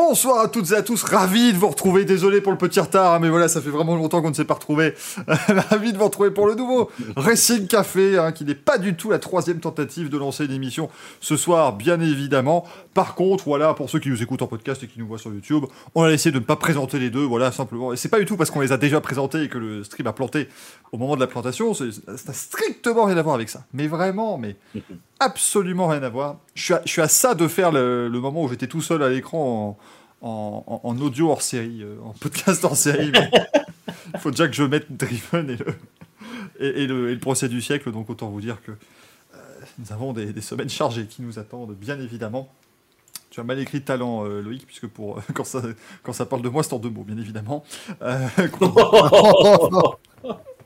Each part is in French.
Bonsoir à toutes et à tous, ravi de vous retrouver, désolé pour le petit retard, hein, mais voilà, ça fait vraiment longtemps qu'on ne s'est pas retrouvé. ravi de vous retrouver pour le nouveau Racing Café, hein, qui n'est pas du tout la troisième tentative de lancer une émission ce soir, bien évidemment. Par contre, voilà, pour ceux qui nous écoutent en podcast et qui nous voient sur YouTube, on a essayé de ne pas présenter les deux, voilà, simplement. Et c'est pas du tout parce qu'on les a déjà présentés et que le stream a planté au moment de la plantation, ça n'a strictement rien à voir avec ça. Mais vraiment, mais absolument rien à voir. Je suis à, je suis à ça de faire le, le moment où j'étais tout seul à l'écran en, en, en audio hors série, euh, en podcast hors série. Il faut déjà que je mette Driven et le, et, et le, et le procès du siècle, donc autant vous dire que euh, nous avons des, des, semaines chargées qui nous attendent, bien évidemment. Tu as mal écrit talent, euh, Loïc, puisque pour, quand, ça, quand ça parle de moi, c'est en deux mots, bien évidemment.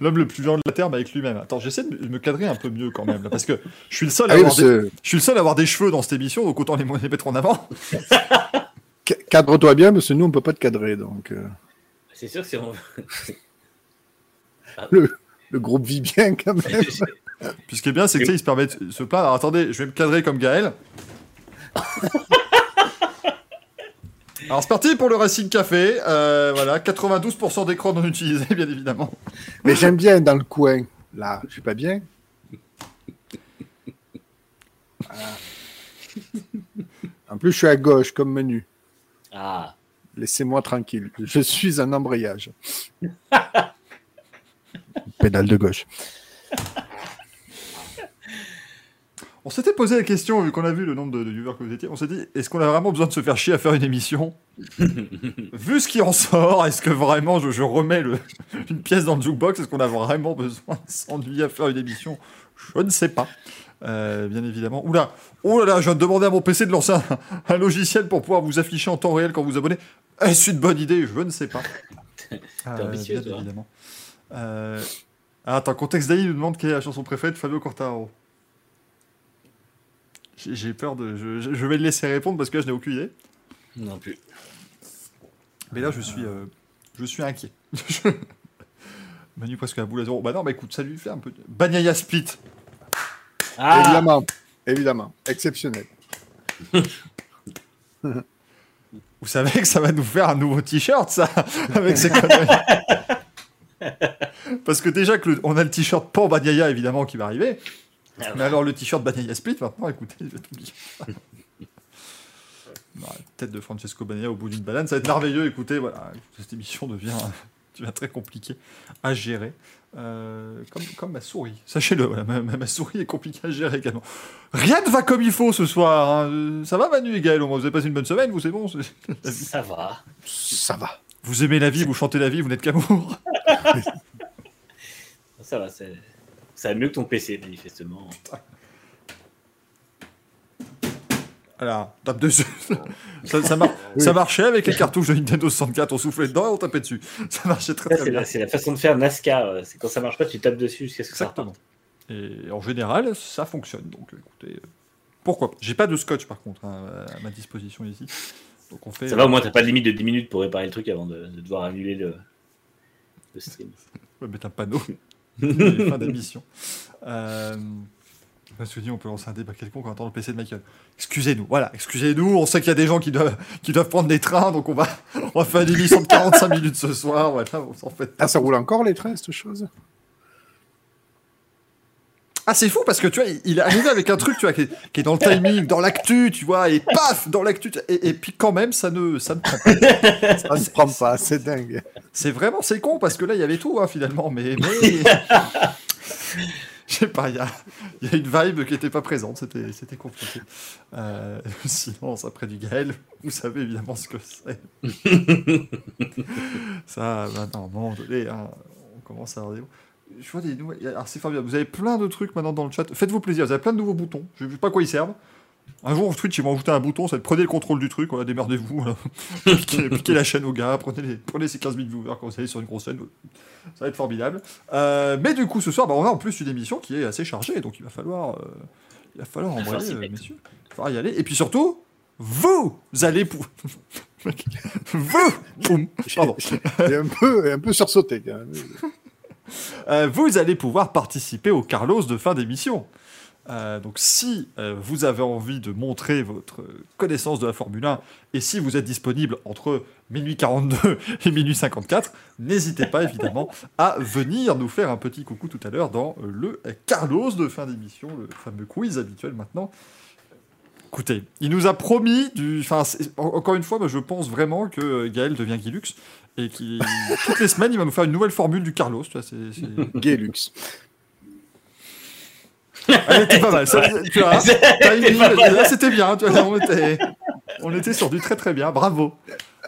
L'homme le plus violent de la Terre avec lui-même. Attends, j'essaie de me cadrer un peu mieux quand même, là, parce que je suis, le seul à Ah avoir des, je suis le seul à avoir des cheveux dans cette émission, donc autant les, les mettre en avant. Ca- Cadre-toi bien, parce que nous, on peut pas te cadrer. Donc, euh, C'est sûr que si on. le, le groupe vit bien quand même. Puis ce qui est bien, c'est que tu sais, ils se permettent de se plaindre. Alors, attendez, je vais me cadrer comme Gaël. Alors c'est parti pour le Racing Café. Euh, voilà, 92% d'écran non utilisé, bien évidemment. Mais j'aime bien dans le coin. Là, je suis pas bien. Voilà. En plus, je suis à gauche comme menu. Ah, Laissez-moi tranquille. Je suis un embrayage. Pédale de gauche. On s'était posé la question, vu qu'on a vu le nombre de, de viewers que vous étiez, on s'est dit, est-ce qu'on a vraiment besoin de se faire chier à faire une émission? Vu ce qui en sort, est-ce que vraiment je, je remets le- une pièce dans le jukebox? Est-ce qu'on a vraiment besoin de s'ennuyer à faire une émission? Je ne sais pas. Euh, bien évidemment. Oula, oh là là, je viens de demander à mon PC de lancer un, un logiciel pour pouvoir vous afficher en temps réel quand vous abonnez. Est-ce une bonne idée? Je ne sais pas. Euh, ambitieux, bien toi. évidemment. Euh... ah, attends, Contexte d'Aïe nous demande quelle est la chanson préférée de Fabio Cortaro. J'ai peur de. Je, vais le laisser répondre parce que là, je n'ai aucune idée. non plus. Mais là, je suis, euh, je suis inquiet. Manu presque à boule à zéro. Bah non, bah écoute, ça lui fait un peu. Banyaya Split. Ah Évidemment. Évidemment. Exceptionnel. Vous savez que ça va nous faire un nouveau t-shirt, ça, avec ces conneries. Parce que déjà que le- on a le t-shirt pour Banyaya, évidemment, qui va arriver. Ah, Mais alors le t-shirt Banaya Split, maintenant, écoutez, je vais t'oublier. La tête de Francesco Banaya au bout d'une banane, ça va être merveilleux. Écoutez, voilà, cette émission devient, devient très compliquée à gérer. Euh, comme, comme ma souris, sachez-le, voilà, ma, ma- ma souris est compliquée à gérer également. Rien ne va comme il faut ce soir. hein. Euh, Ça va, Manu et Gaël Vous avez passé une bonne semaine, vous, c'est bon Ça va. Ça va. Vous aimez la vie, vous chantez la vie, vous n'êtes qu'amour. Ça va, c'est. Ça va mieux que ton PC, manifestement. Voilà, tape dessus. ça, ça, mar- ça marchait avec les cartouches de Nintendo 64, on soufflait dedans et on tapait dessus. Ça marchait très Ça, très c'est bien. c'est la façon de faire NASCAR. euh, C'est quand ça marche pas, tu tapes dessus jusqu'à ce que ça reparte. Et en général, ça fonctionne. Donc écoutez, euh, pourquoi pas. J'ai pas de scotch par contre hein, à ma disposition ici. Donc on fait. Ça va, au moins, t'as pas de limite de 10 minutes pour réparer le truc avant de, de devoir annuler le, le stream. On va mettre un panneau. Fin d'émission. Euh... Je me suis dit, on peut lancer un débat quelconque en attendant le PC de Michael. Excusez-nous, voilà, excusez-nous. On sait qu'il y a des gens qui doivent, qui doivent prendre des trains, donc on va, on va faire une émission de 45 minutes ce soir. Voilà, on s'en fait pas. Ah, ça roule encore les trains, cette chose? Ah, c'est fou parce que tu vois, il- est arrivé avec un truc, tu vois, qui est, qui est dans le timing, dans l'actu, tu vois, et paf, dans l'actu, et, et puis quand même, ça ne, ça ne prend pas. Ça ne prend pas, c'est dingue. C'est vraiment, c'est con parce que là, il y avait tout, hein, finalement, mais. mais... Je sais pas, il y y a une vibe qui n'était pas présente, c'était c'était compliqué. Euh, silence après du Gaël, vous savez évidemment ce que c'est. Ça, maintenant, à un moment donné, hein, on commence à. Je vois des nouveaux. Alors, c'est formidable. Vous avez plein de trucs maintenant dans le chat. Faites-vous plaisir. Vous avez plein de nouveaux boutons. Je ne sais pas à quoi ils servent. Un jour, Twitch, ils vont ajouter un bouton. Ça va être prenez le contrôle du truc. Voilà, démerdez-vous. voilà. piquez, piquez la chaîne aux gars. Prenez, les, prenez ces 15 000 viewers quand vous allez sur une grosse chaîne. Ça va être formidable. Euh, mais du coup, ce soir, bah, on a en plus une émission qui est assez chargée. Donc, il va falloir, euh, il va falloir embrayer, euh, messieurs. Il va falloir y aller. Et puis surtout, vous allez pour. Boum Pardon. Et un peu, et un peu sursauté. quand même. Euh, vous allez pouvoir participer au Carlos de fin d'émission. Euh, donc si euh, vous avez envie de montrer votre connaissance de la Formule 1 et si vous êtes disponible entre minuit 42 et minuit 54, n'hésitez pas évidemment à venir nous faire un petit coucou tout à l'heure dans le Carlos de fin d'émission, le fameux quiz habituel maintenant. Écoutez, il nous a promis du. Enfin, encore une fois, je pense vraiment que euh, Gaël devient Guilux et qui toutes les semaines il va nous faire une nouvelle formule du Carlos. Tu vois, c'est- c'est- Gaylux. Elle était pas mal. Ça, tu vois, là, c'était bien. Tu vois, on, était, on était sur du très très bien. Bravo.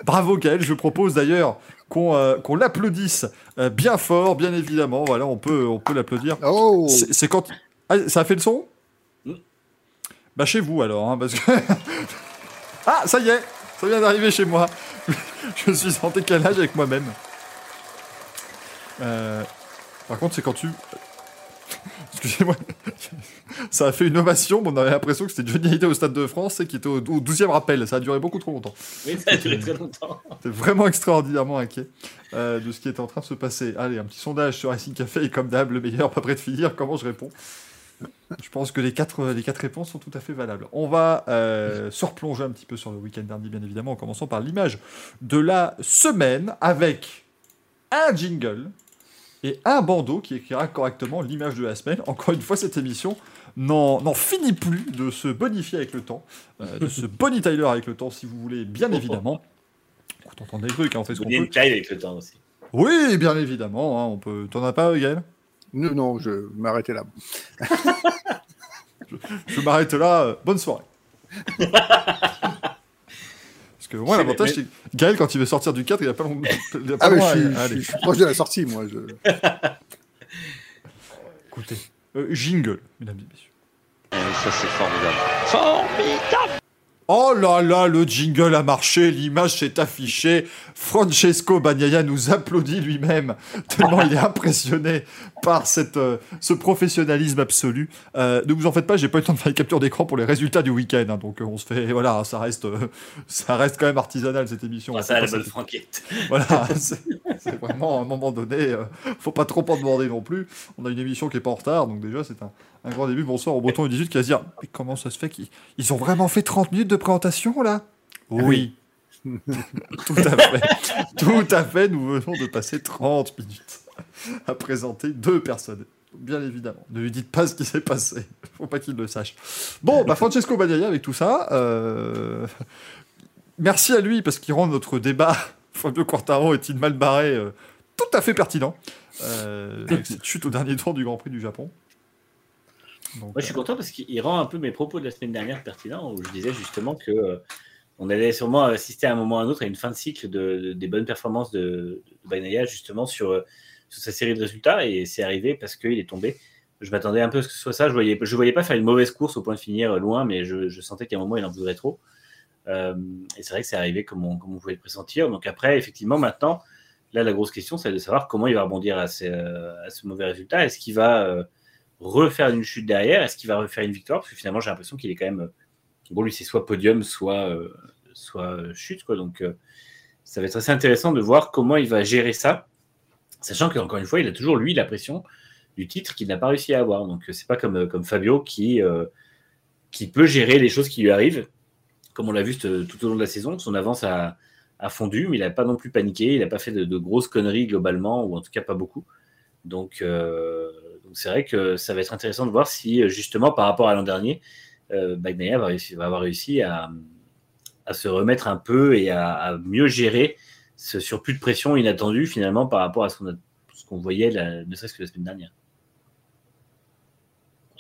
Bravo Gaël. Je propose d'ailleurs qu'on euh, qu'on l'applaudisse euh, bien fort, bien évidemment. Voilà, on peut, on peut l'applaudir. Oh C'est c'est quand. Ah, ça a fait le son? Bah chez vous alors, hein, parce que. ah, ça y est, ça vient d'arriver chez moi. Je suis en décalage avec moi-même. Euh, Par contre, c'est quand tu. Excusez-moi. Ça a fait une ovation, mais on avait l'impression que c'était Johnny Hallyday au Stade de France et qui était au, au 12e rappel. Ça a duré beaucoup trop longtemps. Oui, ça a duré très longtemps. J'étais vraiment extraordinairement inquiet euh, de ce qui était en train de se passer. Allez, un petit sondage sur Racing Café et comme d'hab, le meilleur, pas prêt de finir. Comment je réponds? Je pense que les quatre, les quatre réponses sont tout à fait valables. On va euh, se replonger un petit peu sur le week-end dernier, bien évidemment, en commençant par l'image de la semaine avec un jingle et un bandeau qui écrira correctement l'image de la semaine. Encore une fois, cette émission n'en finit plus de se bonifier avec le temps, euh, de se boni Tyler avec le temps, si vous voulez, bien évidemment. Écoute, on entend des trucs, hein, on fait ce qu'on peut. avec le temps aussi. Oui, bien évidemment, hein, on peut. T'en as pas, Gaël? Non, non, je vais m'arrêter là. Je m'arrête là. euh, bonne soirée. Parce que moi, l'avantage, mais- c'est que Gaël, quand il veut sortir du 4, il a pas long. il a pas Ah, mais loin je, suis, aller. je Allez, suis- je suis proche de la sortie, moi. Je... écoutez. Euh, jingle, mesdames et messieurs. Ça, c'est formidable. Formidable Oh là là, le jingle a marché, l'image s'est affichée. Francesco Bagnaia nous applaudit lui-même, tellement il est impressionné par cette, euh, ce professionnalisme absolu. Euh, ne vous en faites pas, j'ai pas eu le temps de faire une capture d'écran pour les résultats du week-end, hein, donc euh, on se fait, voilà, ça reste, euh, ça reste quand même artisanal cette émission. On ça, la bonne franquette. Voilà, c'est vraiment à un moment donné, faut pas trop en demander non plus. On a une émission qui est pas en retard, donc déjà c'est un, un grand début. Bonsoir au Breton 18 qui va se dire Mais comment ça se fait qu'ils ils ont vraiment fait 30 minutes de présentation là? Oui. Tout à fait. Tout à fait, nous venons de passer 30 minutes à présenter deux personnes. Bien évidemment. Ne lui dites pas ce qui s'est passé. Faut pas qu'il le sache. Bon, bah Francesco Bagnaia avec tout ça. euh, Merci à lui parce qu'il rend notre débat Fabio Quartaro est-il mal barré? Euh, tout à fait pertinent. Euh, avec cette chute au dernier tour du Grand Prix du Japon. Donc, Moi, je suis content parce qu'il rend un peu mes propos de la semaine dernière pertinents, où je disais justement que euh, on allait sûrement assister à un moment ou à un autre à une fin de cycle de, de- des bonnes performances de, de justement sur, euh, sur sa série de résultats, et c'est arrivé parce qu'il est tombé. Je m'attendais un peu à ce que ce soit ça. Je voyais, je voyais pas faire une mauvaise course au point de finir euh, loin, mais je, je sentais qu'à un moment il en voudrait trop. Euh, et c'est vrai que c'est arrivé comme on, comme on pouvait le pressentir. Donc après, effectivement, maintenant, là, la grosse question, c'est de savoir comment il va rebondir à, ces, euh, à ce mauvais résultat. Est-ce qu'il va euh, refaire une chute derrière Est-ce qu'il va refaire une victoire? Parce que finalement, j'ai l'impression qu'il est quand même. Bon, lui, c'est soit podium, soit, euh, soit euh, chute. Quoi. Donc, euh, ça va être assez intéressant de voir comment il va gérer ça. Sachant qu'encore une fois, il a toujours, lui, la pression du titre qu'il n'a pas réussi à avoir. Donc, c'est pas comme, comme Fabio qui, qui peut gérer les choses qui lui arrivent. Comme on l'a vu tout au long de la saison, son avance a, a fondu, mais il n'a pas non plus paniqué. Il n'a pas fait de, de grosses conneries globalement, ou en tout cas pas beaucoup. Donc, donc c'est vrai que ça va être intéressant de voir si, euh, justement, par rapport à l'an dernier, euh, Bagnaia va, avoir réussi à, à se remettre un peu et à, à mieux gérer ce surplus de pression inattendu, finalement, par rapport à ce qu'on a- ce qu'on voyait, la- ne serait-ce que la semaine dernière.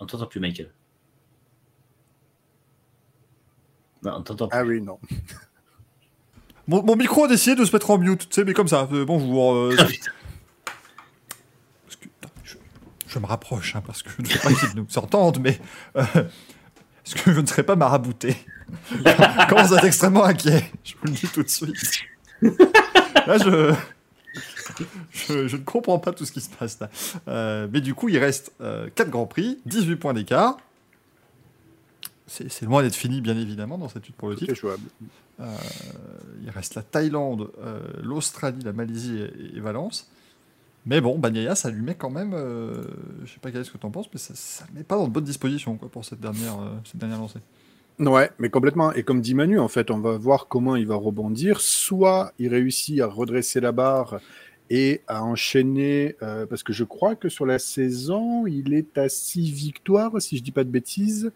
On t'entend plus, Michael. Non, on t'entend plus. Ah oui, non. Mon, mon micro a décidé de se mettre en mute, tu sais, mais comme ça. euh, bonjour. euh, Ah, putain. parce que- attends, je, je me rapproche, hein, parce que je ne veux pas qu'ils nous entendent, mais. euh, est-ce que je ne serais pas marabouté? Commence à être extrêmement inquiet, je vous le dis tout de suite. Là, je. Je, je ne comprends pas tout ce qui se passe là. Euh, mais du coup, il reste 4 grands prix, 18 points d'écart. C'est loin d'être fini, bien évidemment, dans cette lutte pour le titre. Euh, il reste la Thaïlande, euh, l'Australie, la Malaisie et, et Valence. Mais bon, Bagnaia, ça lui met quand même. euh, je sais pas quel est ce que tu en penses, mais ça, le met pas dans de bonnes dispositions quoi, pour cette dernière, euh, cette dernière lancée. Ouais, mais complètement. Et comme dit Manu, en fait, on va voir comment il va rebondir. Soit il réussit à redresser la barre et à enchaîner, euh, parce que je crois que sur la saison, il est à 6 victoires, si je dis pas de bêtises,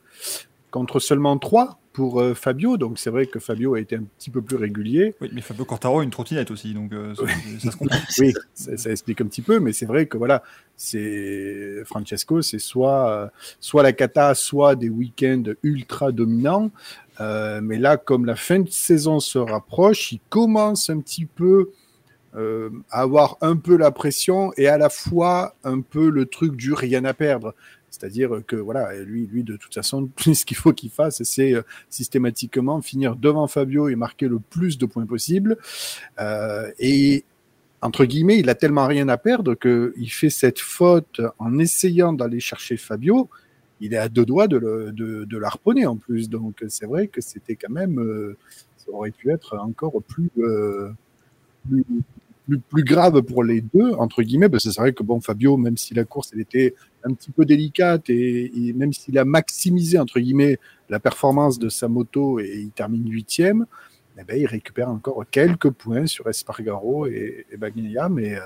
contre seulement 3 pour euh, Fabio. Donc c'est vrai que Fabio a été un petit peu plus régulier. Oui, mais Fabio Quartaro a une trottinette aussi, donc euh, ça, ça se comprend. Oui, ça, ça explique un petit peu, mais c'est vrai que voilà, c'est Francesco, c'est soit euh, soit la cata, soit des week-ends ultra dominants. Mais là, comme la fin de saison se rapproche, il commence un petit peu euh, à avoir un peu la pression et à la fois un peu le truc du rien à perdre. C'est-à-dire que voilà, lui, lui de toute façon, ce qu'il faut qu'il fasse, c'est euh, systématiquement finir devant Fabio et marquer le plus de points possible. Euh, et entre guillemets, il a tellement rien à perdre qu'il fait cette faute en essayant d'aller chercher Fabio. Il est à deux doigts de, le, de, en plus. Donc c'est vrai que c'était quand même, euh, ça aurait pu être encore plus, plus, plus, plus grave pour les deux, entre guillemets, parce que c'est vrai que bon, Fabio, même si la course elle était un petit peu délicate et, même s'il a maximisé, entre guillemets, la performance de sa moto et il termine huitième, eh ben, il récupère encore quelques points sur Espargaro et, et mais euh,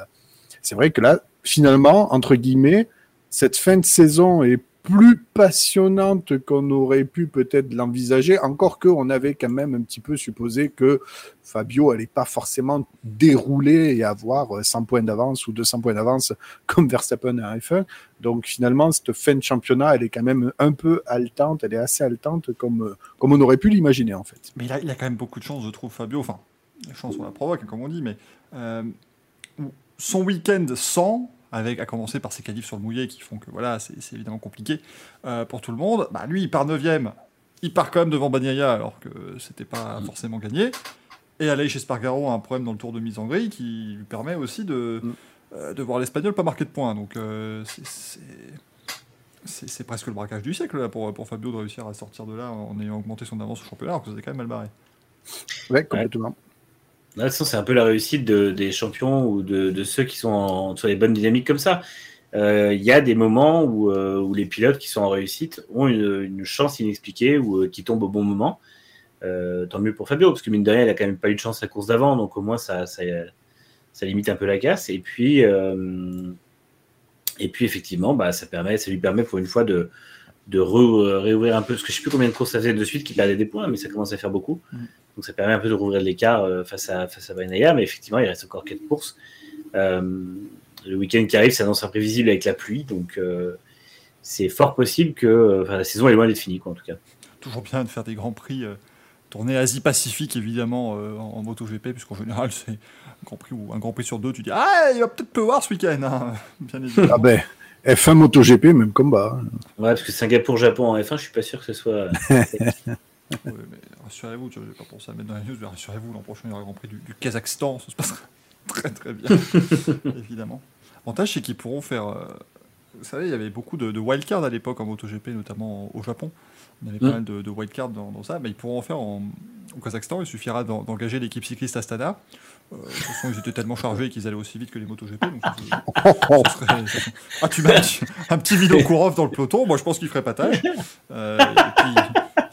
c'est vrai que là, finalement, entre guillemets, cette fin de saison est plus passionnante qu'on aurait pu peut-être l'envisager, encore qu'on avait quand même un petit peu supposé que Fabio allait pas forcément dérouler et avoir 100 points d'avance ou 200 points d'avance comme Verstappen à F1. Donc finalement, cette fin de championnat, elle est quand même un peu haletante, elle est assez haletante comme, comme on aurait pu l'imaginer en fait. Mais il a, a quand même beaucoup de chance, je trouve, Fabio. Enfin, la chance, on la provoque, comme on dit, mais euh, son week-end sans, avec, à commencer par ses qualifs sur le mouillé qui font que voilà, c'est évidemment compliqué euh, pour tout le monde. Bah, lui, il part 9ème, il part quand même devant Bagnaia alors que c'était pas forcément gagné. Et Aleix Espargaro a un problème dans le tour de mise en grille qui lui permet aussi de, Mm. euh, de voir l'Espagnol pas marquer de points. Donc euh, c'est- presque le braquage du siècle là, pour, pour Fabio de réussir à sortir de là en ayant augmenté son avance au championnat, alors que c'était quand même mal barré. Ouais, complètement. C'est un peu la réussite de- des champions ou de, ceux qui sont sur les bonnes dynamiques comme ça. Euh, Il y a des moments où, euh, où les pilotes qui sont en réussite ont une, chance inexpliquée ou euh, qui tombent au bon moment. Tant mieux pour Fabio, parce que mine de rien, il a quand même pas eu de chance la course d'avant, donc au moins ça, limite un peu la casse. Et puis, et puis effectivement, bah, ça lui permet pour une fois de, de re- réouvrir un peu, parce que je sais plus combien de courses ça faisait de suite qui perdait des points, mais ça commence à faire beaucoup. Donc ça permet un peu de rouvrir l'écart euh, face à face à mais effectivement il reste encore quatre courses. Euh, le week-end qui arrive s'annonce imprévisible avec la pluie, donc euh, c'est fort possible que euh, enfin, la saison est loin d'être finie, quoi, en tout cas. toujours bien de faire des grands prix euh, tournés Asie-Pacifique, évidemment, euh, en, en MotoGP, puisqu'en général, c'est un grand prix ou un grand prix sur deux. Tu dis, ah, il va peut-être pleuvoir ce week-end, hein, bien évidemment. Ah ben, F1 MotoGP, même combat. hein. Ouais, parce que Singapour-Japon en F1, je suis pas sûr que ce soit. Ouais, mais rassurez-vous, vois, j'ai pas pensé à mettre dans la news, mais rassurez-vous, l'an prochain, il y aura le Grand Prix du, du Kazakhstan, ça se passera très très bien, évidemment. L'avantage, c'est qu'ils pourront faire. euh, vous savez, il y avait beaucoup de, de wildcards à l'époque en MotoGP, notamment au Japon. On avait pas mal de, de wildcards dans, dans ça, mais ils pourront en faire en, au Kazakhstan. Il suffira d'en- d'engager l'équipe cycliste Astana. Euh, de toute façon, ils étaient tellement chargés qu'ils allaient aussi vite que les. Donc ça, Oh, ce serait- Ah, tu mets un petit- Vinokourov dans le peloton, moi je pense qu'il ferait pas tâche. Euh, et puis,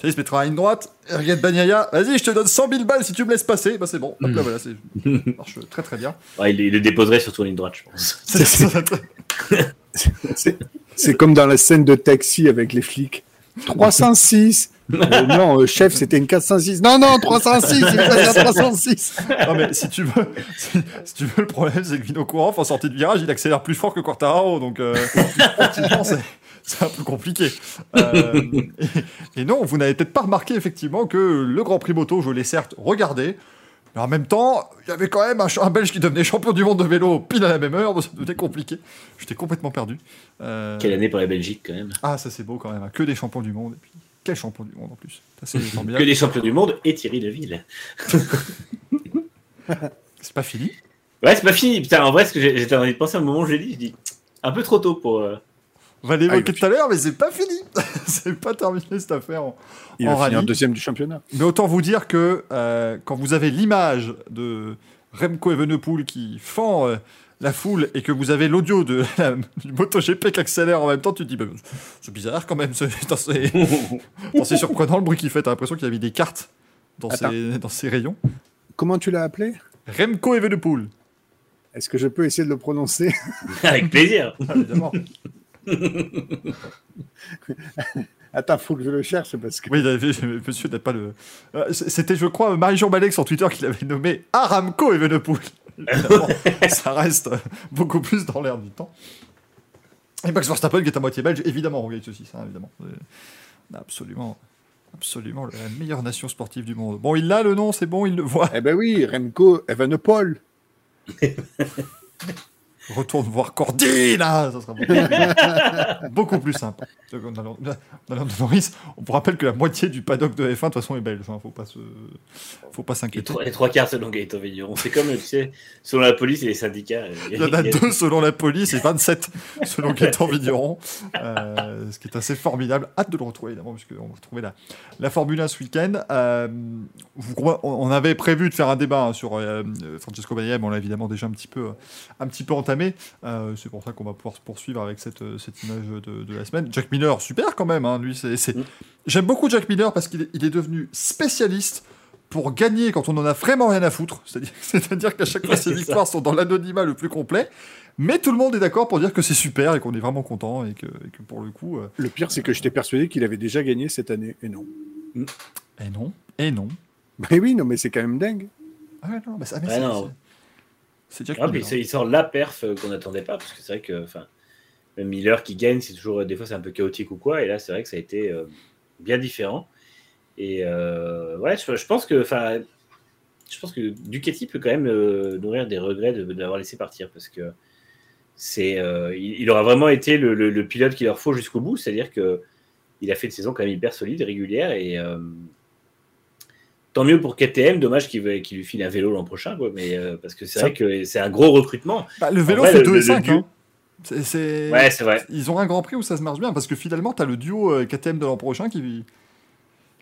il se mettra à une droite, regarde Bagnaia, vas-y, je te donne 100 000 balles si tu me laisses passer. Bah c'est bon, hop là, voilà, ça marche très très bien. Ouais, il, il le déposerait surtout en ligne droite, je pense. C'est comme dans la scène de taxi avec les flics. 306 Euh, Non, euh, chef, c'était une 406. Non, non, 306 Il passe à 306 Non mais si tu veux, si, si tu veux, le problème c'est que Vinokourov en sortie de virage, il accélère plus fort que Quartararo, donc euh, c'est un peu compliqué. Euh, et, et non, vous n'avez peut-être pas remarqué effectivement que le Grand Prix moto, je l'ai certes regardé, mais en même temps, il y avait quand même un, un Belge qui devenait champion du monde de vélo pile à la même heure, donc ça devenait compliqué. J'étais complètement perdu. Euh, Quelle année pour la Belgique, quand même. Ah, ça c'est beau quand même, hein. que des champions du monde, et puis quel champion du monde en plus. C'est Que des champions du monde et Thierry Deville. C'est pas fini. Ouais, c'est pas fini. Putain, en vrai, ce que j'ai- j'étais en train de penser à un moment où je l'ai dit, je dis un peu trop tôt pour. euh, On va l'évoquer Ah, tout à l'heure, mais c'est pas fini. c'est pas terminé cette affaire en, Il en va finir rallye. deuxième du championnat. Mais autant vous dire que euh, quand vous avez l'image de Remco Evenepoel qui fend euh, la foule et que vous avez l'audio de la, du MotoGP qui accélère en même temps, tu te dis, bah, c'est bizarre quand même, c'est surprenant le bruit qu'il fait, t'as l'impression qu'il a mis des cartes dans, Attends. ses, dans ses rayons. Comment tu l'as appelé? Remco Evenepoel, Est-ce que je peux essayer de le prononcer? Avec plaisir. Ah, évidemment. Attends, faut que je le cherche parce que. Oui, il avait- monsieur n'a pas le. Euh, C'était, je crois, Marie-Jean Balek sur Twitter qui l'avait nommé Aramco Evenepoel. Ça reste beaucoup plus dans l'air du temps. Et Max Verstappen qui est à moitié belge, évidemment, on gagne ceci, ça, évidemment. Absolument, absolument la meilleure nation sportive du monde. Bon, il l'a le nom, c'est bon, il le voit. Eh ben oui, Remco Evenepoel. Retourne voir Cordina, ça sera beaucoup plus, beaucoup plus simple. Donc, Norris, on vous rappelle que la moitié du paddock de F1 de toute façon est belge. Hein, faut pas se, faut pas Les s'inquiéter. trois, les trois quarts selon Gaëtan Vigneron. C'est comme, tu sais, selon la police et les syndicats. euh, Il y en a deux selon la police et 27 selon Gaëtan Vigneron, euh, ce qui est assez formidable. Hâte de le retrouver évidemment, puisqu'on va retrouver la, la Formule 1 ce week-end. Euh, on on avait prévu de faire un débat hein, sur euh, Francesco Bagnaia, mais on l'a évidemment déjà un petit peu, un petit peu entamé. Euh, c'est pour ça qu'on va pouvoir se poursuivre avec cette, euh, cette image de, de la semaine. Jack Miller, super quand même. hein, lui, c'est, c'est- Mm. J'aime beaucoup Jack Miller parce qu'il est, il est devenu spécialiste pour gagner quand on en a vraiment rien à foutre. C'est-à-dire, c'est-à-dire qu'à chaque fois, ses victoires sont dans l'anonymat le plus complet. Mais tout le monde est d'accord pour dire que c'est super et qu'on est vraiment content et que, et que pour le coup. euh, Le pire, c'est que j'étais persuadé qu'il avait déjà gagné cette année. Et non. et non, et non. Mais oui, non, mais c'est quand même dingue. Ah ouais, non, bah, ça- mais Ouais, c'est, non. c'est- c'est Ah, puis c'est- il sort la perf euh, qu'on n'attendait pas, parce que c'est vrai que le Miller qui gagne, c'est toujours des fois c'est un peu chaotique ou quoi, et là c'est vrai que ça a été euh, bien différent. Et euh, ouais, je, je pense que enfin, je pense que Ducati peut quand même euh, nourrir des regrets de, de l'avoir laissé partir, parce que c'est euh, il, il aura vraiment été le, le- le pilote qu'il leur faut jusqu'au bout, c'est-à-dire que il a fait une saison quand même hyper solide, régulière, et euh, tant mieux pour KTM, dommage qu'il qu'il lui file un vélo l'an prochain, quoi, mais euh, parce que c'est vrai que c'est un gros recrutement. Bah, le vélo le- 2 le- et le 5. duo- hein. C'est, c'est- Ouais, c'est vrai. Ils ont un grand prix où ça se marche bien parce que finalement, tu as le duo euh, KTM de l'an prochain qui,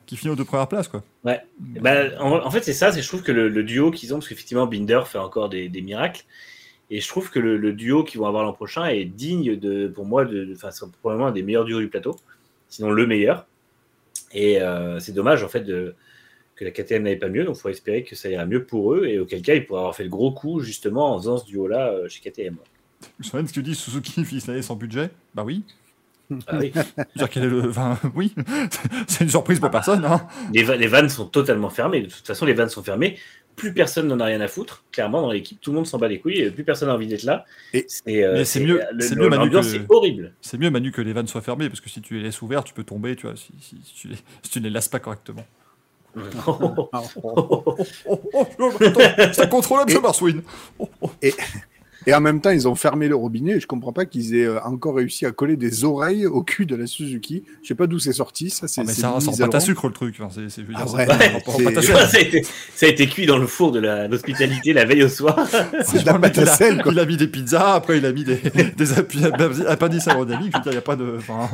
qui finit aux deux premières places. Quoi. Ouais. Bah, en, en fait, c'est ça. C'est je trouve que le, le duo qu'ils ont, parce qu'effectivement Binder fait encore des, des miracles, et je trouve que le, le duo qu'ils vont avoir l'an prochain est digne de, pour moi, de, de- enfin, c'est probablement un des meilleurs duos du plateau, sinon le meilleur. Et euh, c'est dommage en fait de, que la KTM n'avait pas mieux, donc il faut espérer que ça ira mieux pour eux, et auquel cas ils pourraient avoir fait le gros coup justement en faisant ce duo-là euh, chez KTM. Je de ce que dis Suzuki finit l'année sans budget. Bah oui. Ah oui. Est le. Enfin, oui. c'est une surprise pour personne. Hein. les, va- les vannes sont totalement fermées. De toute façon, les vannes sont fermées. Plus personne n'en a rien à foutre. Clairement, dans l'équipe, tout le monde s'en bat les couilles. Plus personne n'a envie d'être là. Et- c'est, euh, c'est mieux- c'est mieux, Manu, que- horrible. C'est mieux, Manu, que les vannes soient fermées parce que si tu les laisses ouvertes, tu peux tomber, tu vois, si, si- si tu, les, si tu ne les lasses pas correctement. C'est incontrôlable, ce Marswin. Oh, oh. Et en même temps, ils ont fermé le robinet. Et je comprends pas qu'ils aient euh, encore réussi à coller des oreilles au cul de la Suzuki. Je sais pas d'où c'est sorti. Ça, c'est Ah, mais c'est ça, rend pas ta sucre le truc. Enfin, c'est, c'est, Ah ouais, c'est- ouais, ça c'est- ta a été, ça a été cuit dans le four de la- l'hospitalité la veille au soir. C'est de la pâte à il, a, sel, quoi. il a mis des pizzas, après il a mis des, des appi- appendices aérodynamiques. Je veux dire, il n'y a pas de. enfin,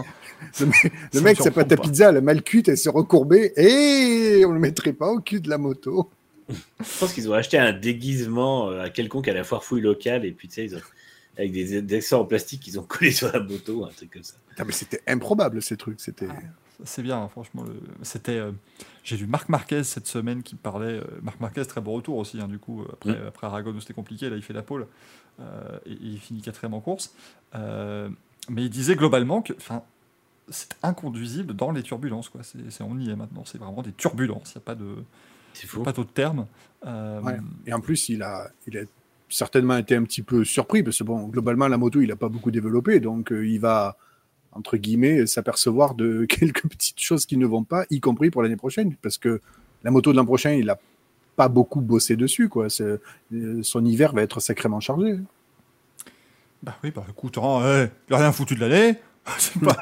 Le mec, le surprend pas. pizza, elle a mal cuite, elle s'est recourbée. Et on le mettrait pas au cul de la moto. Je pense qu'ils ont acheté un déguisement euh, à quelconque à la foire fouille locale. Et puis, tu sais, ils ont- avec des, des accents en plastique qu'ils ont collés sur la moto, un truc comme ça. Ah, mais c'était improbable ces trucs. C'était. C'est bien, hein, franchement. le- C'était, euh, j'ai lu Marc Marquez cette semaine qui parlait. euh, Marc Marquez, très bon retour aussi, hein, du coup, après, Mm. après Aragon où c'était compliqué, là il fait la pole euh, et, et il finit quatrième en course. Euh, mais il disait globalement que enfin, c'est inconduisible dans les turbulences. Quoi. C'est, c'est- on y est maintenant, c'est vraiment des turbulences, il n'y a pas, de, C'est fou. pas d'autre terme. Euh, Ouais. Et en plus, il a, il a certainement été un petit peu surpris parce que bon, globalement, la moto, il a pas beaucoup développé, donc euh, il va entre guillemets s'apercevoir de quelques petites choses qui ne vont pas, y compris pour l'année prochaine, parce que la moto de l'an prochain, il a pas beaucoup bossé dessus, quoi. Euh, Son hiver va être sacrément chargé. Bah oui, bah écoute, hein, ouais, il a rien foutu de l'année. Pas-.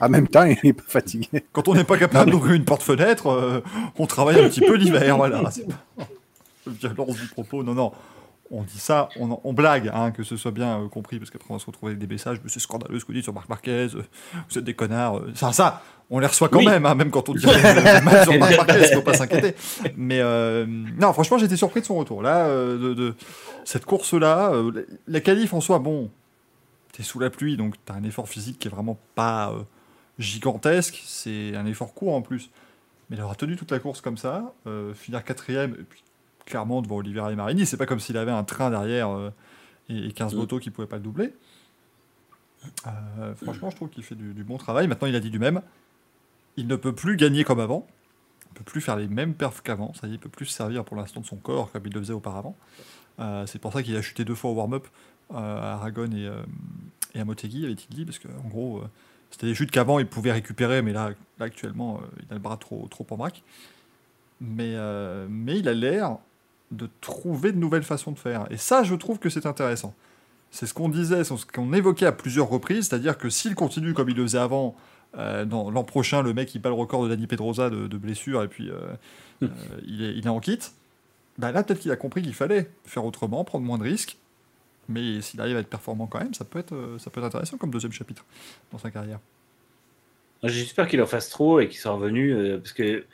En même temps, il est pas fatigué. Quand on n'est pas capable d'ouvrir une porte-fenêtre, euh, on travaille un petit peu l'hiver, voilà. C'est pas... Violence du propos, non, non. on dit ça, on, on blague, hein, que ce soit bien euh, compris, parce qu'après on va se retrouver avec des messages, c'est scandaleux ce que vous dites sur Marc Marquez, euh, vous êtes des connards. euh. ça, ça, on les reçoit quand Oui. même, hein, même quand on dit mal sur Marc Marquez, faut pas s'inquiéter. Mais non, franchement, j'étais surpris de son retour. Là, de, de cette course-là, la qualif en soi, bon, t'es sous la pluie, donc t'as un effort physique qui est vraiment pas euh, gigantesque, c'est un effort court en plus. Mais il aura tenu toute la course comme ça, euh, finir quatrième, et puis clairement devant Oliveira et Marini. C'est pas comme s'il avait un train derrière euh, et, et 15 Mm. motos qui pouvaient pas le doubler. Franchement, je trouve qu'il fait du, du bon travail. Maintenant, il a dit du même. Il ne peut plus gagner comme avant. Il peut plus faire les mêmes perfs qu'avant. Ça y est, il peut plus se servir pour l'instant de son corps comme il le faisait auparavant. C'est pour ça qu'il a chuté deux fois au warm-up à Aragon et, euh, et à Motegi, avait-il dit, parce qu'en gros, euh, c'était des chutes qu'avant il pouvait récupérer, mais là, là actuellement, euh, il a le bras trop, trop en braque. Mais, euh, mais il a l'air de trouver de nouvelles façons de faire. Et ça, je trouve que c'est intéressant. C'est ce qu'on disait, ce qu'on évoquait à plusieurs reprises, c'est-à-dire que s'il continue comme il le faisait avant, euh, l'an prochain, le mec il bat le record de Dani Pedrosa de, de blessure et puis euh, euh, il, est, il est en kit. Bah là, peut-être qu'il a compris qu'il fallait faire autrement, prendre moins de risques. Mais s'il arrive à être performant quand même, ça peut être, euh, ça peut être intéressant comme deuxième chapitre dans sa carrière. Juste peur qu'il en fasse trop et qu'il soit revenu euh, parce que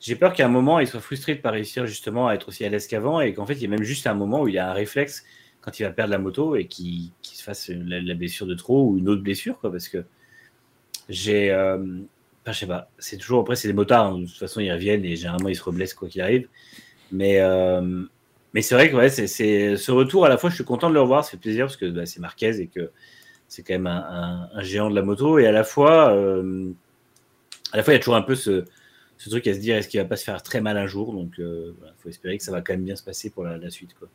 j'ai peur qu'à un moment il soit frustré de ne pas réussir justement à être aussi à l'aise qu'avant et qu'en fait il y a même juste un moment où il a un réflexe quand il va perdre la moto et qu'il qu'il se fasse la, blessure de trop ou une autre blessure quoi parce que j'ai euh, enfin, je sais pas c'est toujours après c'est des motards hein, de toute façon ils reviennent et généralement ils se reblessent quoi qu'il arrive mais euh, mais c'est vrai que ouais, c'est c'est- ce retour à la fois je suis content de le revoir ça fait plaisir parce que bah, c'est Marquez et que c'est quand même un, un- un géant de la moto et à la fois euh, à la fois il y a toujours un peu ce, ce truc à se dire est-ce qu'il va pas se faire très mal un jour? Donc il faut espérer que ça va quand même bien se passer pour la, la suite quoi.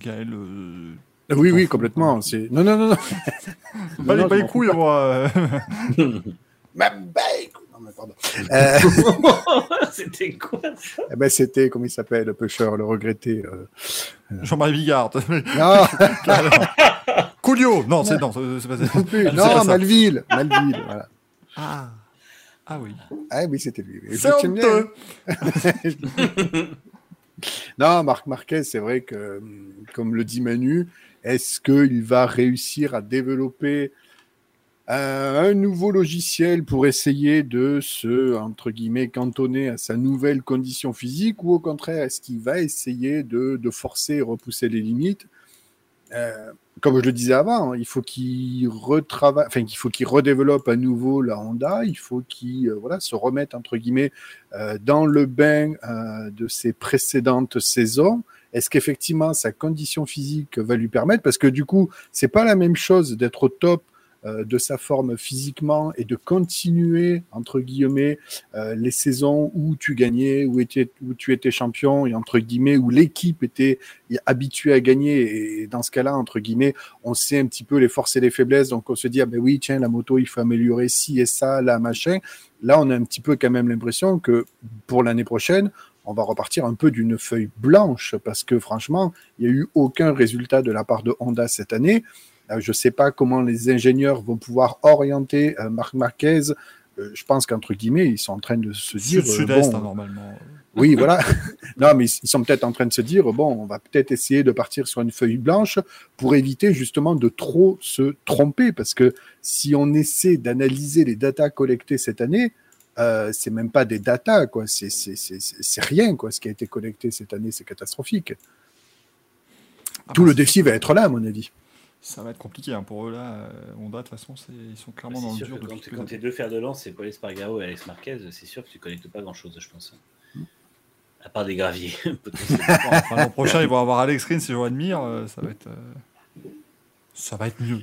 Gaël, euh, Oui, oui, complètement. C'est non, non, non, non. pas, les, non, pas les couilles, moi. Ma Non, mais pardon. Euh, C'était quoi ça? Eh ben, c'était, comment il s'appelle, le pêcheur, le regretté. euh, Jean-Marie Bigard. Non, Coolio Non, c'est non, c'est c'est pas ça. non plus. C'est pas Non, ça. Malville. Malville, voilà. Ah. ah oui. Ah oui, c'était lui. C'est honteux. Non, Marc Marquez, c'est vrai que, hum, comme le dit Manu, est-ce qu'il va réussir à développer un, un nouveau logiciel pour essayer de se, entre guillemets, cantonner à sa nouvelle condition physique ou au contraire, est-ce qu'il va essayer de, forcer et repousser les limites? Euh, Comme je le disais avant, il faut qu'il retravaille, enfin, qu'il faut qu'il redéveloppe à nouveau la Honda, il faut qu'il euh, voilà, se remette, entre guillemets, euh, dans le bain euh, de ses précédentes saisons. Est-ce qu'effectivement sa condition physique va lui permettre? Parce que du coup, c'est pas la même chose d'être au top euh, de sa forme physiquement et de continuer entre guillemets euh, les saisons où tu gagnais, où, où tu étais champion et entre guillemets où l'équipe était habituée à gagner. Et dans ce cas-là entre guillemets on sait un petit peu les forces et les faiblesses. Donc on se dit ah ben oui tiens la moto il faut améliorer ci et ça là machin. Là on a un petit peu quand même l'impression que pour l'année prochaine on va repartir un peu d'une feuille blanche parce que franchement, il n'y a eu aucun résultat de la part de Honda cette année. Euh, je ne sais pas comment les ingénieurs vont pouvoir orienter euh, Marc Marquez. Euh, je pense qu'entre guillemets, ils sont en train de se dire. Sud- Sud-Est, bon, hein, normalement. oui, voilà. non, mais ils sont peut-être en train de se dire, bon, on va peut-être essayer de partir sur une feuille blanche pour éviter justement de trop se tromper, parce que si on essaie d'analyser les datas collectées cette année, euh, c'est même pas des datas, quoi. C'est, c'est, c'est, c'est c'est rien, quoi. Ce qui a été collecté cette année, c'est catastrophique. Ah, Tout bah, le défi va être là, à mon avis. Ça va être compliqué hein, pour eux là. euh, Honda, de toute façon, ils sont clairement dans C'est le dur que depuis quand, tes deux fers de lance, c'est Paul Espargaro et Alex Marquez, c'est sûr que tu connectes pas grand-chose, je pense. À part des graviers, enfin, L'an prochain, ils vont avoir Alex Rins et Joan Mir. euh, ça va être, euh, ça va être mieux.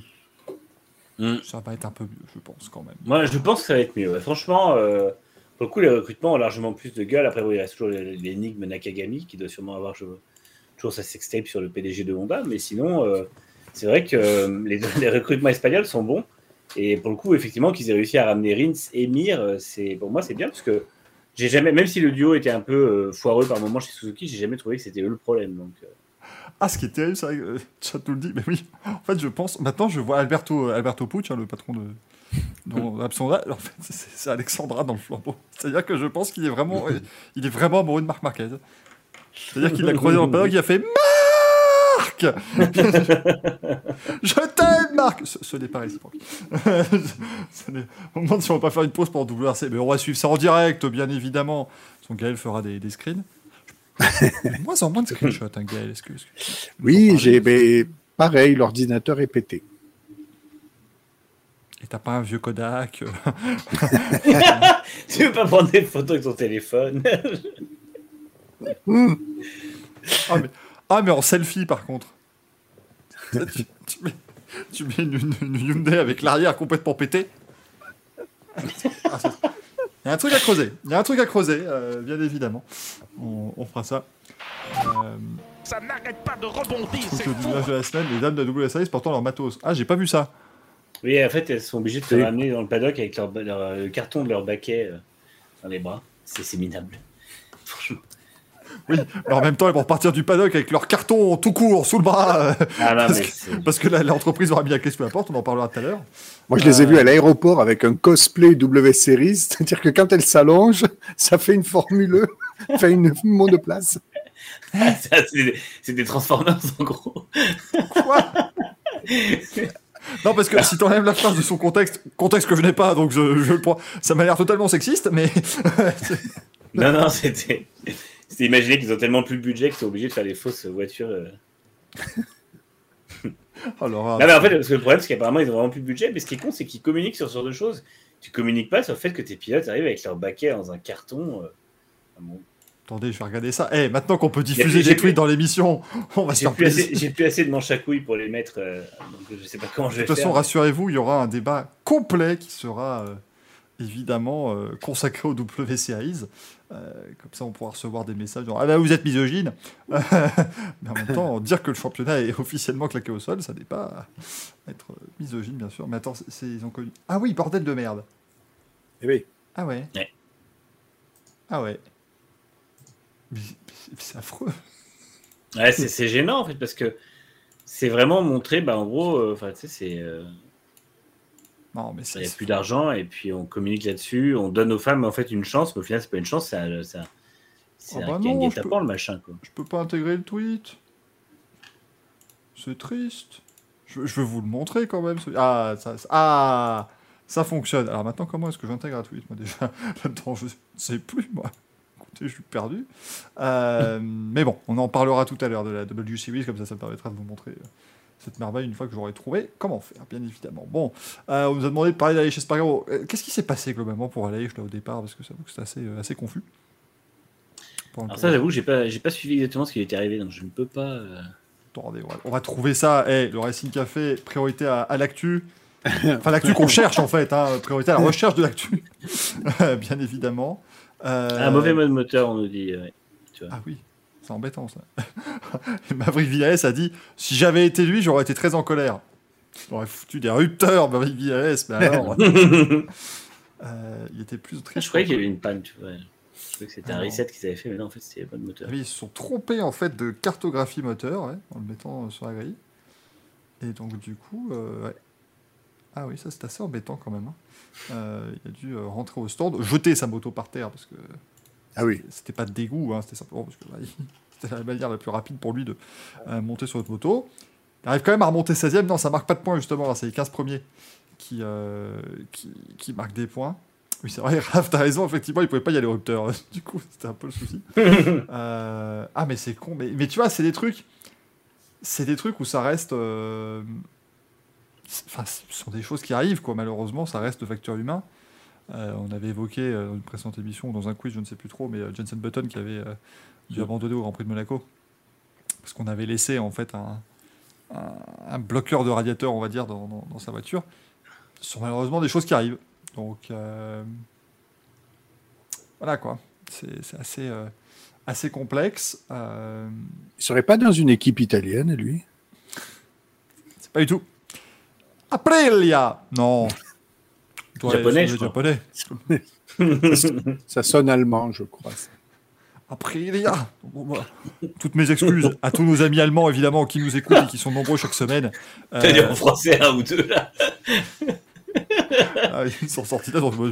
Mm. Ça va être un peu mieux, je pense quand même. Moi, je pense que ça va être mieux. ouais. Franchement, euh, pour le coup, les recrutements ont largement plus de gueule. Après, bon, il reste toujours l'énigme Nakagami qui doit sûrement avoir je- toujours sa sextape sur le PDG de Honda. Mais sinon, euh, c'est vrai que euh, les, les recrutements espagnols sont bons. Et pour le coup, effectivement, qu'ils aient réussi à ramener Rins et Mir, euh, c'est pour moi, c'est bien parce que j'ai jamais, même si le duo était un peu euh, foireux par moment chez Suzuki, j'ai jamais trouvé que c'était eux le problème. Donc, Ah, ce qui est terrible, c'est vrai que chat nous le dit, mais oui. En fait, je pense. Maintenant, je vois Alberto, Alberto Pucci, hein, le patron de. Dans en fait, c'est Alexandra dans le flambeau. C'est-à-dire que je pense qu'il est vraiment, il est vraiment amoureux de Marc Marquez. C'est-à-dire qu'il l'a croisé dans le paddock, il a fait Marc Je t'aime, Marc Ce, ce n'est pas réciproque. Ce n'est- on me demande si on va pas faire une pause pour WRC, mais on va suivre ça en direct, bien évidemment. Son Gaël fera des, des screens. moins en moins de screenshots, hein, Gaël. Est-ce que, est-ce que- Oui, j'ai, mais pareil, l'ordinateur est pété. Et t'as pas un vieux Kodak euh, Tu veux pas prendre des photos avec ton téléphone? Ah, mais, ah, mais en selfie, par contre. tu, tu mets, tu mets une, une- une Hyundai avec l'arrière complètement pété. Ah, Il y a un truc à creuser. Il y a un truc à creuser, euh, bien évidemment. On, on fera ça. Euh, Ça n'arrête pas de rebondir, c'est fou. l'image de la semaine, les dames de la portant leur matos. Ah, j'ai pas vu ça. Oui, en fait, elles sont obligées de se Oui. ramener dans le paddock avec leur, leur- le carton de leur baquet euh, dans les bras. C'est c'est minable. Franchement. Oui, mais en même temps, ils vont repartir du paddock avec leur carton tout court sous le bras. euh, Ah non, Parce mais que- parce l'entreprise aura mis la clé sous la porte, on en parlera tout à l'heure. Moi, je les ai Euh. vus à l'aéroport avec un cosplay W Series, c'est-à-dire que quand elle s'allonge, ça fait une Formule fait une monoplace. c'est des- c'est des Transformers en gros. Quoi? Non, parce que si t'enlèves la phrase de son contexte, contexte que je n'ai pas, donc je, je le prends, ça m'a l'air totalement sexiste, mais. Non, non, c'était. C'était imaginer qu'ils ont tellement plus de budget qu'ils sont obligés de faire des fausses voitures. euh. Alors, Non, mais en fait, parce que le problème, c'est qu'apparemment, ils ont vraiment plus de budget. Mais ce qui est con, c'est qu'ils communiquent sur ce genre de choses. Tu communiques pas sur le fait que tes pilotes arrivent avec leur baquet dans un carton. euh. Ah bon. attendez, je vais regarder ça. Eh, maintenant qu'on peut diffuser des tweets plus- dans l'émission, on va se faire plaisir. j'ai plus assez de manches à couilles pour les mettre. euh, donc je sais pas comment je vais De toute façon, rassurez-vous, il y aura un débat complet qui sera euh, évidemment consacré au WCAIs. Euh, comme ça, on pourra recevoir des messages genre Ah bah vous êtes misogyne Mais en même temps, dire que le championnat est officiellement claqué au sol, ça n'est pas être misogyne, bien sûr. Mais attends, c'est- ils ont connu. Ah oui, bordel de merde Eh oui. Ah ouais Ouais. Ah ouais c'est- affreux Ouais, c'est c'est gênant en fait parce que c'est vraiment montré, bah, en gros, euh, enfin, tu sais, c'est. euh, Non, mais Il n'y a plus d'argent et puis on communique là-dessus. On donne aux femmes en fait une chance, mais au final, c'est pas une chance, c'est un, c'est un, Ah un bah un non, je guet-apens, le machin. Quoi. Je peux pas intégrer le tweet. C'est triste. Je, je veux vous le montrer quand même. ce- Ah, ça, ça- ah, ça fonctionne. Alors maintenant, comment est-ce que j'intègre un tweet Moi déjà, là-dedans, je ne sais plus, moi. Écoutez, je suis perdu. Euh, mais bon, on en parlera tout à l'heure de la W Series, comme ça, ça me permettra de vous montrer euh, cette merveille une fois que j'aurai trouvé comment faire, bien évidemment. Bon, euh, on nous a demandé de parler d'Aleix Espargaro. Euh, Qu'est-ce qui s'est passé globalement pour Aleix là au départ? Parce que ça que c'était assez, euh, assez confus. Alors ça, j'avoue, j'ai pas, j'ai pas suivi exactement ce qui était arrivé, donc je ne peux pas. euh, Attendez, on va, trouver ça. Eh, le Racing Café, priorité à, à l'actu. Enfin, l'actu qu'on cherche en fait. Hein, priorité à la recherche de l'actu. Bien évidemment. Euh, Un mauvais mode moteur, on nous dit. ouais. Tu vois. Ah oui, c'est embêtant ça. Maverick Villares a dit si j'avais été lui, j'aurais été très en colère. J'aurais foutu des rupteurs, Maverick Villares. Mais alors, euh, il était plus triste. Ah, je croyais qu'il y avait une panne, tu vois. Je croyais que c'était Ah un reset qu'ils avaient fait, mais non, en fait, c'était pas de moteur. Ah oui, ils se sont trompés en fait de cartographie moteur ouais, en le mettant sur la grille. Et donc du coup, euh, ouais. ah oui, ça c'est assez embêtant quand même. hein. Euh, il a dû rentrer au stand, jeter sa moto par terre parce que Ah oui. c'était pas de dégoût, hein, c'était simplement parce que bah, c'était la manière la plus rapide pour lui de euh, monter sur notre moto. Il arrive quand même à remonter 16ème, non, ça marque pas de points justement, là, c'est les 15 premiers qui, euh, qui, qui marquent des points. Oui, c'est vrai, Raph, t'as raison, effectivement, il pouvait pas y aller au rupteur. Du coup, c'était un peu le souci. Euh, Ah, mais c'est con. Mais, mais tu vois, c'est des trucs. C'est des trucs où ça reste. euh, Enfin, ce sont des choses qui arrivent, quoi. Malheureusement, ça reste de facteur humain. Euh, on avait évoqué euh, dans une précédente émission, dans un quiz, je ne sais plus trop, mais euh, Jensen Button qui avait euh, dû abandonner au Grand Prix de Monaco. Parce qu'on avait laissé, en fait, un, un, un bloqueur de radiateur, on va dire, dans, dans- dans sa voiture. Ce sont malheureusement des choses qui arrivent. Donc. euh, Voilà, quoi. C'est c'est assez, euh, assez complexe. Euh, Il serait pas dans une équipe italienne, lui? C'est pas du tout. Aprilia Non. Toi, Japonais, c'est je crois. japonais. Ça sonne allemand, je crois. ça. Aprilia Bon, voilà. Toutes mes excuses à tous nos amis allemands, évidemment, qui nous écoutent et qui sont nombreux chaque semaine. T'as dit Euh, en français un ou deux là ah, ils sont sortis là. donc, euh,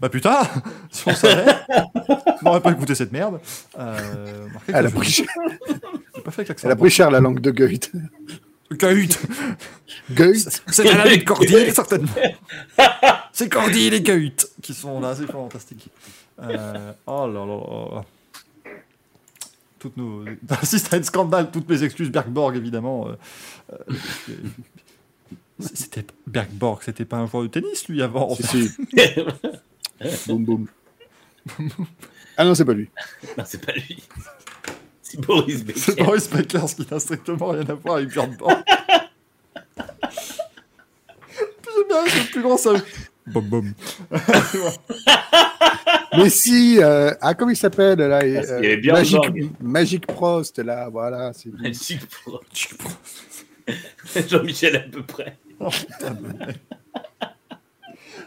Bah putain, si on savait, on n'aurait pas écouté cette merde. Euh, Elle a, pris cher, pas fait elle a pris cher la langue de Goethe. Goethe. Goethe C'est la de Cordy, certainement. C'est Cordy et les Goethe qui sont là, c'est fantastique. Euh, oh là là là. Toutes nos. Si c'était un scandale, toutes mes excuses, Bergborg évidemment. euh, euh, C'était Bergborg, c'était pas un joueur de tennis lui avant. Si, si. boum, boum. Ah non, c'est pas lui. non, c'est pas lui. C'est Boris Becker. C'est Boris Becker, ce qui n'a strictement rien à voir avec Bergborg. Puis J'aime bien, c'est le plus grand ça. Bom bom. Mais si, euh, ah, comment il s'appelle là il y avait Björn Magic, Borg. Magic Prost, là, voilà. Magic Pro. Jean-Michel à peu près.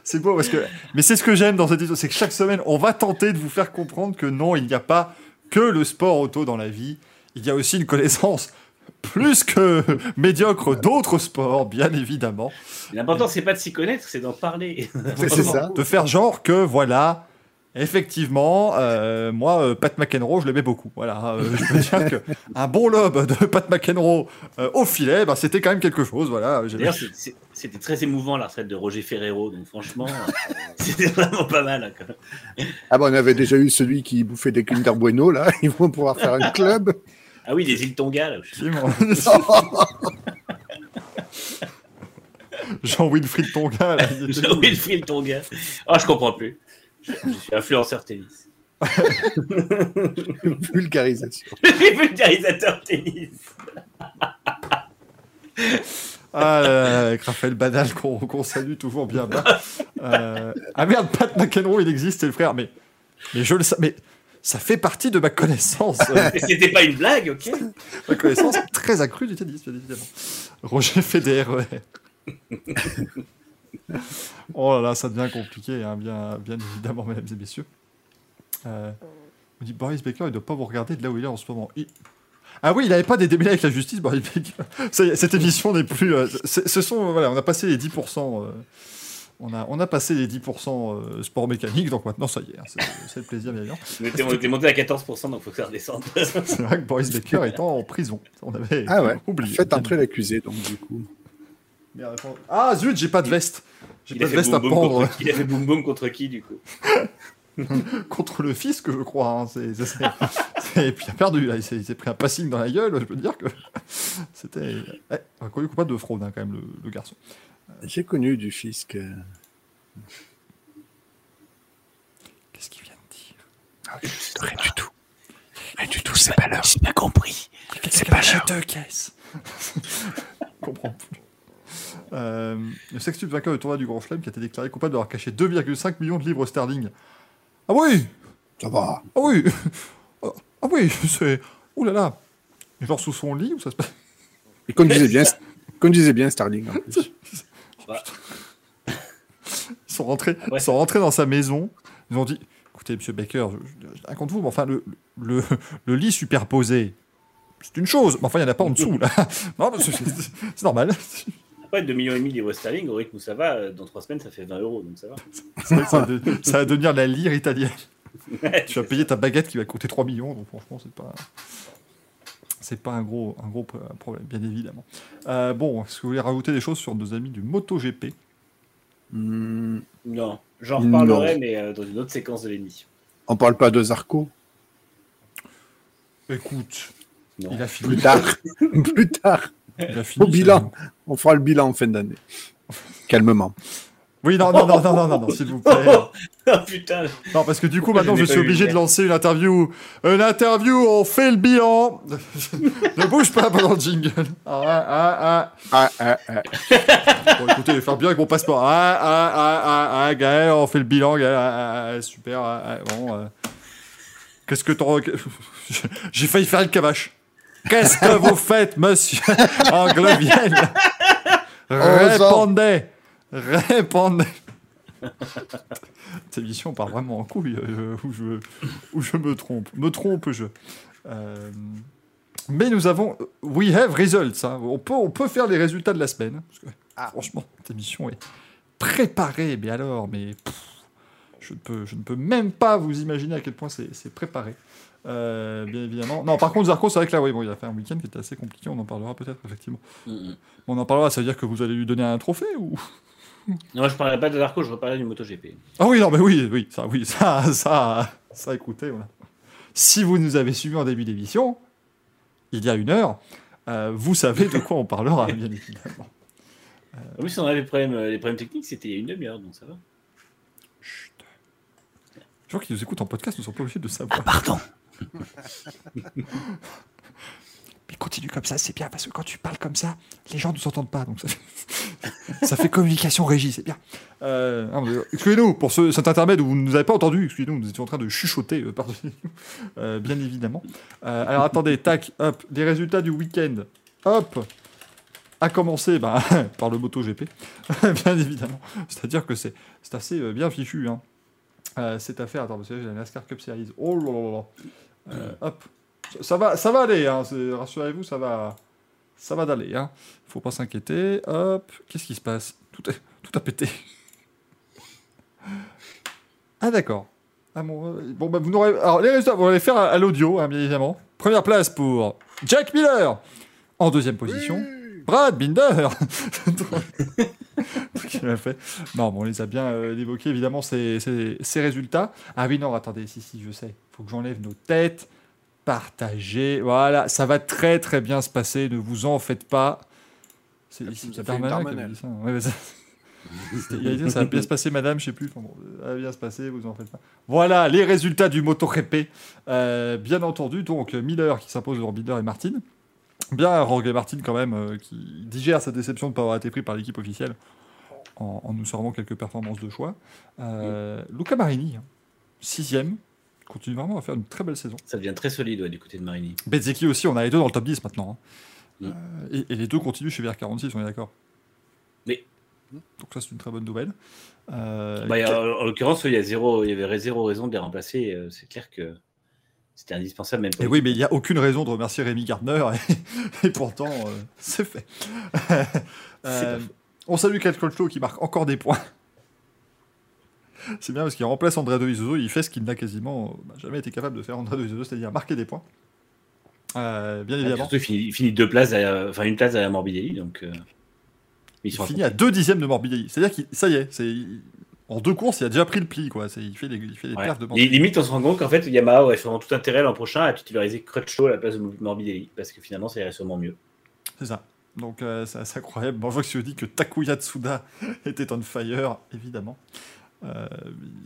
C'est beau parce que. Mais c'est ce que j'aime dans cette histoire, c'est que chaque semaine, on va tenter de vous faire comprendre que non, il n'y a pas que le sport auto dans la vie. Il y a aussi une connaissance plus que médiocre d'autres sports, bien évidemment. L'important, c'est pas de s'y connaître, c'est d'en parler. C'est ça. De faire genre que, voilà, effectivement, euh, moi, euh, Pat McEnroe, je l'aimais beaucoup. Voilà, euh, je peux dire que un bon lob de Pat McEnroe euh, au filet, bah, c'était quand même quelque chose. Voilà, D'ailleurs, c'était très émouvant la retraite de Roger Ferrero, donc franchement, euh, c'était vraiment pas mal. hein, quand même. Ah bon, on avait déjà eu celui qui bouffait des Kinder Bueno, là. Ils vont pouvoir faire un club. Ah oui, des îles Tonga, là. Jean-Wilfried Tonga, là, il était- Wilfried Tonga. Oh, je comprends plus. Je, suis influenceur tennis. Vulgarisation. Je suis vulgarisateur tennis. Ah, là, là, avec Raphaël Badal qu'on salue toujours bien bas. Euh, ah merde, Pat McEnroe, il existe, c'est le frère, mais, mais je le sais, mais ça fait partie de ma connaissance, C'était pas une blague, ok ma connaissance très accrue du tennis, bien évidemment. Roger Federer, ouais. Oh là là, ça devient compliqué, hein, bien, bien évidemment, mesdames et messieurs. Euh, on dit Boris Becker, il ne doit pas vous regarder de là où il est en ce moment. Il- Ah oui, il n'avait pas des démêlés avec la justice, Boris Becker. Cette émission n'est plus. euh, ce sont, voilà, on a passé les 10%. euh, on, a, on a passé les 10% euh, sport mécanique, donc maintenant ça y est, hein, c'est le plaisir bien évidemment. On était, on était monté à 14%, donc faut que ça redescende. C'est vrai que Boris Becker étant en prison. On avait Ah ouais. oublié. Faites entrer l'accusé, donc, du coup. Merde, attends. Ah zut, j'ai pas de veste. J'ai Il pas a, de fait veste à contre, il a fait boum boum contre qui, du coup contre le fisc, je crois. hein. C'est- c'est- c'est- c'est- Et puis il a perdu, là. Il s'est il s'est pris un passing dans la gueule. Je peux te dire que c'était. Eh, reconnu coupable de fraude, hein, quand même, le, le garçon. J'ai connu du fisc. euh, Qu'est-ce qu'il vient de dire? Rien du tout. Rien du tout, c'est pas l'heure. J'ai pas compris. C'est pas caisses. Je comprends plus. Euh, le sextuple vainqueur du tournoi du Grand Chelem qui a été déclaré coupable d'avoir caché 2,5 millions de livres sterling. Ah oui Ça va. Ah oui Ah oui, c'est. Ouh là là Genre sous son lit ou ça se passe? Et conduisait bien, conduisait bien Starling, en plus. Ils sont rentrés, Ouais. ils sont rentrés dans sa maison. Ils ont dit écoutez, monsieur Baker, je, je, je raconte vous, mais enfin, le, le, le lit superposé, c'est une chose. Mais enfin, il n'y en a pas en dessous, là. Non, c'est normal. Après, 2 millions et demi de livres sterling, au rythme où ça va, dans 3 semaines, ça fait 20 euros, donc ça va. Ça, va de- ça va devenir la lire italienne. Tu vas payer ta baguette qui va coûter 3 millions, donc franchement, c'est pas. C'est pas un gros, un gros pro- problème, bien évidemment. Euh, bon, est-ce que vous voulez rajouter des choses sur nos amis du MotoGP? Hmm, Non, j'en reparlerai, Non. mais euh, dans une autre séquence de l'émission. on parle pas de Zarco? Écoute, Non. il a fini. Plus tard. Plus tard. Au bilan. On fera le bilan en fin d'année. Calmement. Oui, non, non, non, non, non, non, non, s'il vous plaît. Oh putain Non, parce que du coup, maintenant, je suis obligé de lancer une interview. Une interview, on fait le bilan. ne bouge pas pendant le jingle. Ah, ah, Ah, ah, ah. ah. Bon, écoutez, je vais faire bien avec mon passeport. Ah, ah, ah, ah, ah, Gaël, on fait le bilan, Gaël. Ah, ah, ah, super. ah, ah, bon, euh, Qu'est-ce que t'en... J'ai failli faire le cavache. Qu'est-ce que vous faites, monsieur Anglevienne Répondez Répondez Cette émission part vraiment en couille, euh, où, je, où je me trompe. Me trompe-je. Euh, mais nous avons... We have results. hein. On, peut, on peut faire les résultats de la semaine. Parce que, Franchement, cette émission est préparée. Mais alors, mais... pff, Je ne peux, je ne peux même pas vous imaginer à quel point c'est préparé. Euh, bien évidemment. Non, par contre, Zarco, c'est vrai que là, oui, bon, il a fait un week-end qui était assez compliqué. On en parlera peut-être, effectivement. Mm, mm. On en parlera, ça veut dire que vous allez lui donner un trophée ou? Non, je parlais pas de Zarco, je reparlais du MotoGP. Ah oui, non, mais oui, oui, ça, oui, ça, ça, ça, écoutez, voilà. Si vous nous avez suivis en début d'émission, il y a une heure, euh, vous savez de quoi on parlera, bien évidemment. En plus, on avait les problèmes, euh, les problèmes techniques, c'était il y a une demi-heure, donc ça va. Les gens qui nous écoutent en podcast ne sont pas obligés de savoir. Pardon. Mais continue comme ça, c'est bien, parce que quand tu parles comme ça, les gens ne nous entendent pas. Donc ça, fait... ça fait communication régie, c'est bien. Euh, euh, excusez-nous pour ce, cet intermède où vous ne nous avez pas entendu. Excusez-nous, nous étions en train de chuchoter, euh, pardonnez-nous, Euh, bien évidemment. Euh, alors attendez, tac, hop, les résultats du week-end. Hop, à commencer bah, par le MotoGP, bien évidemment. C'est-à-dire que c'est c'est assez euh, bien fichu. Hein. Euh, cette affaire, attends, parce que j'ai la NASCAR Cup Series. Oh là là là. Euh, hop, ça- ça va, ça va aller. Hein. Rassurez-vous, ça va, ça va d'aller. Hein. Faut pas s'inquiéter. Hop, qu'est-ce qui se passe? Tout, a pété. Ah d'accord. Ah bon, bon bah, vous n'aurez. Alors les résultats, va les faire à, à l'audio, hein, bien évidemment. Première place pour Jack Miller. En deuxième position, Brad Binder. Qu'il a fait. Non, bon, on les a bien euh, évoqués, évidemment, ces, ces- ces résultats. Ah oui, non, attendez, si, si, je sais. faut que j'enlève nos têtes. Partager. Voilà, ça va très, très bien se passer. Ne vous en faites pas. C'est Ça c'est nous a fait Darmanin ça. Ouais, mais ça- Il ça va bien se passer, madame, je sais plus. Enfin bon, ça va bien se passer, vous en faites pas. Voilà les résultats du MotoGP. Euh, bien entendu, donc Miller qui s'impose devant Binder et Martin. Bien Jorge Martin quand même, euh, qui digère sa déception de ne pas avoir été pris par l'équipe officielle en, en nous servant quelques performances de choix. Euh, Luca Marini, hein, sixième, continue vraiment à faire une très belle saison. Ça devient très solide ouais, du côté de Marini. Bezzecchi aussi, on a les deux dans le top 10 maintenant. hein. Mm. Euh, et, et les deux continuent chez VR46, on est d'accord Oui. Donc ça c'est une très bonne nouvelle. Bah, a- en l'occurrence, il y, a zéro, il y avait zéro raison de les remplacer. C'est clair que c'était indispensable même. Et oui, mais il n'y a aucune raison de remercier Rémi Gardner, et, et pourtant, euh, c'est fait. Euh, on salue Cal Colcho qui marque encore des points. C'est bien parce qu'il remplace André Dovizioso, il fait ce qu'il n'a quasiment euh, bah, jamais été capable de faire André Dovizioso, c'est-à-dire marquer des points. Euh, bien Ah, évidemment. surtout, il finit, il finit deux places, enfin une place à Morbidelli, donc. euh, Il finit à deux dixièmes de Morbidelli. C'est-à-dire qu'il, ça y est, c'est, en deux courses, il a déjà pris le pli, quoi. Il fait les, il fait les Ouais. perfs de Et limite, on se rend compte qu'en fait, Yamaha aurait sûrement tout intérêt l'an prochain à titulariser Crutchlow à la place de Morbidelli, parce que finalement, ça irait sûrement mieux. C'est ça. Donc euh, c'est assez incroyable. Bon, je vois que tu dis que Takuya Tsuda était on fire, évidemment. Euh,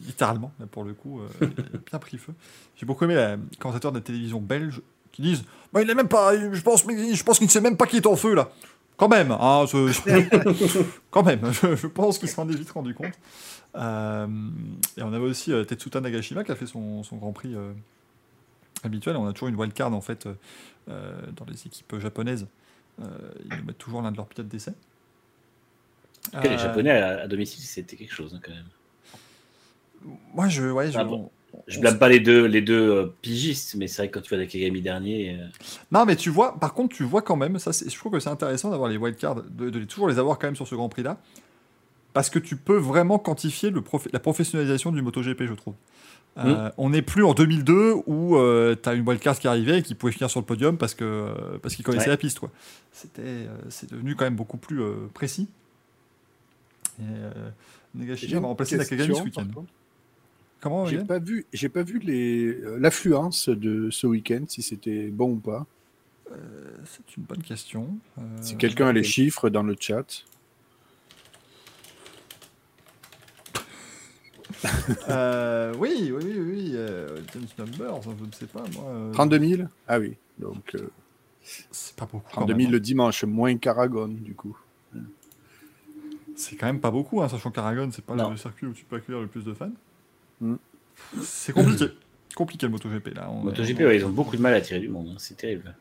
littéralement, là, pour le coup, euh, il a bien pris feu. J'ai beaucoup aimé la commentateur de la télévision belge qui disent bah, il est même pas, je pense, je pense qu'il ne sait même pas qu'il est en feu là. Quand même, hein, ce- quand même, je, je pense qu'il s'en est vite rendu compte. Euh, et on avait aussi euh, Tetsuta Nagashima qui a fait son, son Grand Prix euh, habituel. On a toujours une wildcard en fait euh, dans les équipes japonaises. Ils mettent toujours l'un de leurs pilotes d'essai. Les Japonais à, à domicile, c'était quelque chose hein, quand même. Moi, je, ouais, je, Ah bon. on- Je on blâme pas les deux, les deux pigistes, mais c'est vrai que quand tu vois Nakagami dernier, Non, mais tu vois, par contre, tu vois quand même, ça, je trouve que c'est intéressant d'avoir les wildcards, de, de les- toujours les avoir quand même sur ce Grand Prix-là, parce que tu peux vraiment quantifier le prof- la professionnalisation du MotoGP, je trouve. Euh, On n'est plus en 2002 où tu as une wildcard qui arrivait et qui pouvait finir sur le podium parce que euh, parce qu'il connaissait Ouais. la piste. quoi. C'était, euh, c'est devenu quand même beaucoup plus euh, précis. Et, euh, J'ai va remplacer question, Nakagami ce week-end. Comment J'ai pas vu, j'ai pas vu les euh, l'affluence de ce week-end, si c'était bon ou pas. C'est une bonne question. Euh, Si quelqu'un a les chiffres dans le chat. Euh, oui, oui, oui, oui. euh, James Numbers, je ne sais pas, moi. euh, 32 000 Ah oui, donc euh, C'est pas beaucoup. 32 quand 000 même, le hein. dimanche, moins qu'Aragon, du coup. C'est quand même pas beaucoup, hein, sachant qu'Aragon, c'est pas Non. le circuit où tu peux accueillir le plus de fans. Mm. C'est compliqué. compliqué le MotoGP là. On est- MotoGP, ouais, ils ont beaucoup de mal à tirer du monde, hein, c'est terrible.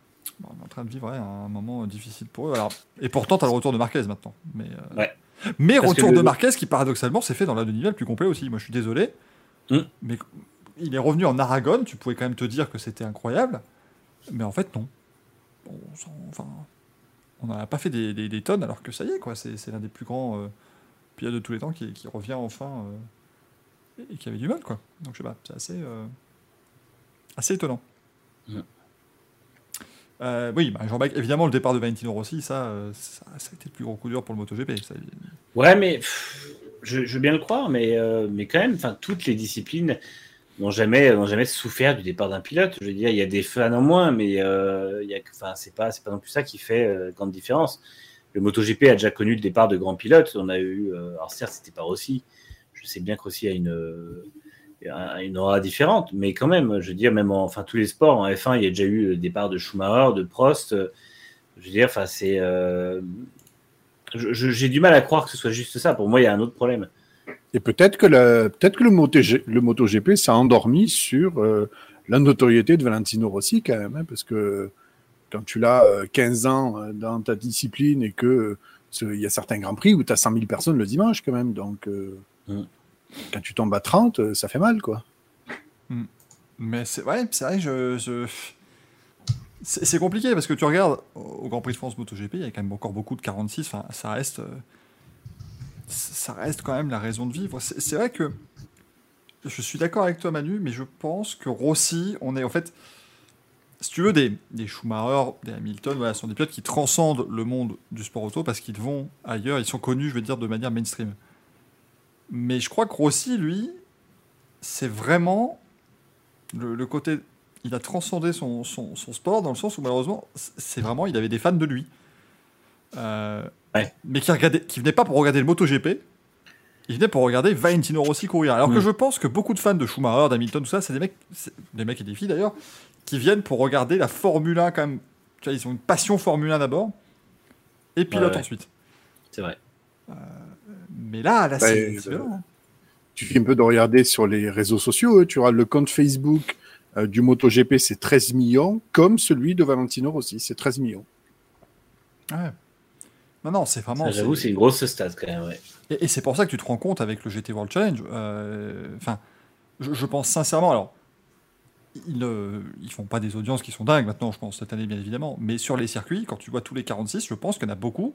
on est en train de vivre ouais, un moment difficile pour eux. Alors, et pourtant, tu as le retour de Marquez maintenant. Mais, euh, Ouais. Mais Parce retour le- de Marquez qui, paradoxalement, s'est fait dans la demi le plus complet aussi. Moi, je suis désolé. Mm. Mais il est revenu en Aragon. Tu pouvais quand même te dire que c'était incroyable. Mais en fait, non. On enfin, on n'en a pas fait des, des- des tonnes, alors que ça y est, quoi. C'est c'est l'un des plus grands euh, pilotes de tous les temps qui, qui revient enfin euh, et qui avait du mal, quoi. Donc, je sais pas, c'est assez, euh, assez étonnant. Mm. Euh, oui, bah, Jean-Baptiste, évidemment, le départ de Valentino Rossi, ça, euh, ça, a été le plus gros coup dur pour le MotoGP. Ouais, mais je, je veux bien le croire, mais, euh, quand même, toutes les disciplines n'ont jamais, souffert du départ d'un pilote. Je veux dire, il y a des fans en moins, mais euh, c'est pas, pas non plus ça qui fait grande différence. Le MotoGP a déjà connu le départ de grands pilotes. On a eu, alors certes, c'était pas Rossi. Je sais bien que Rossi a une, une aura différente, mais quand même, je veux dire, même en, enfin, tous les sports, en F1, il y a déjà eu le départ de Schumacher, de Prost. euh, Je veux dire, enfin, c'est, euh, j'ai du mal à croire que ce soit juste ça. Pour moi, il y a un autre problème. Et peut-être que, la- peut-être que le, MotoG le MotoGP s'est endormi sur euh, la notoriété de Valentino Rossi quand même, hein, parce que quand tu l'as euh, 15 ans euh, dans ta discipline et que euh, il y a certains grands prix où tu as 100 000 personnes le dimanche quand même, donc euh, Mm. Quand tu tombes à 30, euh, ça fait mal quoi. Mais c'est ouais, c'est vrai je. je- C'est compliqué parce que tu regardes au Grand Prix de France MotoGP, il y a quand même encore beaucoup de 46. Enfin, ça reste. euh, Ça reste quand même la raison de vivre. C'est vrai que. Je suis d'accord avec toi, Manu, mais je pense que Rossi, on est en fait. Si tu veux, des, des Schumacher, des Hamilton, voilà, sont des pilotes qui transcendent le monde du sport auto parce qu'ils vont ailleurs, ils sont connus, je veux dire, de manière mainstream. Mais je crois que Rossi, lui, c'est vraiment le, le côté. Il a transcendé son, son, son sport dans le sens où malheureusement, c'est vraiment. Il avait des fans de lui. Euh, Ouais. Mais qui, qui venaient pas pour regarder le MotoGP. Ils venaient pour regarder Valentino Rossi courir. Alors que je pense que beaucoup de fans de Schumacher, d'Hamilton, tout ça, c'est des mecs, des mecs et des filles d'ailleurs, qui viennent pour regarder la Formule 1 quand même. Tu vois, ils ont une passion Formule 1 d'abord, et pilote Ouais, ouais. ensuite. C'est vrai. Mais là, là, c'est euh, hein. Tu fais un peu de regarder sur les réseaux sociaux, euh, tu auras le compte Facebook euh, du MotoGP, c'est 13 millions, comme celui de Valentino Rossi, c'est 13 millions. Ouais. Non, non, c'est vraiment. J'avoue, c'est une grosse stat quand même. Ouais. Et, et c'est pour ça que tu te rends compte avec le GT World Challenge. euh, Enfin, je, je pense sincèrement. Alors, ils, euh, ils font pas des audiences qui sont dingues maintenant, je pense, cette année, bien évidemment. Mais sur les circuits, quand tu vois tous les 46, je pense qu'il y en a beaucoup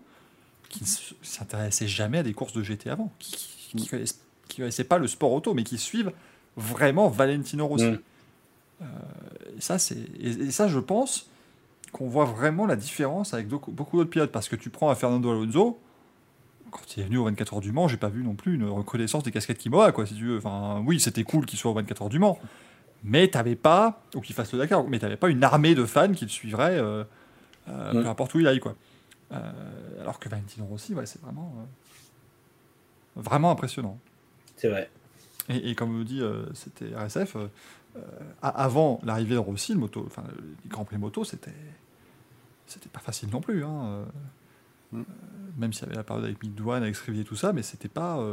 qui ne s'intéressaient jamais à des courses de GT avant, qui, connaissent, qui connaissaient pas le sport auto, mais qui suivent vraiment Valentino Rossi. Mm. Euh, et ça, c'est et, et ça, je pense qu'on voit vraiment la différence avec beaucoup, d'autres pilotes, parce que tu prends à Fernando Alonso, quand il est venu au 24 heures du Mans, j'ai pas vu non plus une reconnaissance des casquettes Kimoa, quoi, si tu veux. Enfin, oui, c'était cool qu'il soit au 24 heures du Mans, mais t'avais pas, ou qu'il fasse le Dakar, mais t'avais pas une armée de fans qui le suivraient, euh, euh, Mm. peu importe où il aille, quoi. Euh, alors que Valentino Rossi, ouais, c'est vraiment, euh, vraiment impressionnant. C'est vrai. Et, et comme vous dit, euh, c'était RSF. euh, avant l'arrivée de Rossi, le moto, enfin, les Grands Prix moto, c'était, c'était pas facile non plus. hein, Mm. même s'il y avait la période avec Mick Doohan, avec Scrivier et tout ça, mais c'était pas.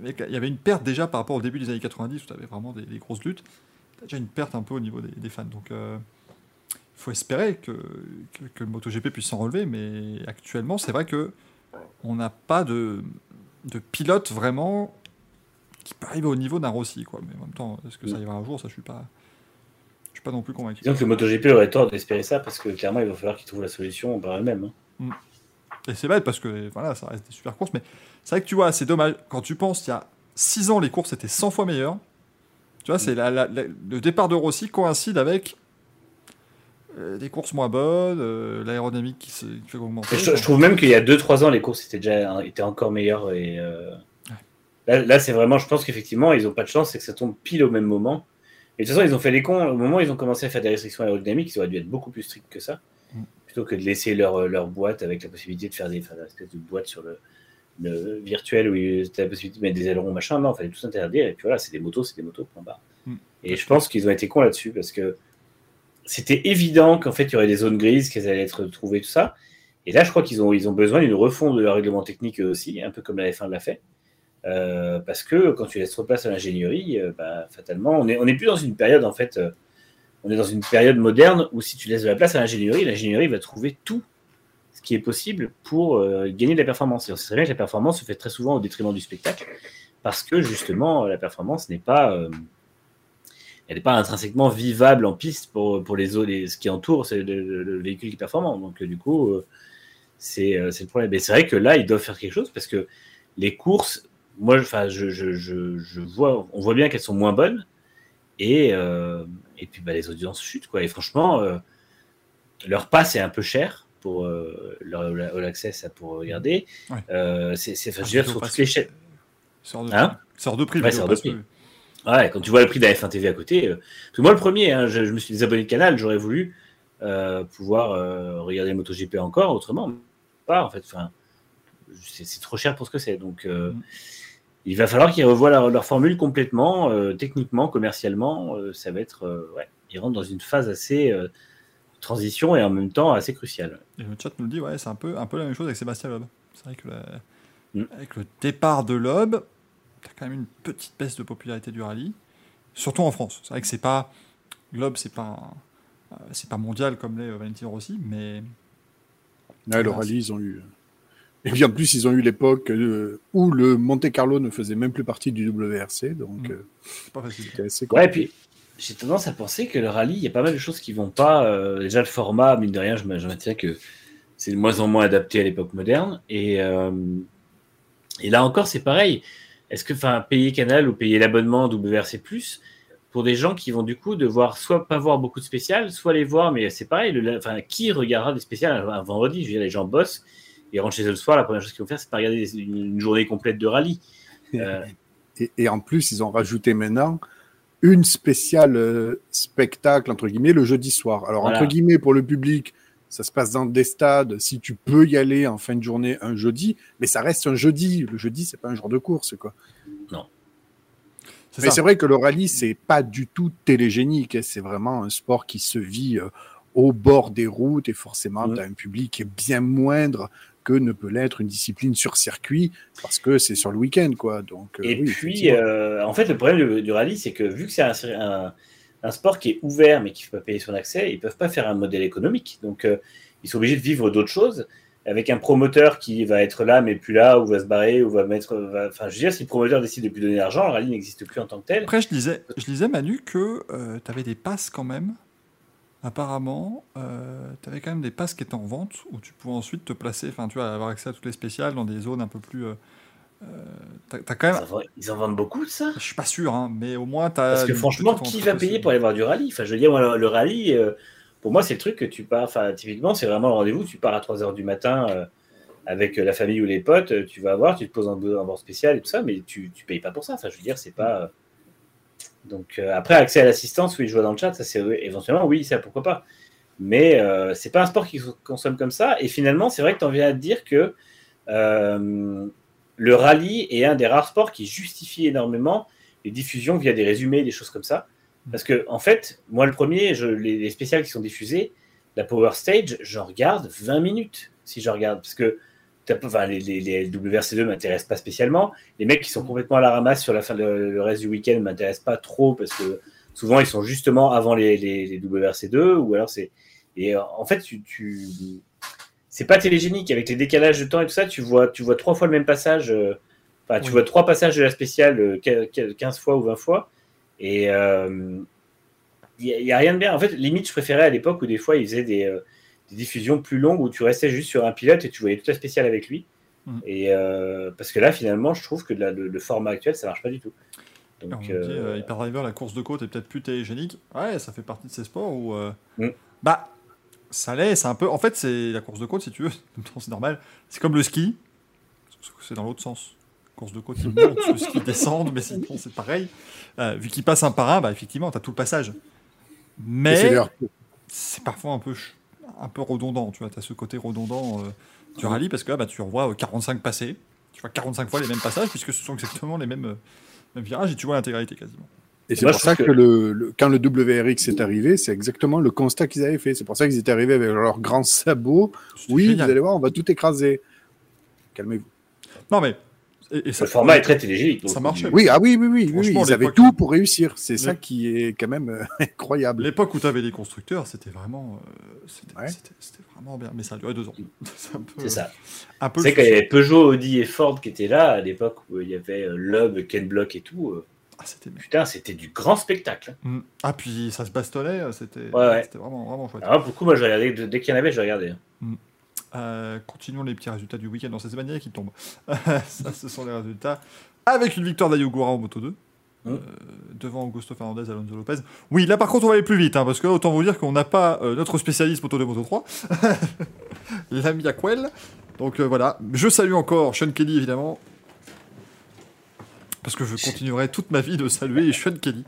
il y avait- une perte déjà par rapport au début des années 90 où tu avais vraiment des, des grosses luttes. T'as déjà une perte un peu au niveau des, des fans. Donc, faut espérer que, que, que le MotoGP puisse s'en relever, mais actuellement, c'est vrai que on n'a pas de, de pilote vraiment qui peut arriver au niveau d'un Rossi, quoi. Mais en même temps, est-ce que ça arrivera un jour Ça, je suis pas, je suis pas non plus convaincu. Disons que le MotoGP aurait tort d'espérer ça parce que clairement, il va falloir qu'ils trouvent la solution par eux-mêmes. hein. Et c'est bête parce que voilà, ça reste des super courses, mais c'est vrai que tu vois, c'est dommage quand tu penses il y a 6 ans, les courses étaient 100 fois meilleures. Tu vois, c'est la- la- la- le départ de Rossi coïncide avec euh, des courses moins bonnes, euh, l'aérodynamique qui, qui fait augmenter. Je, je trouve même qu'il y a 2-3 ans, les courses étaient déjà étaient encore meilleures. Et, euh, Là, là, c'est vraiment, je pense qu'effectivement, ils n'ont pas de chance, c'est que ça tombe pile au même moment. Et de toute façon, ils ont fait les cons. Au moment où ils ont commencé à faire des restrictions aérodynamiques, ils auraient dû être beaucoup plus stricts que ça. Mm. Plutôt que de laisser leur, leur boîte avec la possibilité de faire des, des espèces de boîtes sur le, le virtuel où tu as la possibilité de mettre des ailerons, machin. Non, il fallait tout interdire. Et puis voilà, c'est des motos, c'est des motos, point barre. Mm. Et je pense qu'ils ont été cons là-dessus parce que c'était évident qu'en fait, il y aurait des zones grises, qu'elles allaient être trouvées, tout ça. Et là, je crois qu'ils ont, ils ont besoin d'une refonte de leur règlement technique aussi, un peu comme la F1 l'a fait. Euh, parce que quand tu laisses trop place à l'ingénierie, euh, bah, fatalement, on n'est on est plus dans une période, en fait, euh, on est dans une période moderne où si tu laisses de la place à l'ingénierie, l'ingénierie va trouver tout ce qui est possible pour euh, gagner de la performance. Et on sait très bien que la performance se fait très souvent au détriment du spectacle, parce que justement, la performance n'est pas, elle n'est pas intrinsèquement vivable en piste pour, pour les les- ce qui entoure c'est le, le- le véhicule qui est performant. Donc euh, du coup, euh, c'est euh, c'est le problème. Mais c'est vrai que là, ils doivent faire quelque chose parce que les courses moi, enfin, je, je, je, je vois, on voit bien qu'elles sont moins bonnes. Et, euh, et puis bah, les audiences chutent. Quoi. Et franchement, euh, leur passe est un peu cher pour euh, leur All Access pour regarder. Ouais. C'est, c'est, Ah, sur toutes les chaînes. Sort de, Hein? sort de prix. Ouais, sort de prix. Ouais, quand tu vois le prix de la F1 TV à côté. euh, parce que moi, le premier, hein, je, je me suis désabonné de canal, j'aurais voulu euh, pouvoir euh, regarder MotoGP encore autrement. Pas, en fait. Enfin, c'est, trop cher pour ce que c'est. Donc, Mm. il va falloir qu'ils revoient leur, leur formule complètement, techniquement, commercialement. ça va être. ouais, ils rentrent dans une phase assez. transition et en même temps assez cruciale. Et le chat nous le dit, ouais, c'est un peu, un peu la même chose avec Sébastien Loeb. C'est vrai que la- Mm. avec le départ de Loeb, t'as quand même une petite baisse de popularité du rallye, surtout en France. C'est vrai que c'est pas Loeb, c'est pas euh, c'est pas mondial comme l'est euh, Valentino Rossi, mais Ouais, le rallye, ils ont eu. Et puis en plus, ils ont eu l'époque euh, où le Monte Carlo ne faisait même plus partie du WRC, donc Mm. euh, c'est pas facile. c'était assez Ouais, et puis j'ai tendance à penser que le rallye, il y a pas mal de choses qui vont pas. euh, déjà, le format, mine de rien, je maintiens que c'est de moins en moins adapté à l'époque moderne. Et, euh, et là encore, c'est pareil. Est-ce que enfin, payer Canal ou payer l'abonnement WRC pour des gens qui vont du coup devoir soit pas voir beaucoup de spéciales, soit les voir, mais c'est pareil. Le, enfin, qui regardera des spéciales un, vendredi? Je veux dire, les gens bossent, ils rentrent chez eux le soir, la première chose qu'ils vont faire, c'est pas regarder une, une journée complète de rallye. Euh, Et, et en plus, ils ont rajouté maintenant une spéciale euh, spectacle, entre guillemets, le jeudi soir. Alors, Voilà. entre guillemets, pour le public, ça se passe dans des stades, si tu peux y aller en fin de journée un jeudi, mais ça reste un jeudi. Le jeudi, c'est pas un jour de course, quoi. C'est Mais c'est vrai que le rallye, c'est pas du tout télégénique. hein. C'est vraiment un sport qui se vit euh, au bord des routes et forcément, Mm. tu as un public qui est bien moindre que ne peut l'être une discipline sur circuit parce que c'est sur le week-end, quoi. Donc, euh, Et oui, puis, euh, en fait, le problème du, du rallye, c'est que vu que c'est un, un- un sport qui est ouvert mais qui ne peut pas payer son accès, ils ne peuvent pas faire un modèle économique. Donc, euh, ils sont obligés de vivre d'autres choses avec un promoteur qui va être là mais plus là, ou va se barrer, ou va mettre. Enfin, je veux dire, si le promoteur décide de plus donner d'argent, le rallye n'existe plus en tant que tel. Après, je disais, je disais Manu que tu avais des passes quand même. Apparemment, tu avais quand même des passes qui étaient en vente où tu pouvais ensuite te placer, enfin, tu vois, avoir accès à toutes les spéciales dans des zones un peu plus. Euh, euh, t'as, t'as quand Ils même. en, vendent- ils en vendent beaucoup de ça? Je suis pas sûr, hein, mais au moins t'as. Parce que franchement, qui va payer pour aller voir du rallye? Enfin, je veux dire, moi, le, le rallye, euh, pour moi, c'est le truc que tu pars. Enfin, typiquement, c'est vraiment le rendez-vous. Tu pars à 3 h du matin euh, avec la famille ou les potes, tu vas voir, tu te poses en, en bord spécial et tout ça, mais tu, tu payes pas pour ça. Enfin, je veux dire, c'est pas. euh, Donc, après, accès à l'assistance, oui, je vois dans le chat, ça c'est éventuellement, oui, ça pourquoi pas. Mais c'est pas un sport qui consomme comme ça. Et finalement, c'est vrai que tu en viens à te dire que le rallye est un des rares sports qui justifie énormément les diffusions via des résumés, des choses comme ça. Parce que, en fait, moi, le premier, je, les, les spéciales qui sont diffusées, la Power Stage, j'en regarde 20 minutes si je regarde. Parce que enfin, les, les, les WRC2 ne m'intéressent pas spécialement. Les mecs qui sont complètement à la ramasse sur la fin le reste du week-end ne m'intéressent pas trop parce que souvent ils sont justement avant les, les, les WRC2 ou alors c'est. Et en fait, tu... C'est pas télégénique avec les décalages de temps et tout ça. Tu vois, tu vois trois fois le même passage. euh, Enfin, tu Oui. vois trois passages de la spéciale euh, quin- quin- 15 fois ou 20 fois. Et euh, il n'y a, rien de bien. En fait, limite, je préférais à l'époque où des fois ils faisaient des, euh, des diffusions plus longues où tu restais juste sur un pilote et tu voyais toute la spéciale avec lui. Mhm. Et euh, parce que là, finalement, je trouve que la- le, le format actuel, ça marche pas du tout. On Donc, dit, euh, euh, Hyper Driver, la course de côte est peut-être plus télégénique. Ouais, ça fait partie de ces sports où. euh, Mm. Bah, ça l'est, c'est un peu. En fait, c'est la course de côte, si tu veux. En même temps, c'est normal. C'est comme le ski. C'est dans l'autre sens. Course de côte, ils montent, le ski descendent, mais sinon, c'est pareil. Euh, vu qu'ils passent un par un, bah, effectivement, tu as tout le passage. Mais c'est parfois un peu, un peu redondant. Tu vois, as ce côté redondant euh, du rallye parce que là, bah, tu revois euh, 45 passés. Tu vois 45 fois les mêmes passages puisque ce sont exactement les mêmes, euh, mêmes virages et tu vois l'intégralité quasiment. Et c'est pour ça que, que- le, le- quand le WRX est arrivé, c'est exactement le constat qu'ils avaient fait. C'est pour ça qu'ils étaient arrivés avec leurs grands sabots. Oui, génial. vous allez voir, on va tout écraser. Calmez-vous. Non, mais. Et, et ça, le format est très télégénique. donc, Ça marchait. Oui, ah oui, oui, oui, oui, ils avaient tout pour réussir. C'est ça qui est quand même euh, incroyable. L'époque où tu avais les constructeurs, c'était vraiment, euh, c'était, Ouais. c'était- c'était vraiment bien. Mais ça a duré deux ans. c'est un peu, C'est ça. Un peu C'est le qu'il y avait Peugeot, Audi et Ford qui étaient là à l'époque où il y avait euh, Loeb, Ken Block et tout. Ah, c'était. Putain, c'était du grand spectacle. Mm. Ah, puis ça se bastonnait, euh, c'était, Ouais, ouais. c'était vraiment, vraiment chouette. Alors, beaucoup, moi, je regardais, dès qu'il y en avait, je regardais. Euh, continuons les petits résultats du week-end. Non, c'est Zemania qui tombe. ça, ce sont les résultats avec une victoire d'Ayogura en Moto 2. Mm. euh, devant Augusto Fernandez Alonso Lopez. Oui, là par contre on va aller plus vite, hein, parce que autant vous dire qu'on n'a pas euh, notre spécialiste Moto 2, Moto 3, l'ami Aquel. Donc voilà, je salue encore Sean Kelly évidemment, parce que je continuerai toute ma vie de saluer Sean Kelly,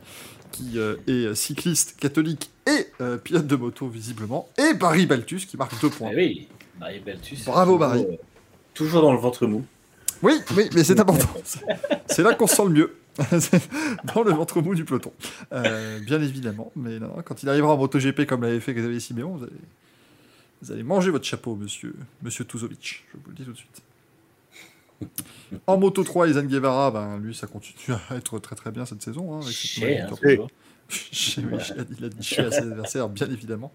qui euh, est cycliste catholique et euh, pilote de moto visiblement, et Barry Baltus qui marque deux points. Eh oui, Barry Baltus. Bravo, Barry. euh, Toujours dans le ventre mou. Oui, oui, mais c'est important. C'est là qu'on se sent le mieux. Dans le ventre mou du peloton. Euh, bien évidemment. Mais non, quand il arrivera en MotoGP comme l'avait fait Xavier Siméon, vous allez, vous allez manger votre chapeau, monsieur, monsieur Tuzovic. Je vous le dis tout de suite. En Moto 3, Izan Guevara, ben, lui, ça continue à être très très bien cette saison. hein, avec cette Chier, hein. Chez- oui, il a dit- chez à ses adversaires, bien évidemment.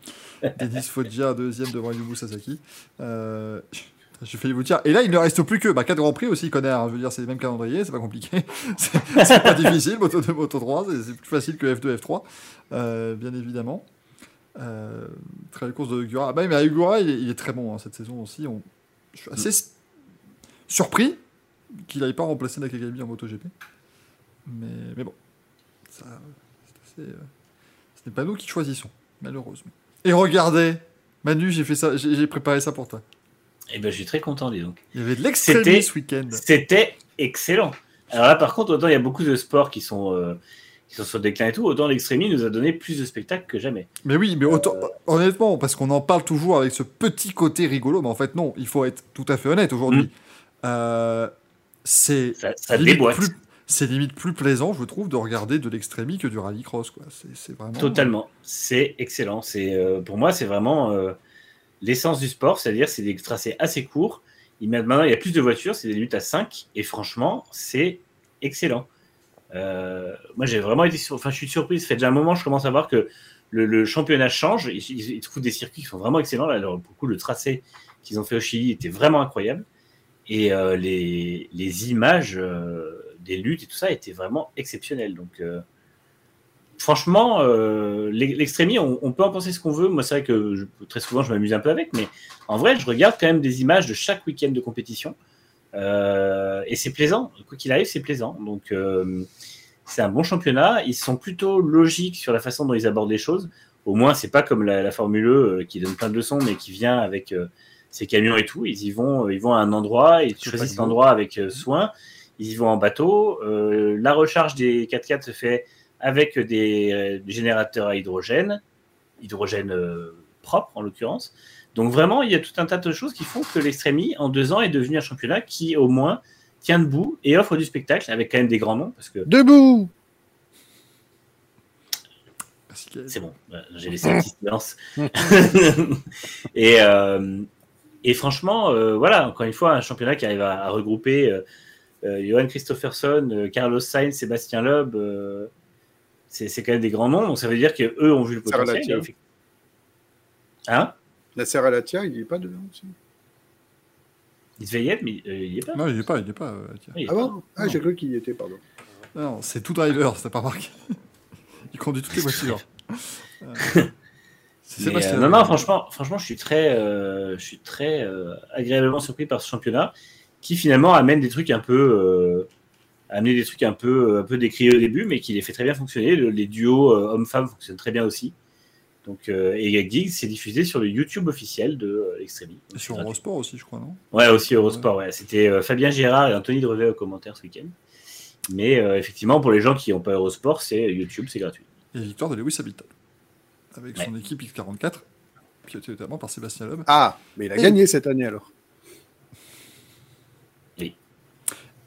Denis Foggia, deuxième devant Yubu Sasaki. Euh, J'ai failli vous dire. Et là, il ne reste plus que bah, 4 Grands Prix aussi, connard. hein. Je veux dire, c'est le même calendrier, c'est pas compliqué. c'est pas difficile, Moto 2, Moto 3, c'est plus facile que F2, F3, euh, bien évidemment. Euh, très belle course de Gura. Ah bah, mais Gura, il, est- il est très bon hein, cette saison aussi. On... Je suis assez s- surpris qu'il n'aille pas remplacer Nakagami en MotoGP. Mais, mais bon, ça, c'est assez, euh, ce n'est pas nous qui choisissons, malheureusement. Et regardez, Manu, j'ai fait ça, j'ai préparé ça pour toi. Eh ben, je suis très content, dis donc. Il y avait de l'extrémie ce week-end. C'était excellent. Alors là, par contre, autant il y a beaucoup de sports qui sont, euh, qui sont sur le déclin et tout, autant l'extrémie nous a donné plus de spectacles que jamais. Mais oui, mais autant, honnêtement, parce qu'on en parle toujours avec ce petit côté rigolo, mais en fait, non, il faut être tout à fait honnête aujourd'hui. Euh, c'est Ça, ça limite plus- c'est limite plus plaisant, je trouve, de regarder de l'extrémie que du rallycross. quoi. C'est c'est vraiment. Totalement. C'est excellent. C'est euh, pour moi, c'est vraiment euh, l'essence du sport, c'est-à-dire c'est des tracés assez courts. Il maintenant, il y a plus de voitures, c'est des luttes à 5 et franchement, c'est excellent. Euh, moi, j'ai vraiment été sur... enfin, je suis surpris. Ça fait déjà un moment, je commence à voir que le, le championnat change. Ils, ils- ils trouvent des circuits qui sont vraiment excellents. Là, alors, pour le coup, le tracé qu'ils ont fait au Chili était vraiment incroyable. Et euh, les, images euh, des luttes et tout ça étaient vraiment exceptionnelles. Donc, euh, franchement, euh, l'e- l'extrémie, on, peut en penser ce qu'on veut. Moi, c'est vrai que très souvent, je m'amuse un peu avec, mais en vrai, je regarde quand même des images de chaque week-end de compétition. Et c'est plaisant. Quoi qu'il arrive, c'est plaisant. Donc, c'est un bon championnat. Ils sont plutôt logiques sur la façon dont ils abordent les choses. Au moins, c'est pas comme la, Formule E qui donne plein de leçons, mais qui vient avec euh, ses camions et tout. Ils y vont, ils vont à un endroit, ils choisissent l'endroit avec euh, soin. Ils y vont en bateau. Euh, la recharge des 4x4 se fait avec des, euh, des générateurs à hydrogène, hydrogène euh, propre en l'occurrence. Donc vraiment, il y a tout un tas de choses qui font que l'extrémie, en deux ans, est devenu un championnat qui, au moins, tient debout et offre du spectacle avec quand même des grands noms, parce que Debout c'est bon, euh, j'ai laissé un petit silence. et, euh, et franchement, euh, voilà, encore une fois, un championnat qui arrive à, à regrouper euh, euh, Johan Christopherson, euh, Carlos Sainz, Sébastien Loeb, euh, c'est c'est quand même des grands noms, donc ça veut dire qu'eux ont vu le potentiel. Latia. et- Hein? La Serra Latia, il n'est pas dedans aussi. Il devait y être, mais euh, il n'y est pas. Non, il n'est pas, il est pas. euh. Il y est Ah pas. bon? Ah, j'ai cru qu'il y était, pardon. Non, c'est tout driver, t'as pas remarqué Il conduit toutes les voitures. Euh, non, non, franchement, franchement, je suis très, euh, je suis très euh, agréablement surpris par ce championnat qui finalement amène des trucs un peu, euh, amener des trucs un peu, un peu décriés au début, mais qui les fait très bien fonctionner. Le- les duos hommes-femmes fonctionnent très bien aussi. Donc, et Gigs, c'est diffusé sur le YouTube officiel de l'Extremi. Et sur Eurosport aussi, je crois, non? Ouais, aussi Eurosport. Ouais. C'était Fabien Gérard et Anthony Drevet au commentaire ce week-end. Mais effectivement, pour les gens qui n'ont pas Eurosport, c'est YouTube, c'est gratuit. Et victoire de Lewis Hamilton. Avec Ouais. son équipe X44, pilotée notamment par Sébastien Loeb. Ah, mais il a Et- gagné cette année alors.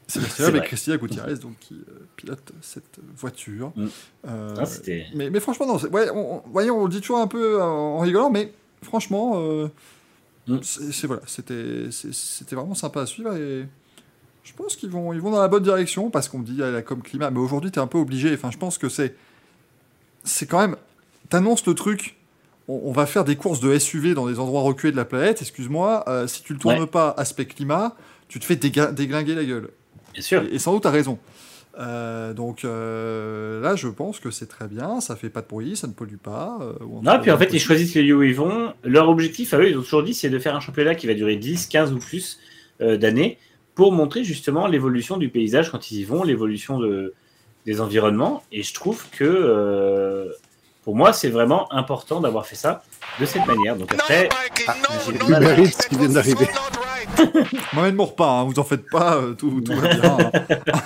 Sébastien C'est Loeb et. Christina Gutiérrez, donc, qui euh, pilotent cette voiture. Mm. Euh, Ah, c'était- mais, mais franchement, non, ouais, on, on- voyons, on le dit toujours un peu en, en rigolant, mais franchement, euh, Mm. c'est voilà, c'était vraiment sympa à suivre et je pense qu'ils vont, ils vont dans la bonne direction parce qu'on me dit, ah, la com climat, mais aujourd'hui, tu es un peu obligé. Enfin, je pense que c'est c'est quand même. T'annonces le truc. On, on va faire des courses de SUV dans des endroits reculés de la planète. Excuse-moi, euh, si tu le tournes Ouais. pas aspect climat, tu te fais déglinguer la gueule. Bien sûr. Et, et sans doute, tu as raison. Euh, donc euh, là, je pense que c'est très bien. Ça fait pas de bruit, ça ne pollue pas. euh, Non, puis en fait, ils choisissent le lieu où ils vont. Leur objectif, à eux, ils ont toujours dit, c'est de faire un championnat qui va durer 10, 15 ou plus d'années pour montrer justement l'évolution du paysage quand ils y vont, l'évolution de, des environnements. Et je trouve que pour moi, c'est vraiment important d'avoir fait ça de cette manière. Donc après, j'ai Uber Eats qui vient d'arriver. M'emmène mon repas, hein, vous en faites pas, euh, tout, tout va bien. hein.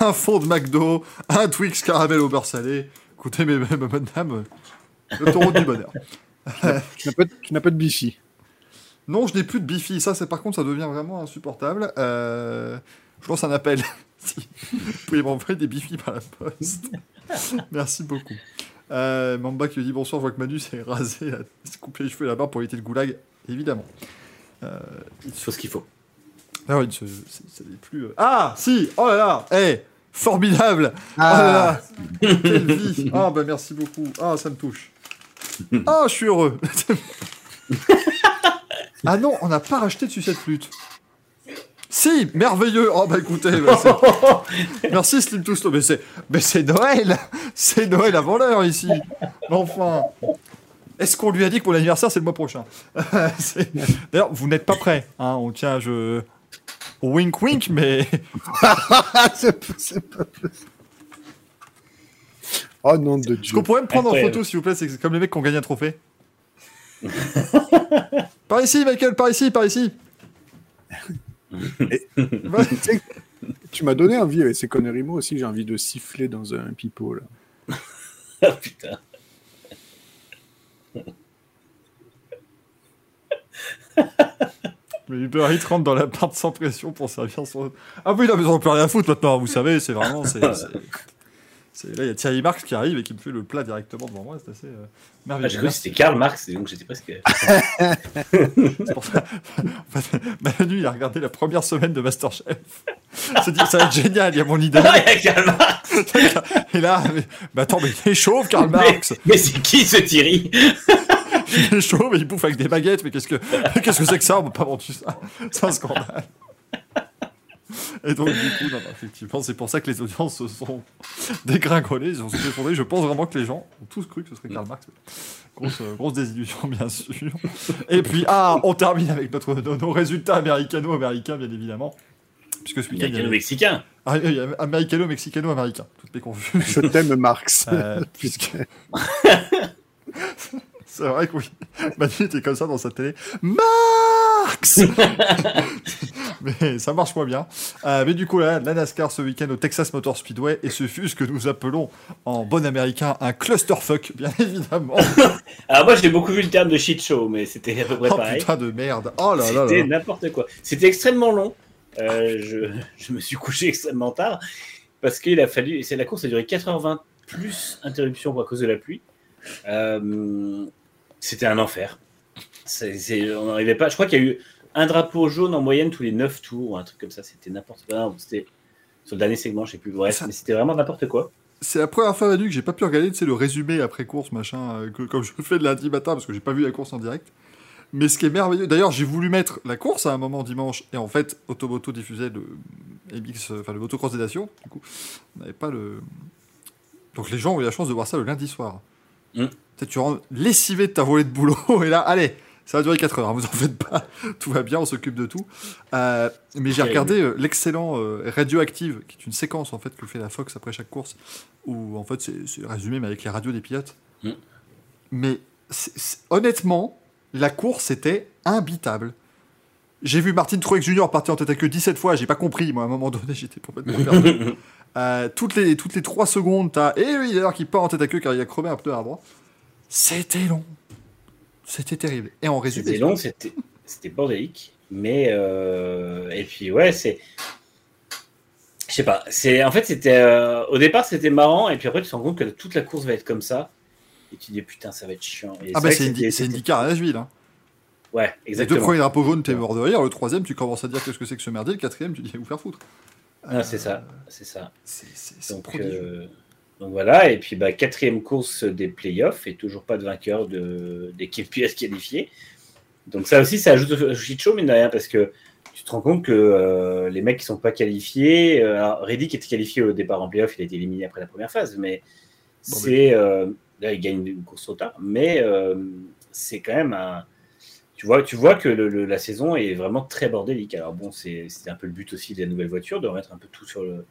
un fond de McDo, un Twix caramel au beurre salé. Écoutez, mes, mes bonnes dames, euh, le taureau du bonheur. Tu n'as pas, de- pas bifi. Non, je n'ai plus de Bifi. Ça, c'est par contre, ça devient vraiment insupportable. Euh, je lance un appel. si vous pouvez m'envoyer des Bifi par la poste. Merci beaucoup. Euh, Mamba qui dit bonsoir, je vois que Manu s'est rasé, a- s'est coupé les cheveux et la barbe pour éviter le goulag. Évidemment. Euh, il faut ce qu'il faut. ah oui, ce- plus. euh, Ah, si Oh là là Eh Formidable Ah. Oh là là Quelle vie Ah, bah merci beaucoup. Ah, ça me touche. Ah, je suis heureux Ah non, on n'a pas racheté de sucette flûte. Si, merveilleux. Oh bah écoutez, bah, c'est- merci Slim to Slow. Mais c'est, mais c'est Noël, c'est Noël avant l'heure ici. Enfin, est-ce qu'on lui a dit que mon anniversaire c'est le mois prochain? D'ailleurs, vous n'êtes pas prêt. Hein, on tient, je wink wink, mais Ah, c'est pas- possible. Oh nom de Dieu. qu'on pourrait me prendre en Incroyable. photo s'il vous plaît? C'est comme les mecs qui ont gagné un trophée. par ici, Michael, par ici, par ici. Tu m'as donné envie avec ces conneries. Moi aussi, j'ai envie de siffler dans un pipeau. Là. Ah, putain. Mais Uber Eats rentre dans l'appart sans pression pour servir son. Ah oui, là, mais on peut rien à foutre maintenant, vous savez, c'est vraiment. c'est- c'est- c'est- Là, il y a Thierry Marx qui arrive et qui me fait le plat directement devant moi, c'est assez euh, Ah, merveilleux. j'ai cru que c'était Karl Marx, et donc j'étais presque. C'est pour ça. En fait, Manu, il a regardé la première semaine de Masterchef. Il s'est dit, ça va être génial, il y a mon idole. Ah, il y a Karl Marx Et là, mais, mais attends, mais il est chauve, Karl Marx. Mais c'est qui ce Thierry? Il est chauve et il bouffe avec des baguettes. Mais qu'est-ce que qu'est-ce que c'est que ça? On m'a pas vendu ça. C'est un scandale. Et donc, du coup, non, non, effectivement, c'est pour ça que les audiences se sont dégringolées. Ils ont se effondré. Je pense vraiment que les gens ont tous cru que ce serait Karl Marx. Grosse, euh, grosse désillusion, bien sûr. Et puis, ah, on termine avec notre, nos, nos résultats américano-américains, bien évidemment. Puisque ce week-end, il y Américano avait- mexicain. ah, américano-mexicano-américain. Toutes les confuses. Je t'aime, Marx. Euh, puisque. C'est vrai que oui. Manu était comme ça dans sa télé. Marx Mais ça marche moins bien. Euh, mais du coup, là, la NASCAR ce week-end au Texas Motor Speedway et ce fut ce que nous appelons en bon américain un clusterfuck, bien évidemment. Alors moi j'ai beaucoup vu le terme de shit show, mais c'était à peu près Oh pareil. putain de merde. Oh là là C'était n'importe quoi. C'était extrêmement long. Euh, je, je me suis couché extrêmement tard parce qu'il a fallu. La course a duré 4h20 plus interruption à cause de la pluie. Euh, C'était un enfer. On n'arrivait pas. Je crois qu'il y a eu un drapeau jaune en moyenne tous les 9 tours ou un truc comme ça. C'était n'importe quoi. C'était sur le dernier segment, je sais plus. Bref, Ça- mais c'était vraiment n'importe quoi. C'est la première fois, Manu, que j'ai pas pu regarder le résumé après course, machin, euh, que, comme je le fais le lundi matin, parce que j'ai pas vu la course en direct. Mais ce qui est merveilleux, d'ailleurs, j'ai voulu mettre la course à un moment dimanche, et en fait, Automoto diffusait le MX, enfin le Motocross des Nations, du coup, on n'avait pas le. Donc les gens ont eu la chance de voir ça le lundi soir. Mm. Tu rentres lessivé de ta volée de boulot, et là, allez, ça va durer 4 heures, hein, vous en faites pas, tout va bien, on s'occupe de tout. Euh, mais j'ai regardé euh, l'excellent euh, Radioactive, qui est une séquence en fait que fait la Fox après chaque course, où en fait c'est résumé mais avec les radios des pilotes. Mm. Mais honnêtement, la course était imbitable. J'ai vu Martin Truex Jr. partir en tête à queue 17 fois, j'ai pas compris, moi à un moment donné j'étais complètement perdu. Euh, toutes, les, toutes les 3 secondes, t'as. Et oui, d'ailleurs, qui part en tête à queue car il a crevé un pneu à droite. C'était long. C'était terrible. Et en résumé. C'était long, c'était bordélique, mais euh, et puis ouais, c'est je sais pas, c'est en fait c'était euh, au départ c'était marrant et puis après tu te rends compte que toute la course va être comme ça et tu te dis putain ça va être chiant. Et Ah bah c'est c'était- IndyCar à Nashville. Hein. Ouais, Les deux exactement. premiers drapeaux jaunes, t'es mort de rire. Le troisième, tu commences à dire qu'est-ce que c'est que ce merdier. Le quatrième, tu dis vous faire foutre. Ah, c'est ça, c'est ça. C'est c'est- c'est Donc, prodigieux. euh, donc voilà, et puis bah, quatrième course des playoffs et toujours pas de vainqueur de- d'équipe pièce qualifiée. Donc ça aussi, ça ajoute au shit show, mine de rien, parce que tu te rends compte que euh, les mecs qui sont pas qualifiés, euh, alors Reddick était qualifié au départ en playoff, il a été éliminé après la première phase, mais Bon, c'est euh, là il gagne une course trop tard, mais euh, c'est quand même un tu vois, tu vois que le- le- la saison est vraiment très bordélique. Alors bon, c'est c'est un peu le but aussi de la nouvelle voiture, de remettre un peu tout sur le,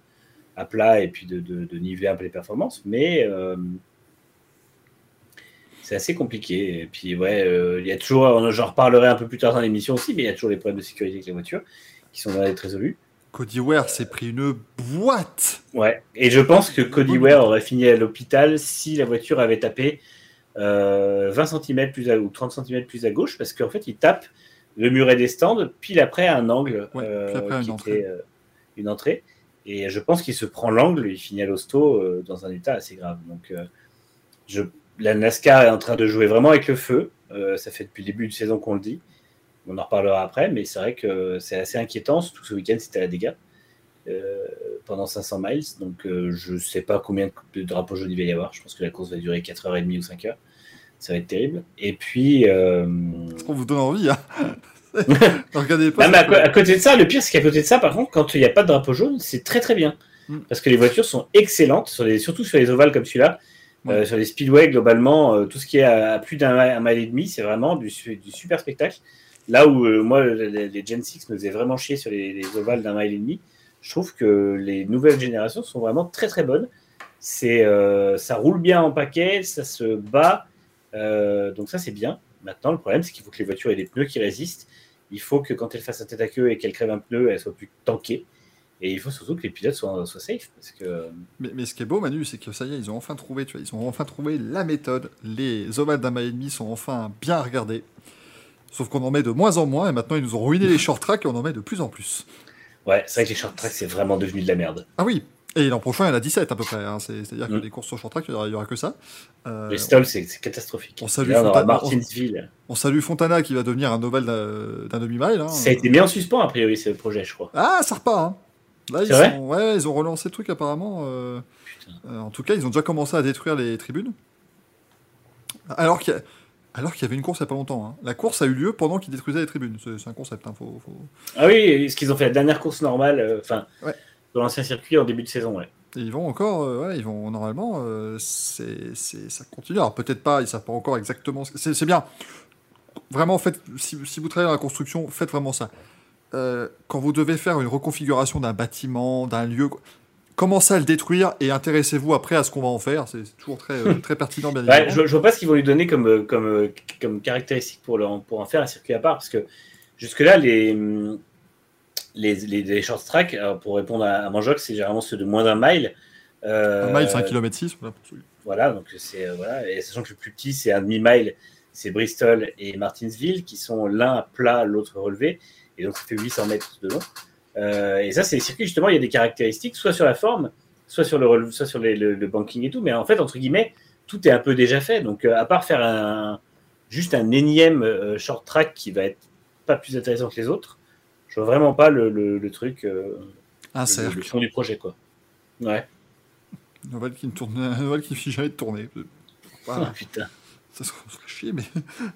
à plat et puis de, de- de niveler un peu les performances. Mais euh, c'est assez compliqué. Et puis ouais, euh, il y a toujours, j'en reparlerai un peu plus tard dans l'émission aussi, mais il y a toujours des problèmes de sécurité avec les voitures qui sont là être résolus. Cody Ware s'est pris une boîte. Ouais, et je pense que Cody Ware aurait fini à l'hôpital si la voiture avait tapé euh, 20 cm plus à, ou 30 cm plus à gauche, parce qu'en fait, il tape le muret des stands, pile après un angle Ouais, euh, après qui était une entrée. Et je pense qu'il se prend l'angle, il finit à l'hosto euh, dans un état assez grave. Donc, euh, la NASCAR est en train de jouer vraiment avec le feu. Euh, ça fait depuis le début de saison qu'on le dit. On en reparlera après, mais c'est vrai que c'est assez inquiétant. Surtout ce week-end, c'était à la dégâts pendant 500 miles. Donc, je ne sais pas combien de drapeaux jaunes il va y avoir. Je pense que la course va durer 4h30 ou 5h. Ça va être terrible. Et puis. euh, On vous donne envie, hein. Regardez pas. non, mais à, côté de ça, le pire, c'est qu'à côté de ça, par contre, quand il n'y a pas de drapeau jaune, c'est très très bien. Mm. Parce que les voitures sont excellentes, sur les, surtout sur les ovales comme celui-là. Ouais. Euh, sur les speedways, globalement, euh, tout ce qui est à, à plus d'un mi- un mile et demi, c'est vraiment du, su- du super spectacle. Là où euh, moi, les, les Gen 6 me faisaient vraiment chier sur les, les ovales d'un mile et demi, je trouve que les nouvelles générations sont vraiment très très bonnes. C'est, ça roule bien en paquet, ça se bat, donc ça c'est bien. Maintenant, le problème, c'est qu'il faut que les voitures aient des pneus qui résistent. Il faut que quand elles fassent un tête à queue et qu'elles crèvent un pneu, elles soient plus tankées. Et il faut surtout que les pilotes soient, soient safe. Parce que Mais, mais ce qui est beau, Manu, c'est que ça y est, ils ont enfin trouvé, tu vois, ils ont enfin trouvé la méthode. Les ovales d'un mile et demi sont enfin bien à regarder. Sauf qu'on en met de moins en moins, et maintenant ils nous ont ruiné les short tracks et on en met de plus en plus. Ouais, c'est vrai que les short tracks, c'est vraiment devenu de la merde. Ah oui, et l'an prochain, il y en a 17 à peu près. hein. C'est- C'est-à-dire Mm. que les courses sur short track, il n'y aura, que ça. Euh, Les stalls, c'est catastrophique. on salue Là, on Fontana- Martinsville. on salue Fontana qui va devenir un ovale d'un demi-mile. hein. Ça a été mis en suspens, a priori, ce projet, je crois. Ah, ça repart. Hein. Là, ils, C'est vrai sont- ouais, ils ont relancé le truc apparemment. euh, euh, en tout cas, ils ont déjà commencé à détruire les tribunes. Alors qu'il y, avait une course il n'y a pas longtemps. hein. La course a eu lieu pendant qu'ils détruisaient les tribunes. C'est un concept. hein, faut- faut- Ah oui, ce qu'ils ont fait la dernière course normale, euh, enfin, Ouais. Dans l'ancien circuit en début de saison, ouais. Et ils vont encore, euh, ouais, ils vont normalement, euh, c'est, ça continue. Alors peut-être pas, ils savent pas encore exactement. ce que- C'est, c'est bien. Vraiment, faites, si, si vous travaillez dans la construction, faites vraiment ça. Euh, quand vous devez faire une reconfiguration d'un bâtiment, d'un lieu, commencez à le détruire et intéressez-vous après à ce qu'on va en faire? C'est toujours très, euh, très pertinent, bien Ouais, je, je vois pas ce qu'ils vont lui donner comme, comme, comme caractéristique pour, le- pour en faire un circuit à part, parce que jusque-là, les, hum, les, les, les short track, alors, pour répondre à, à Manjoc, c'est généralement ceux de moins d'un mile. Euh, Un mile, c'est un km 6. Voilà, donc c'est euh, voilà, et sachant que le plus petit c'est un demi-mile, c'est Bristol et Martinsville qui sont l'un à plat, l'autre relevé, et donc ça fait 800 mètres de long. Euh, et ça, c'est les circuits justement, il y a des caractéristiques, soit sur la forme, soit sur le relevé, soit sur les- le, le banking et tout, mais en fait entre guillemets, tout est un peu déjà fait. Donc euh, à part faire un juste un énième euh, short track qui va être pas plus intéressant que les autres, je vois vraiment pas le, le, le truc, euh, Un le, le fond du projet quoi. Ouais. Un ovale qui ne tourne, un ovale qui ne finit jamais de tourner. Voilà. Ah, putain. Ça serait chier, mais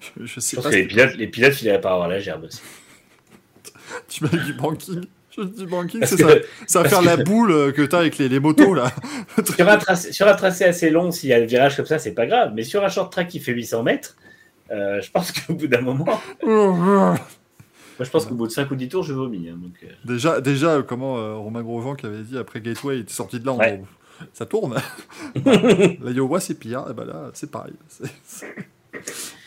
je, je Je sais pense pas. que les pilotes, les pilotes, pas à avoir la gerbe aussi. Tu mets du banking. Je dis banking, Parce que- ça. Ça va faire que- la boule euh, que t'as avec les, les motos là. sur, un tracé, sur un tracé assez long, s'il y a le virage comme ça, c'est pas grave. Mais sur un short track qui fait 800 mètres, euh, je pense qu'au bout d'un moment, moi je pense qu'au bout de 5 ou 10 tours, je vomis. hein, donc, euh, déjà, déjà, comment euh, Romain Grosjean qui avait dit après Gateway, il était sorti de là en Ouais. ça tourne. la Iowa c'est pire, et ben là c'est pareil. C'est- c'est-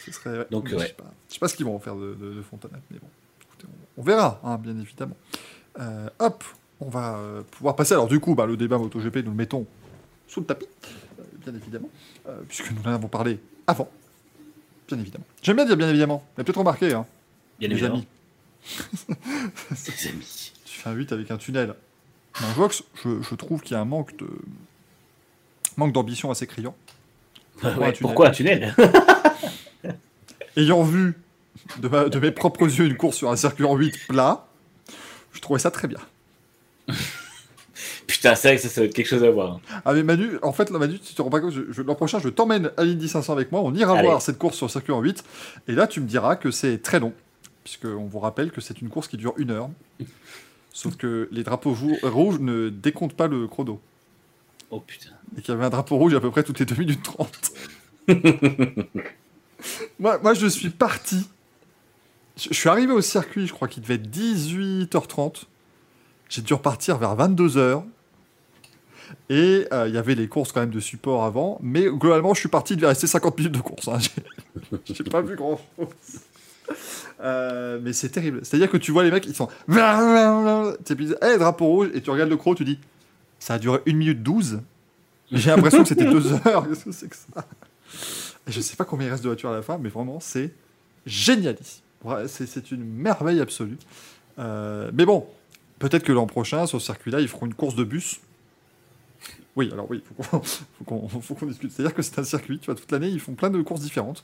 Ce serait, ouais. Donc, Je sais pas, je sais pas ce qu'ils vont en faire de, de, de Fontana, mais bon, écoutez, on, on verra, hein, bien évidemment. Euh, hop, on va euh, pouvoir passer. Alors du coup, bah, le débat MotoGP, nous le mettons sous le tapis, euh, bien évidemment, puisque nous en avons parlé avant, bien évidemment. J'aime bien dire bien évidemment, mais peut-être remarqué, hein, bien les évidemment. amis. Les amis. Tu fais un 8 avec un tunnel. Dans Vox, je, je trouve qu'il y a un manque de manque d'ambition assez criant. Ouais, un tunnel pourquoi un tunnel Ayant vu de, ma- de mes propres yeux une course sur un circuit en 8 plat, je trouvais ça très bien. Putain, c'est vrai que ça, ça va être quelque chose à voir. hein. Ah mais Manu, en fait, là, Manu, tu te rends pas compte, l'an prochain, je t'emmène à l'Indy 500 avec moi, on ira Allez. voir cette course sur le circuit en 8, et là, tu me diras que c'est très long, puisqu'on vous rappelle que c'est une course qui dure une heure, sauf que les drapeaux rouges ne décomptent pas le chrono. Oh putain. et qu'il y avait un drapeau rouge à peu près toutes les 2 minutes 30. moi, moi, je suis parti Je je suis arrivé au circuit, je crois qu'il devait être 18h30. J'ai dû repartir vers 22h. Et euh, il y avait les courses quand même de support avant. Mais globalement, je suis parti, il devait rester 50 minutes de course. hein. J'ai pas vu grand chose. mais c'est terrible. C'est-à-dire que tu vois les mecs, ils sont. Tu dis, hey, drapeau rouge, et tu regardes le chrono, tu dis, ça a duré 1 minute 12. J'ai l'impression que c'était 2 heures. Qu'est-ce que c'est que ça? Et Je sais pas combien il reste de voitures à la fin, mais vraiment, c'est génialissime. C'est une merveille absolue. Euh, mais bon, peut-être que l'an prochain, sur ce circuit-là, ils feront une course de bus. Oui, alors oui, faut qu'on discute. C'est-à-dire que c'est un circuit, tu vois, toute l'année, ils font plein de courses différentes.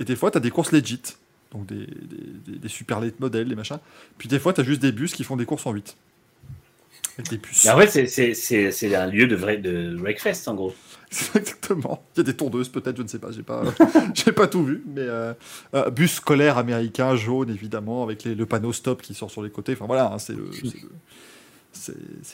Et des fois, tu as des courses legit, donc des, des, super late modèles, des machins. Puis des fois, tu as juste des bus qui font des courses en 8. Avec des puces. En fait, c'est- c'est- c'est c'est un lieu de vrai de Wreckfest en gros. Exactement. Il y a des tondeuses, peut-être, je ne sais pas. J'ai pas, j'ai pas tout vu. Mais euh, euh, bus scolaire américain, jaune, évidemment, avec les- le panneau stop qui sort sur les côtés. Enfin voilà, hein, c'est le.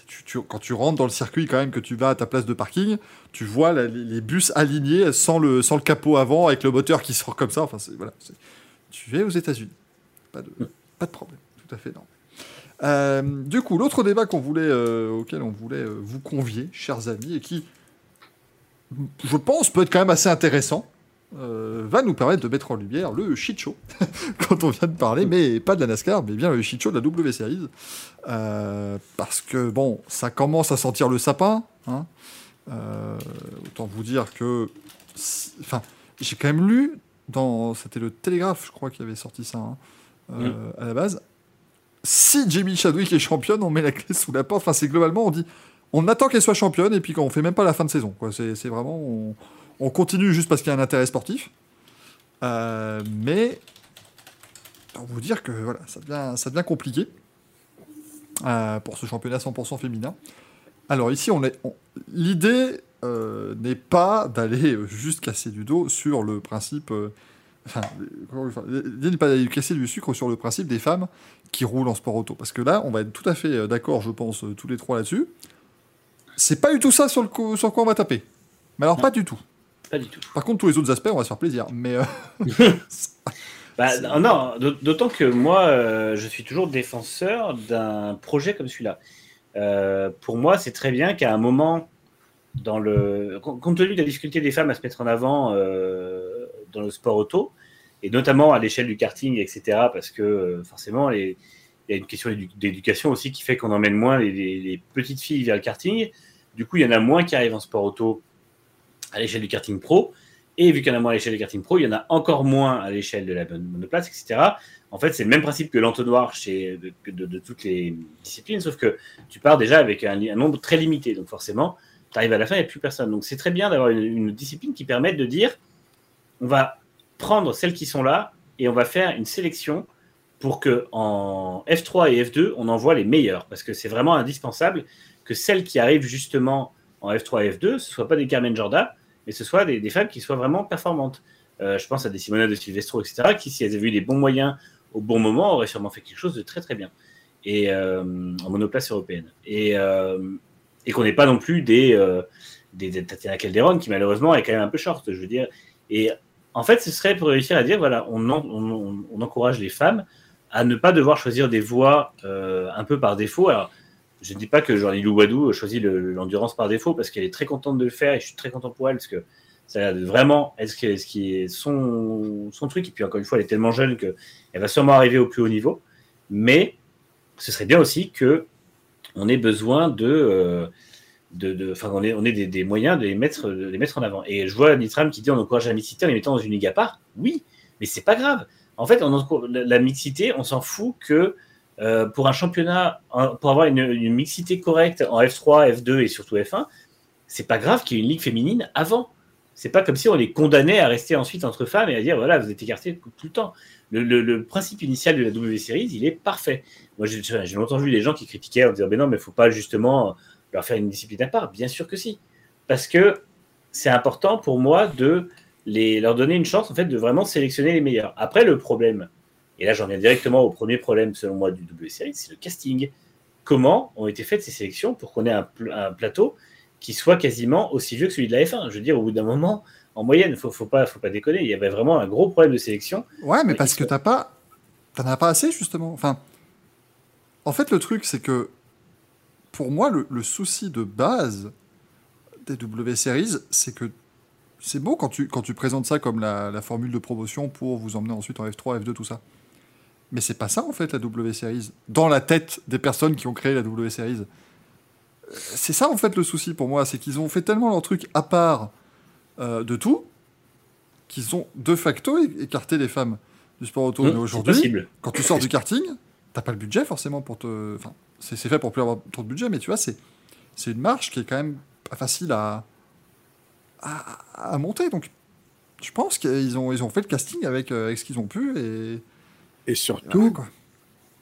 tu- tu- quand tu rentres dans le circuit, quand même, que tu vas à ta place de parking, tu vois la- les, les bus alignés sans le, sans le capot avant, avec le moteur qui sort comme ça. Enfin, c'est, voilà, tu es aux États-Unis. Pas de, pas de problème. Tout à fait normal. Euh, du coup, l'autre débat qu'on voulait, euh, auquel on voulait euh, vous convier, chers amis, et qui, je pense, peut être quand même assez intéressant, va nous permettre de mettre en lumière le shit show, quand on vient de parler, mais pas de la NASCAR, mais bien le shit show de la W Series. Parce que, bon, ça commence à sentir le sapin. hein. Autant vous dire que. Enfin, j'ai quand même lu dans. C'était le Télégraphe, je crois, qui avait sorti ça, hein, euh, à la base. Si Jamie Chadwick est championne, on met la clé sous la porte. Enfin, c'est globalement, on dit on attend qu'elle soit championne et puis on fait même pas la fin de saison. quoi. C'est c'est vraiment. On, on continue juste parce qu'il y a un intérêt sportif. Euh, mais. On vous dire que voilà, ça devient, ça devient compliqué euh, pour ce championnat 100% féminin. Alors ici, on est, on- l'idée euh, n'est pas d'aller euh, juste casser du dos sur le principe. euh, enfin, euh, n'est pas d'aller casser du sucre sur le principe des femmes qui roulent en sport auto. Parce que là, on va être tout à fait d'accord, je pense, tous les trois là-dessus. C'est pas du tout ça sur, le co- sur quoi on va taper. Mais alors, Non. pas du tout. Pas du tout. Par contre, tous les autres aspects, on va se faire plaisir. Mais euh, Bah, non, non, d'aut- d'autant que moi, euh, je suis toujours défenseur d'un projet comme celui-là. Euh, pour moi, c'est très bien qu'à un moment, compte tenu de la difficulté des femmes à se mettre en avant euh, dans le sport auto, et notamment à l'échelle du karting, etc., parce que euh, forcément, il y a une question d'édu- d'éducation aussi qui fait qu'on emmène moins les, petites filles vers le karting. Du coup, il y en a moins qui arrivent en sport auto à l'échelle du karting pro. Et vu qu'il y en a moins à l'échelle du karting pro, il y en a encore moins à l'échelle de la mon- monoplace, etc. En fait, c'est le même principe que l'entonnoir chez de, toutes les disciplines, sauf que tu pars déjà avec un nombre très limité. Donc forcément, tu arrives à la fin, il n'y a plus personne. Donc c'est très bien d'avoir une, discipline qui permette de dire, on va prendre celles qui sont là et on va faire une sélection pour que en F3 et F2, on envoie les meilleurs. Parce que c'est vraiment indispensable que celles qui arrivent justement en F3 et F2, ce ne soient pas des Carmen Jorda, mais ce des, des femmes qui soient vraiment performantes. Euh, je pense à des Simona de Silvestro, etc., qui, si elles avaient eu les bons moyens au bon moment, auraient sûrement fait quelque chose de très très bien. Et euh, en monoplace européenne. Et, euh, et qu'on n'ait pas non plus des, euh, Tatiana Calderon, qui malheureusement est quand même un peu short, je veux dire. Et en fait, ce serait pour réussir à dire, voilà, on, en- on, on- on encourage les femmes à ne pas devoir choisir des voies euh, un peu par défaut. Alors, je ne dis pas que Jean-Lilou Wadou choisit le- l'endurance par défaut parce qu'elle est très contente de le faire et je suis très content pour elle parce que ça a vraiment être ce qui est, ce qui est son, son truc. Et puis encore une fois, elle est tellement jeune qu'elle va sûrement arriver au plus haut niveau. Mais ce serait bien aussi que on ait besoin de. euh, de, de- on ait, des, moyens de les, mettre, de les mettre en avant. Et je vois Nitram qui dit on encourage la mixité en les mettant dans une ligue à part. Oui, mais c'est pas grave. En fait, on la, mixité, on s'en fout que euh, pour un championnat, pour avoir une, mixité correcte en F3, F2 et surtout F1, c'est pas grave qu'il y ait une ligue féminine avant. C'est pas comme si on les condamnait à rester ensuite entre femmes et à dire voilà, vous êtes écartés tout, le temps. Le, le- le principe initial de la W Series, il est parfait. Moi, j'ai longtemps vu des gens qui critiquaient en disant mais non, mais faut pas justement leur faire une discipline à part. Bien sûr que si. Parce que c'est important pour moi de les, leur donner une chance en fait de vraiment sélectionner les meilleurs. Après, le problème, et là j'en viens directement au premier problème selon moi du W Series, c'est le casting. Comment ont été faites ces sélections pour qu'on ait un, un plateau qui soit quasiment aussi vieux que celui de la F1 Je veux dire, au bout d'un moment, en moyenne, faut, faut pas, faut pas déconner. Il y avait vraiment un gros problème de sélection. ouais, mais parce il que t'as pas. T'en as pas assez, justement. Enfin, en fait, le truc, c'est que pour moi, le, le souci de base des W Series, c'est que c'est beau quand tu, quand tu présentes ça comme la, la formule de promotion pour vous emmener ensuite en F3, F2, tout ça. Mais c'est pas ça, en fait, la W Series. Dans la tête des personnes qui ont créé la W Series. C'est ça, en fait, le souci pour moi. C'est qu'ils ont fait tellement leur truc à part euh, de tout qu'ils ont de facto écarté les femmes du sport auto. Mmh, aujourd'hui, quand tu sors du karting, t'as pas le budget forcément pour te. Enfin, c'est fait pour plus avoir trop de budget, mais tu vois, c'est c'est une marche qui est quand même pas facile à, à, à monter. Donc, je pense qu'ils ont, ils ont fait le casting avec, euh, avec ce qu'ils ont pu et. Et surtout, voilà,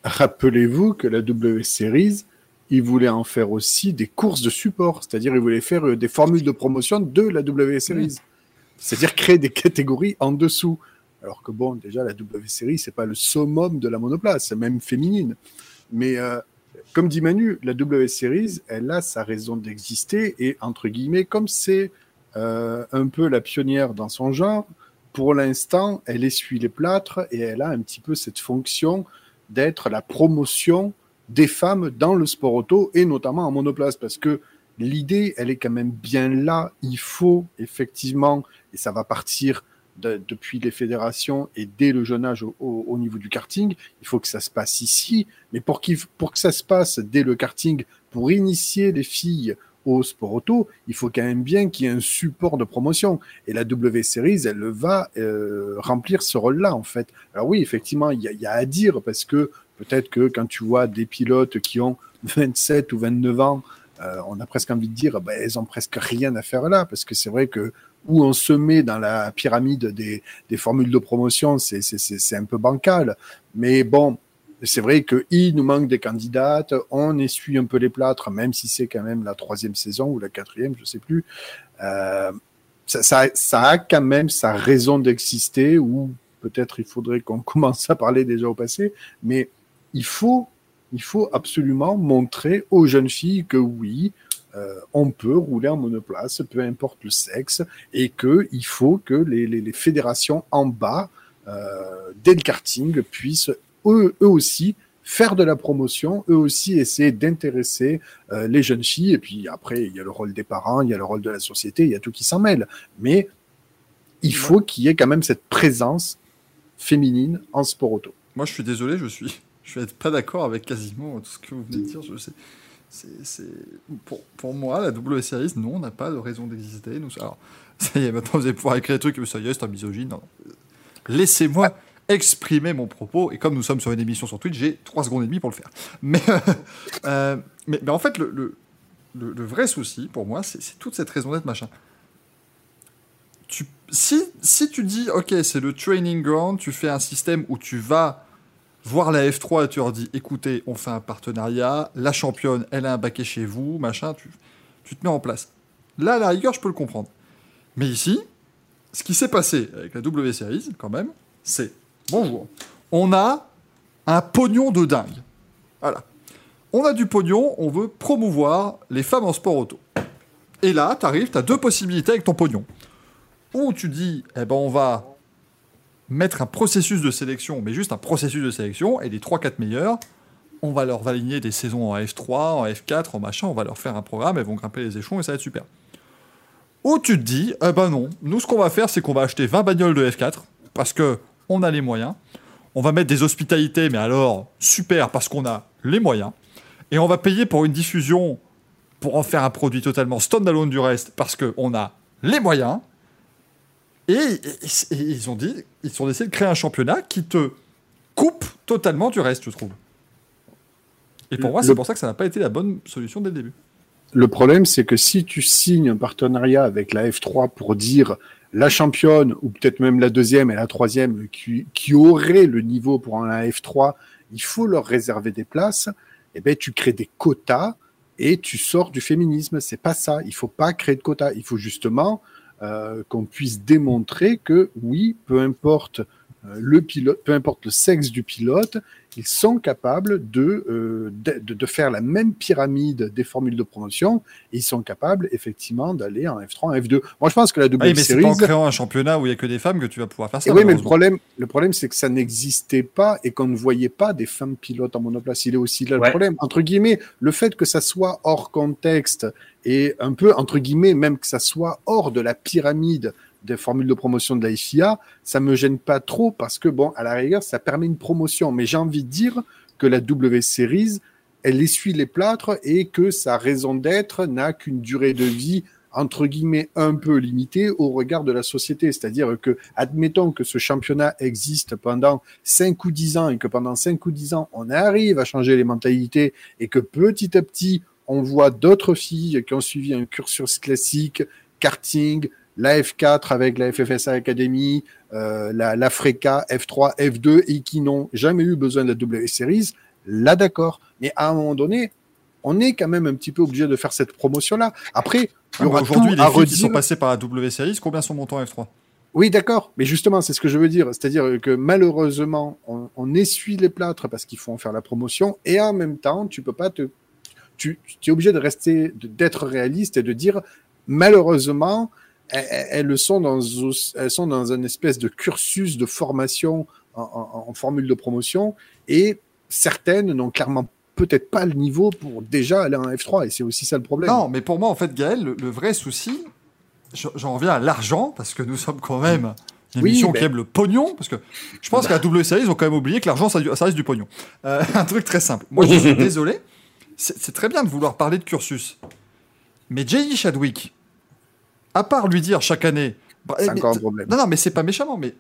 rappelez-vous que la W Series, ils voulaient en faire aussi des courses de support, c'est-à-dire ils voulaient faire euh, des formules de promotion de la W Series, c'est-à-dire créer des catégories en dessous. Alors que bon, déjà la W Series, c'est pas le summum de la monoplace, même féminine. Mais euh, comme dit Manu, la W Series, elle a sa raison d'exister et entre guillemets, comme c'est euh, un peu la pionnière dans son genre, pour l'instant, elle essuie les plâtres et elle a un petit peu cette fonction d'être la promotion des femmes dans le sport auto et notamment en monoplace parce que l'idée, elle est quand même bien là. Il faut effectivement, et ça va partir de- depuis les fédérations et dès le jeune âge au, au- au niveau du karting, il faut que ça se passe ici. Mais pour, qu'il- pour que ça se passe dès le karting, pour initier les filles au sport auto, il faut quand même bien qu'il y ait un support de promotion. Et la W Series, elle va euh, remplir ce rôle-là, en fait. Alors oui, effectivement, il y, y a à dire, parce que peut-être que quand tu vois des pilotes qui ont 27 ou 29 ans, euh, on a presque envie de dire, ben, elles ont presque rien à faire là, parce que c'est vrai que où on se met dans la pyramide des, formules de promotion, c'est un peu bancal. Mais bon, c'est vrai qu'il nous manque des candidates, on essuie un peu les plâtres, même si c'est quand même la troisième saison ou la quatrième, je sais plus. Euh, ça, ça, ça a quand même sa raison d'exister, ou peut-être il faudrait qu'on commence à parler déjà au passé, mais il faut, il faut absolument montrer aux jeunes filles que oui, euh, on peut rouler en monoplace, peu importe le sexe, et que il faut que les, les, les fédérations en bas, euh, dès le karting, puissent eux, eux aussi faire de la promotion, eux aussi essayer d'intéresser euh, les jeunes filles. Et puis après, il y a le rôle des parents, il y a le rôle de la société, il y a tout qui s'en mêle. Mais il faut qu'il y ait quand même cette présence féminine en sport auto. Moi, je suis désolé, je suis, je suis pas d'accord avec quasiment tout ce que vous venez de dire. Je sais. Pour, moi, la W Series, non, n'a pas de raison d'exister. Nous, alors, ça y est, maintenant vous allez pouvoir écrire des trucs, ça y est, c'est un misogyne. Laissez-moi exprimer mon propos, et comme nous sommes sur une émission sur Twitch, j'ai 3 secondes et demie pour le faire. Mais, euh, en fait, le, vrai souci, pour moi, c'est, toute cette raison d'être, machin. Si tu dis, ok, c'est le training ground, tu fais un système où tu vas voir la F3 et tu leur dis écoutez, on fait un partenariat, la championne, elle a un baquet chez vous, machin, tu, tu te mets en place. Là, à la rigueur, je peux le comprendre. Mais ici, ce qui s'est passé avec la W Series, quand même, c'est bonjour, on a un pognon de dingue. Voilà. On a du pognon, on veut promouvoir les femmes en sport auto. Et là, tu arrives, tu as deux possibilités avec ton pognon. Ou tu dis, eh ben, on va mettre un processus de sélection, mais juste un processus de sélection, et les 3-4 meilleurs, on va leur aligner des saisons en F3, en F4, en machin, on va leur faire un programme, elles vont grimper les échelons et ça va être super. Ou tu te dis, eh ben non, nous ce qu'on va faire, c'est qu'on va acheter 20 bagnoles de F4, parce que on a les moyens, on va mettre des hospitalités, mais alors super, parce qu'on a les moyens, et on va payer pour une diffusion, pour en faire un produit totalement standalone du reste, parce qu'on a les moyens, et, et- et ils ont dit, ils ont décidé de créer un championnat qui te coupe totalement du reste, je trouve. Et pour Le- moi, c'est pour ça que ça n'a pas été la bonne solution dès le début. Le problème, c'est que si tu signes un partenariat avec la F3 pour dire la championne, ou peut-être même la deuxième et la troisième, qui, qui aurait le niveau pour un F3, il faut leur réserver des places, eh ben, tu crées des quotas et tu sors du féminisme. C'est pas ça. Il faut pas créer de quotas. Il faut justement euh, qu'on puisse démontrer que oui, peu importe euh, le pilote, peu importe le sexe du pilote, ils sont capables de, euh, de, de- faire la même pyramide des formules de promotion et ils sont capables effectivement d'aller en F3, en F2. Moi, je pense que la Oui, W mais c'est pas en créant un championnat où il y a que des femmes que tu vas pouvoir faire ça. Et oui, mais le problème, le problème, c'est que ça n'existait pas et qu'on ne voyait pas des femmes pilotes en monoplace. Il est aussi là Ouais. le problème. Entre guillemets, le fait que ça soit hors contexte et un peu, entre guillemets, même que ça soit hors de la pyramide des formules de promotion de la FIA, ça me gêne pas trop parce que, bon, à la rigueur, ça permet une promotion. Mais j'ai envie de dire que la W Series, elle essuie les plâtres et que sa raison d'être n'a qu'une durée de vie entre guillemets un peu limitée au regard de la société. C'est-à-dire que, admettons que ce championnat existe pendant 5 ou 10 ans et que pendant 5 ou 10 ans, on arrive à changer les mentalités et que petit à petit, on voit d'autres filles qui ont suivi un cursus classique, karting, la F4 avec la FFSA Academy, euh, la, la FRECA, F3, F2 et qui n'ont jamais eu besoin de la W Series, là d'accord. Mais à un moment donné, on est quand même un petit peu obligé de faire cette promotion-là. Après, Ah, Aujourd'hui, les à filles qui sont passées par la W Series, combien sont montants F3 Oui, d'accord. Mais justement, c'est ce que je veux dire. C'est-à-dire que malheureusement, on, on essuie les plâtres parce qu'il faut en faire la promotion et en même temps, tu peux pas te. Tu, tu es obligé de rester, d'être réaliste et de dire, malheureusement, elles, elles sont dans, elles sont dans un espèce de cursus de formation en, en- en formule de promotion et certaines n'ont clairement peut-être pas le niveau pour déjà aller en F3 et c'est aussi ça le problème. Non, mais pour moi, en fait, Gaël, le, le vrai souci, je- j'en reviens à l'argent, parce que nous sommes quand même une Oui, émission mais- qui aime le pognon, parce que je pense qu'à la W Series, ils ont quand même oublié que l'argent, ça, ça reste du pognon. Euh, un truc très simple. Moi, je suis désolé, c'est très bien de vouloir parler de cursus, mais J.E. Chadwick, à part lui dire chaque année... bah, c'est mais- encore un problème. Non, non, mais c'est pas méchamment, mais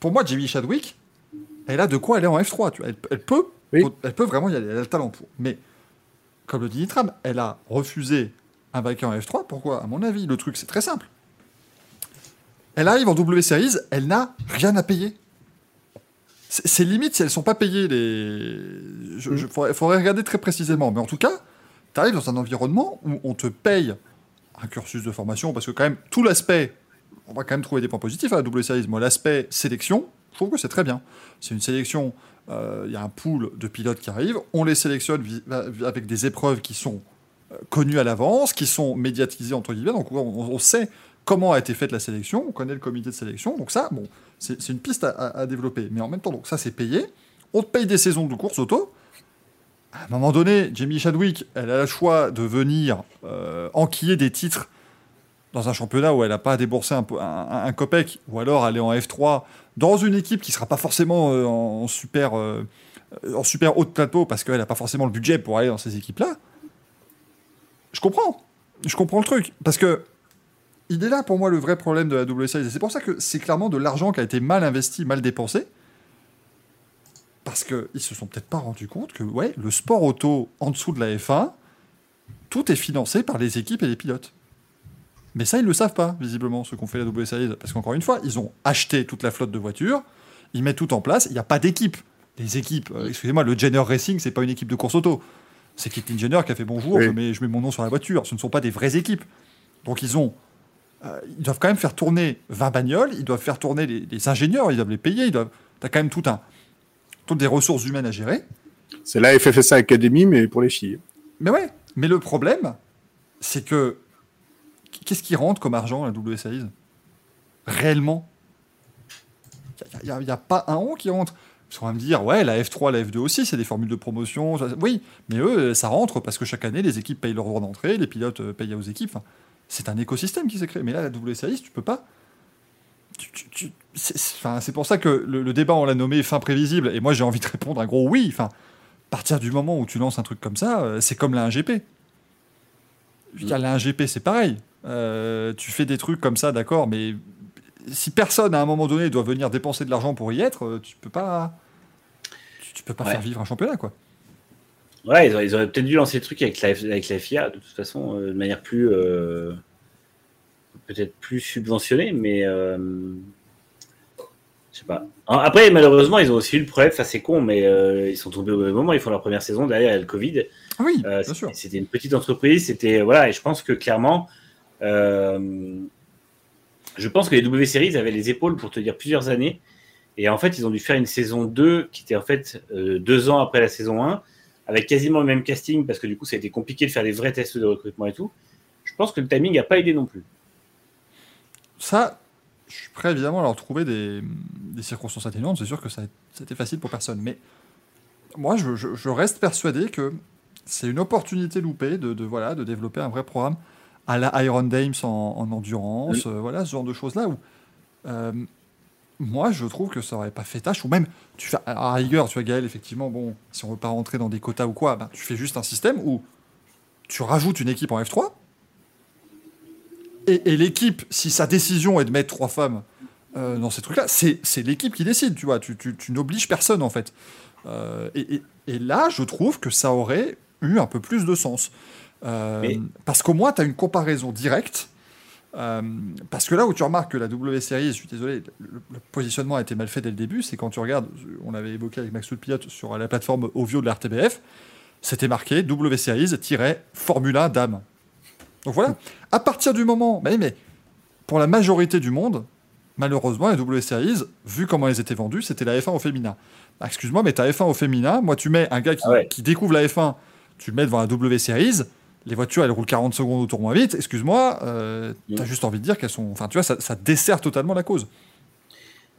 pour moi, J.B. Chadwick, elle a de quoi aller en F3. Tu vois. Elle, elle peut, Oui. elle peut vraiment y aller, elle a le talent pour. Mais, comme le dit Nitram, elle a refusé un vainqueur en F3. Pourquoi? À mon avis, le truc, c'est très simple. Elle arrive en W Series, elle n'a rien à payer. C'est c'est limite si elles sont pas payées. Les... Je, je- faudrait, faudrait regarder très précisément. Mais en tout cas, tu arrives dans un environnement où on te paye un cursus de formation, parce que quand même, tout l'aspect, on va quand même trouver des points positifs à la W Series. Moi, l'aspect sélection, je trouve que c'est très bien. C'est une sélection, euh, il y a un pool de pilotes qui arrivent, on les sélectionne avec des épreuves qui sont euh, connues à l'avance, qui sont médiatisées, entre guillemets, donc on, on sait comment a été faite la sélection, on connaît le comité de sélection, donc ça, bon, c'est une piste à, développer. Mais en même temps, donc ça, c'est payé. On te paye des saisons de course auto. À un moment donné, Jamie Chadwick, elle a le choix de venir euh, enquiller des titres dans un championnat où elle n'a pas déboursé un- un copec, ou alors aller en F3 dans une équipe qui ne sera pas forcément euh, en, super, euh, en super haut de plateau parce qu'elle n'a pas forcément le budget pour aller dans ces équipes-là. Je comprends. Je comprends le truc. Parce que il est là pour moi le vrai problème de la WSL. Et c'est pour ça que c'est clairement de l'argent qui a été mal investi, mal dépensé. Parce qu'ils se sont peut-être pas rendus compte que ouais, le sport auto en dessous de la F1, tout est financé par les équipes et les pilotes. Mais ça, ils ne le savent pas, visiblement, ceux qui ont fait la W Series. Parce qu'encore une fois, ils ont acheté toute la flotte de voitures, ils mettent tout en place, il n'y a pas d'équipe. Les équipes, euh, excusez-moi, le Jenner Racing, c'est pas une équipe de course auto. C'est Caitlyn Jenner qui a fait bonjour, Oui. je, mets, je mets mon nom sur la voiture. Ce ne sont pas des vraies équipes. Donc ils ont. Euh, ils doivent quand même faire tourner 20 bagnoles, ils doivent faire tourner les, les ingénieurs, ils doivent les payer, ils doivent. T'as quand même tout un. Toutes des ressources humaines à gérer. C'est la FFSA Academy, mais pour les filles. Mais ouais, mais le problème, c'est que qu'est-ce qui rentre comme argent à la W Series Réellement? Il n'y a, pas un rond qui rentre. Parce qu'on va me dire, ouais, la F3, la F2 aussi, c'est des formules de promotion. ça- Oui, mais eux, ça rentre parce que chaque année, les équipes payent leur droit d'entrée, les pilotes euh, payent aux équipes. Enfin, c'est un écosystème qui s'est créé. Mais là, la W Series, tu peux pas. c'est c'est- enfin, c'est pour ça que le, le débat, on l'a nommé fin prévisible. Et moi, j'ai envie de répondre un gros oui. Enfin, à partir du moment où tu lances un truc comme ça, euh, c'est comme la 1GP. Je veux dire, la 1GP, c'est pareil. Euh, tu fais des trucs comme ça, d'accord, mais si personne à un moment donné doit venir dépenser de l'argent pour y être, euh, tu peux pas, tu, tu peux pas Ouais. faire vivre un championnat, quoi. Ouais, ils auraient, ils auraient peut-être dû lancer le truc avec la, F- avec la FIA, de toute façon, euh, de manière plus. euh, peut-être plus subventionnée, mais. euh, je sais pas. En- Après, malheureusement, ils ont aussi eu le problème, ça c'est con, mais euh, ils sont tombés au même moment, ils font leur première saison, derrière il y a le Covid. Ah oui, bien sûr. c'était- une petite entreprise, c'était voilà, et je pense que clairement, je pense que les W Series avaient les épaules pour te dire plusieurs années. Et en fait, ils ont dû faire une saison 2 qui était en fait deux ans après la saison 1, avec quasiment le même casting, parce que du coup, ça a été compliqué de faire des vrais tests de recrutement et tout. Je pense que le timing n'a pas aidé non plus. Ça, je suis prêt évidemment à leur trouver des, des circonstances atténuantes. C'est sûr que ça, été facile pour personne. Mais moi, je, je- je reste persuadé que c'est une opportunité loupée de, de, voilà, de développer un vrai programme à la Iron Dames en, en endurance, euh, voilà, ce genre de choses-là où euh, moi, je trouve que ça aurait pas fait tâche. Ou même, tu fais, à rigueur, tu vois, Gaël, effectivement, bon, si on veut pas rentrer dans des quotas ou quoi, ben, tu fais juste un système où tu rajoutes une équipe en F3. Et, et l'équipe, si sa décision est de mettre trois femmes euh, dans ces trucs-là, c'est c'est l'équipe qui décide, tu vois. Tu, tu, tu n'obliges personne, en fait. Euh, et, et- et là, je trouve que ça aurait eu un peu plus de sens. Euh, Mais- Parce qu'au moins, tu as une comparaison directe. Euh, parce que là où tu remarques que la W Series, je suis désolé, le, le positionnement a été mal fait dès le début, c'est quand tu regardes, on l'avait évoqué avec Max Pilote sur la plateforme Ovio de la RTBF, c'était marqué W Series-Formula Dame. Donc voilà, à partir du moment, mais, mais pour la majorité du monde, malheureusement, les W Series, vu comment elles étaient vendues, c'était la F1 au féminin. Bah, Excuse-moi, mais ta F1 au féminin, moi tu mets un gars qui, Ah ouais. qui découvre la F1, tu le mets devant la W Series, les voitures elles roulent 40 secondes au tour moins vite, excuse-moi, euh, t'as juste envie de dire qu'elles sont. Enfin, tu vois, ça, ça dessert totalement la cause.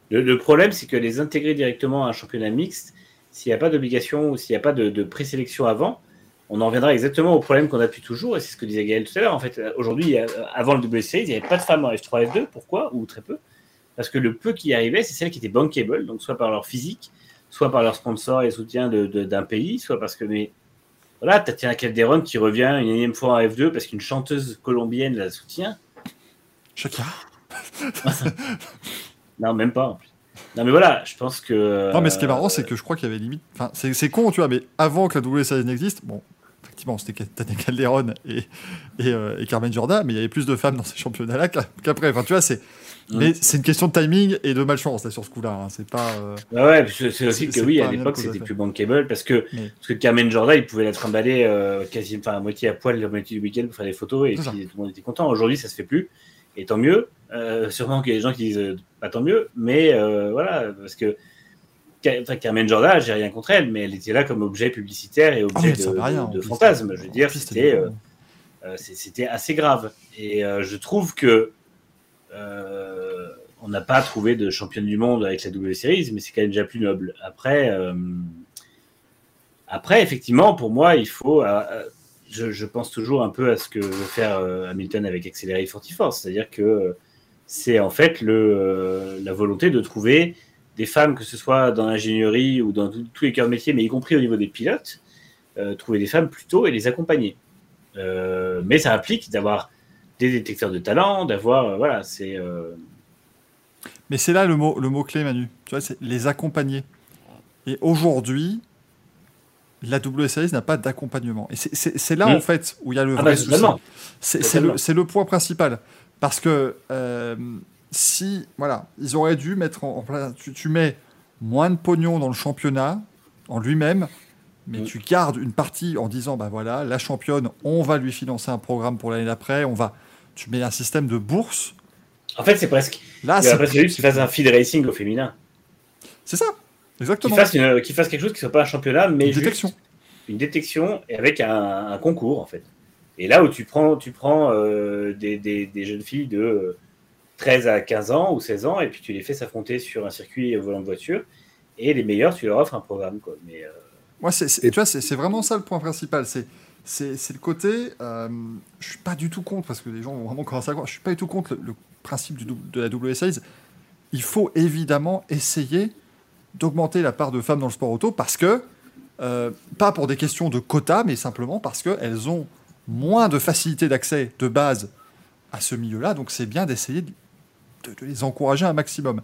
Le, le problème, c'est que les intégrer directement à un championnat mixte, s'il n'y a pas d'obligation ou s'il n'y a pas de, de présélection avant, on en reviendra exactement au problème qu'on a depuis toujours, et c'est ce que disait Gaël tout à l'heure. En fait, aujourd'hui, avant le WC, il n'y avait pas de femmes en F3 F2. Pourquoi Ou très peu? Parce que le peu qui y arrivait, c'est celles qui étaient bankable, donc soit par leur physique, soit par leur sponsor et soutien d'un pays, soit parce que. Mais voilà, Tatiana Calderon qui revient une énième fois en F2 parce qu'une chanteuse colombienne la soutient. Shakira. Non, même pas. en plus. Non, mais voilà, je pense que. Non, mais ce qui est euh, marrant, c'est que je crois qu'il y avait limite. Enfin, c'est con, tu vois, mais avant que la W Series n'existe, bon, effectivement, c'était Tania Calderon et, et, euh, et Carmen Jordan, mais il y avait plus de femmes dans ces championnats-là qu'après. Enfin, tu vois, c'est. Mais c'est une question de timing et de malchance, là, sur ce coup-là. hein. C'est pas. euh, Ouais, ouais, c'est C'est- que oui, pas à l'époque, c'était plus bankable parce que, parce que Carmen Jordan, il pouvait la trimballer euh, quasi, enfin, à moitié à poil la moitié du week-end pour faire des photos et ça. puis tout le monde était content. Aujourd'hui, ça se fait plus. Et tant mieux. Euh, sûrement qu'il y a des gens qui disent euh, pas tant mieux, mais voilà, parce que enfin, Carmen Jordan, j'ai rien contre elle, mais elle était là comme objet publicitaire et Ah, objet de, rien, fantasme. Je veux dire, c'était euh, assez grave. Et euh, je trouve que euh, on n'a pas trouvé de championne du monde avec la W Series, mais c'est quand même déjà plus noble. Après, euh, après effectivement, pour moi, il faut. euh, je, pense toujours un peu à ce que veut faire Hamilton avec Accelerate Force, c'est-à-dire que c'est en fait le, la volonté de trouver des femmes, que ce soit dans l'ingénierie ou dans tous les cœurs de métier, mais y compris au niveau des pilotes, trouver des femmes plus tôt et les accompagner. Mais ça implique d'avoir des détecteurs de talent, d'avoir. euh, voilà, c'est. euh, Mais c'est là le mot, le mot clé, Manu. Tu vois, c'est les accompagner. Et aujourd'hui, la W Series n'a pas d'accompagnement. Et c'est- là, Mm. en fait, où il y a le Ah vrai bah, souci. totalement. C'est le, le point principal. Parce que euh, si, voilà, ils auraient dû mettre en, en place, tu, tu mets moins de pognon dans le championnat en lui-même, mais Mm. tu gardes une partie en disant, bah voilà, la championne, on va lui financer un programme pour l'année d'après, on va, tu mets un système de bourse. En fait, c'est presque. Là, c'est aurait fallu qu'il fasse un feed racing au féminin. c'est ça, exactement. fasse, une- qu'il fasse quelque chose qui soit pas un championnat, mais Une juste détection. une détection et avec un, un concours en fait. Et là où tu prends, tu prends euh, des, des- des jeunes filles de euh, 13 à 15 ans ou 16 ans et puis tu les fais s'affronter sur un circuit au volant de voiture et les meilleurs tu leur offres un programme quoi. Mais euh, tu vois, c'est vraiment ça le point principal. C'est, c'est, le côté. Euh, je suis pas du tout contre parce que les gens vont vraiment commencer à croire. Je suis pas du tout contre le, principe de la W Series. Il faut évidemment essayer d'augmenter la part de femmes dans le sport auto parce que euh, pas pour des questions de quotas, mais simplement parce qu'elles ont moins de facilité d'accès de base à ce milieu-là. Donc, c'est bien d'essayer de, les encourager un maximum.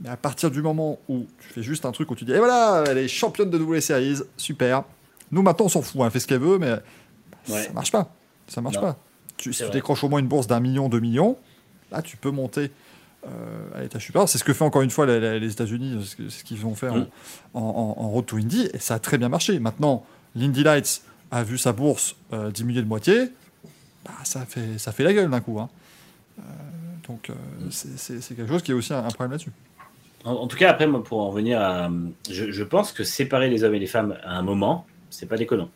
Mais à partir du moment où tu fais juste un truc où tu dis, et voilà, elle est championne de W Series, super. Nous, maintenant, on s'en fout, hein, fait ce qu'elle veut, mais Ouais. ça marche pas. Ça marche Non. pas. Tu, si tu décroches au moins une bourse d'un million, deux millions, là, tu peux monter euh, à l'étage supérieur. C'est ce que fait encore une fois la- la- les États-Unis, c'est ce qu'ils vont faire Mm. en, en- en Road to Indy, et ça a très bien marché. Maintenant, l'Indy Lights a vu sa bourse euh, diminuer de moitié, bah, ça, fait, ça fait la gueule d'un coup. hein. Euh, donc, euh, Mm. c'est- quelque chose qui est aussi un, un problème là-dessus. En, en tout cas, après, moi, pour en venir à. Je, je pense que séparer les hommes et les femmes à un moment, c'est pas déconnant.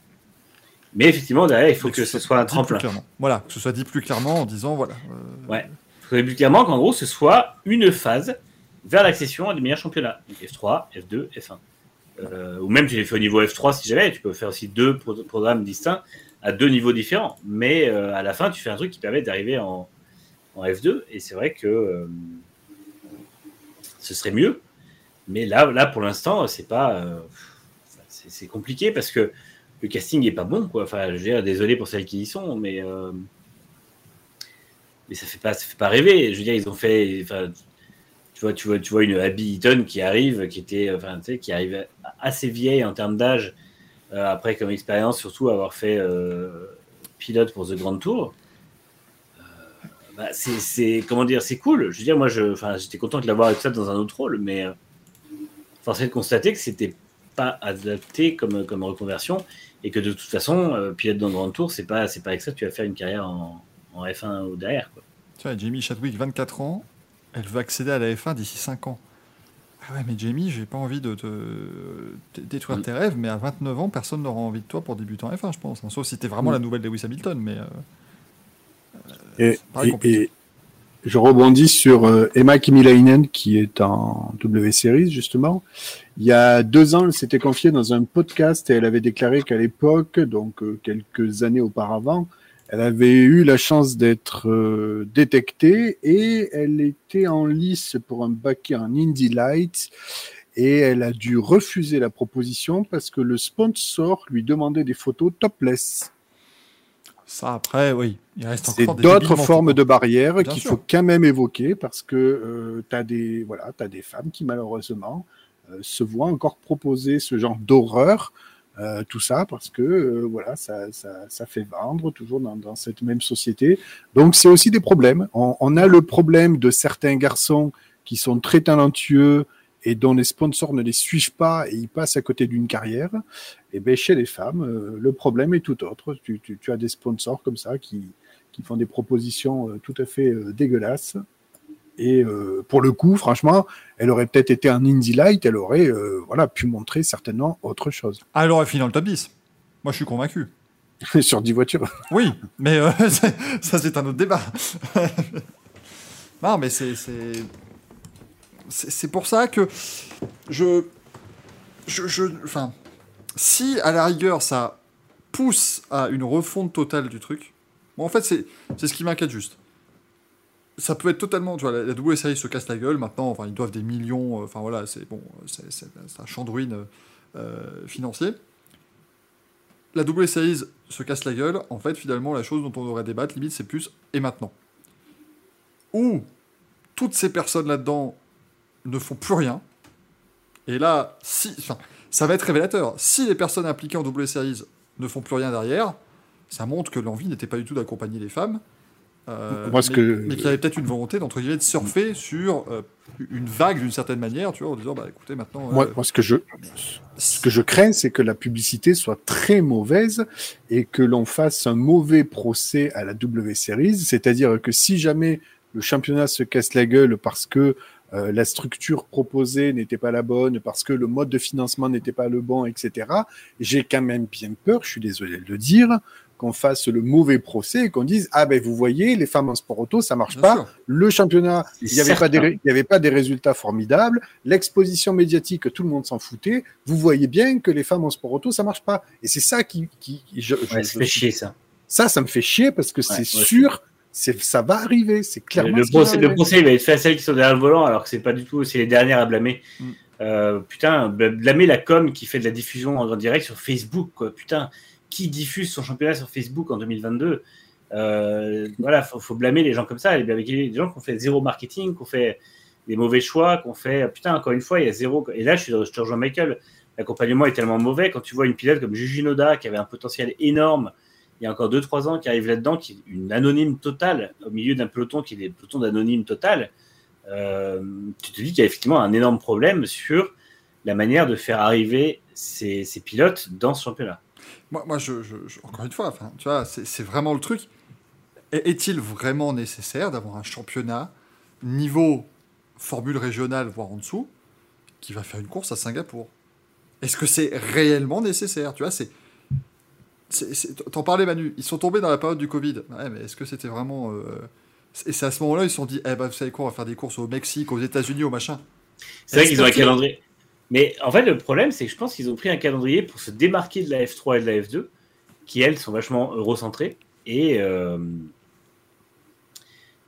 Mais effectivement, derrière, il faut que, ce soit un tremplin. Voilà, que ce soit dit plus clairement en disant voilà. euh, Ouais. Il faudrait plus clairement qu'en gros, ce soit une phase vers l'accession à des meilleurs championnats. Donc F3, F2, F1. Euh, ou même tu les fais au niveau F3 si jamais, tu peux faire aussi deux pro- programmes distincts à deux niveaux différents. Mais euh, à la fin, tu fais un truc qui permet d'arriver en, en F2. Et c'est vrai que euh, ce serait mieux. Mais là, là pour l'instant, c'est pas. C'est compliqué parce que le casting est pas bon. Quoi. Enfin, je veux désolé pour celles qui y sont, mais. euh, mais ça fait fait pas rêver je veux dire ils ont fait enfin tu vois tu vois tu vois une Abby Eaton qui arrive qui était enfin tu sais qui arrive assez vieille en termes d'âge euh, après comme expérience surtout avoir fait euh, pilote pour The Grand Tour bah, c'est comment dire c'est cool je veux dire moi j'étais content de l'avoir avec ça dans un autre rôle mais force de constater que c'était pas adapté comme comme reconversion et que de toute façon euh, pilote dans le Grand Tour c'est pas c'est pas avec ça que tu vas faire une carrière en, en F1 ou derrière quoi. Tu vois, Jamie Chadwick, 24 ans, elle veut accéder à la F1 d'ici 5 ans. Ah ouais, mais Jamie, j'ai pas envie de te détruire Mm. tes rêves, mais à 29 ans, personne n'aura envie de toi pour débuter en F1, je pense. hein. Sauf si t'es vraiment Mm. la nouvelle Lewis Hamilton, mais. euh, Et, pareil, et- compliqué. et je rebondis sur euh, Emma Kimilainen qui est en W Series justement. Il y a deux ans, elle s'était confiée dans un podcast et elle avait déclaré qu'à l'époque, donc euh, quelques années auparavant, elle avait eu la chance d'être euh, détectée et elle était en lice pour un baquet en Indy Lights et elle a dû refuser la proposition parce que le sponsor lui demandait des photos topless. Ça, après, oui, il reste C'est encore des d'autres formes de barrières qu'il faut quand même évoquer parce que tu as des voilà, des femmes qui malheureusement euh, se voient encore proposer ce genre d'horreur, euh, tout ça parce que euh, voilà, ça, ça, ça fait vendre toujours dans, cette même société. Donc c'est aussi des problèmes. On, a le problème de certains garçons qui sont très talentueux et dont les sponsors ne les suivent pas et ils passent à côté d'une carrière. Et ben chez les femmes, euh, le problème est tout autre. Tu, tu, tu as des sponsors comme ça qui, qui font des propositions euh, tout à fait euh, dégueulasses. Et euh, pour le coup, franchement, elle aurait peut-être été un Indie Light, elle aurait euh, voilà, pu montrer certainement autre chose. Ah, elle aurait fini dans le top 10. Moi, je suis convaincu. Sur 10 voitures. Oui, mais euh, ça, c'est un autre débat. non, mais c'est. c'est- pour ça que je. Je. je- Enfin. Si, à la rigueur, ça pousse à une refonte totale du truc. Bon, en fait, c'est ce qui m'inquiète juste. Ça peut être totalement. Tu vois, la, la W Series se casse la gueule. Maintenant, enfin, ils doivent des millions. euh, Enfin, voilà, c'est bon. C'est un champ de euh, financier la W Series se casse la gueule, en fait, finalement, la chose dont on devrait débattre, limite, c'est plus et maintenant. Ou toutes ces personnes là-dedans ne font plus rien. Et là, si, enfin, ça va être révélateur. Si les personnes impliquées en W Series ne font plus rien derrière, ça montre que l'envie n'était pas du tout d'accompagner les femmes. Euh, Moi, ce mais, que- mais qu'il y avait peut-être une volonté d'entre guillemets de surfer sur euh, une vague d'une certaine manière, tu vois, en disant bah écoutez maintenant. Moi, euh, moi, ce que je, ce que je crains, c'est que la publicité soit très mauvaise et que l'on fasse un mauvais procès à la W Series. C'est-à-dire que si jamais le championnat se casse la gueule parce que euh, la structure proposée n'était pas la bonne, parce que le mode de financement n'était pas le bon, etc., j'ai quand même bien peur, je suis désolé de le dire, qu'on fasse le mauvais procès et qu'on dise ah ben vous voyez les femmes en sport auto ça marche bien pas sûr. le championnat, il n'y avait, pas des certain. ré- il y avait pas des résultats formidables. L'exposition médiatique, tout le monde s'en foutait. Vous voyez bien que les femmes en sport auto, ça marche pas. Et c'est ça qui, qui je, je- Ouais, je- ça fait chier ça. ça, ça me fait chier parce que c'est sûr, c'est, ça va arriver. C'est clairement. Le procès, le arriver. procès, il va être fait à celles qui sont derrière le volant, alors que c'est pas du tout, c'est les dernières à blâmer. Mm. Euh, putain, bl- blâmer la com qui fait de la diffusion en direct sur Facebook, quoi. Putain, qui diffuse son championnat sur Facebook en 2022 euh, Voilà, faut, faut blâmer les gens comme ça, avec les gens qui ont fait zéro marketing, qui ont fait des mauvais choix, qui ont fait, putain, encore une fois, il y a zéro. Et là, je, suis, je te rejoins Michael. L'accompagnement est tellement mauvais quand tu vois une pilote comme Juju Noda qui avait un potentiel énorme il y a encore 2-3 ans qui arrive là-dedans, qui est une anonyme totale, au milieu d'un peloton qui est des pelotons d'anonymes total, euh, tu te dis qu'il y a effectivement un énorme problème sur la manière de faire arriver ces, ces pilotes dans ce championnat. Moi, moi je, je- je- encore une fois, enfin, tu vois, c'est c'est vraiment le truc. Est- Est-il vraiment nécessaire d'avoir un championnat niveau formule régionale, voire en dessous, qui va faire une course à Singapour? Est-ce que c'est réellement nécessaire? Tu vois, c'est. T'en parlais, Manu. Ils sont tombés dans la période du Covid. Ouais, mais est-ce que c'était vraiment. euh, Et c'est à ce moment-là, ils se sont dit, eh ben, vous savez quoi, on va faire des courses au Mexique, aux États-Unis, au machin. C'est vrai qu'ils ont un calendrier. Mais en fait, le problème, c'est que je pense qu'ils ont pris un calendrier pour se démarquer de la F3 et de la F2, qui elles sont vachement eurocentrées. Et euh,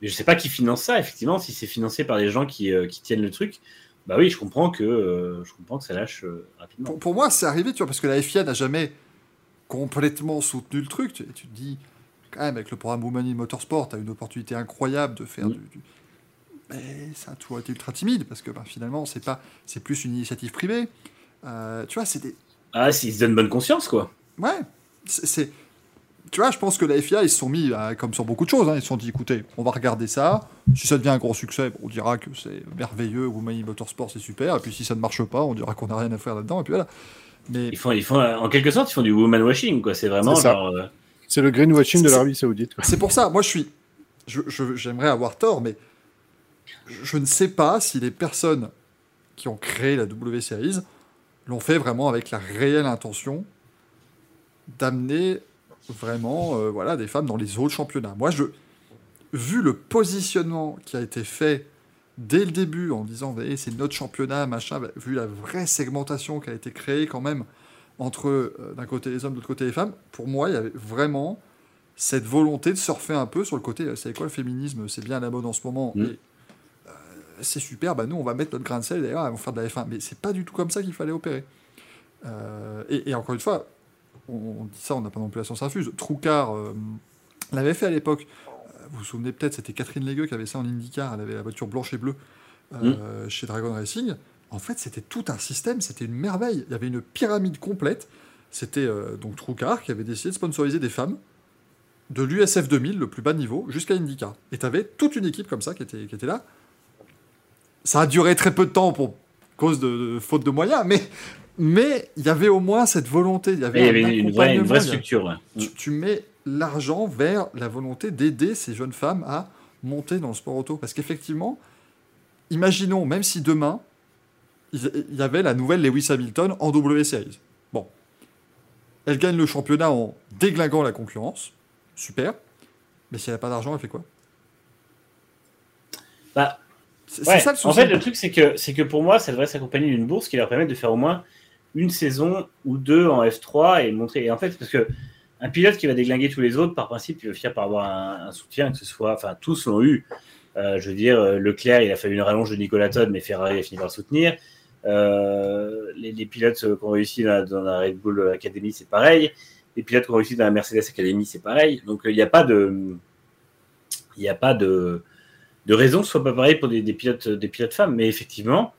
je sais pas qui finance ça, effectivement, si c'est financé par des gens qui, euh, qui tiennent le truc. Bah oui, je comprends que, euh, je comprends que ça lâche euh, rapidement. Pour, pour moi, c'est arrivé, tu vois, parce que la FIA n'a jamais complètement soutenu le truc. Tu, tu te dis, quand même, avec le programme Women in Motorsport, tu as une opportunité incroyable de faire Mm. du, du- Mais ça a toujours été ultra timide, parce que ben, finalement, c'est pas, c'est plus une initiative privée. Euh, tu vois, c'est des. Ah, s'ils se donnent bonne conscience, quoi. Ouais, c'est. c'est- Tu vois, je pense que la FIA, ils se sont mis, à- comme sur beaucoup de choses, hein, ils se sont dit, écoutez, on va regarder ça. Si ça devient un gros succès, bon, on dira que c'est merveilleux, Women in Motorsport, c'est super. Et puis si ça ne marche pas, on dira qu'on n'a rien à faire là-dedans. Et puis voilà. Mais Ils font, ils font, en quelque sorte, ils font du woman washing, quoi. C'est vraiment C'est ça. genre. euh, C'est le greenwashing de l'Arabie Saoudite. quoi. C'est pour ça, moi je suis. je- je- J'aimerais avoir tort, mais je, ne sais pas si les personnes qui ont créé la W Series l'ont fait vraiment avec la réelle intention d'amener vraiment euh, voilà, des femmes dans les autres championnats. Moi, je, vu le positionnement qui a été fait dès le début en disant c'est notre championnat, machin, bah, vu la vraie segmentation qui a été créée quand même entre euh, d'un côté les hommes, de l'autre côté les femmes, pour moi, il y avait vraiment cette volonté de surfer un peu sur le côté, euh, c'est quoi le féminisme, c'est bien à la mode en ce moment, Mm. et, c'est super, bah nous on va mettre notre grain de sel, d'ailleurs, on va faire de la F1, mais c'est pas du tout comme ça qu'il fallait opérer. Euh, et, et encore une fois, on, on dit ça, on n'a pas non plus la science infuse, Troucard euh, l'avait fait à l'époque, Euh, vous vous souvenez peut-être, c'était Catherine Légueux qui avait ça en IndyCar, elle avait la voiture blanche et bleue euh, chez Dragon Racing, en fait c'était tout un système, c'était une merveille, il y avait une pyramide complète, c'était donc Troucard qui avait décidé de sponsoriser des femmes, de l'USF 2000, le plus bas niveau, jusqu'à IndyCar. Et tu avais toute une équipe comme ça qui était, qui était là. Ça a duré très peu de temps pour cause de, de faute de moyens, mais mais il y avait au moins cette volonté. Il y avait, un une vraie, une structure. ouais. tu, tu mets l'argent vers la volonté d'aider ces jeunes femmes à monter dans le sport auto. Parce qu'effectivement, imaginons, même si demain, il il y avait la nouvelle Lewis Hamilton en W Series. Bon. Elle gagne le championnat en déglinguant la concurrence. Super. Mais si elle n'a pas d'argent, elle fait quoi? Bah, C'est Ouais, c'est ça le souci. En fait, le truc, c'est que, c'est que pour moi, ça devrait s'accompagner d'une bourse qui leur permet de faire au moins une saison ou deux en F3 et montrer. Et en fait, parce que un pilote qui va déglinguer tous les autres, par principe, il va finir par avoir un, un soutien, que ce soit. Enfin, tous l'ont eu. Euh, je veux dire, euh, Leclerc, il a fallu une rallonge de Nicolas Todd, mais Ferrari a fini par le soutenir. Euh, les, les pilotes qui ont réussi dans la, dans la Red Bull Academy, c'est pareil. Les pilotes qui ont réussi dans la Mercedes Academy, c'est pareil. Donc, il n'y a pas de. Il n'y a pas de de raison que ce soit pas pareil pour des, pilotes, des pilotes femmes. Mais effectivement,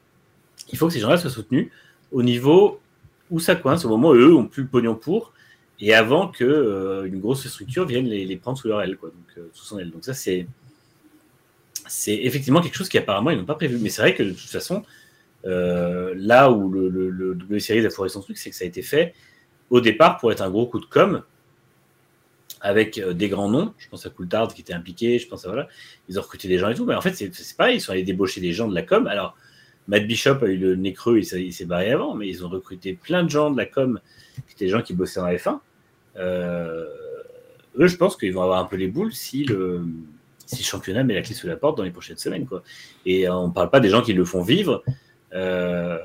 il faut que ces gens-là soient soutenus au niveau où ça coince, au moment où eux ont plus le pognon pour, et avant que euh, une grosse structure vienne les, prendre sous leur aile, quoi, donc euh, sous son aile. Donc ça, c'est effectivement quelque chose qui apparemment ils n'ont pas prévu. Mais c'est vrai que de toute façon, euh, là où le, le, a foiré son truc, c'est que ça a été fait au départ pour être un gros coup de com avec euh, des grands noms. Je pense à Coulthard qui était impliqué, je pense à voilà. Ils ont recruté des gens et tout, mais en fait, c'est pareil, ils sont allés débaucher des gens de la com. Alors, Matt Bishop a eu le nez creux, il s'est barré avant, mais ils ont recruté plein de gens de la com qui étaient des gens qui bossaient la F1. Euh, eux, je pense qu'ils vont avoir un peu les boules si le, si championnat met la clé sous la porte dans les prochaines semaines. Quoi. Et on ne parle pas des gens qui le font vivre, euh,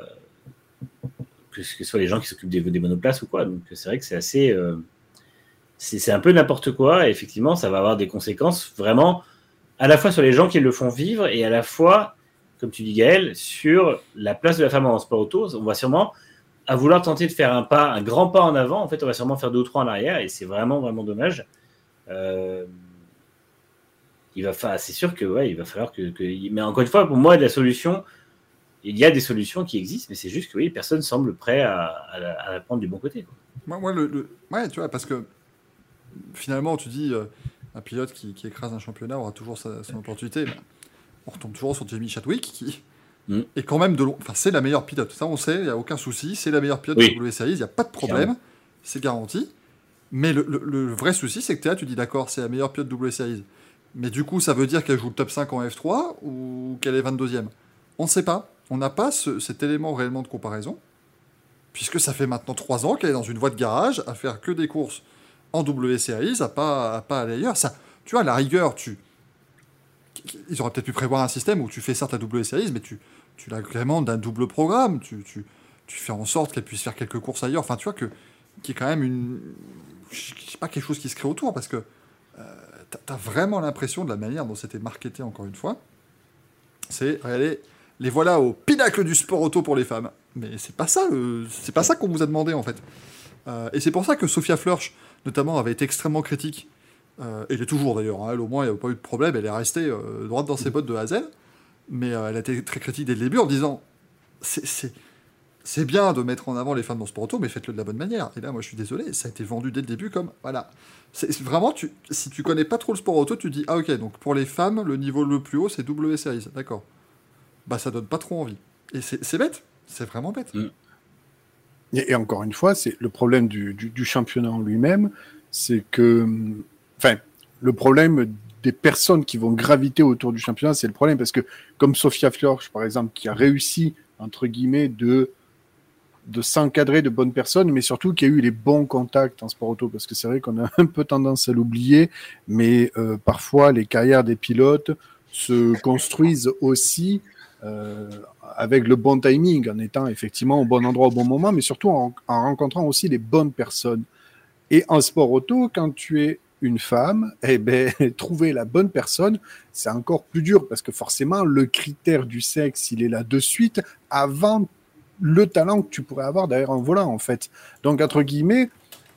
que ce soit les gens qui s'occupent des, monoplaces ou quoi. Donc c'est vrai que c'est assez. C'est un peu n'importe quoi. Et effectivement, ça va avoir des conséquences vraiment à la fois sur les gens qui le font vivre et à la fois, comme tu dis Gaël, sur la place de la femme en sport auto. On va sûrement, à vouloir tenter de faire un pas, un grand pas en avant, en fait, on va sûrement faire deux ou trois en arrière et c'est vraiment, vraiment dommage. Euh, il va c'est sûr que ouais, il va falloir que, mais encore une fois, pour moi, la solution, il y a des solutions qui existent, mais c'est juste que oui, personne semble prêt à, la, prendre du bon côté. Moi, moi, le, le- ouais, tu vois, parce que finalement, tu dis, euh, un pilote qui, qui écrase un championnat aura toujours sa, son opportunité. on retombe toujours sur Jamie Chadwick, qui Mm. est quand même de long. Enfin, c'est la meilleure pilote. Ça, on sait, il n'y a aucun souci. C'est la meilleure pilote Oui. de W Series, il n'y a pas de problème. C'est garanti. Mais le, le- le vrai souci, c'est que là, tu dis, d'accord, c'est la meilleure pilote de W Series. Mais du coup, ça veut dire qu'elle joue le top 5 en F3 ou qu'elle est 22e On ne sait pas. on n'a pas ce- cet élément réellement de comparaison, puisque ça fait maintenant trois ans qu'elle est dans une voie de garage à faire que des courses en W Series, à pas, pas ailleurs. Ça, tu vois, la rigueur, tu, ils auraient peut-être pu prévoir un système où tu fais certes la W Series, mais tu, tu l'agrémentes d'un double programme. Tu, tu, tu fais en sorte qu'elle puisse faire quelques courses ailleurs. Enfin, tu vois, que, qui est quand même une. Je sais pas quelque chose qui se crée autour, parce que euh, t'as as vraiment l'impression de la manière dont c'était marketé, encore une fois. C'est, regardez, les voilà au pinacle du sport auto pour les femmes. Mais c'est pas ça, le- c'est pas ça qu'on vous a demandé, en fait. Euh, et c'est pour ça que Sophia Flörsch, notamment, avait été extrêmement critique. Euh, elle est toujours d'ailleurs. hein. Elle, au moins, il n'y a pas eu de problème. Elle est restée euh, droite dans ses bottes de A à Z. Mais euh, elle a été très critique dès le début en disant c'est- bien de mettre en avant les femmes dans le sport auto, mais faites-le de la bonne manière. Et là, moi, je suis désolé, ça a été vendu dès le début comme voilà. C'est vraiment, tu, si tu connais pas trop le sport auto, tu dis ah ok, donc pour les femmes, le niveau le plus haut, c'est W Series, d'accord. Bah, ça donne pas trop envie. Et c'est c'est bête, c'est vraiment bête. Et, encore une fois, c'est le problème du, championnat en lui-même, c'est que, enfin, le problème des personnes qui vont graviter autour du championnat, c'est le problème. Parce que comme Sophia Flörsch, par exemple, qui a réussi entre guillemets de de s'encadrer de bonnes personnes, mais surtout qui a eu les bons contacts en sport auto, parce que c'est vrai qu'on a un peu tendance à l'oublier, mais euh, parfois les carrières des pilotes se construisent aussi euh, avec le bon timing, en étant effectivement au bon endroit au bon moment, mais surtout en, en rencontrant aussi les bonnes personnes. Et en sport auto, quand tu es une femme, eh ben, trouver la bonne personne, c'est encore plus dur parce que forcément, le critère du sexe, il est là de suite avant le talent que tu pourrais avoir derrière un volant, en fait. Donc, entre guillemets,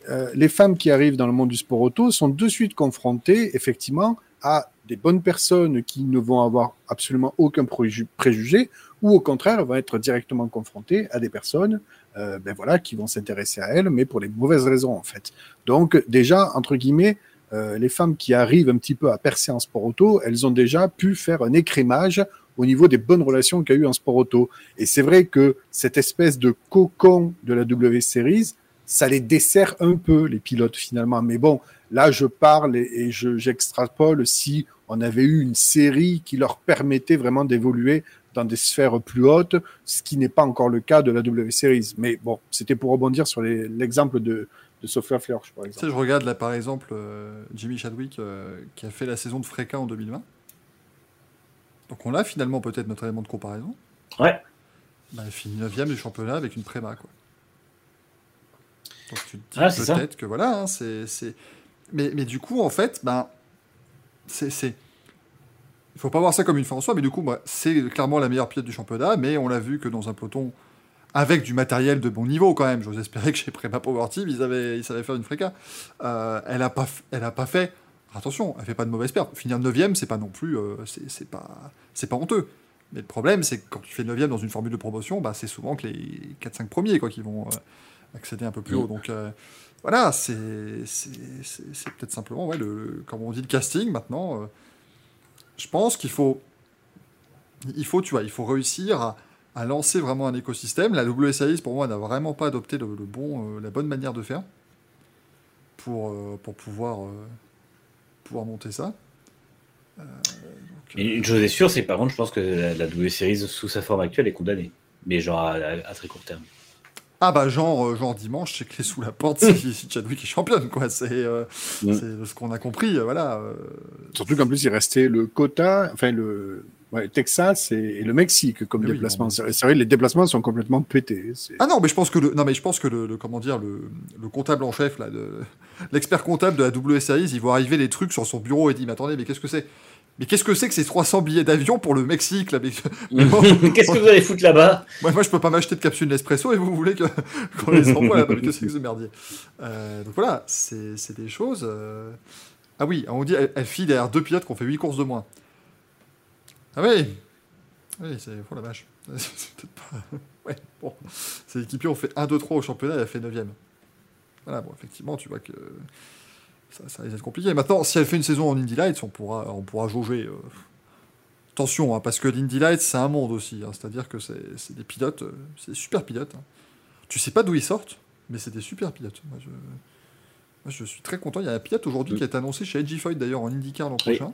euh, les femmes qui arrivent dans le monde du sport auto sont de suite confrontées, effectivement, à des bonnes personnes qui ne vont avoir absolument aucun préju- préjugé, ou au contraire, vont être directement confrontées à des personnes euh, ben voilà, qui vont s'intéresser à elles, mais pour les mauvaises raisons, en fait. Donc, déjà, entre guillemets, euh, les femmes qui arrivent un petit peu à percer en sport auto, elles ont déjà pu faire un écrémage au niveau des bonnes relations qu'il y a eu en sport auto. Et c'est vrai que cette espèce de cocon de la W Series, ça les dessert un peu, les pilotes, finalement. Mais bon, là, je parle et, et je- j'extrapole si on avait eu une série qui leur permettait vraiment d'évoluer dans des sphères plus hautes, ce qui n'est pas encore le cas de la W Series. Mais bon, c'était pour rebondir sur l'exemple de, de Sophia Flörsch, par Tu sais, exemple. je regarde là par exemple euh, Jimmy Chadwick euh, qui a fait la saison de Fréca en 2020. Donc on a finalement peut-être notre élément de comparaison. Ouais. Bah, il finit 9 du championnat avec une préma. Quoi. Donc tu te dis Ah, peut-être que voilà, hein, c'est. c'est- Mais, mais du coup, en fait, ben, c'est. Il faut pas voir ça comme une fin en soi, mais du coup, c'est clairement la meilleure pilote du championnat, mais on l'a vu que dans un peloton avec du matériel de bon niveau quand même. J'ose espérer que chez Préma Power Team, ils, avaient, ils savaient faire une fréca. Euh, elle n'a pas, elle a pas fait. Attention, elle fait pas de mauvaise perte. Finir 9ème, c'est pas non plus. euh, c'est c'est pas, c'est pas honteux. Mais le problème, c'est que quand tu fais 9ème dans une formule de promotion, bah, c'est souvent que les 4-5 premiers quoi, qui vont euh, accéder un peu plus Mm. haut. Donc euh, voilà, c'est peut-être simplement, ouais, le, le- comme on dit, le casting maintenant. euh, je pense qu'il faut. Il faut, tu vois, il faut réussir à, à lancer vraiment un écosystème. La WSAIS, pour moi, n'a vraiment pas adopté le, le bon, euh, la bonne manière de faire pour, euh, pour pouvoir, euh, pouvoir monter ça. Donc, une chose est sûre, c'est par contre, je pense que la, la sous sa forme actuelle est condamnée. Mais genre à, à- à très court terme. Ah bah genre, euh, genre dimanche, c'est clé sous la porte si, si Chadwick est championne, quoi. C'est euh, Mm. c'est ce qu'on a compris, euh, voilà. euh, Surtout qu'en plus, il restait le quota, enfin le ouais, Texas et, et le Mexique comme Mais oui, déplacement. C'est c'est vrai, les déplacements sont complètement pétés. C'est- Ah non, mais je pense que le, non mais je pense que le, le- comment dire, le, le comptable en chef là, l'expert comptable de la WSAIS, il voit arriver les trucs sur son bureau et dit mais attendez, mais qu'est-ce que c'est? Mais qu'est-ce que c'est que ces 300 billets d'avion pour le Mexique là Qu'est-ce que vous allez foutre là-bas? Moi, moi, je peux pas m'acheter de capsule Nespresso et vous voulez qu'on les envoie là-bas. Que c'est que ce merdier? Euh, Donc voilà, c'est c'est des choses. euh, Ah oui, on dit elle, elle file derrière deux pilotes qui ont fait 8 courses de moins. Ah oui Oui, c'est pour la vache. C'est peut-être pas. Ouais, bon. Ces équipiers ont fait 1, 2, 3 au championnat, elle a fait 9ème. Voilà, bon, effectivement, tu vois que ça, ça risque d'être compliqué. Maintenant, si elle fait une saison en Indy Lights, on pourra, on pourra jauger. euh, Attention, hein, parce que l'Indy Lights, c'est un monde aussi. hein. C'est-à-dire que c'est des pilotes, euh, c'est des super pilotes. hein. Tu sais pas d'où ils sortent, mais c'est des super pilotes. Moi je, moi, je suis très content. Il y a un pilote aujourd'hui qui est annoncé chez Edgy Foyt d'ailleurs en IndyCar l'an Oui. prochain.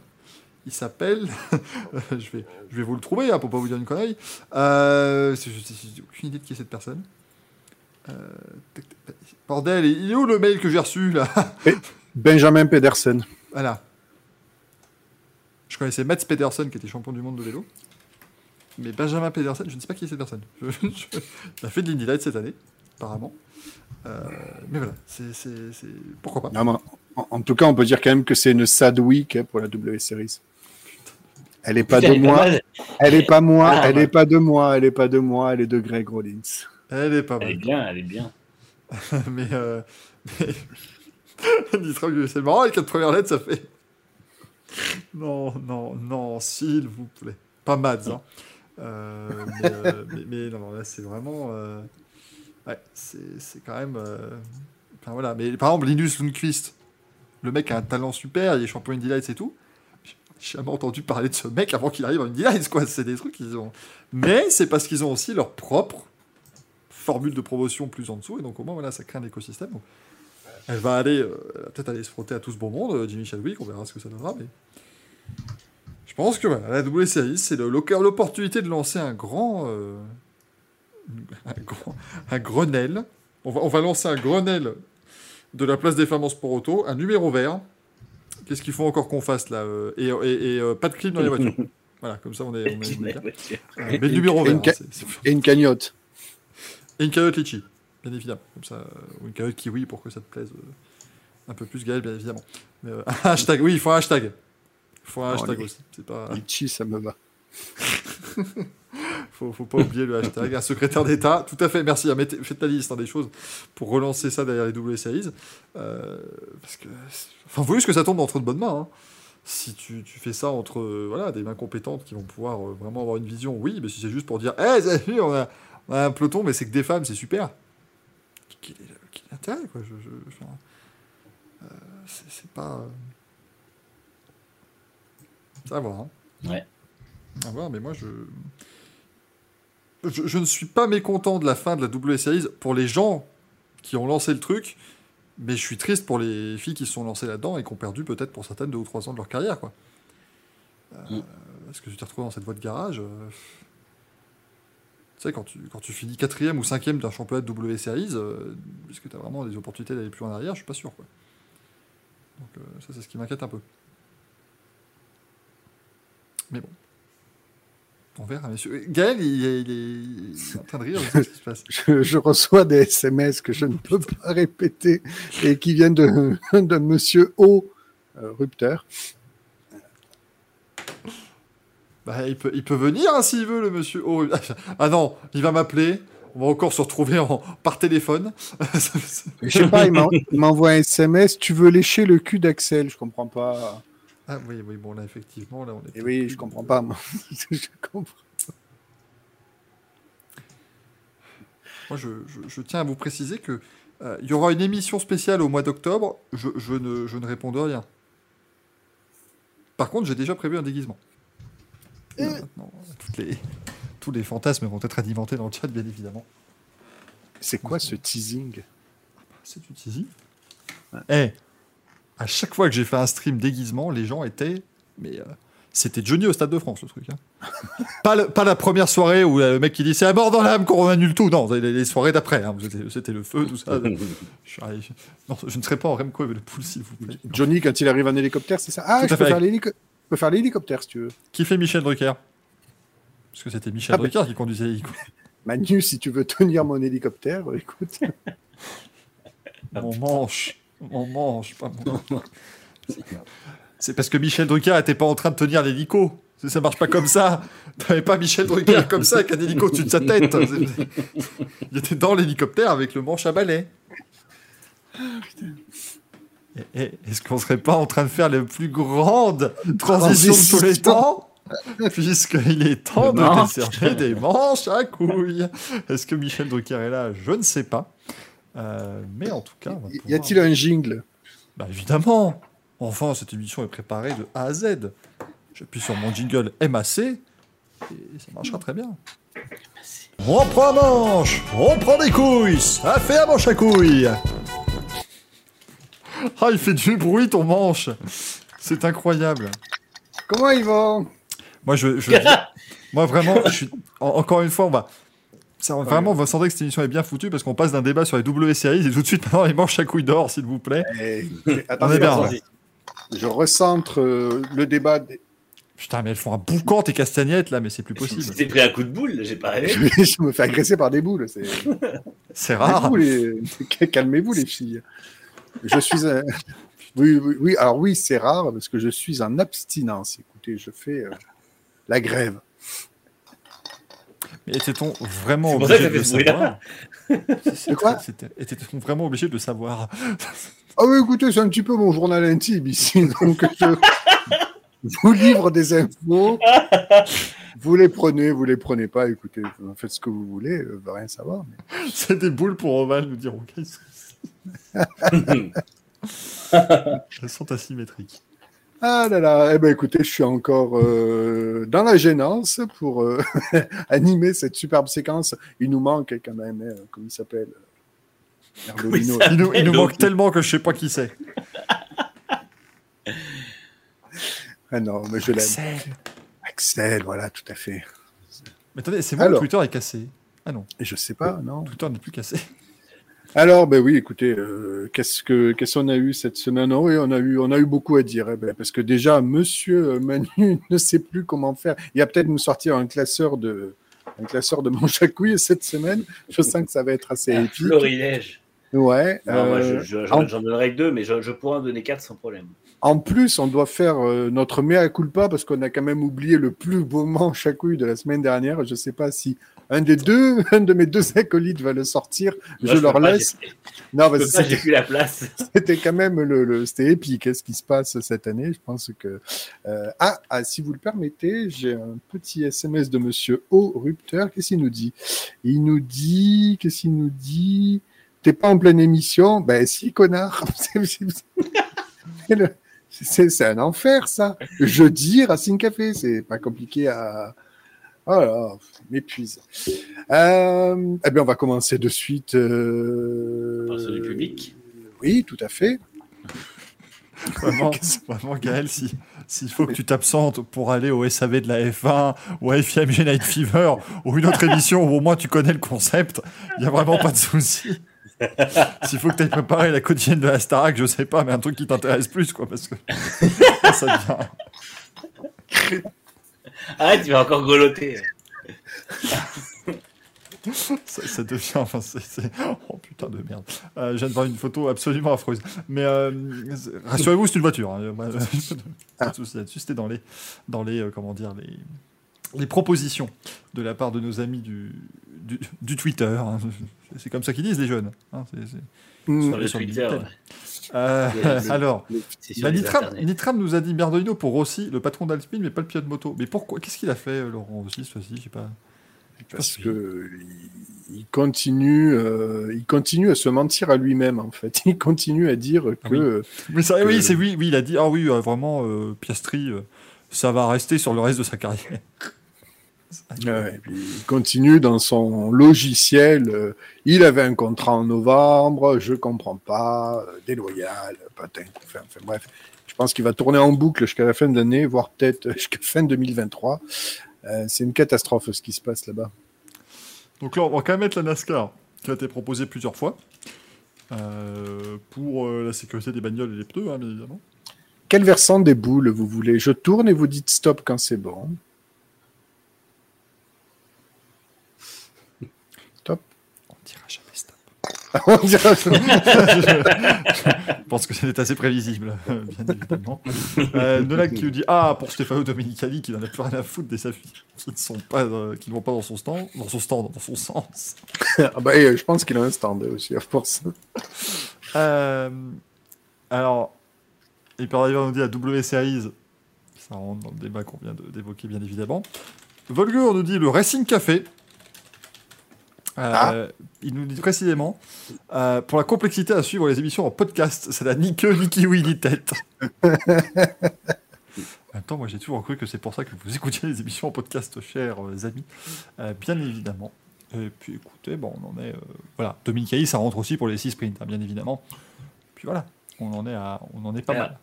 Il s'appelle. je, vais, je vais vous le trouver hein, pour pas vous dire une connerie. Euh, J'ai aucune idée de qui est cette personne. Euh. Bordel, il est où le mail que j'ai reçu là? Benjamin Pedersen. Voilà. Je connaissais Mats Pedersen qui était champion du monde de vélo. Mais Benjamin Pedersen, je ne sais pas qui est cette personne. Je- je- il a fait de l'Indy Light cette année, apparemment. Euh, mais voilà, c'est, pourquoi pas. Non, mais en, en tout cas, on peut dire quand même que c'est une sad week hein, pour la W Series. Elle est pas Putain, de pas moi. mal. Elle est pas moi. Ah, elle ouais. est pas de moi. Elle est pas de moi. Elle est de Greg Rollins. Elle est pas Elle est mal. bien, elle est bien. mais, euh, mais... C'est marrant, les quatre premières lettres, ça fait. Non, non, non, s'il vous plaît. Pas Mads, hein. Euh, mais, euh, mais, mais non, là, c'est vraiment. euh, Ouais, c'est c'est quand même. Enfin voilà, mais par exemple, Linus Lundqvist, le mec a un talent super, il est champion Indy Lights et tout. J'ai jamais entendu parler de ce mec avant qu'il arrive en Indy Lights, quoi. C'est des trucs qu'ils ont. Mais c'est parce qu'ils ont aussi leur propre formule de promotion plus en dessous, et donc au moins, voilà, ça crée un écosystème. Donc, elle va aller, euh, peut-être aller se frotter à tout ce bon monde, euh, Jimmy Chadwick, on verra ce que ça donnera, mais. Je pense que voilà, la W Series, c'est l'opportunité de lancer un grand. euh, un, grand un Grenelle. On va, on va lancer un Grenelle de la place des femmes en sport auto, un numéro vert. Qu'est-ce qu'il faut encore qu'on fasse là Et, et- et, euh, pas de clim dans les voitures. Voilà, comme ça on est, on est, on est clair. Euh, mais le numéro Et vert. une ca- hein, Et une cagnotte. et une cagnotte litchi, bien évidemment. Comme ça, euh, ou une cagnotte kiwi pour que ça te plaise euh, un peu plus, Gaël, bien évidemment. Mais, euh, un hashtag, oui, il faut un hashtag. Il faut un Oh, hashtag les- aussi. C'est pas, Litchi, ça me va. faut, faut pas oublier le hashtag. Un secrétaire d'État, tout à fait, merci. Ah, mettez- faites la liste hein, des choses pour relancer ça derrière les series. Euh, parce que, enfin, vous voyez ce que ça tombe entre de bonnes mains. hein. Si tu, tu fais ça entre euh, voilà, des mains compétentes qui vont pouvoir euh, vraiment avoir une vision, oui, mais si c'est juste pour dire, hé, on a, on a un peloton, mais c'est que des femmes, c'est super. Quel est, l'intérêt, quoi je, je- euh, c'est, pas. euh, C'est à voir. hein. Ouais. À voir, mais moi, je... je. je ne suis pas mécontent de la fin de la W Series pour les gens qui ont lancé le truc, mais je suis triste pour les filles qui se sont lancées là-dedans et qui ont perdu peut-être pour certaines deux ou trois ans de leur carrière, quoi. Euh, Mm. Parce que tu t'es retrouvé dans cette voie de garage? Euh, Tu sais, quand tu, quand tu finis quatrième ou cinquième d'un championnat de euh, est-ce que tu as vraiment des opportunités d'aller plus en arrière? Je suis pas sûr. Donc euh, ça, c'est ce qui m'inquiète un peu. Mais bon. On verra, messieurs. Gaël, il est, en train de rire, je ce qui se passe. Je, je reçois des SMS que je ne peux pas répéter et qui viennent de, de monsieur O. euh, Rupteur. Bah, il, peut, il peut venir hein, s'il veut, le monsieur. Oh, ah non, il va m'appeler. On va encore se retrouver en, par téléphone. Je sais pas, il m'en- il m'envoie un SMS. Tu veux lécher le cul d'Axel Je comprends pas. ah oui, oui, bon, là, effectivement, là, on est. Et oui, je comprends pas. Moi, je comprends. Moi, je, je- je tiens à vous préciser que euh, il y aura une émission spéciale au mois d'octobre. Je, je ne, je ne réponds de rien. Par contre, j'ai déjà prévu un déguisement. Là, maintenant, toutes les, tous les fantasmes vont être alimentés dans le chat, bien évidemment. C'est quoi ce teasing? C'est du teasing. Eh, à chaque fois que j'ai fait un stream déguisement, les gens étaient. Mais euh, c'était Johnny au Stade de France, le truc. hein. pas, le- pas la première soirée où euh, le mec qui dit c'est à mort dans l'âme qu'on annule tout. Non, les, les soirées d'après. hein. C'était- le feu, tout ça. je, non, ne serai pas en Remco et le pool, s'il vous plaît. Johnny, quand il arrive en hélicoptère, c'est ça? Ah, Tout je peux, fait. faire l'hélico- je peux faire l'hélicoptère si tu veux. Qui fait Michel Drucker? Parce que c'était Michel Ah, bah. Drucker qui conduisait. Manu, si tu veux tenir mon hélicoptère, écoute. Mon manche. Mon manche, pas mon. C'est parce que Michel Drucker n'était pas en train de tenir l'hélico. Ça ça marche pas comme ça. T'avais pas Michel Drucker comme ça avec un hélico au-dessus de sa tête. Il était dans l'hélicoptère avec le manche à balai. Est-ce qu'on serait pas en train de faire la plus grande transition de tous les temps Puisqu'il est temps de décerner des manches à couilles. Est-ce que Michel Drucker est là Je ne sais pas. Euh, mais en tout cas, on va Y a-t-il un jingle bah évidemment Enfin, cette émission est préparée de A à Z. J'appuie sur mon jingle MAC et ça marchera très bien. On prend un manche On prend des couilles Ça fait un manche à couilles Ah, il fait du bruit ton manche C'est incroyable Comment ils vont Moi, je, je- moi vraiment, je suis en- encore une fois, on va. ça, vraiment, on va sentir que cette émission est bien foutue parce qu'on passe d'un débat sur les W séries et tout de suite maintenant les manches à couilles d'or, s'il vous plaît. Eh, On est Attendez, bien, attendez. Je recentre euh, le débat. des- Putain, mais elles font un boucan tes castagnettes là, mais c'est plus possible. C'était pris un coup de boule, j'ai pas rêvé. Je, je me fais agresser par des boules. c'est- C'est rare. Calmez-vous, les... Calmez-vous, les filles. Je suis. un- Oui, oui, oui, alors oui, c'est rare parce que je suis en abstinence. Écoutez, je fais euh, la grève. Mais était-on vraiment obligé de C'était- Était-on vraiment obligé de savoir? Ah oui, écoutez, c'est un petit peu mon journal intime ici. Donc, je vous livre des infos. Vous les prenez, vous les prenez pas. Écoutez, faites ce que vous voulez. Je veux rien savoir. mais- C'est des boules pour Oval, nous dirons. Elles sont asymétriques. Ah là là, eh ben écoutez, je suis encore euh, dans la gênance pour euh, animer cette superbe séquence. Il nous manque quand même, hein, comment il s'appelle Merlolino. Il nous, il nous Donc- manque tellement que je sais pas qui c'est. Ah non, mais je l'aime. Axel. Axel, voilà, tout à fait. Mais attendez, c'est bon, Alors. Twitter est cassé. Ah non, Et je sais pas, non. Twitter n'est plus cassé. Alors, ben oui, écoutez, euh, qu'est-ce que qu'est-ce qu'on a eu cette semaine? Oh Oui, on a eu on a eu beaucoup à dire, eh ben, parce que déjà, Monsieur euh, Manu ne sait plus comment faire. Il va peut-être nous sortir un classeur de un classeur de manche à couilles cette semaine. Je sens que ça va être assez Un épique. florilège. Ouais. Non, moi, euh, je- je- en- j'en donnerai que deux, mais je, je pourrais en donner quatre sans problème. En plus, on doit faire notre mea culpa parce qu'on a quand même oublié le plus beau manche à couilles de la semaine dernière. Je ne sais pas si un des deux, un de mes deux acolytes va le sortir. Moi, je leur pas, laisse. Non, je parce que J'ai c'était plus la place. c'était quand même le, le- c'était épique. hein, ce qui se passe cette année Je pense que euh, ah, ah, si vous le permettez, j'ai un petit SMS de Monsieur O Rupteur. Qu'est-ce qu'il nous dit? Il nous dit, qu'est-ce qu'il nous dit? T'es pas en pleine émission? Ben si, connard. C'est un enfer, ça. Jeudi, Racine Café, c'est pas compliqué à. Oh là, m'épuise. Euh, eh bien, on va commencer de suite. euh, Par du public. Oui, tout à fait. Vraiment, vraiment Gaël, si- s'il faut que tu t'absentes pour aller au SAV de la F1 ou à FIMG Night Fever ou une autre émission où au moins tu connais le concept, il n'y a vraiment pas de souci. S'il faut que tu aies préparé la quotidienne de la Starac, je sais pas, mais un truc qui t'intéresse plus, quoi, parce que ça devient. Arrête, tu vas encore grelotter. ça, ça devient. Enfin, c'est, c'est- Oh putain de merde. Euh, je viens de voir une photo absolument affreuse. Mais euh, rassurez-vous, c'est une voiture. hein. Pas de souci là-dessus. C'était dans les, dans les, euh, comment dire, les, les propositions de la part de nos amis du, du, du Twitter. hein. C'est comme ça qu'ils disent les jeunes. hein. C'est- Mm. Sur le sur le Twitter. Minitel. Euh, Le- le- alors, bah, Nitram, nous a dit Merdolino pour Rossi, le patron d'Alpine, mais pas le pilote moto. Mais pourquoi Qu'est-ce qu'il a fait, euh, Laurent Rossi, cette fois-ci Je sais pas. Parce que il, continue, euh, il continue à se mentir à lui-même en fait. Il continue à dire que oui. Mais ça, que- oui, c'est oui, oui, il a dit ah oui, euh, vraiment euh, Piastri, euh, ça va rester sur le reste de sa carrière. Ouais, et puis il continue dans son logiciel. euh, il avait un contrat en novembre, je comprends pas, euh, déloyal, patin. Enfin, enfin, bref, je pense qu'il va tourner en boucle jusqu'à la fin de l'année, voire peut-être jusqu'à fin 2023. Euh, c'est une catastrophe ce qui se passe là-bas. Donc là, on va quand même mettre la NASCAR qui a été proposée plusieurs fois euh, pour euh, la sécurité des bagnoles et les pneus, hein, bien évidemment. Quel versant des boules vous voulez? Je tourne et vous dites stop quand c'est bon. Stop. On dira jamais stop. On dirait- Je pense que c'est assez prévisible, euh, bien évidemment. Euh, Nolak qui nous dit Ah, pour Stefano Domenicali, qui n'en a plus rien à foutre des affiches qui ne, sont pas, euh, qui ne vont pas dans son stand, dans son stand, dans son sens. Ah bah, et je pense qu'il a un stand aussi, pour ça. Euh, alors, Hyper Driver nous dit à W Series, ça rentre dans le débat qu'on vient de- d'évoquer bien évidemment. Volgur nous dit le Racing Café. Euh, Il nous dit précisément euh, pour la complexité à suivre les émissions en podcast, ça n'a ni queue, ni kiwi, ni tête. en même temps, moi j'ai toujours cru que c'est pour ça que vous écoutiez les émissions en podcast, chers euh, amis. Euh, bien évidemment. Et puis écoutez, bon, on en est. euh, voilà, Dominique ça rentre aussi pour les 6 sprints, hein, bien évidemment. Puis voilà, on en est, à, on en est pas mal.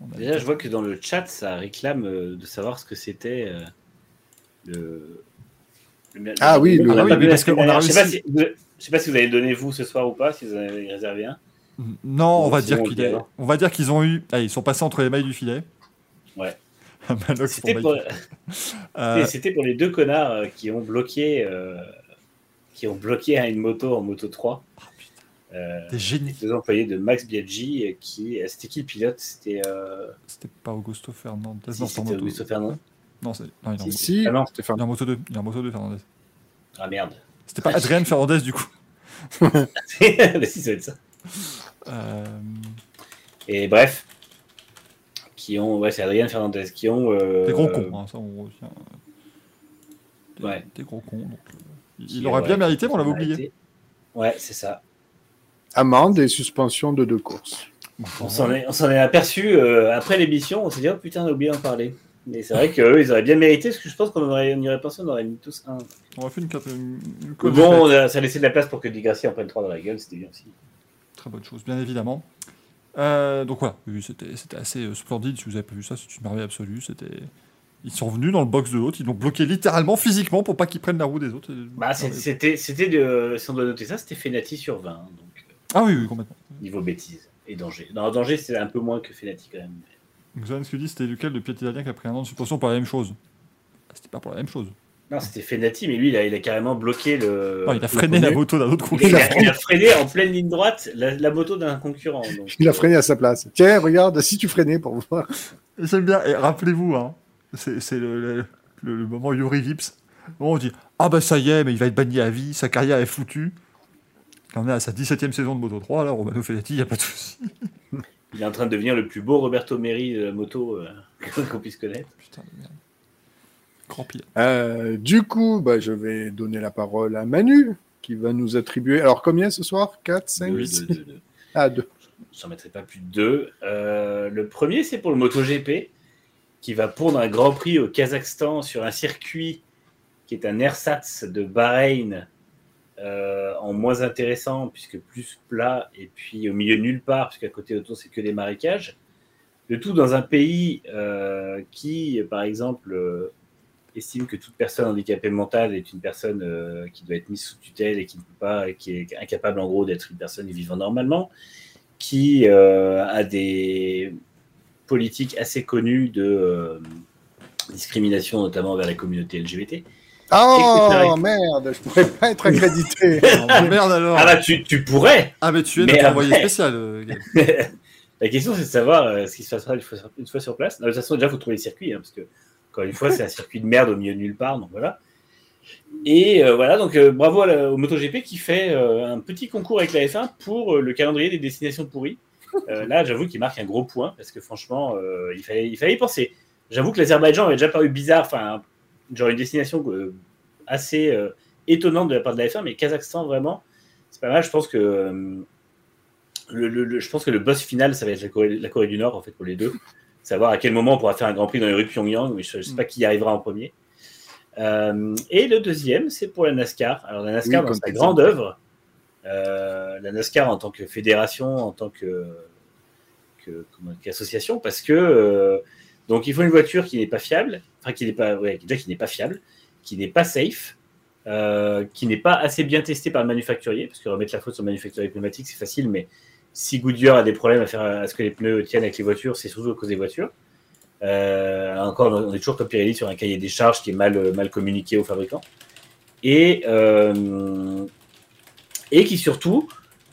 On a- Déjà, je vois que dans le chat, ça réclame euh, de savoir ce que c'était euh, le... le- Ah oui, le- ah oui, parce qu'on a. Je sais réussi. si je sais pas si vous avez donné vous ce soir ou pas, si vous en avez réservé un. Non, on va dire qu'il est- on va dire qu'ils ont eu, ah, ils sont passés entre les mailles du filet. Ouais. C'était pour, Euh, c'était pour les deux connards euh, qui ont bloqué, euh, qui ont bloqué une moto en moto 3. Euh, T'es génie. les deux employés de Max Biaggi, euh, qui c'était qui le pilote? C'était euh, C'était pas Augusto Fernandez. si, c'était. Augusto Fernand. Non, non, il est en Si, Ah non. Il est en moto 2. Il est en moto 2, Fernandez. Ah merde. C'était pas Adrien Fernandez, du coup. Bah si, ça va être ça. Euh, Et bref, qui ont, ouais, c'est Adrien Fernandez, qui ont. euh, Des gros cons, hein, ça on retient. Des, Ouais. des gros cons. donc, euh, il qui, aurait ouais, bien mérité, mais on l'avait oublié. Ouais, c'est ça. Amende et suspension de deux courses. On s'en est, on s'en est aperçu euh, après l'émission, on s'est dit, oh putain, on a oublié d'en parler. Mais c'est vrai qu'eux, ils auraient bien mérité, parce que je pense qu'on aurait, on pensé, on aurait mis tous un. On aurait fait une, quatre- une, une Mais cause bon, a- ça a laissé de la place pour que Digrassi en prenne 3 dans la gueule, c'était bien aussi. Très bonne chose, bien évidemment. Euh, donc voilà, oui, c'était assez euh, splendide. Si vous avez pas vu ça, c'est une merveille absolue. C'était, ils sont venus dans le box de l'autre, ils l'ont bloqué littéralement, physiquement, pour pas qu'ils prennent la roue des autres. Bah, c'était, c'était de, si on doit noter ça, c'était Fenati sur 20, donc euh, Ah oui, oui, complètement. niveau bêtise et danger. Non, danger, c'est un peu moins que Fenati quand même. Donc Zoran, ce que dit, c'était lequel de pilote italien qui a pris un an de suspension pour la même chose? C'était pas pour la même chose. Non, c'était Fenati, mais lui, il a, il a carrément bloqué le. Non, il a freiné la moto d'un autre Il concurrent. a, il a freiné en pleine ligne droite la, la moto d'un concurrent. donc, Il a freiné à sa place. Tiens, regarde, si tu freinais pour voir. Et J'aime bien, et rappelez-vous, hein, c'est c'est le, le- le- le moment Yuri Vips. On dit Ah bah ça y est, mais il va être banni à vie, sa carrière est foutue. Quand on est à sa 17ème saison de Moto 3, alors Romano Fenati, il n'y a pas de souci. Il est en train de devenir le plus beau Roberto Meri de la moto euh, qu'on puisse connaître. Putain de merde. Grand pilote. Euh, du coup, bah, je vais donner la parole à Manu, qui va nous attribuer. Alors, combien ce soir? 4, 5 Deux, deux, deux, deux. Ah, 2. J'en mettrai pas plus de deux. Euh, le premier, c'est pour le MotoGP, qui va pondre un Grand Prix au Kazakhstan sur un circuit qui est un ersatz de Bahreïn euh, en moins intéressant, puisque plus plat, et puis au milieu nulle part, puisqu'à côté autour, c'est que des marécages. Le tout dans un pays euh, qui, par exemple, euh, estime que toute personne handicapée mentale est une personne qui doit être mise sous tutelle et qui ne peut pas, qui est incapable en gros d'être une personne vivant normalement qui a des politiques assez connues de discrimination, notamment vers la communauté LGBT. Oh merde, je pourrais pas être accrédité. Oh, merde alors Ah bah tu, tu pourrais Ah mais tu es Mais notre après- envoyé spécial, euh. La question c'est de savoir euh, ce qui se passera une fois, sur- une fois sur place. De toute façon déjà il faut trouver les circuits, hein, parce que encore une fois c'est un circuit de merde au milieu de nulle part, donc voilà. Et euh, voilà, donc euh, bravo à la- au MotoGP qui fait euh, un petit concours avec la F1 pour euh, le calendrier des destinations pourries. Euh, là, j'avoue qu'il marque un gros point parce que franchement, euh, il, fallait, il fallait y penser. J'avoue que l'Azerbaïdjan avait déjà paru bizarre, enfin, genre une destination euh, assez euh, étonnante de la part de la F1, mais Kazakhstan, vraiment, c'est pas mal. Je pense que euh, le, le- le- je pense que le boss final, ça va être la Corée, la Corée du Nord, en fait, pour les deux. Savoir à quel moment on pourra faire un Grand Prix dans les rues de Pyongyang, mais je ne sais pas qui y arrivera en premier. Euh, et le deuxième, c'est pour la NASCAR. Alors, la NASCAR, Oui, dans sa grande œuvre, euh, la NASCAR en tant que fédération, en tant que, que- comment- qu'association, parce que donc il faut une voiture qui n'est pas fiable, enfin qui n'est pas, déjà qui n'est pas fiable, qui n'est pas safe, euh, qui n'est pas assez bien testée par le manufacturier, parce que remettre la faute sur le manufacturier pneumatique c'est facile, mais si Goodyear a des problèmes à faire à ce que les pneus tiennent avec les voitures, c'est surtout à cause des voitures. Euh, encore, on est toujours comme Pirelli sur un cahier des charges qui est mal, mal communiqué aux fabricants. Et, euh, et qui surtout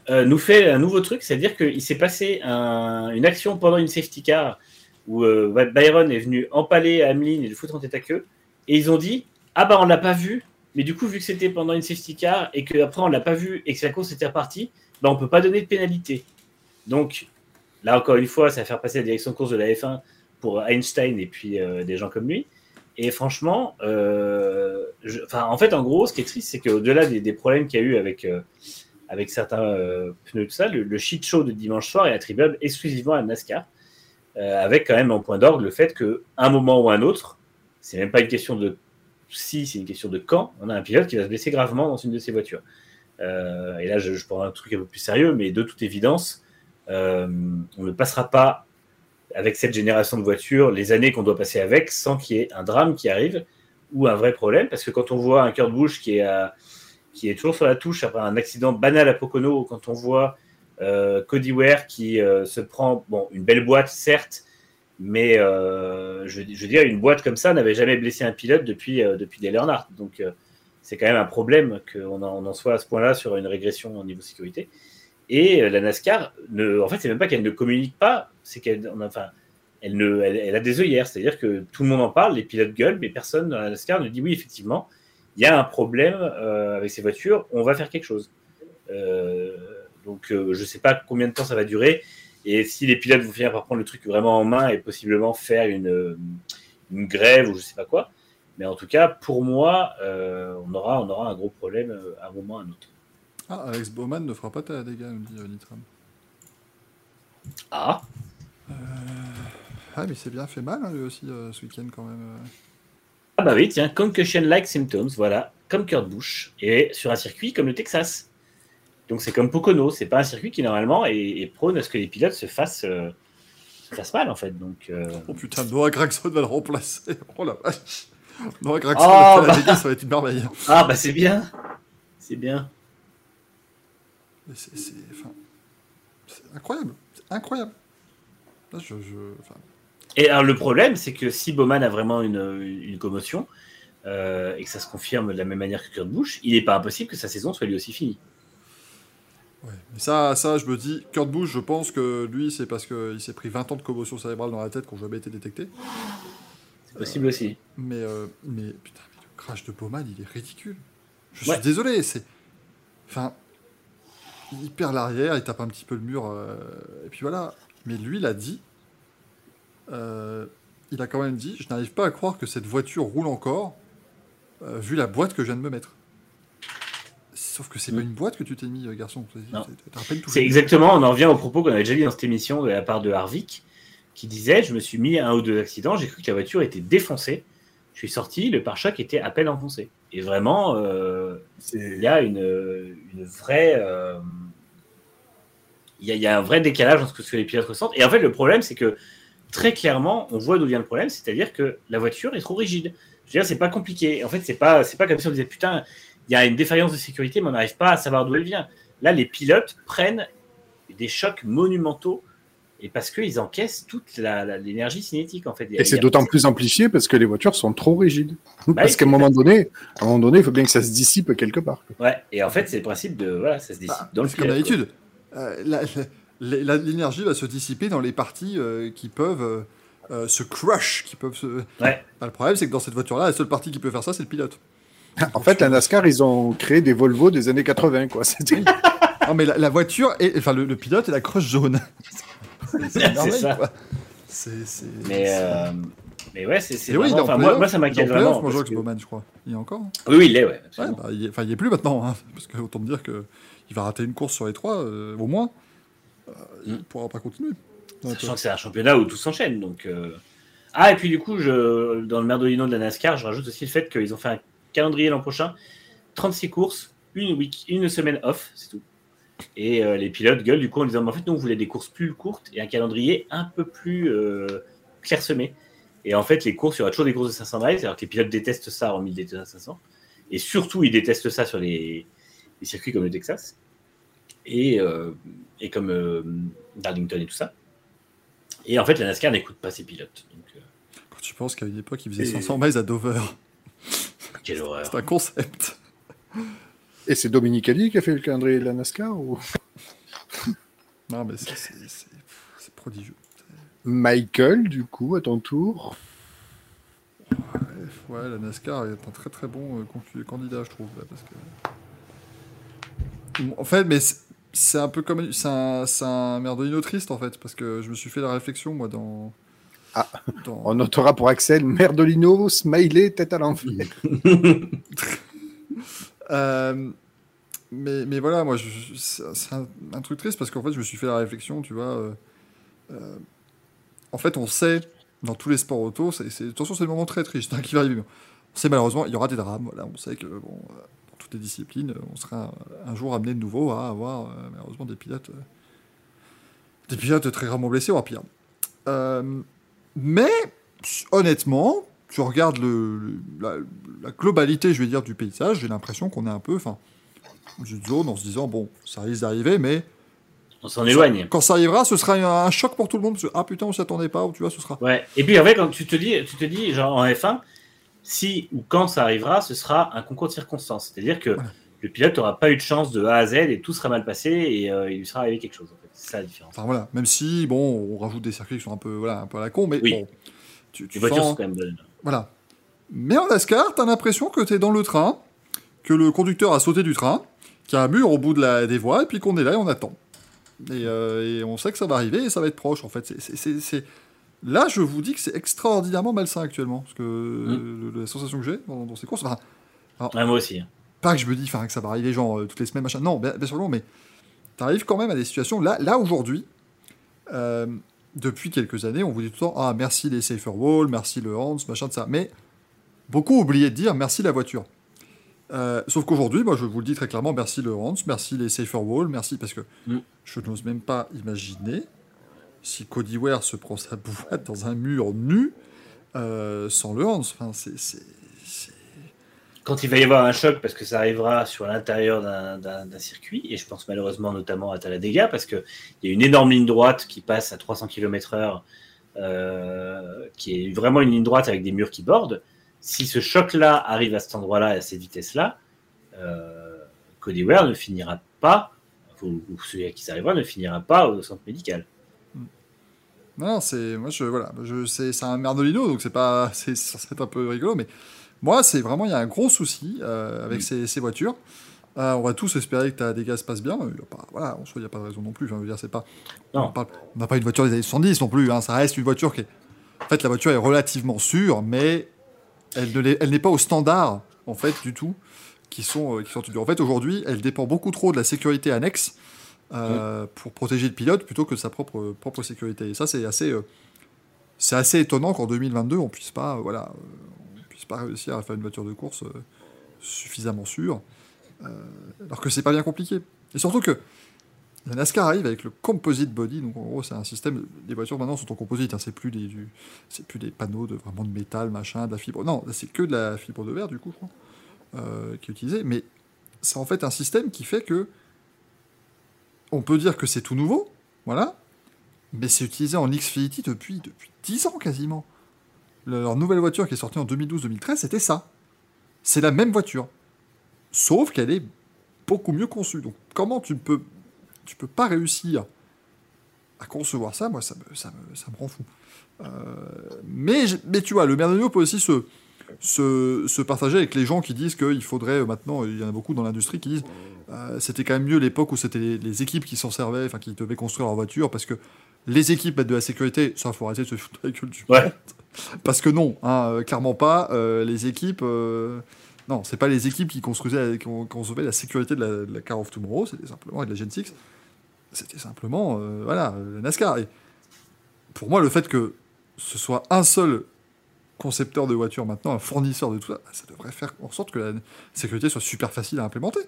nous fait un nouveau truc, c'est-à-dire qu'il s'est passé un- une action pendant une safety car où euh, Byron est venu empaler Ameline et le foutre en tête à queue, et ils ont dit Ah bah on l'a pas vu, mais du coup, vu que c'était pendant une safety car et qu'après on l'a pas vu et que la course était repartie, bah on peut pas donner de pénalité. Donc là encore une fois, ça va faire passer la direction de course de la F1 pour Einstein et puis euh, des gens comme lui. Et franchement, euh, en fait, en gros, ce qui est triste, c'est qu'au-delà des, des problèmes qu'il y a eu avec, avec certains pneus, tout ça, le, le shit show de dimanche soir est attribuable exclusivement à NASCAR, euh, avec quand même en point d'orgue le fait qu'à un moment ou un autre, c'est même pas une question de si, c'est une question de quand, on a un pilote qui va se blesser gravement dans une de ses voitures. Euh, et là, je, prends un truc un peu plus sérieux, mais de toute évidence, euh, on ne passera pas avec cette génération de voitures, les années qu'on doit passer avec, sans qu'il y ait un drame qui arrive ou un vrai problème. Parce que quand on voit un cœur de bouche qui est, qui est toujours sur la touche après un accident banal à Pocono, quand on voit Cody Ware qui euh, se prend bon, une belle boîte, certes, mais euh, je, je veux dire, une boîte comme ça n'avait jamais blessé un pilote depuis, euh, depuis Dale Earnhardt. Donc, euh, c'est quand même un problème qu'on en, en soit à ce point-là sur une régression au niveau sécurité. Et euh, la NASCAR, en fait, c'est même pas qu'elle ne communique pas, c'est qu'elle enfin, elle, ne, elle, a des œillères. C'est-à-dire que tout le monde en parle, les pilotes gueulent, mais personne dans la NASCAR ne dit oui, effectivement, il y a un problème euh, avec ces voitures, on va faire quelque chose. Euh, donc, euh, je sais pas combien de temps ça va durer. Et si les pilotes vont finir par prendre le truc vraiment en main et possiblement faire une, euh, une grève ou je sais pas quoi. Mais en tout cas, pour moi, euh, on, aura, on aura un gros problème à un moment ou à un autre. Ah, Alex Bowman ne fera pas ta dégâts, nous dit Nitram. Ah, Ah, mais c'est bien fait mal, hein, lui aussi, euh, ce week-end, quand même. ah bah oui, tiens, concussion-like symptoms, voilà, comme Kurt Busch, et sur un circuit comme le Texas. Donc c'est comme Pocono, c'est pas un circuit qui normalement est, est prône à ce que les pilotes se fassent, euh, se fassent mal en fait. Donc, euh, Oh putain, Noah Gragson va le remplacer. Oh la vache. Noah Gragson Oh, bah. ça va être une merveille. Ah bah c'est bien, c'est bien. C'est enfin, incroyable. C'est incroyable. Là, je. je- enfin, Et alors le problème, c'est que si Bowman a vraiment une, une commotion, euh, et que ça se confirme de la même manière que Kurt Busch, il n'est pas impossible que sa saison soit lui aussi finie. Ouais. Mais ça, ça, je me dis, Kurt Busch, je pense que lui, c'est parce qu'il s'est pris 20 ans de commotion cérébrale dans la tête qui n'ont jamais été détectés. C'est possible aussi. Mais, euh, mais putain, mais le crash de Bowman, il est ridicule. Je Ouais. suis désolé, c'est. Enfin. Il perd l'arrière, il tape un petit peu le mur, euh, et puis voilà. Mais lui, il a dit. euh, il a quand même dit Je n'arrive pas à croire que cette voiture roule encore, euh, vu la boîte que je viens de me mettre. Sauf que c'est Mm. pas une boîte que tu t'es mis, euh, garçon. C'est exactement, on en revient au propos qu'on avait déjà dit dans cette émission de la part de Harvick, qui disait Je me suis mis à un ou deux accidents, j'ai cru que la voiture était défoncée. Je suis sorti, le pare-choc était à peine enfoncé. Et vraiment, euh, il y a une, une vraie. euh, il, y a, il y a un vrai décalage entre ce que les pilotes ressentent. Et en fait, le problème, c'est que très clairement, on voit d'où vient le problème, c'est-à-dire que la voiture est trop rigide. Je veux dire, c'est pas compliqué. En fait, c'est pas, c'est pas comme si on disait putain, il y a une défaillance de sécurité, mais on n'arrive pas à savoir d'où elle vient. Là, les pilotes prennent des chocs monumentaux et parce qu'ils encaissent toute l'énergie cinétique en fait. Et c'est d'autant plus amplifié parce que les voitures sont trop rigides. parce oui, qu'à un moment donné, à un moment donné, il faut bien que ça se dissipe quelque part. Ouais. Et en fait, c'est le principe de voilà, ça se décide Bah, dans le comme d'habitude. Euh, L'énergie va se dissiper dans les parties euh, qui peuvent euh, euh, se crush, qui peuvent se. Ouais. Bah, le problème, c'est que dans cette voiture-là, la seule partie qui peut faire ça, c'est le pilote. En fait, la NASCAR, ils ont créé des Volvo des années 80, quoi. Non, mais la, la voiture, est, enfin le, le pilote et la crush jaune. c'est ça. Mais, euh, mais ouais, c'est oui, est vraiment- enfin, moi, ça Il est m'inquiète vraiment. parce que- Bowman, je crois. Il est encore hein Oui, oui, il l'est, ouais. Bah, il, est, enfin, il est plus maintenant. hein, parce que autant me dire que il va rater une course sur les trois, euh, au moins. Euh, Il Mm. pourra pas continuer. Donc, Sachant que c'est un championnat où tout s'enchaîne. Donc, euh, Ah, et puis du coup, je, dans le merdolino de la NASCAR, je rajoute aussi le fait qu'ils ont fait un calendrier l'an prochain 36 courses, une, week, une semaine off, c'est tout. Et euh, les pilotes gueulent du coup en disant mais en fait, nous, on voulait des courses plus courtes et un calendrier un peu plus euh, clairsemé. Et en fait, les courses, il y aura toujours des courses de 500 miles, alors que les pilotes détestent ça en 1000 à 500. Et surtout, ils détestent ça sur les, les circuits comme le Texas et, euh, et comme Darlington et tout ça. Et en fait, la NASCAR n'écoute pas ses pilotes. Donc, Quand tu penses qu'à une époque, il faisait Et- 500 miles à Dover, quelle horreur. c'est un concept. Et c'est Dominique Ali qui a fait le calendrier de la NASCAR ou? Non, mais c'est- prodigieux. Michael, du coup, à ton tour. Ouais, la NASCAR est un très très bon euh, candidat, je trouve. là, parce que... En fait, mais c'est- un peu comme. C'est un, c'est un merdolino triste, en fait, parce que je me suis fait la réflexion, moi, dans. Ah. On notera pour Axel Merdolino, Smiley, tête à l'enfer. Euh, mais, mais voilà, moi, c'est un, un truc triste parce qu'en fait, je me suis fait la réflexion, tu vois. euh, euh, en fait, on sait, dans tous les sports auto, c'est, attention, c'est le moment très triste hein, qui va arriver. On sait malheureusement, il y aura des drames. Voilà, on sait que bon, euh, dans toutes les disciplines, on sera un, un jour amené de nouveau à avoir malheureusement des pilotes, des pilotes très gravement blessés, voire pire. Mais honnêtement, tu regardes le, le- la, la globalité, je vais dire, du paysage, j'ai l'impression qu'on est un peu, enfin, dans une zone en se disant bon, ça risque d'arriver, mais On s'en éloigne. quand ça arrivera, ce sera un, un choc pour tout le monde. Parce que, ah putain, on s'y attendait pas, ou tu vois, ce sera. Ouais. Et puis en fait, quand tu te dis, tu te dis, genre en F1, si ou quand ça arrivera, ce sera un concours de circonstances. C'est-à-dire que Voilà. le pilote n'aura pas eu de chance de A à Z et tout sera mal passé et euh, il lui sera arrivé quelque chose. Ça la différence. Enfin voilà, même si bon, on rajoute des circuits qui sont un peu, voilà, un peu à la con, mais Oui. bon, tu, tu Les voitures sens- sont quand même bonnes. Voilà. Mais en NASCAR, t'as l'impression que t'es dans le train, que le conducteur a sauté du train, qu'il y a un mur au bout de la, des voies, et puis qu'on est là et on attend. Et, euh, et on sait que ça va arriver et ça va être proche, en fait. C'est- Là, je vous dis que c'est extraordinairement malsain actuellement, parce que Mm. le- la sensation que j'ai dans, dans ces courses, enfin, Ouais, moi aussi. hein. pas que je me dis que ça va arriver genre euh, toutes les semaines, machin. Non, bien, bien sûr non, mais t'arrives quand même à des situations. Là, là aujourd'hui, euh, depuis quelques années, on vous dit tout le temps Ah, merci les Safer Wall, merci le Hans, machin de ça. Mais beaucoup oublié de dire merci la voiture. Euh, sauf qu'aujourd'hui, moi je vous le dis très clairement, merci le Hans, merci les Safer Wall, merci parce que Mm. je n'ose même pas imaginer si Cody Ware se prend sa boîte dans un mur nu euh, sans le Hans. Enfin, c'est- Quand il va y avoir un choc, parce que ça arrivera sur l'intérieur d'un- circuit, et je pense malheureusement notamment à Talladega, parce qu'il y a une énorme ligne droite qui passe à 300 km/h, euh, qui est vraiment une ligne droite avec des murs qui bordent. Si ce choc-là arrive à cet endroit-là, à cette vitesse-là, euh, Cody Ware ne finira pas, ou, celui à qui ça arrivera, ne finira pas au centre médical. Non, c'est moi je voilà, je c'est un merdolino donc c'est pas c'est un peu rigolo mais moi c'est vraiment il y a un gros souci euh, avec ces, ces voitures. Euh, on va tous espérer que ta dégâts se passe bien. Il y a pas, voilà, en soi, il n'y a pas de raison non plus. Enfin, je veux dire, c'est pas. Non. On n'a pas une voiture des années 70 non plus. hein, ça reste une voiture qui est. En fait, la voiture est relativement sûre, mais elle ne n'est pas au standard en fait du tout qui sont euh, qui sont En fait, aujourd'hui, elle dépend beaucoup trop de la sécurité annexe euh, pour protéger le pilote plutôt que de sa propre propre sécurité. Et ça, c'est assez c'est assez étonnant qu'en 2022, on puisse pas voilà, puisse pas réussir à faire une voiture de course euh, suffisamment sûre, euh, alors que c'est pas bien compliqué. Et surtout que la NASCAR arrive avec le composite body, donc en gros c'est un système. Les voitures maintenant sont en composite, hein, c'est plus des plus des panneaux de vraiment de métal, machin, de la fibre. Non, c'est que de la fibre de verre du coup, je crois, euh, qui est utilisée. Mais c'est en fait un système qui fait que on peut dire que c'est tout nouveau, voilà, mais c'est utilisé en Xfinity depuis depuis 10 ans quasiment. Leur nouvelle voiture qui est sortie en 2012-2013, c'était ça. C'est la même voiture, sauf qu'elle est beaucoup mieux conçue. Donc comment tu peux peux pas réussir à concevoir ça, moi ça me, rend fou. Euh, mais, tu vois, le merdenio peut aussi se, se, se partager avec les gens qui disent qu'il faudrait euh, maintenant, il y en a beaucoup dans l'industrie qui disent euh, c'était quand même mieux l'époque où c'était les, les équipes qui s'en servaient, enfin qui devaient construire leur voiture, parce que les équipes mettent de la sécurité, ça faut arrêter de se foutre la gueule du Ouais. monde. Parce que non, hein, euh, clairement pas, euh, les équipes... euh, non, c'est pas les équipes qui construisaient, qui ont- la sécurité de la, de la Car of Tomorrow, c'était simplement, et de la Gen 6, c'était simplement, euh, voilà, la NASCAR. Et pour moi, le fait que ce soit un seul concepteur de voiture maintenant, un fournisseur de tout ça, ça devrait faire en sorte que la sécurité soit super facile à implémenter.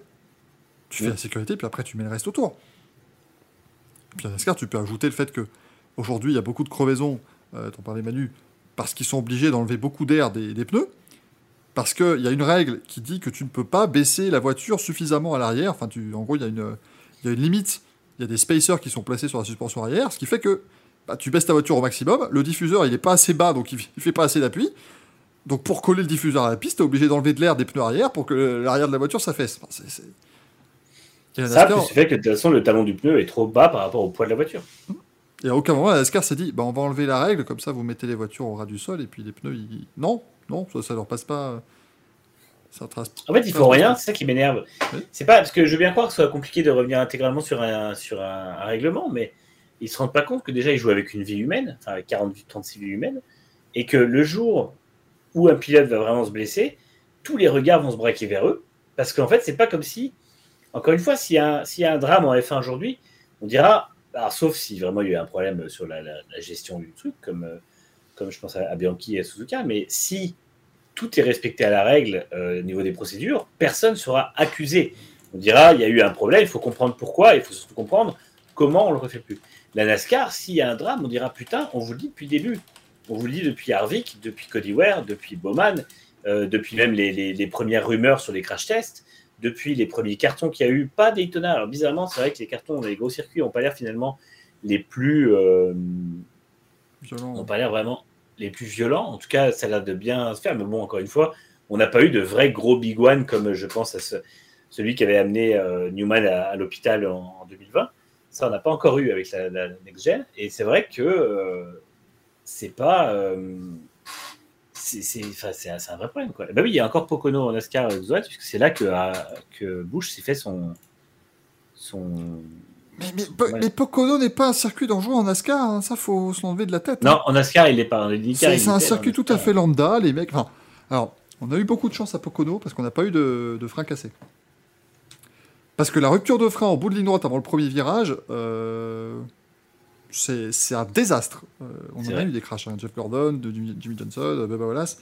Tu fais Ouais. la sécurité, puis après tu mets le reste autour. Puis NASCAR, tu peux ajouter le fait que aujourd'hui il y a beaucoup de crevaisons, euh, t'en parlais Manu, parce qu'ils sont obligés d'enlever beaucoup d'air des, pneus, parce qu'il y a une règle qui dit que tu ne peux pas baisser la voiture suffisamment à l'arrière. Enfin, en gros, il y, a une- limite. Il y a des spacers qui sont placés sur la suspension arrière, ce qui fait que bah, tu baisses ta voiture au maximum. Le diffuseur, il n'est pas assez bas, donc il ne fait pas assez d'appui. Donc pour coller le diffuseur à la piste, tu es obligé d'enlever de l'air des pneus arrière pour que l'arrière de la voiture s'affaisse. Ça, plus fait que de toute façon, le talon du pneu est trop bas par rapport au poids de la voiture. Et à aucun moment, la NASCAR s'est dit, bah, on va enlever la règle, comme ça vous mettez les voitures au ras du sol, et puis les pneus, ils... Non, non, ça, ça leur passe pas... Ça trace... En fait, ils ça font rien, c'est ça qui m'énerve. Oui. C'est pas parce que je veux bien croire que ce soit compliqué de revenir intégralement sur un, sur un, un règlement, mais ils se rendent pas compte que déjà ils jouent avec une vie humaine, enfin avec 48-36 vies humaines, et que le jour où un pilote va vraiment se blesser, tous les regards vont se braquer vers eux, parce qu'en fait, c'est pas comme si, encore une fois, s'il y, y a un drame en F1 aujourd'hui, on dira, sauf si vraiment il y a eu un problème sur la, gestion du truc, comme, euh, je pense à, Bianchi et à Suzuka, mais si tout est respecté à la règle euh, au niveau des procédures, personne sera accusé. On dira, il y a eu un problème, il faut comprendre pourquoi, il faut surtout comprendre comment on le refait plus. La NASCAR, s'il y a un drame, on dira putain, on vous le dit depuis le début. On vous le dit depuis Harvick, depuis Cody Ware, depuis Bowman, euh, depuis même les premières rumeurs sur les crash tests, depuis les premiers cartons qu'il y a eu, pas Daytona. Alors bizarrement, c'est vrai que les cartons dans les gros circuits n'ont pas l'air finalement les plus, euh, Violent. n'ont pas l'air vraiment les plus violents. En tout cas, ça a l'air de bien se faire. Mais bon, encore une fois, on n'a pas eu de vrais gros big one comme je pense à ce- celui qui avait amené euh, Newman à, à l'hôpital en, en 2020. Ça, on n'a pas encore eu avec la, la next gen. Et c'est vrai que euh, c'est pas. Euh, c'est un, vrai problème. Quoi. Bah oui, il y a encore Pocono en NASCAR euh, Zoat, puisque c'est là que, à- que Bush s'est fait son. son... Mais, Pocono n'est pas un circuit dangereux en NASCAR, hein, ça faut se l'enlever de la tête. hein. Non, en NASCAR, il n'est pas. C'est un circuit tout à fait lambda, les mecs. Enfin, alors, on a eu beaucoup de chance à Pocono parce qu'on n'a pas eu de, de frein cassé. Parce que la rupture de frein en bout de ligne droite avant le premier virage, euh, c'est un désastre. Euh, on en a eu des crashs, hein, Jeff Gordon, de Jimmy, Jimmy Johnson, de Bubba Wallace.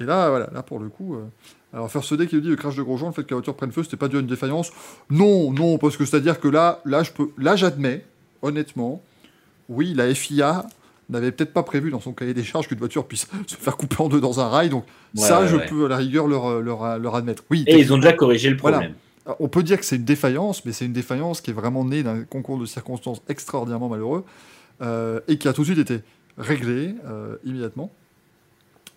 Et là, voilà, là pour le coup. euh, alors, faire ce dé qui nous dit le crash de Grosjean, le fait que la voiture prenne feu, c'était pas dû à une défaillance. Non, non, parce que c'est-à-dire que là, là, je peux, là, j'admets, honnêtement, oui, la FIA n'avait peut-être pas prévu dans son cahier des charges qu'une voiture puisse se faire couper en deux dans un rail. Donc Ouais, ça, ouais, je ouais. peux à la rigueur leur, leur, leur admettre. Oui, Et ils ont déjà corrigé le Voilà. On peut dire que c'est une défaillance, mais c'est une défaillance qui est vraiment née d'un concours de circonstances extraordinairement malheureux euh, et qui a tout de suite été réglé euh, immédiatement.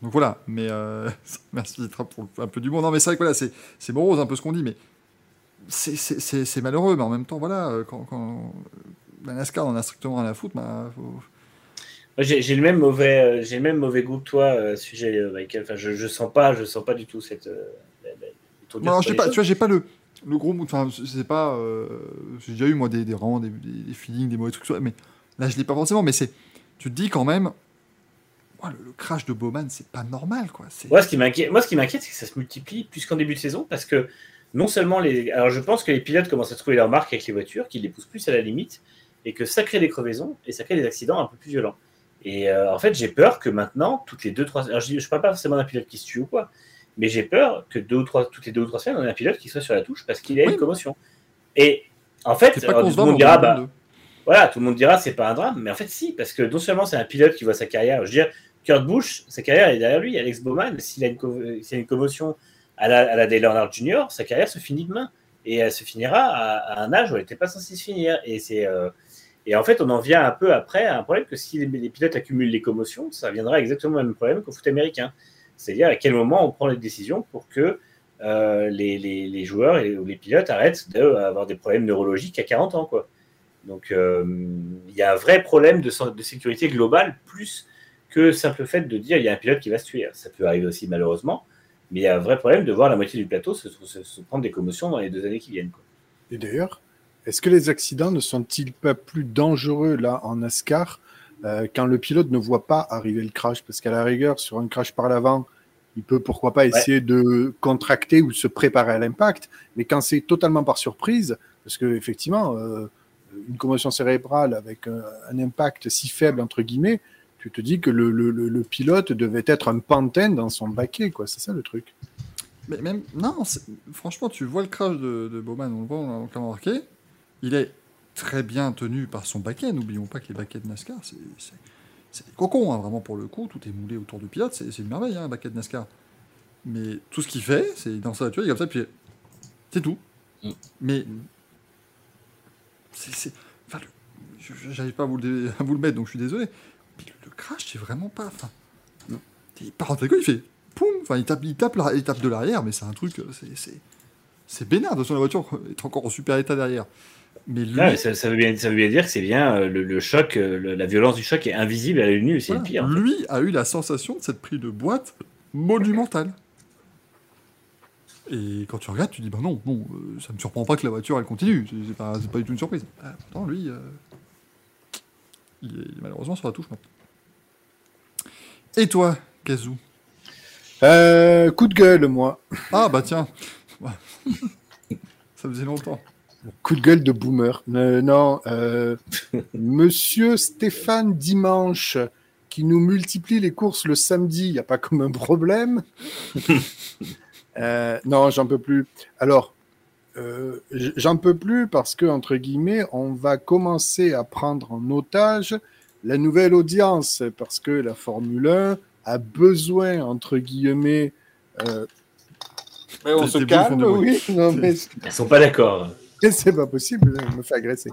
Donc voilà, mais euh, merci pour un peu d'humour. Non, mais c'est vrai que voilà, c'est morose un peu ce qu'on dit, mais c'est- malheureux, mais en même temps, voilà, euh, quand, quand la NASCAR en a strictement rien à foutre, bah, faut- J'ai le même mauvais, j'ai le même mauvais goût que toi sujet, Michael. Enfin, je, je sens pas, je sens pas du tout cette. Non, j'ai les pas, tu vois, j'ai pas le, le gros. Enfin, c'est pas. euh, j'ai déjà eu moi des, des des, des- feelings, des mauvais trucs, mais là je l'ai pas forcément. Mais c'est, tu te dis quand même, le, crash de Bowman, c'est pas normal, quoi. Moi, ce qui m'inquiète, c'est que ça se multiplie plus qu'en début de saison, parce que non seulement les, alors je pense que les pilotes commencent à trouver leur marque avec les voitures, qu'ils les poussent plus à la limite, et que ça crée des crevaisons et ça crée des accidents un peu plus violents. Et euh, en fait, j'ai peur que maintenant, toutes les deux trois, alors je, je parle pas forcément d'un pilote qui se tue ou quoi, mais j'ai peur que deux ou trois, toutes les deux ou trois semaines, on ait un pilote qui soit sur la touche parce qu'il a Oui. une commotion. Et en fait, alors, tout le monde dira, bah, voilà, tout le monde dira c'est pas un drame, mais en fait si, parce que non seulement c'est un pilote qui voit sa carrière, je veux dire, Kurt Busch, sa carrière est derrière lui, Alex Bowman, s'il a une, co- une commotion à la, à la Dale Earnhardt Jr., sa carrière se finit demain. Et elle se finira à, à un âge où elle n'était pas censée se finir. Et, c'est, euh, et en fait, on en vient un peu après à un problème que si les, les pilotes accumulent les commotions, ça viendra exactement le même problème qu'au foot américain. C'est-à-dire à quel moment on prend les décisions pour que euh, les, joueurs ou les pilotes arrêtent d'avoir des problèmes neurologiques à 40 ans. Quoi. Donc euh, il y a un vrai problème de, sécurité globale, plus que le simple fait de dire il y a un pilote qui va se tuer. Ça peut arriver aussi malheureusement, mais il y a un vrai problème de voir la moitié du plateau se, prendre des commotions dans les deux années qui viennent. Et d'ailleurs, est-ce que les accidents ne sont-ils pas plus dangereux là en NASCAR euh, quand le pilote ne voit pas arriver le crash Parce qu'à la rigueur, sur un crash par l'avant, il peut pourquoi pas essayer de contracter ou se préparer à l'impact. Mais quand c'est totalement par surprise, parce que effectivement, euh, une commotion cérébrale avec un, un impact si faible entre guillemets, tu te dis que le, le- le- le pilote devait être un pantin dans son baquet, quoi. C'est ça le truc. Mais même, non, franchement, tu vois le crash de, de Bowman, on le voit, on l'a remarqué. Il est très bien tenu par son baquet. N'oublions pas que les baquets de NASCAR, c'est, des cocons, hein, vraiment pour le coup. Tout est moulé autour du pilote, c'est, une merveille, hein, un baquet de NASCAR. Mais tout ce qu'il fait, c'est dans sa voiture, il est comme ça, puis c'est tout. Mm. Mais c'est, enfin, j'arrive pas à vous, le, dé- à vous le mettre, donc je suis désolé. Mais le, le crash, c'est vraiment pas. Enfin, il part en il fait poum, enfin il tape, il tape, la- il tape de l'arrière, mais c'est un truc, euh, c'est, bénin. De toute façon, la voiture est encore en super état derrière. Mais lui, ça, ça veut bien, ça veut bien dire que c'est bien euh, le, le choc, euh, le- la violence du choc est invisible à l'œil nu, c'est voilà, le pire. en fait. lui a eu la sensation de cette prise de boîte monumentale. Et quand tu regardes, tu dis bah non, non, euh, ça me surprend pas que la voiture elle continue. C'est, pas, pas du tout une surprise. Ah, pourtant, lui, euh, il, est, il est malheureusement sur la touche maintenant. Et toi, Kazoo? Euh, coup de gueule, moi. Ah bah tiens, ça faisait longtemps. Coup de gueule de boomer. Euh, non, euh, Monsieur Stéphane Dimanche, qui nous multiplie les courses le samedi, il n'y a pas comme un problème. Euh, non, j'en peux plus. Alors, euh, j'en peux plus parce que, entre guillemets, on va commencer à prendre en otage la nouvelle audience parce que la Formule 1 a besoin, entre guillemets, euh, mais on se calme, oui, non, mais Ils sont pas d'accord. c'est pas possible, je me fais agresser.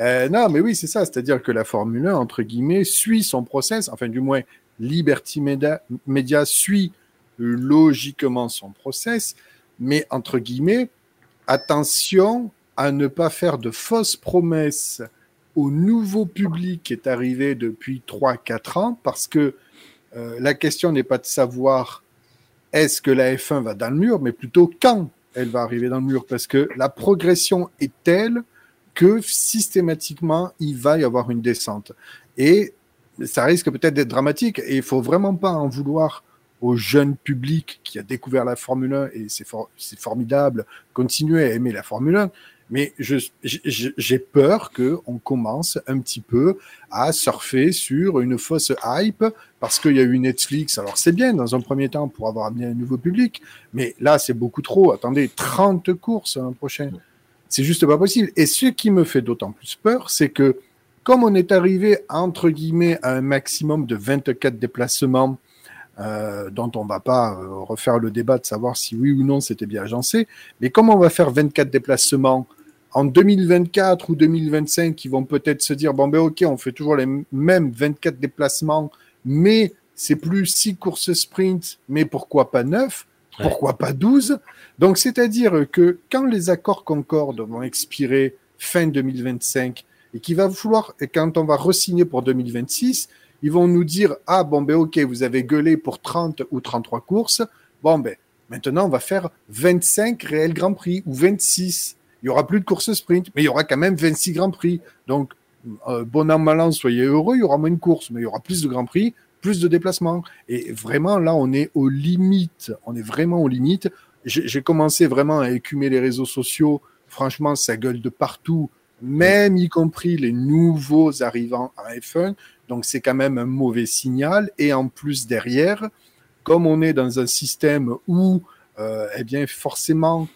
Euh, non, mais oui, c'est ça, c'est-à-dire que la Formule 1, entre guillemets, suit son process, enfin, du moins, Liberty Media, suit euh, logiquement son process, mais entre guillemets, attention à ne pas faire de fausses promesses au nouveau public qui est arrivé depuis 3-4 ans, parce que euh, la question n'est pas de savoir est-ce que la F1 va dans le mur, mais plutôt quand elle va arriver dans le mur, parce que la progression est telle que systématiquement, il va y avoir une descente. Et ça risque peut-être d'être dramatique, et il faut vraiment pas en vouloir au jeune public qui a découvert la Formule 1, et c'est for- c'est formidable, continuer à aimer la Formule 1, mais j'ai peur qu'on commence un petit peu à surfer sur une fausse hype parce qu'il y a eu Netflix. Alors c'est bien dans un premier temps pour avoir amené un nouveau public, mais là c'est beaucoup trop. Attendez, 30 courses l'an prochain. C'est juste pas possible. Et ce qui me fait d'autant plus peur, c'est que comme on est arrivé entre guillemets à un maximum de 24 déplacements euh, dont on va pas euh, refaire le débat de savoir si oui ou non c'était bien agencé, mais comme on va faire 24 déplacements en 2024 ou 2025, ils vont peut-être se dire bon ben ok, on fait toujours les mêmes 24 déplacements, mais c'est plus 6 courses sprint, mais pourquoi pas 9 Ouais. Pourquoi pas 12 Donc c'est-à-dire que quand les accords Concorde vont expirer fin 2025 et qu'il va falloir et quand on va resigner pour 2026, ils vont nous dire ah bon ben ok, vous avez gueulé pour 30 ou 33 courses. Bon ben maintenant on va faire 25 réels Grands Prix ou 26. Il y aura plus de courses sprint, mais il y aura quand même 26 Grands Prix. Donc, euh, bon an, mal an, soyez heureux, il y aura moins de courses, mais il y aura plus de Grands Prix, plus de déplacements. Et vraiment, là, on est aux limites. On est vraiment aux limites. J'ai j'ai commencé vraiment à écumer les réseaux sociaux. Franchement, ça gueule de partout, même y compris les nouveaux arrivants à F1. Donc, c'est quand même un mauvais signal. Et en plus, derrière, comme on est dans un système où, euh, eh bien, forcément,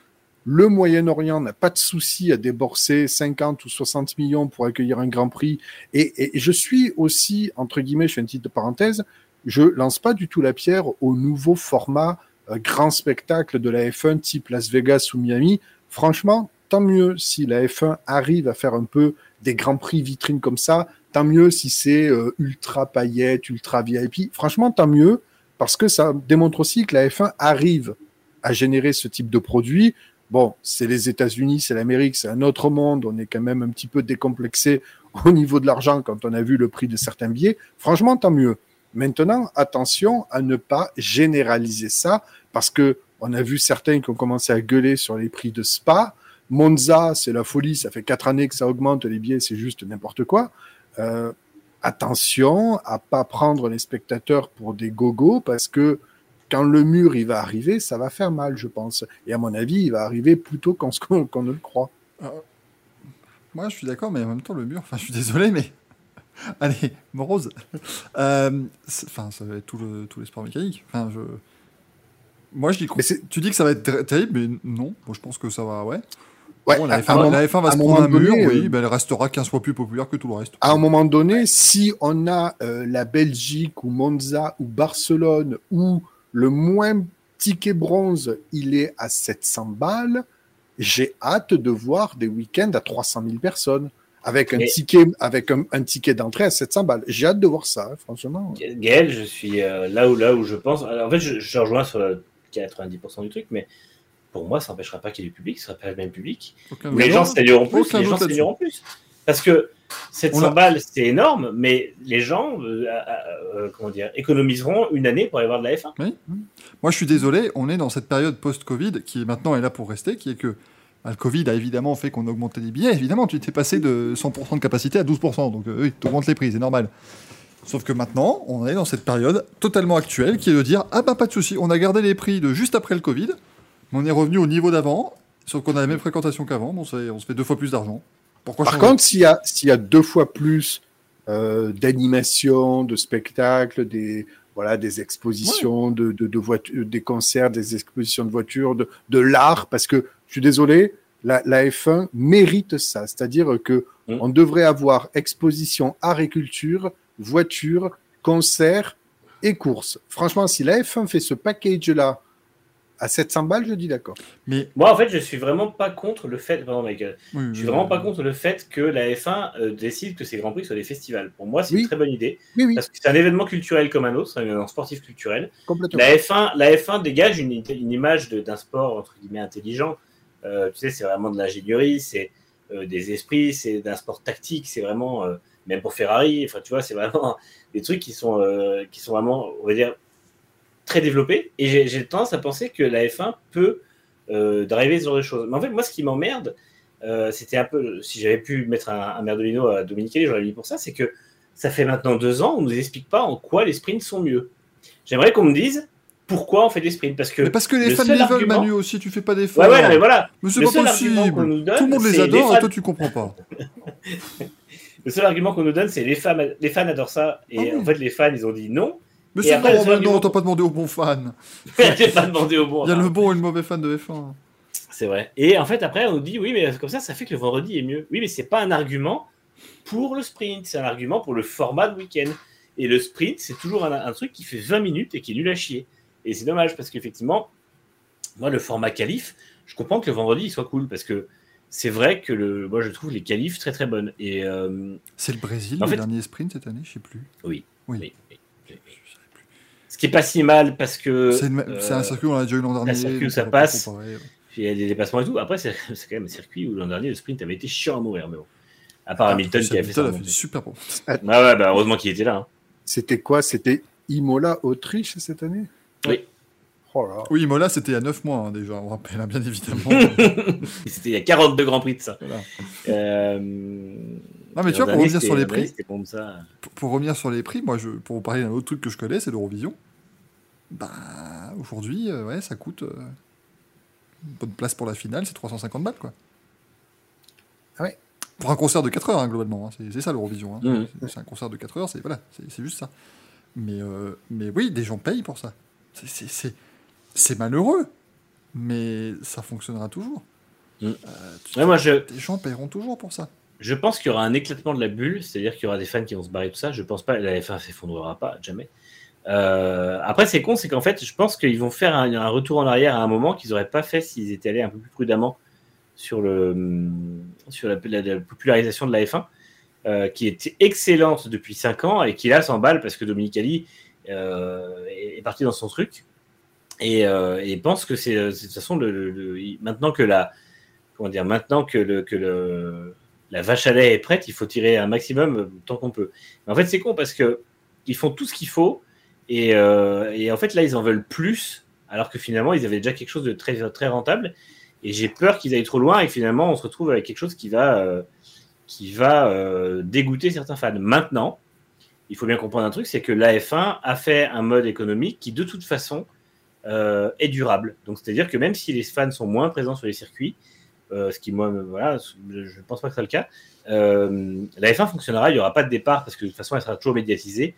le Moyen-Orient n'a pas de souci à débourser 50 ou 60 millions pour accueillir un Grand Prix. Et, et je suis aussi, entre guillemets, je fais une petite parenthèse, je lance pas du tout la pierre au nouveau format euh, grand spectacle de la F1 type Las Vegas ou Miami. Franchement, tant mieux si la F1 arrive à faire un peu des Grands Prix vitrines comme ça. Tant mieux si c'est euh, ultra paillettes, ultra VIP. Franchement, tant mieux parce que ça démontre aussi que la F1 arrive à générer ce type de produit. Bon, c'est les États-Unis, c'est l'Amérique, c'est un autre monde. On est quand même un petit peu décomplexé au niveau de l'argent quand on a vu le prix de certains billets. Franchement, tant mieux. Maintenant, attention à ne pas généraliser ça parce que on a vu certains qui ont commencé à gueuler sur les prix de Spa. Monza, c'est la folie. Ça fait quatre années que ça augmente les billets, c'est juste n'importe quoi. Euh, attention à pas prendre les spectateurs pour des gogos parce que quand le mur il va arriver, ça va faire mal, je pense. Et à mon avis, il va arriver plus tôt qu'on ne le croit. Moi, je suis d'accord, mais en même temps, le mur, enfin, je suis désolé, mais. Allez, morose. Euh, Enfin, ça va être tout le, tous les sports mécaniques. Enfin, je. Moi, je dis. Tu dis que ça va être ter- terrible, mais non. Moi, je pense que ça va, ouais. Ouais, Bon, la, à F1, un moment- la F1 va se prendre un mur, oui, euh, ben, elle restera 15 fois plus populaire que tout le reste. à un moment donné, si on a euh, la Belgique ou Monza ou Barcelone où le moins ticket bronze, il est à 700 balles, j'ai hâte de voir des week-ends à 300 000 personnes avec un Mais- ticket, avec un, un ticket d'entrée à 700 balles. J'ai hâte de voir ça, hein, franchement. Gaël, je suis euh, là où là où je pense. Alors, en fait, je, je rejoins sur le 90% du truc, mais pour moi, ça n'empêchera pas qu'il y ait du public, ce sera pas le même public. Aucun les gens saigneront plus, les gens là-dessus. saigneront plus. Parce que 700 On a- balles, c'est énorme, mais les gens, euh, euh, euh, comment dire, économiseront une année pour aller voir de la F1. Moi, je suis désolé, on est dans cette période post-Covid qui maintenant est là pour rester, qui est que bah, le Covid a évidemment fait qu'on a augmenté les billets. Évidemment, tu t'es passé de 100% de capacité à 12%, donc euh, oui, tu augmentes les prix, c'est normal. Sauf que maintenant, on est dans cette période totalement actuelle qui est de dire Ah bah pas de souci, on a gardé les prix de juste après le Covid, mais on est revenu au niveau d'avant, sauf qu'on a la même fréquentation qu'avant, bon, on se fait deux fois plus d'argent. Pourquoi Par contre, s'il y a, s'il y a deux fois plus euh, d'animation, de spectacles, des, voilà, des expositions, de, de, de voitures, des concerts, des expositions de voitures, de, de l'art, parce que je suis désolé, la, la F1 mérite ça. C'est-à-dire que Mm. on devrait avoir exposition art et culture, voiture, concert et course. Franchement, si la F1 fait ce package-là à 700 balles, je dis d'accord. Mais Moi, en fait, je suis vraiment pas contre le fait. Pardon, Michael. oui, Je suis vraiment pas contre le fait que la F1 euh, décide que ces grands prix soient des festivals. Pour moi, c'est Oui. une très bonne idée Oui, oui, parce que c'est un événement culturel comme un autre, c'est un événement sportif culturel. La F1, la F1 dégage une, une image d'un sport entre guillemets intelligent. Euh, tu sais, c'est vraiment de l'ingénierie, c'est euh, des esprits, c'est d'un sport tactique, c'est vraiment euh, même pour Ferrari. Enfin, tu vois, c'est vraiment des trucs qui sont euh, qui sont vraiment, on va dire, très développés. Et j'ai- tendance à penser que la F1 peut euh, driver ce genre de choses. Mais en fait, moi, ce qui m'emmerde, euh, c'était un peu, si j'avais pu mettre un, un merdolino à Dominique, j'aurais mis pour ça, c'est que ça fait maintenant deux ans, on nous explique pas en quoi les sprints sont mieux. J'aimerais qu'on me dise pourquoi on fait des sprints, parce que Mais parce que les le fans les veulent, argument- Manu aussi, tu fais pas d'efforts. Ouais, ouais, non, mais voilà. Mais c'est pas nous possible. donne, Tout le monde les adore les et toi tu comprends pas. Le seul argument qu'on nous donne, c'est les fans, les fans adorent ça. Et Ah oui. en fait, les fans, ils ont dit non. Mais c'est argument non, t'as pas demandé aux bons fans. J'ai pas demandé au bon. Il y a enfin, le bon et le mauvais fan de F1. C'est vrai. Et en fait, après, on nous dit oui, mais comme ça, ça fait que le vendredi est mieux. Oui, mais c'est pas un argument pour le sprint, c'est un argument pour le format de week-end. Et le sprint, c'est toujours un, un truc qui fait 20 minutes et qui est nul à chier. Et c'est dommage parce qu'effectivement, moi, le format qualif, je comprends que le vendredi il soit cool parce que c'est vrai que le, moi, je trouve les qualifs très très bonnes. Et euh, C'est le Brésil, En le fait- dernier sprint cette année, je sais plus. oui, Oui. oui, qui est pas si mal parce que C'est euh, c'est un circuit, on l'a déjà eu l'an dernier. circuit où ça passe. comparer. il y a des dépassements et tout. Après, c'est quand même un circuit où l'an dernier, le sprint avait été chiant à mourir. Mais bon. À part Hamilton Ah, qui a fait ça. Hamilton a fait super bon. Ah ouais, bah, heureusement qu'il était là. hein. C'était quoi? C'était Imola, Autriche cette année? Oui. Oh là. Oui, Mola, c'était il y a 9 mois hein, déjà, on rappelle, hein, bien évidemment. C'était il y a 42 grands prix de ça. Voilà. Euh... Non, mais tu vois, pour revenir sur les prix, ça. pour revenir sur les prix, moi, je, pour vous parler d'un autre truc que je connais, c'est l'Eurovision. Bah, aujourd'hui, euh, ouais, ça coûte euh, une bonne place pour la finale, c'est 350 balles, quoi. Ah ouais. Pour un concert de 4 heures, hein, globalement, hein, c'est ça l'Eurovision. hein. Mhm. C'est- un concert de 4 heures, c'est voilà, c'est juste ça. Mais, euh, mais oui, des gens payent pour ça. C'est- C'est c'est- c'est malheureux, mais ça fonctionnera toujours. Ouais, moi, je, Des gens paieront toujours pour ça. je pense qu'il y aura un éclatement de la bulle, c'est-à-dire qu'il y aura des fans qui vont se barrer tout ça. Je pense pas, la F1 s'effondrera pas, jamais. Euh, après, c'est con, c'est qu'en fait, je pense qu'ils vont faire un, retour en arrière à un moment qu'ils n'auraient pas fait s'ils étaient allés un peu plus prudemment sur, le, sur la, la- la popularisation de la F1, euh, qui était excellente depuis 5 ans et qui là s'emballe parce que Dominique Ali euh, est, parti dans son truc et, pense que c'est de toute façon maintenant que la comment dire maintenant que le que le la vache à lait est prête, il faut tirer un maximum tant qu'on peut. En fait, c'est con parce que ils font tout ce qu'il faut et, euh, et en fait là ils en veulent plus alors que finalement ils avaient déjà quelque chose de très très rentable et j'ai peur qu'ils aillent trop loin et que finalement on se retrouve avec quelque chose qui va euh, qui va euh, dégoûter certains fans. Maintenant, il faut bien comprendre un truc, c'est que l'AF1 a fait un mode économique qui de toute façon est durable. Donc c'est-à-dire que même si les fans sont moins présents sur les circuits, ce qui moi voilà, je ne pense pas que ce soit le cas, la F1 fonctionnera, il n'y aura pas de départ parce que de toute façon elle sera toujours médiatisée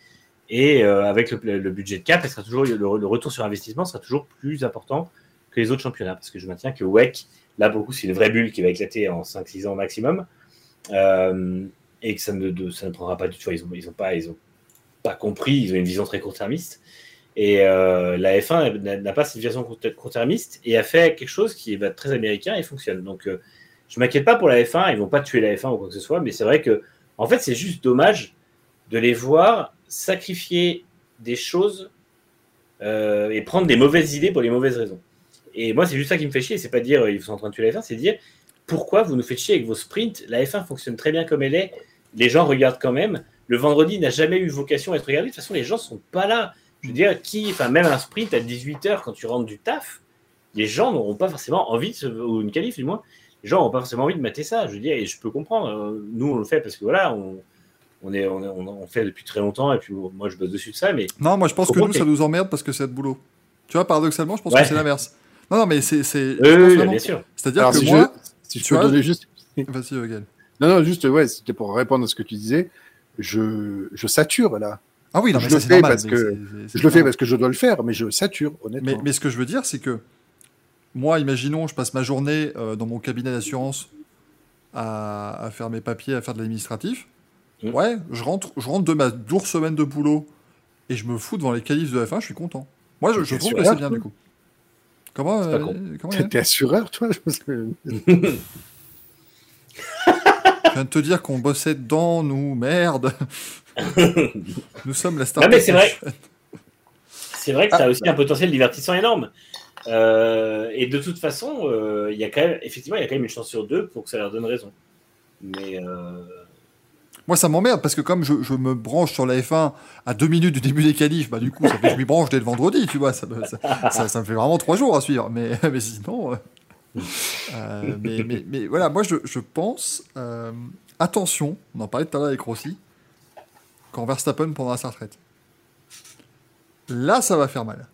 et euh, avec le, budget de cap, sera toujours, le, retour sur investissement sera toujours plus important que les autres championnats. Parce que je maintiens que WEC, là pour le coup c'est une vraie bulle qui va éclater en 5-6 ans maximum. Euh, et que ça ne, ça ne prendra pas du tout, ils n'ont ils ont pas, pas compris, ils ont une vision très court-termiste. Et euh, la F1 n'a- pas cette vision court- court-termiste et a fait quelque chose qui est bah, très américain et fonctionne. Donc, euh, je m'inquiète pas pour la F1. Ils vont pas tuer la F1 ou quoi que ce soit, mais c'est vrai que, en fait, c'est juste dommage de les voir sacrifier des choses euh, et prendre des mauvaises idées pour les mauvaises raisons. Et moi, c'est juste ça qui me fait chier. C'est pas dire euh, ils sont en train de tuer la F1, c'est dire pourquoi vous nous faites chier avec vos sprints? La F1 fonctionne très bien comme elle est. Les gens regardent quand même. Le vendredi n'a jamais eu vocation à être regardé. De toute façon, les gens sont pas là. Je veux dire, qui, enfin, même un sprint à 18h quand tu rentres du taf, les gens n'auront pas forcément envie de se, ou une qualif du moins, les gens n'auront pas forcément envie de mater ça. Je veux dire, et je peux comprendre. euh, Nous, on le fait parce que voilà, on, on, est, on, est- on, on fait depuis très longtemps et puis moi, je bosse dessus de ça, mais Non, moi je pense que nous, ça nous emmerde parce que c'est notre boulot. Tu vois, paradoxalement, je pense Ouais. que c'est l'inverse. Non, non, mais c'est. c'est- je oui, bien sûr. C'est-à-dire Alors, que si, moi. je, si je tu peux vois- donner juste. Vas-y, Gaël. Non, non, juste, ouais, c'était pour répondre à ce que tu disais. Je, je sature là. Ah oui, non, Je mais le ça, c'est fais normal. parce que- c'est- c'est- c'est Je le fais parce que je dois le faire, mais je sature, honnêtement. Mais, mais ce que je veux dire, c'est que moi, imaginons, je passe ma journée euh, dans mon cabinet d'assurance à, à faire mes papiers, à faire de l'administratif. Mm. Ouais, je rentre, je rentre de ma dure semaine de boulot et je me fous devant les qualifs de F1, je suis content. Moi, je, trouve que c'est bien du coup. Comment, euh, T'es assureur, toi je pense que- Je viens de te dire qu'on bossait dedans, nous, merde. nous sommes la star. Non, mais c'est vrai. C'est vrai que ça a aussi un potentiel divertissant énorme. Euh, et de toute façon, euh, il y a quand même, effectivement, il y a quand même une chance sur deux pour que ça leur donne raison. Mais euh, Moi, ça m'emmerde parce que comme je, je me branche sur la F1 à deux minutes du début des qualifs, bah du coup, ça fait que je m'y branche dès le vendredi, tu vois. Ça, me- ça, ça- ça me fait vraiment trois jours à suivre. Mais, mais sinon. euh, euh, mais, mais, mais voilà, moi, je, je pense. euh, attention, on en parlait tout à l'heure avec Rossi, quand Verstappen prendra sa retraite. Là, ça va faire mal.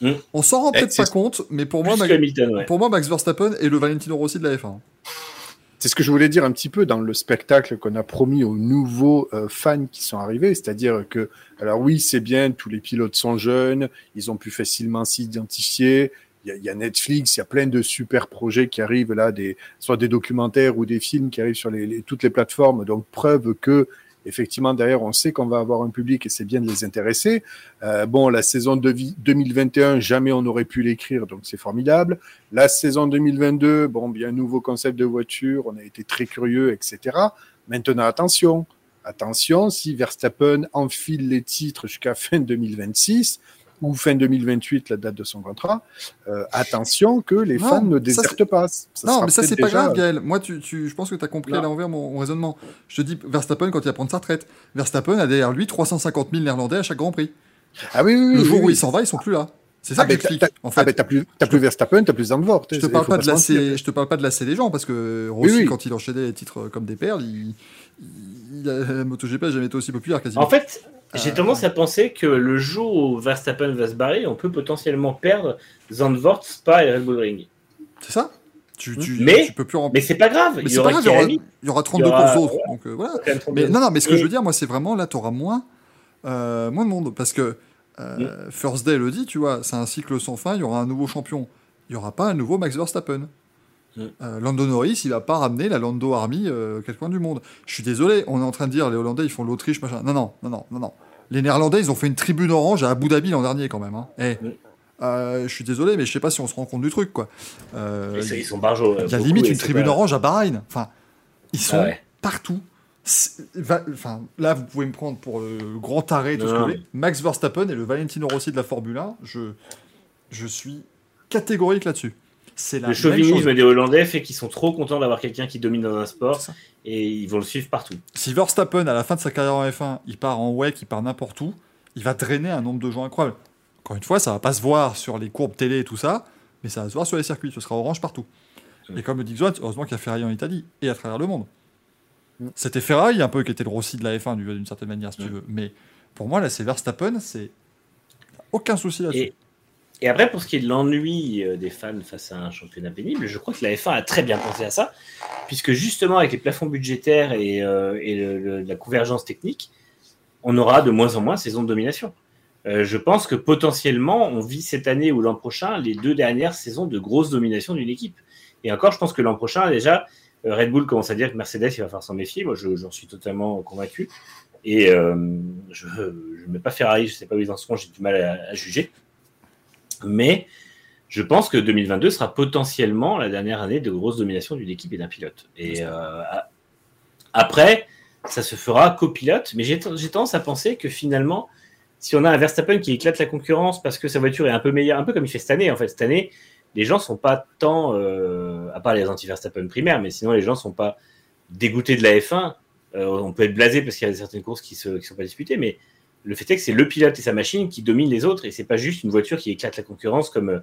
Mm. On s'en rend Eh, peut-être pas compte, mais pour moi, Hamilton, ouais. pour moi, Max Verstappen est le Valentino Rossi de la F1. C'est ce que je voulais dire un petit peu dans le spectacle qu'on a promis aux nouveaux euh, fans qui sont arrivés, c'est-à-dire que, alors oui, c'est bien, tous les pilotes sont jeunes, ils ont pu facilement s'identifier. Il y, a, Netflix, il y a plein de super projets qui arrivent là, des, soit des documentaires ou des films qui arrivent sur les- toutes les plateformes. Donc preuve que effectivement derrière on sait qu'on va avoir un public et c'est bien de les intéresser. Euh, bon, la saison de vie- 2021, jamais on aurait pu l'écrire, donc c'est formidable. La saison 2022, bon, bien nouveau concept de voiture, on a été très curieux, etc. Maintenant, attention, attention, si Verstappen enfile les titres jusqu'à fin 2026 ou fin 2028, la date de son contrat, euh, attention que les Non, fans ne ça, désertent pas. Ça non, mais ça, c'est pas grave, Gaël. Moi, tu, tu, je pense que tu as compris à Non. l'envers mon, mon raisonnement. Je te dis, Verstappen, quand il va prendre sa retraite, Verstappen a derrière lui 350 000 Néerlandais à chaque Grand Prix. Ah oui, oui, oui, Le jour oui, où oui. il s'en va, ils sont plus là. C'est ça Ah, que t'as- En Ah fait, ben, t'as plus, t'as plus Verstappen, t'as plus Zandvoort. je te parle faut pas de lasser, je te parle pas de lasser les gens parce que Rossi, Oui, oui. quand il enchaînait les titres comme des perles, il, la MotoGP n'a jamais été aussi populaire quasiment. En fait, j'ai Euh, tendance à penser que le jour où Verstappen va se barrer, on peut potentiellement perdre Zandvoort, Spa et Red Bull Ring. c'est ça? Tu, tu, Mais- tu peux plus remplir. Mais c'est pas grave, il y aura grave, il y aura, Kirami, il y aura 32 il y aura- courses autres. Donc euh, voilà. quand même 32. Mais non, non, mais ce que Et- je veux dire, moi, c'est vraiment là, tu auras moins, euh, moins de monde. Parce que euh, First Day le dit, tu vois, c'est un cycle sans fin, il y aura un nouveau champion. Il n'y aura pas un nouveau Max Verstappen. Mm. Euh, Lando Norris, il va pas ramener la Lando Army euh, quelque coin du monde. Je suis désolé, on est en train de dire les Hollandais ils font l'Autriche, machin. Non, non, non, non, non, non. Les Néerlandais, ils ont fait une tribune orange à Abu Dhabi l'an dernier quand même. Hein. Eh, Mm. euh, je suis désolé, mais je sais pas si on se rend compte du truc, quoi. Euh, Ils sont- ils sont barjots. il y a limite une tribune orange à Bahreïn. Enfin, ils sont Ah ouais. partout. Enfin, là, vous pouvez me prendre pour le grand taré, tout ce que vous voulez. Max Verstappen et le Valentino Rossi de la Formule 1, je, je suis catégorique là-dessus. C'est Le chauvinisme des Hollandais fait qu'ils sont trop contents d'avoir quelqu'un qui domine dans un sport et ils vont le suivre partout. Si Verstappen, à la fin de sa carrière en F1, il part en WEC, il part n'importe où, il va drainer un nombre de gens incroyable. Encore une fois, ça va pas se voir sur les courbes télé et tout ça, mais ça va se voir sur les circuits. Ce sera orange partout. Et comme le dit Xoan, heureusement qu'il y a Ferrari en Italie et à travers le monde. Mm. C'était Ferrari un peu qui était le Rossi de la F1 du- d'une certaine manière, si tu veux. Mais pour moi, là, c'est Verstappen, c'est aucun souci là-dessus. Et, après, pour ce qui est de l'ennui euh, des fans face à un championnat pénible, je crois que la F1 a très bien pensé à ça, puisque justement, avec les plafonds budgétaires et, euh, la convergence technique, on aura de moins en moins saisons de domination. Euh, je pense que potentiellement, on vit cette année ou l'an prochain les deux dernières saisons de grosse domination d'une équipe. Et encore, je pense que l'an prochain, déjà, Red Bull commence à dire que Mercedes, il va falloir s'en méfier. Moi, je- j'en suis totalement convaincu. Et je ne mets pas Ferrari, je ne sais pas où ils en seront, j'ai du mal à juger. Mais je pense que 2022 sera potentiellement la dernière année de grosse domination d'une équipe et d'un pilote. Et euh, après, ça se fera copilote, mais j'ai j'ai tendance à penser que finalement, si on a un Verstappen qui éclate la concurrence parce que sa voiture est un peu meilleure, un peu comme il fait cette année, en fait, cette année, les gens sont pas tant, euh, à part les anti-Verstappen primaires, mais sinon les gens sont pas dégoûtés de la F1. Euh, on peut être blasé parce qu'il y a certaines courses qui ne sont pas disputées, mais le fait est que c'est le pilote et sa machine qui dominent les autres et c'est pas juste une voiture qui éclate la concurrence comme, euh,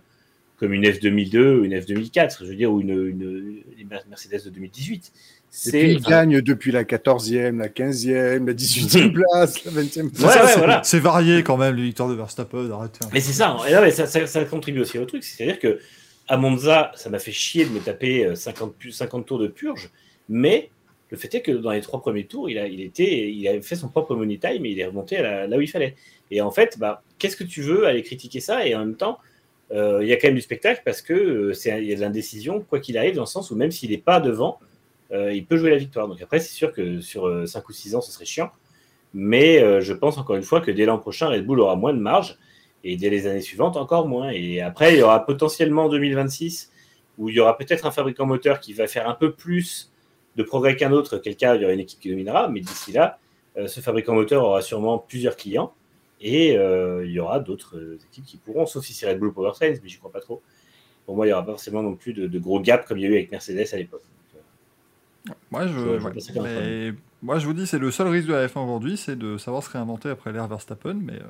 comme une F2002 ou une F2004, je veux dire, ou une, une, une Mercedes de 2018. Et C'est puis il gagne depuis la 14e, la 15e, la 18e place, la 20e place. Ouais, ouais, c'est- voilà. C'est varié quand même, les victoires de Verstappen. Arrêtez. hein. Mais c'est ça, et là, mais ça, ça- ça contribue aussi au truc. C'est-à-dire que à Monza, ça m'a fait chier de me taper euh, 50, pu- 50 tours de purge, mais le fait est que dans les trois premiers tours, il a, il était, il a fait son propre money time et il est remonté là où il fallait. Et en fait, bah, qu'est-ce que tu veux aller critiquer ça? Et en même temps, euh, il y a quand même du spectacle parce que euh, c'est il y a de l'indécision, quoi qu'il arrive, dans le sens où même s'il n'est pas devant, euh, il peut jouer la victoire. Donc après, c'est sûr que sur 5 ou 6 ans, ce serait chiant. Mais je pense encore une fois que dès l'an prochain, Red Bull aura moins de marge et dès les années suivantes, encore moins. Et après, il y aura potentiellement en 2026 où il y aura peut-être un fabricant moteur qui va faire un peu plus de progrès qu'un autre. Quel cas, il y aura une équipe qui dominera. Mais d'ici là, euh, ce fabricant moteur aura sûrement plusieurs clients et euh, il y aura d'autres euh, équipes qui pourront, sauf si c'est Red Bull Powertrains, mais j'y crois pas trop. Pour moi, il n'y aura pas forcément non plus de, de gros gaps comme il y a eu avec Mercedes à l'époque. Moi, je, ouais. Mais moi, je vous dis, c'est le seul risque de la F1 aujourd'hui, c'est de savoir se réinventer après l'ère Verstappen. Mais euh,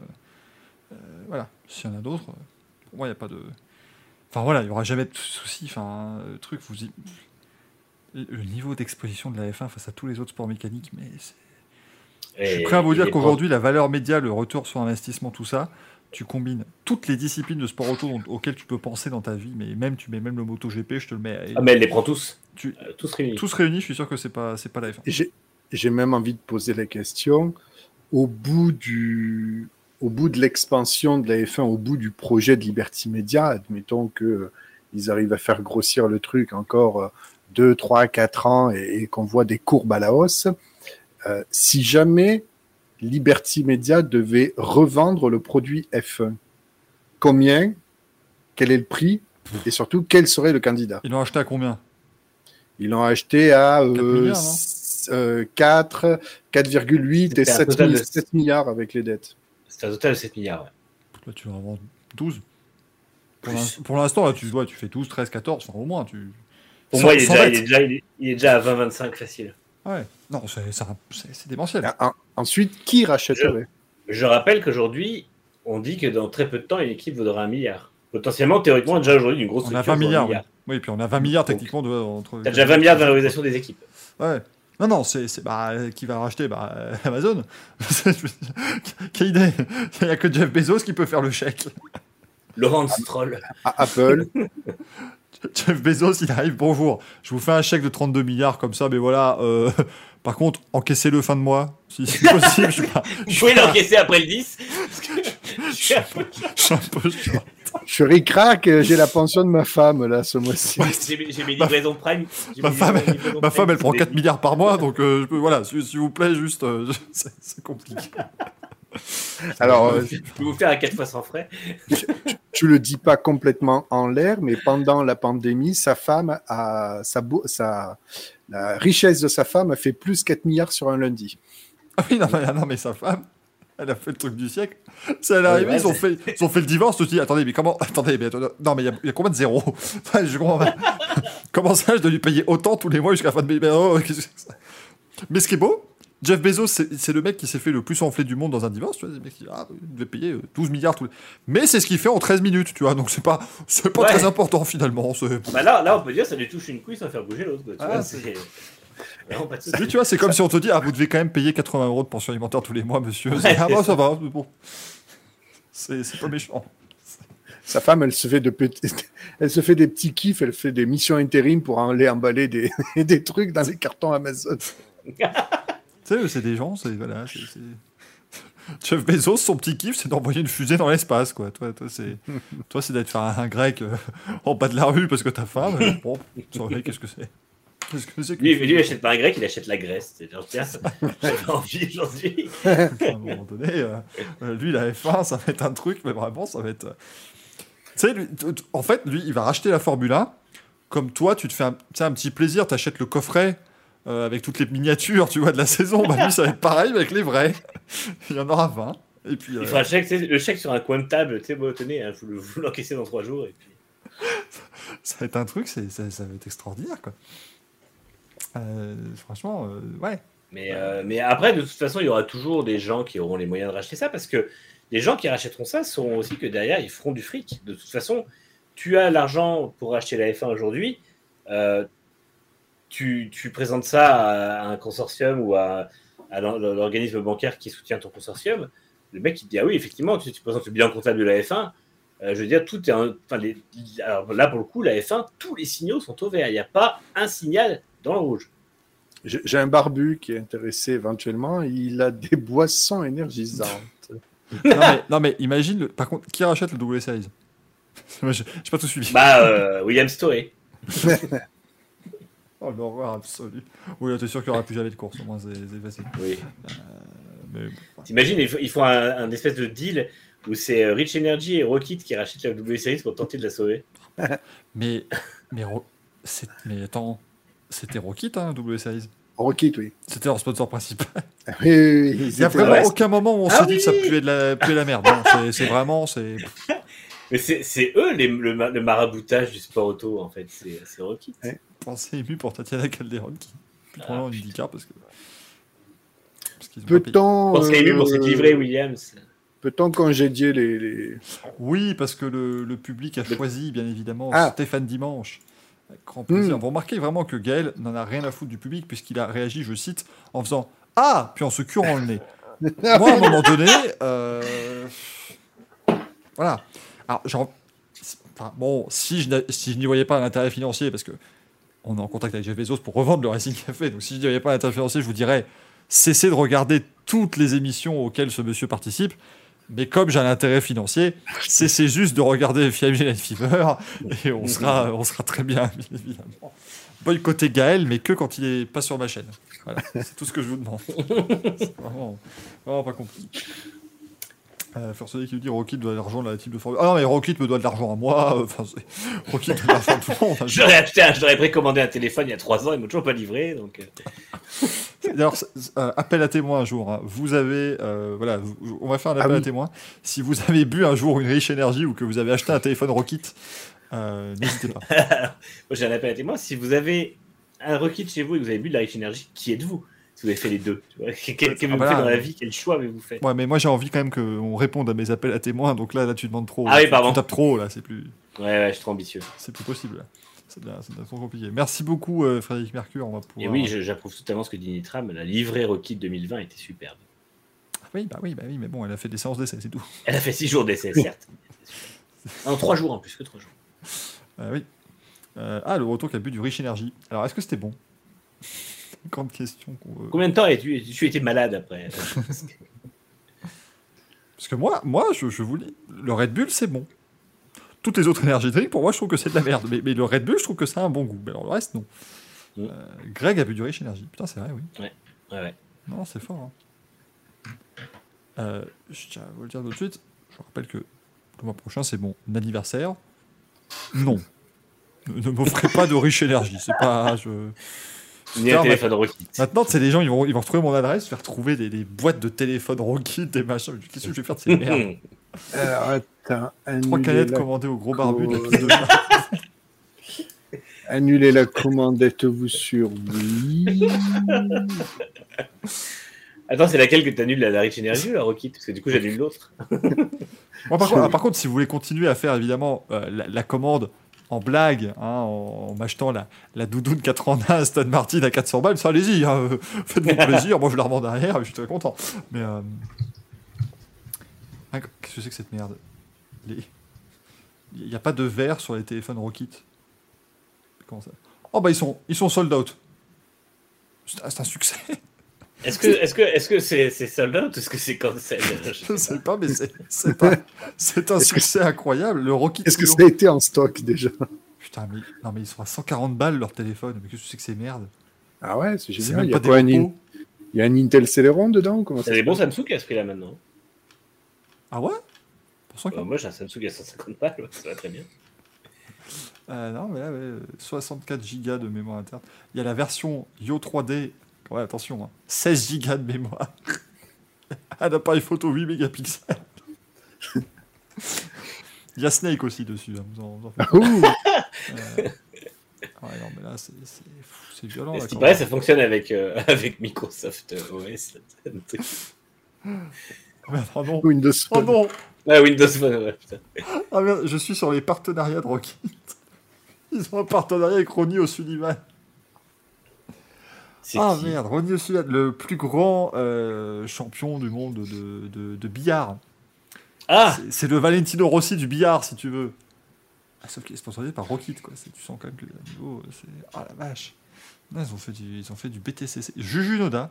euh, voilà, s'il y en a d'autres, pour moi, il n'y a pas de. Enfin voilà, il n'y aura jamais de souci. Enfin, truc, vous y- le niveau d'exposition de la F1 face à tous les autres sports mécaniques, mais c'est- je suis prêt à vous dire qu'aujourd'hui, la valeur média, le retour sur investissement, tout ça, tu combines toutes les disciplines de sport auto auxquelles tu peux penser dans ta vie, mais même tu mets même le MotoGP, je te le mets. et Ah, mais elle les prend tous. Tu- Euh, tous réunis. tous réunis, je suis sûr que c'est pas c'est pas la F1. Et J'ai même envie de poser la question, au bout, du, au bout de l'expansion de la F1, au bout du projet de Liberty Media, admettons qu'ils arrivent à faire grossir le truc encore 2, 3, 4 ans et, et qu'on voit des courbes à la hausse, euh, si jamais Liberty Media devait revendre le produit F1, combien, quel est le prix et surtout quel serait le candidat? Ils l'ont acheté à combien? Ils l'ont acheté à Quatre euh, milliards, s- euh, 4, 4,8 et C'était un 7, total de- 7 milliards avec les dettes. C'est un total de 7 milliards. ouais. Là, tu vas en vendre 12. Pour Plus. l'in- Pour l'instant, tu, ouais, tu fais 12, 13, 14, enfin, au moins. Tu... Pour moi, il est, déjà, il, est déjà, il, est, il est déjà à 20-25 facile. Ouais. Non, c'est démentiel. En- ensuite, qui rachèterait? Je rappelle qu'aujourd'hui, on dit que dans très peu de temps, une équipe vaudra un milliard. Potentiellement, théoriquement, déjà aujourd'hui, une grosse On a structure 20 vaut un milliards. Oui. Oui, puis on a 20 milliards techniquement de, entre. T'as déjà 20 milliards de valorisation des équipes. Ouais. Non, non, c'est bah, qui va racheter? Bah, Amazon. Quelle idée Il n'y a que Jeff Bezos qui peut faire le chèque. Laurent Stroll. À Apple Jeff Bezos, il arrive, bonjour, je vous fais un chèque de 32 milliards comme ça, mais voilà. euh, par contre, encaissez-le fin de mois, si c'est possible. je pas- je Vous suis pouvez pas- l'encaisser après le 10 parce que je suis un peu- je suis un peu short. Je ricrac, j'ai la pension de ma femme là ce mois-ci. J'ai mes- j'ai mes livraisons Prime. j'ai Ma femme, ma Prime femme, elle prend sont 4 des- milliards par mois, donc euh, je peux- voilà, s'il vous plaît, juste, euh, c'est compliqué. Alors, euh, Je peux vous faire à 4 fois sans frais. je le dis pas complètement en l'air, mais pendant la pandémie, sa femme a sa, sa la richesse de sa femme a fait plus 4 milliards sur un lundi. Ah oui, non mais, non, mais sa femme, elle a fait le truc du siècle. C'est elle est Ouais, arrivée, ouais, ils, ont fait, ils ont fait le divorce, tu te dis, attendez, mais comment, attendez, mais attendez, non, mais il y a- il y, a combien de zéros? Enfin, je comprends pas. Comment ça, je dois lui payer autant tous les mois jusqu'à la fin de mes... Oh, ça? Mais ce qui est beau, Jeff Bezos, c'est le mec qui s'est fait le plus enfler du monde dans un divorce, tu vois, le mec qui ah, il devait payer euh, 12 milliards tous les... Mais c'est ce qu'il fait en 13 minutes, tu vois, donc c'est pas, c'est pas Ouais. très important finalement. c'est- Bah là, là, on peut dire ça lui touche une couille sans faire bouger l'autre. Ah. Lui, tu vois, c'est comme si on te dit, ah, vous devez quand même payer 80 euros de pension alimentaire tous les mois, monsieur. Ouais, ah, bah, ça. ça va, bon. C'est c'est pas méchant. Sa femme, elle se fait de petits, elle se fait des petits kiffs, elle fait des missions intérim pour aller emballer des, des trucs dans les cartons Amazon. Tu sais, c'est des gens, c'est. Voilà, c'est. Jeff Bezos, son petit kiff, c'est d'envoyer une fusée dans l'espace, quoi. Toi, toi c'est, toi, c'est d'être faire un, un grec euh, en bas de la rue parce que t'as faim. mais bon, qu'est-ce que c'est? Qu'est-ce que c'est que- Lui, lui, il achète pas un grec, il achète la Grèce. C'est genre, tiens, j'avais envie aujourd'hui. à un moment donné, euh, euh, lui, la F1, ça va être un truc, mais vraiment, ça va être. euh, Tu sais, en fait, lui, il va racheter la Formule 1. Comme toi, tu te fais un, tu un petit plaisir, t'achètes le coffret euh, avec toutes les miniatures, tu vois, de la saison. Bah, lui, ça va être pareil, mais avec les vrais. il y en aura 20. Et puis, euh, Il faut un chèque, tu sais, le chèque sur un coin de table, tu sais, bon, tenez, hein, vous le- vous l'encaissez dans trois jours. Et puis... ça va être un truc, c'est, ça, ça va être extraordinaire, quoi. Euh, franchement, euh, ouais. Mais, euh, mais après, de toute façon, il y aura toujours des gens qui auront les moyens de racheter ça parce que les gens qui rachèteront ça sauront aussi que derrière, ils feront du fric. De toute façon, tu as l'argent pour acheter la F1 aujourd'hui. euh, tu, tu présentes ça à un consortium ou à, à l'or- l'organisme bancaire qui soutient ton consortium. Le mec, il te dit Ah oui, effectivement, tu, tu présentes le bilan comptable de la F1. Euh, je veux dire, tout est. un- enfin, les- alors là, pour le coup, la F1, tous les signaux sont au vert. Il n'y a pas un signal dans le rouge. J'ai un barbu qui est intéressé éventuellement. Il a des boissons énergisantes. non, mais, non, mais imagine, le- par contre, qui rachète le W16 Moi, j'ai j'ai pas tout suivi. Bah, euh, William Stowe. Oh, l'horreur absolue. Oui, t'es sûr qu'il n'y aura plus jamais de course, au moins, c'est facile. Oui. Mais, T'imagines, ils font, ils font un, un espèce de deal où c'est euh, Rich Energy et Rocket qui rachètent la W Series pour tenter de la sauver. mais, mais, mais attends, c'était Rocket, hein, W Series? Rocket, oui. C'était leur sponsor principal. Oui, oui, oui, Il n'y a vraiment vrai. aucun moment où on Ah s'est dit que ça puait de la, puait la merde. C'est- c'est vraiment, c'est. Mais c'est c'est eux les- le, ma- le maraboutage du sport auto, en fait. C'est. Ouais. pensée ému pour Tatiana Calderon qui plus trop Ah, une handicap parce que. Parce qu'ils. Peut-on Je pense qu'il est ému pour euh, cette livrée Williams. peut-on congédier les, les... Oui, parce que le, le public a Le- choisi, bien évidemment, Ah. Stéphane Dimanche. Avec grand plaisir. Hmm. Vous remarquez vraiment que Gaël n'en a rien à foutre du public, puisqu'il a réagi, je cite, en faisant Ah Puis en se curant le nez. Moi, à un moment donné, euh, voilà. Alors, genre, bon, si je, si je n'y voyais pas un intérêt financier, parce que on est en contact avec Jeff Bezos pour revendre le Racing Café, donc si je n'y voyais pas un intérêt financier, je vous dirais cessez de regarder toutes les émissions auxquelles ce monsieur participe. Mais comme j'ai un intérêt financier, cessez juste de regarder Five Night Fever et on sera, on sera très bien, évidemment. Boycotter Gaël, mais que quand il est pas sur ma chaîne. Voilà, c'est tout ce que je vous demande. C'est vraiment, vraiment pas compliqué. Euh, Forcené qui nous dit Rocket doit de l'argent à la team de Formule. Ah non, mais Rocket me doit de l'argent à moi. euh, Enfin, Rocket doit de l'argent à tout le monde. J'aurais acheté, un- j'aurais précommandé un téléphone il y a 3 ans, ils m'ont toujours pas livré. Donc, euh, euh, appel à témoin un jour. hein. Vous avez, euh, voilà, vous- on va faire un Ah appel à oui. témoin. Si vous avez bu un jour une Rich Energy ou que vous avez acheté un téléphone Rocket, euh, n'hésitez pas. moi j'ai un appel à témoin. Si vous avez un Rocket chez vous et que vous avez bu de la Rich Energy, qui êtes-vous? Si vous avez fait les deux. Qu'avez-vous Ah, fait là, dans la vie? Quel choix avez-vous fait? Ouais, mais moi j'ai envie quand même qu'on réponde à mes appels à témoins. Donc là, là, tu demandes trop. Ah là. oui, Tu- pardon. Tu tapes trop là. C'est plus, Ouais, ouais, je suis trop ambitieux. c'est plus possible. là. Ça devient, ça devient trop compliqué. Merci beaucoup, euh, Frédéric Mercure. On va pouvoir. Et oui, j'approuve totalement ce que dit Nitram. La livrée Rocket 2020 était superbe. oui, bah oui, bah oui, mais bon, elle a fait des séances d'essai, c'est tout. Elle a fait 6 jours d'essai, certes. En 3 jours en plus que 3 jours. Euh, oui. Euh, ah, le retour qui a bu du Rich Energy. Alors, est-ce que c'était bon? Grande question. Combien de temps as-tu tu été malade après Parce que moi, moi je, je vous dis, le Red Bull, c'est bon. Toutes les autres énergies pour moi, je trouve que c'est de la merde. Mais, mais le Red Bull, je trouve que ça a un bon goût. Mais alors le reste, non. Mm. Euh, Greg a bu du Rich Energy. Putain, c'est vrai, oui. Ouais, ouais. Non, c'est fort. hein. Euh, je tiens à vous le dire tout de suite. Je vous rappelle que le mois prochain, c'est mon anniversaire. Non. Ne, ne m'offrez pas de Rich Energy. C'est pas. Je... Ni un téléphone Rocket. Maintenant, c'est les gens, ils vont, ils vont retrouver mon adresse, faire trouver des, des boîtes de téléphone Rocket, des machins. Qu'est-ce que je vais faire de ces merdes Alors, attends, Trois canettes la... commandées au gros barbu de la annuler la commande, êtes-vous sûr? Oui. Attends, c'est laquelle que tu annules la, la Rich Energy ou la Rocket Parce que du coup, j'annule l'autre. Bon, par, contre, ah, par contre, si vous voulez continuer à faire évidemment euh, la, la commande en blague, hein, en, en m'achetant la, la doudoune 4 en 1 Aston Martin à 400 balles, ça allez-y, hein, faites-vous plaisir, moi je la revends derrière, je suis très content. Mais. euh, ah, Qu'est-ce que c'est que cette merde? Les- Il n'y a pas de verre sur les téléphones Rocket? Comment ça? Oh bah ils sont, ils sont sold out. C'est un succès. Est-ce que est-ce que est-ce que c'est c'est sold out ou est-ce que c'est cancel? Je sais pas, mais c'est- c'est un, c'est un Est-ce que- succès incroyable. Le Rocket. Est-ce que ça a été en stock déjà? Putain, mais, non, mais ils sont à 140 balles leur téléphone. Mais qu'est-ce que c'est que ces merdes? Ah ouais, c'est C'est génial. même Il y, a pas quoi, un. In- il y a un Intel Celeron dedans comment C'est des bons Samsung à ce prix-là maintenant. Ah ouais? Pour 140 Bah, moi, j'ai un Samsung à 150 balles, ouais, ça va très bien. Euh, Non, mais là, ouais, 64 Go de mémoire interne. Il y a la version Yo 3D. Ouais, attention, hein, 16 Go de mémoire. Un appareil photo 8 mégapixels. Il y a Snake aussi dessus. hein, vous en- vous en faites ouh, pas. Euh, Ouais, non, mais là, c'est c'est- pff, c'est violent. Là, paraît, ça fonctionne avec, euh, avec Microsoft OS. Merde, Oh non. Windows Oh Phone. non ah, Windows Phone, ouais, putain. Ah merde, je suis sur les partenariats de Rocket. Ils ont un partenariat avec Ronnie O'Sullivan. Ah qui merde, Ronnie O'Sullivan, le plus grand euh, champion du monde de, de- de billard. Ah C'est- le Valentino Rossi du billard, si tu veux. Ah, sauf qu'il est sponsorisé par Rocket, quoi. Tu sens quand même que le niveau, euh, c'est... Ah la vache. Non, ils, ont fait du, ils ont fait du BTCC. Juju Noda.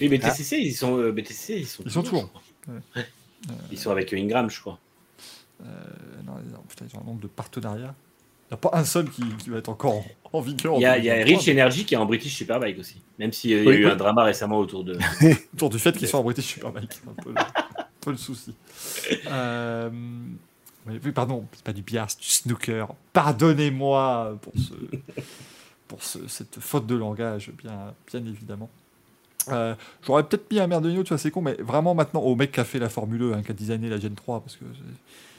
Oui, BTCC, ils sont, euh, BTCC, ils sont, Ils sont toujours. Ouais. Ils sont avec Ingram, je crois. Euh, non, non, putain, ils ont un nombre de partenariats. Il n'y a pas un seul qui, qui va être encore en, en vigueur. Il y a, il y a 2023. Rich Energy qui est en British Superbike aussi. Même s'il y a Oui, eu oui. un drama récemment autour de. autour du fait qu'ils sont en British Superbike. Un peu, le- un peu le souci. Euh, oui, pardon, c'est pas du billard, c'est du snooker. Pardonnez-moi pour, ce, pour ce- cette faute de langage, bien, bien évidemment. Euh, J'aurais peut-être mis un merdonio, tu vois, c'est con, mais vraiment maintenant au mec qui a fait la Formule 1, hein, qui a designé la Gen 3, parce que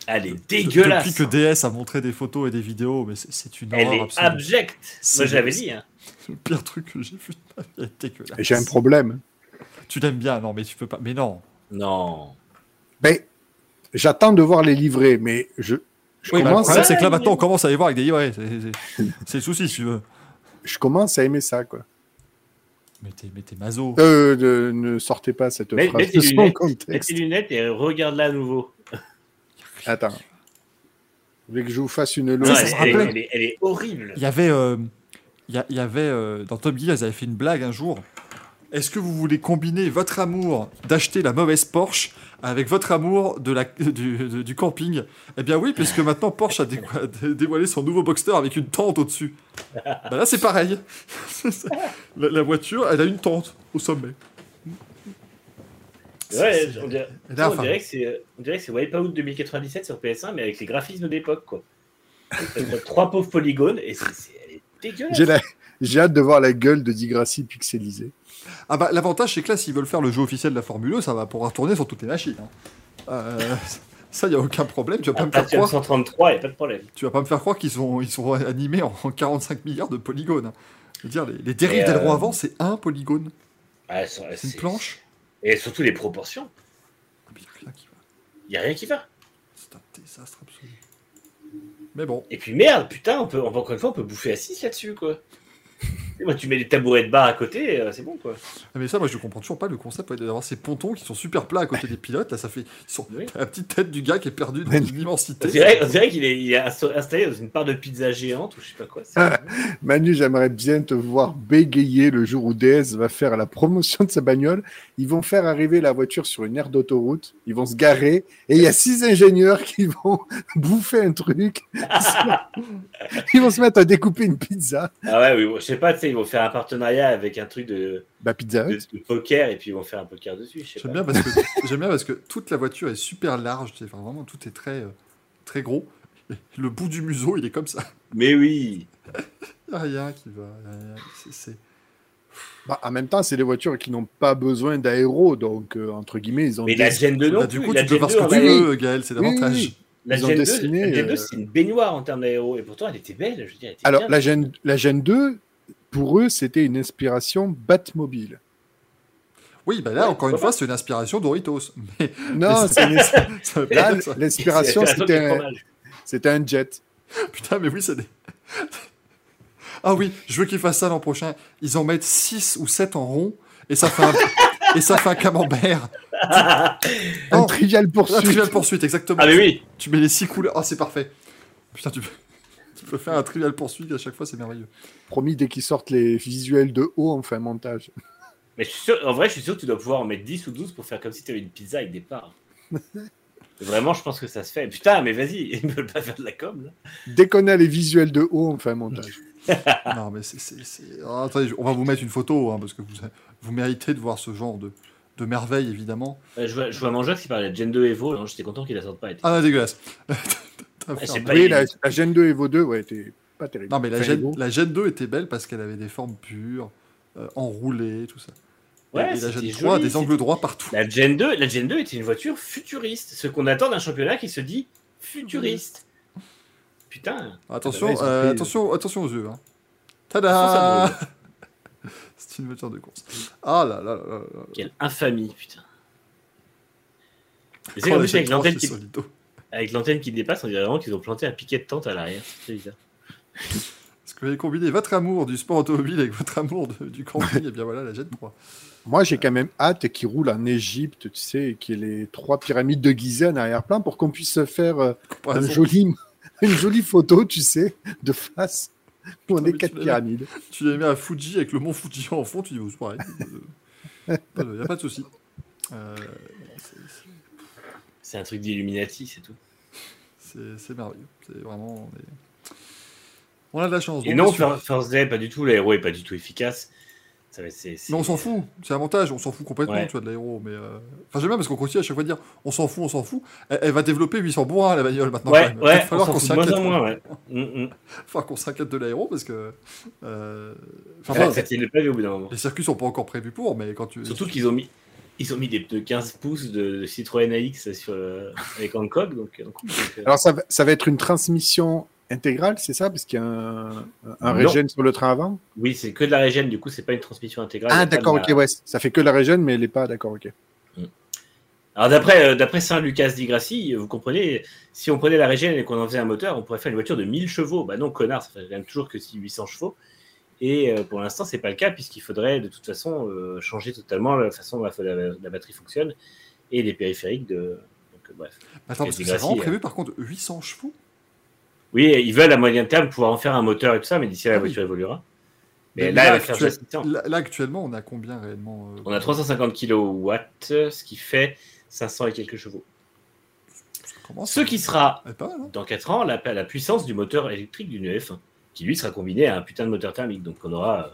Elle est dégueulasse. depuis que DS a montré des photos et des vidéos, mais c'est- une Elle horreur est absolue. abjecte. C'est- Moi, je l'avais dit. Hein. C'est le pire truc que j'ai vu de ma vie, elle est dégueulasse. Et J'ai un problème. Tu l'aimes bien, non, mais tu peux pas. Mais non. Non. Ben, j'attends de voir les livrets, mais je, je Oui, bah, le commence, problème, à, c'est que là maintenant on commence à les voir avec des livrets. C'est le souci, si tu veux. je commence à aimer ça, quoi. Mais mais maso. Euh, de- ne sortez pas cette phrase mets tes de son lunettes, mets contexte. tes lunettes et regarde-la à nouveau. Attends. Vous voulez que je vous fasse une ça elle, elle est, rappelle. elle est- elle est horrible. Il y avait, euh, il y, a- il y avait euh, dans Top Gear, ils avaient fait une blague un jour. Est-ce que vous voulez combiner votre amour d'acheter la mauvaise Porsche avec votre amour de la, du, du camping? Eh bien oui, puisque maintenant Porsche a dé- dévoilé son nouveau Boxster avec une tente au-dessus. Bah là c'est pareil. la, la voiture, elle a une tente au sommet. Ouais, on dirait, on que c'est, euh, on dirait que c'est Wipeout 2097 sur PS1, mais avec les graphismes d'époque, quoi. Trois pauvres polygones et c'est, c'est- elle est dégueulasse. J'ai la- j'ai hâte de voir la gueule de Digrassi pixelisée. Ah bah, l'avantage, c'est que là, s'ils veulent faire le jeu officiel de la Formule 1, ça va pouvoir tourner sur toutes les machines. hein. Euh, ça, il a aucun problème. Tu vas pas me faire croire, 133, il n'y a pas de problème. tu vas pas me faire croire qu'ils sont, ils sont animés en, en 45 milliards de polygones. hein. Je veux dire, les, les dérives d'aileron euh, avant, c'est un polygone. Ah, C'est une planche. Et surtout les proportions. Ah, mais y a rien qui va. Il n'y a rien qui va. C'est un désastre absolu. Mais bon, Et puis merde, putain, on peut, encore une fois, on peut bouffer à 6 là-dessus, quoi. Moi, tu mets des tabourets de bar à côté, euh, c'est bon, quoi. mais ça, moi, je comprends toujours pas le concept ouais, d'avoir ces pontons qui sont super plats à côté des pilotes. Là, ça fait, ils sont Oui. la petite tête du gars qui est perdu dans une On immensité. dirait, on dirait qu'il est, il est insta- installé dans une part de pizza géante ou je sais pas quoi. c'est- Manu, j'aimerais bien te voir bégayer le jour où DS va faire la promotion de sa bagnole. Ils vont faire arriver la voiture sur une aire d'autoroute. Ils vont se garer et il y a six ingénieurs qui vont bouffer un truc. Ils vont se mettre à découper une pizza. Ah ouais, oui, je sais pas, tu sais, ils vont faire un partenariat avec un truc de, Bah, pizza de, poker et puis ils vont faire un poker dessus, J'aime bien parce que j'aime bien parce que toute la voiture est super large. enfin, vraiment, tout est très, euh, très gros. Et le bout du museau, il est comme ça. Mais oui. Il n'y a rien qui va. C'est- Bah, en même temps, c'est des voitures qui n'ont pas besoin d'aéro. Donc, euh, entre guillemets, ils ont Mais des- la Gen 2 non Bah, du coup, la tu peux faire ce 2, que tu a- veux, Gaël, c'est Oui, l'avantage. oui. La Ils ont Gen 2, dessiné, la Gen 2 euh, c'est une baignoire en termes d'aéro. Et pourtant, elle était belle. Je veux dire, elle était Alors, bien. la Gen, la Gen 2, pour eux, c'était une inspiration Batmobile. Oui, bah là, Ouais, encore une fois, c'est une inspiration Doritos. Mais Non, l'inspiration, c'était un, un jet. Putain, mais oui, c'est des. Ah oui, je veux qu'ils fassent ça l'an prochain. Ils en mettent 6 ou 7 en rond et ça fait un, et ça fait un camembert. Un trivial La poursuite. trivial poursuite, exactement. Ah, mais oui. Tu mets les 6 couleurs. Ah, c'est parfait. Putain, tu peux... peux faire un trivial poursuite à chaque fois, c'est merveilleux. Promis, dès qu'ils sortent les visuels de haut, on fait un montage. Mais je suis sûr, en vrai, je suis sûr que tu dois pouvoir en mettre 10 ou 12 pour faire comme si tu avais une pizza avec des parts. Vraiment, je pense que ça se fait. Putain, mais vas-y, ils ne veulent pas faire de la com. Là. Dès qu'on a les visuels de haut, on fait un montage. Non, mais c'est. attendez, on va vous mettre une photo, hein, parce que vous, vous méritez de voir ce genre de, de merveille, évidemment. Ouais, je, vois, je vois mon jeu qui parlait de Gen 2 Evo. alors J'étais content qu'il la sorte pas. Ah, non, dégueulasse. Ah, oui, la, la Gen 2 Evo 2, ouais, était pas terrible. Non, mais la Enfin, Gen, la Gen 2 était belle parce qu'elle avait des formes pures, euh, enroulées, tout ça. Et- Ouais, et, la Gen joli, 3 a des angles droits partout. La Gen 2, la Gen 2 était une voiture futuriste. Ce qu'on attend d'un championnat qui se dit futuriste. Putain. Attention, bah là, ils ont euh, pris- attention, attention aux yeux. Hein. Tada C'est une voiture de course. Ah là là là là là. Quelle infamie, putain. Mais Oh, c'est plus, Gen avec 3 l'antenne qui, Solido. Avec l'antenne qui dépasse, on dirait vraiment qu'ils ont planté un piquet de tente à l'arrière. C'est bizarre. Est-ce que vous avez combiné votre amour du sport automobile avec votre amour de- du camping Et bien voilà la Gen 3. Moi, j'ai quand même hâte qu'ils roulent en Égypte, tu sais, et qu'il y ait les trois pyramides de Gizeh en arrière-plan pour qu'on puisse faire euh, un Comparaison. joli, une jolie photo, tu sais, de face, où on est tu quatre pyramides. Tu l'as mis à Fuji avec le mont Fuji en fond, tu dis, oh, c'est pareil. Il n'y a pas de souci. Euh, c'est- un truc d'Illuminati, c'est tout. C'est merveilleux. C'est vraiment. on est- On a de la chance. Et non, First Day, pas du tout. L'aéro est pas du tout efficace. Ça va, c'est, c'est- Mais on s'en fout, c'est l'avantage, on s'en fout complètement, Ouais. tu vois, de l'aéro. Mais euh, Enfin, j'aime bien parce qu'on continue à chaque fois de dire on s'en fout, on s'en fout. Elle, elle va développer 800 bourrins, la bagnole maintenant. quand Ouais, même. Il ouais, va on falloir qu'on s'inquiète. ouais. Mm, mm. Enfin, qu'on s'inquiète de l'aéro parce que. euh, Enfin, Ouais, bon, ça tient le pavé au bout d'un moment. les circuits sont pas encore prévus pour, mais quand tu. Surtout qu'ils ont mis, ils ont mis des pneus 15 pouces de Citroën AX sur, avec Hancock. Donc, euh, donc, euh, Alors, ça, va- ça va être une transmission intégrale, c'est ça? Parce qu'il y a un, régène sur le train avant? Oui, c'est que de la régène, du coup, c'est pas une transmission intégrale. Ah, d'accord, de ok, la- ouais. Ça fait que la régène, mais elle n'est pas, d'accord, ok. Alors, d'après euh, d'après Saint-Lucas di Grassi, vous comprenez, si on prenait la régène et qu'on en faisait un moteur, on pourrait faire une voiture de 1000 chevaux. Bah non, connard, ça fait quand même toujours que 800 chevaux. Et euh, pour l'instant, c'est pas le cas, puisqu'il faudrait de toute façon euh, changer totalement la façon dont la, la- la batterie fonctionne et les périphériques de. Donc, euh, bref. Attends, parce que c'est vraiment prévu par contre 800 chevaux? Oui, ils veulent à moyen terme pouvoir en faire un moteur et tout ça, mais d'ici là, la Ah oui. voiture évoluera. Mais, Mais là, là, elle va faire actuel- déjà 600. là, là, actuellement, on a combien réellement euh, On a 350 kW, ce qui fait 500 et quelques chevaux. Ce qui sera, mal, hein dans 4 ans, la, la puissance du moteur électrique d'une F1, qui lui sera combiné à un putain de moteur thermique. Donc on aura. euh,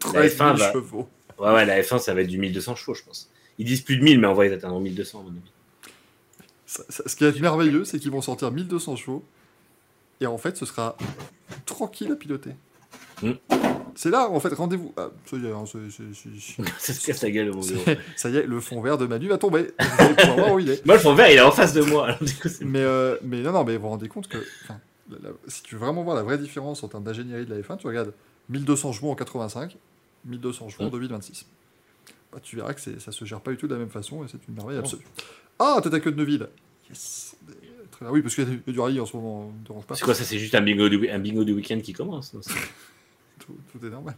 13 000 F1 va- chevaux. Ouais, ouais, la F1, ça va être du 1200 chevaux, je pense. Ils disent plus de 1000, mais on va les atteindre en 1200, à mon avis. Ça- ça- ce qui est merveilleux, c'est qu'ils vont sortir 1200 chevaux. Et en fait, ce sera tranquille à piloter. Mm. C'est là, en fait, rendez-vous. Ah, ça y est, hein, ça se casse la gueule, mon c'est- ça y est, le fond vert de Manu va tomber. Vous allez pouvoir voir où il est. Moi, le fond vert, il est en face de moi. alors, du coup, Mais, euh, mais non, non, mais vous vous rendez compte que la- la- si tu veux vraiment voir la vraie différence en termes d'ingénierie de la F1, tu regardes 1200 chevaux en 85, 1200 chevaux en Mm. 2026. Bah, tu verras que ça se gère pas du tout de la même façon et c'est une merveille absolue. Ah, tête à queue de Neuville Yes Très bien. Oui, parce qu'il y a du- rallye en ce moment, ne dérange pas. C'est quoi ça C'est juste un bingo du, un bingo du week-end qui commence. Tout, tout est normal.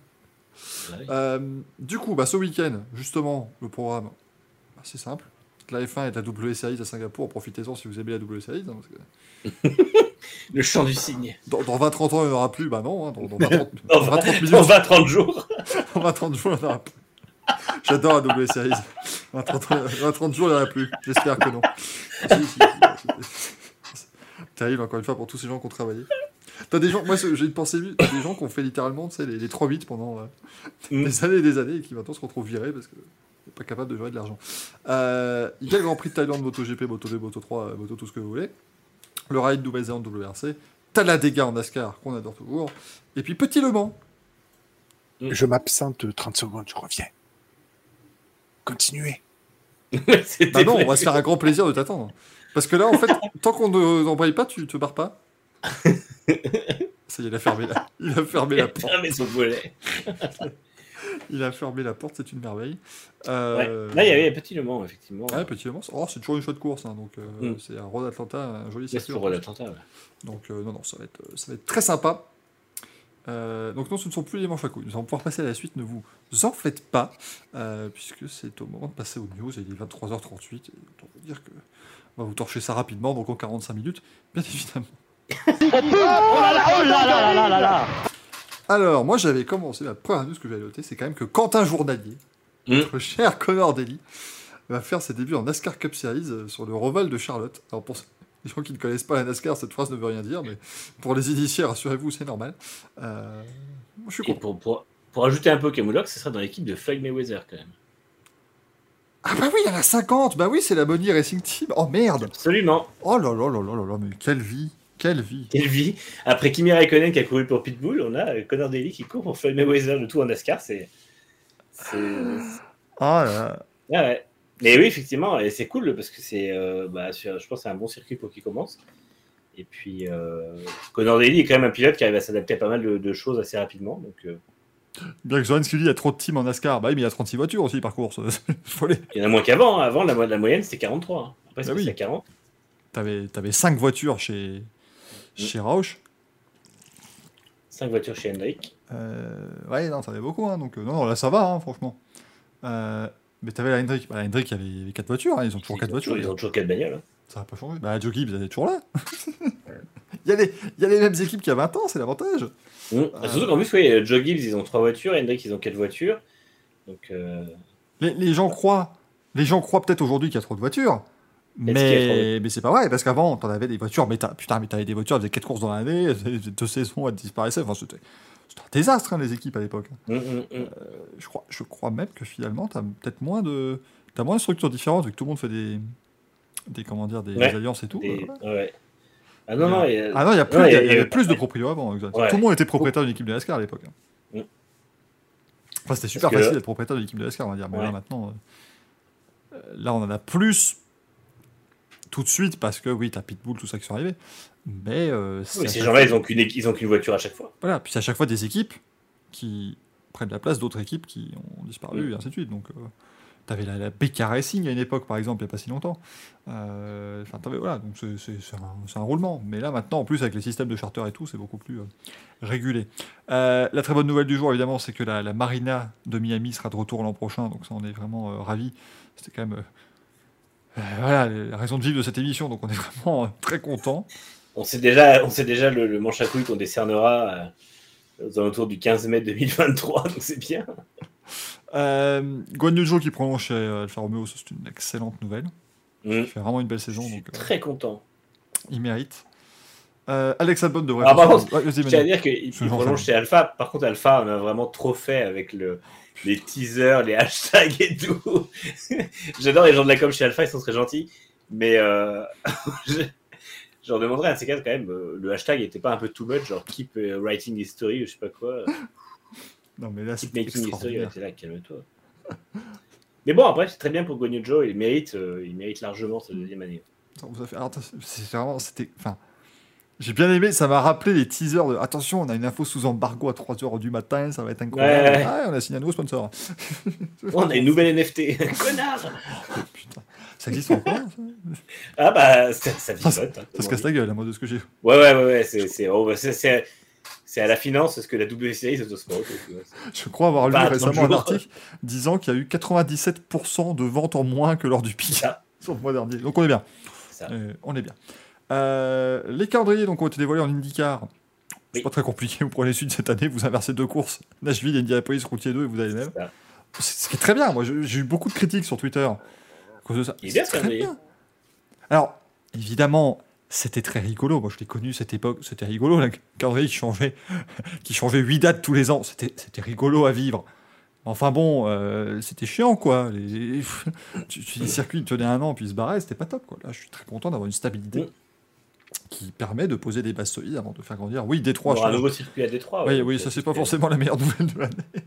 Ouais. Euh, du coup, bah, ce week-end, justement, le programme, bah, c'est simple. La F1 et de la W Series à Singapour, profitez-en si vous aimez la W Series. hein, que Le chant du cygne. dans dans 20-30 ans, il n'y en aura plus. Bah non, hein, dans, dans 20-30 Dans dans 20-30 minutes. Dans 20-30 jours. On va 30 jours, il n'y en aura plus. J'adore la double series. Va 30, on va 30 jours, il n'y en aura plus. J'espère que non. Terrible, encore une fois, pour tous ces gens qui ont travaillé. T'as des gens, moi j'ai une pensée t'as des gens qui ont fait littéralement les, les 3-8 pendant euh, Mm. des années et des années et qui maintenant se retrouvent virés parce sont pas capables de gérer de l'argent. Euh, il y a le Grand Prix de Thaïlande, MotoGP, Moto 2, Moto 3, euh, Moto tout ce que vous voulez. Le Ride Nouvelle-Zélande WRC. T'as la dégâts en NASCAR qu'on adore toujours. Et puis Petit Le Mans. Je m'absente 30 secondes, je reviens. Continuez. Bah non, on va se faire un grand plaisir de t'attendre. Parce que là, en fait, tant qu'on ne- n'embraye pas, tu te barres pas. Ça y est, il a fermé la, il a fermé Il la a porte. fermé son volet. Il a fermé la porte, c'est une merveille. Ouais. Euh, Là, il y avait un petit Le Mans, effectivement. Ouais, petit Le Mans. Oh, c'est toujours une chouette course, hein, donc euh, Mm. c'est un Road Atlanta, un joli Mais c'est circuit. pour l'attentat. ouais. Donc euh, non, non, ça va être, ça va être très sympa. Euh, donc non, ce ne sont plus les manches à couilles. Nous allons pouvoir passer à la suite. Ne vous en faites pas, euh, puisque c'est au moment de passer aux news. Il est 23h38. Et autant vous dire que on va vous torcher ça rapidement, donc en 45 minutes, bien évidemment. Alors, moi, j'avais commencé la première news que j'avais notée, c'est quand même que Quentin Journalier, Mm. notre cher Connor Daly, va faire ses débuts en NASCAR Cup Series euh, sur le Roval de Charlotte. Alors, pour les gens qui ne connaissent pas la NASCAR, cette phrase ne veut rien dire, mais pour les initiés, rassurez-vous, c'est normal. Euh, je suis Et content. pour, pour, pour ajouter un peu Camoulox, ce sera dans l'équipe de Floyd Mayweather, quand même. Ah bah oui, il y en a 50 Bah oui, c'est la Bonnie Racing Team Oh merde Absolument. Oh là là là là là là, mais quelle vie Quelle vie Quelle vie. Après Kimi Raikkonen qui a couru pour Pitbull, on a Connor Daly qui court pour Floyd Mayweather, le tout en NASCAR. C'est. C'est. Oh là là. Ah ouais. Mais oui, effectivement, et c'est cool parce que c'est, euh, bah, je pense que c'est un bon circuit pour qu'il commence. Et puis, euh, Connor Daly est quand même un pilote qui arrive à s'adapter à pas mal de, de choses assez rapidement. Donc, euh, Bien que Zoran dit il y a trop de teams en NASCAR. Bah oui, mais il y a 36 voitures aussi par course. Les- il y en a moins qu'avant. hein. Avant, la, mo- la moyenne, c'était 43. hein. Après, c'est Ah oui. passé à 40. T'avais, t'avais 5 voitures chez, chez Roush. 5 voitures chez Hendrick. Euh, ouais, non, t'en avais beaucoup, hein, donc euh, non, non, là ça va, hein, franchement. Euh, mais t'avais la Hendrick. Bah, la Hendrick, il y avait 4 voitures, hein, ils ont toujours 4 Ils ont voitures. Ils ont toujours 4 bagnoles. hein. Ça n'a pas changé. Bah, Joe Gibbs, elle est toujours là. il, y a les, il y a les mêmes équipes qu'il y a 20 ans, c'est l'avantage. Mmh. Surtout qu'en plus, oui, Joe Gibbs, ils ont 3 voitures. Hendrick, ils ont 4 voitures. Donc, euh, Les, les gens croient, les gens croient peut-être aujourd'hui qu'il y a trop de voitures, Mais, mais c'est pas vrai, parce qu'avant, t'en avais des voitures, mais t'as- putain, mais t'avais des voitures, faisaient 4 courses dans l'année, deux saisons, elles disparaissaient. Enfin, c'était un désastre, hein, les équipes à l'époque. Hum, hum, hum. Je crois, je crois même que finalement, t'as peut-être moins de. T'as moins de structures différentes, vu que tout le monde fait des. des comment dire, des, Ouais. des alliances et tout. Euh, ouais. Ah non, non, et, euh, Ah non, il y a plus, il y a- il y avait plus de proprios avant. Tout le monde était propriétaire d'une équipe de NASCAR à l'époque. hein. Mm. Enfin, c'était super facile d'être propriétaire d'une équipe de NASCAR, on va dire. Mais là, maintenant, euh, euh, là, on en a plus tout de suite parce que, oui, t'as Pitbull, tout ça qui sont arrivés. Mais euh, oui, ces gens-là, ils ont qu'une ils ont qu'une voiture à chaque fois. Voilà, puis c'est à chaque fois des équipes qui prennent la place d'autres équipes qui ont disparu, et ainsi de suite. Donc, euh, t'avais la, la BK Racing à une époque, par exemple, il n'y a pas si longtemps. Euh, Enfin, t'avais, voilà, donc c'est, un, un roulement. Mais là, maintenant, en plus, avec les systèmes de charter et tout, c'est beaucoup plus euh, régulé. Euh, la très bonne nouvelle du jour, évidemment, c'est que la, la Marina de Miami sera de retour l'an prochain, donc ça, on est vraiment euh, ravis. C'était quand même. Euh, voilà, la raison de vivre de cette émission, donc on est vraiment euh, très contents. On sait déjà, on sait déjà le, le manche à couilles qu'on décernera euh, aux alentours du 15 mai 2023, donc c'est bien. Euh, Guan Yu Zhou qui prolonge chez Alfa Romeo, c'est une excellente nouvelle. Il fait vraiment une belle Je saison, suis donc euh, très content. il mérite. Euh, Alex Albon devrait. Ah, par contre, Ouais, Je tiens à dire qu'il prolonge chez Alpha. Par contre, Alpha, on a vraiment trop fait avec le, les teasers, les hashtags et tout. J'adore les gens de la com chez Alpha, ils sont très gentils. Mais euh, je, je leur demanderais à ces cas quand même, euh, le hashtag était pas un peu too much, genre keep euh, writing history ou je sais pas quoi. Non, mais là, Keep making history, ouais, là, calme-toi. Mais bon, après, c'est très bien pour Gonyo Joe, il mérite, euh, il mérite largement sa deuxième année. Ça vous a fait- alors, attends, c'est vraiment, c'était, enfin, j'ai bien aimé. Ça m'a rappelé les teasers de. Attention, on a une info sous embargo à 3h du matin, ça va être incroyable. Ouais. Ah, on a signé un nouveau sponsor. Oh, on a une nouvelle NFT, connard Putain, ça existe encore ça? Ah bah, ça, ça vivote. hein, Ça se casse la gueule, à moi de ce que j'ai. Ouais, ouais, ouais, ouais, c'est, c'est, oh, bah, c'est, c'est, c'est à la finance ce que la W Series Autosport. tu vois, c'est- Je crois avoir lu récemment un article disant qu'il y a eu 97% de ventes en moins que lors du pic Ça. sur le mois dernier. Donc on est bien. ça. Euh, on est bien. Euh, les calendriers donc, ont été dévoilés en IndyCar. C'est Oui. pas très compliqué. Vous prenez celui de cette année, vous inversez deux courses, Nashville et Indianapolis, routier 2, et vous avez les mêmes. Ce qui est très bien. Moi, j'ai eu beaucoup de critiques sur Twitter à cause de ça. Il est bien, C'est ce très bien. Alors, évidemment, c'était très rigolo. Moi, je l'ai connu cette époque. C'était rigolo, le calendrier qui changeait, qui changeait 8 dates tous les ans. C'était rigolo à vivre. Enfin bon, euh, c'était chiant, quoi. Les, tu, les circuits tenaient un an, puis ils se barraient, c'était pas top, quoi. Là, je suis très content d'avoir une stabilité Mm. Qui permet de poser des bases solides avant de faire grandir. Oui, Détroit, aura un nouveau circuit à Détroit. Oui, ouais, oui, ça, c'est pas forcément la meilleure nouvelle de l'année.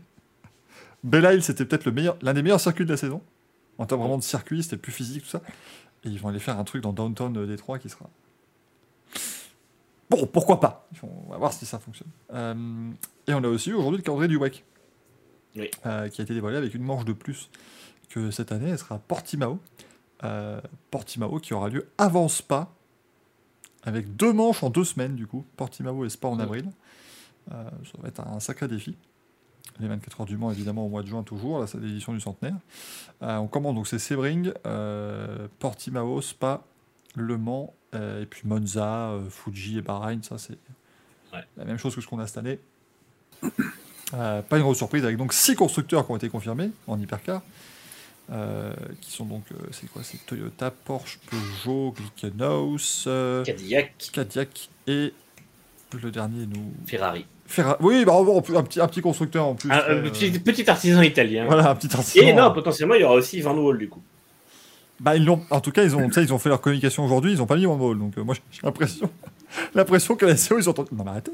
Belle Isle, c'était peut-être le meilleur, l'un des meilleurs circuits de la saison. En termes vraiment de circuit, c'était plus physique, tout ça. Et ils vont aller faire un truc dans Downtown euh, Détroit qui sera. Bon, pourquoi pas? On va voir si ça fonctionne. Euh, et on a aussi aujourd'hui le calendrier du WEC. Oui. Euh, qui a été dévoilé avec une manche de plus que cette année. Elle sera Portimao. Euh, Portimao qui aura lieu avant Spa. Avec deux manches en deux semaines, du coup. Portimao et Spa en avril. Euh, ça va être un sacré défi. Les 24 heures du Mans, évidemment, au mois de juin, toujours. Là, c'est l'édition du centenaire. Euh, on commence donc, c'est Sebring, euh, Portimao, Spa, Le Mans, et puis Monza, Fuji et Bahreïn. Ça, c'est Ouais. la même chose que ce qu'on a cette année. Pas une grosse surprise, avec donc six constructeurs qui ont été confirmés en hypercar. Euh, qui sont donc, euh, c'est quoi? C'est Toyota, Porsche, Peugeot, Glickenhaus, euh, Cadillac, Cadillac et le dernier nous Ferrari. Ferrari. Oui, bah, un, petit, un petit constructeur en plus. Un, un euh, petit, petit artisan italien. Voilà, un petit artisan. Et non, potentiellement, il y aura aussi Van Wall du coup. Bah, ils l'ont, en tout cas, ils ont, ils ont fait leur communication aujourd'hui, ils ont pas mis One Wall. Donc, moi, j'ai l'impression, l'impression que la SEO, ils ont entendu. Non, mais arrêtez.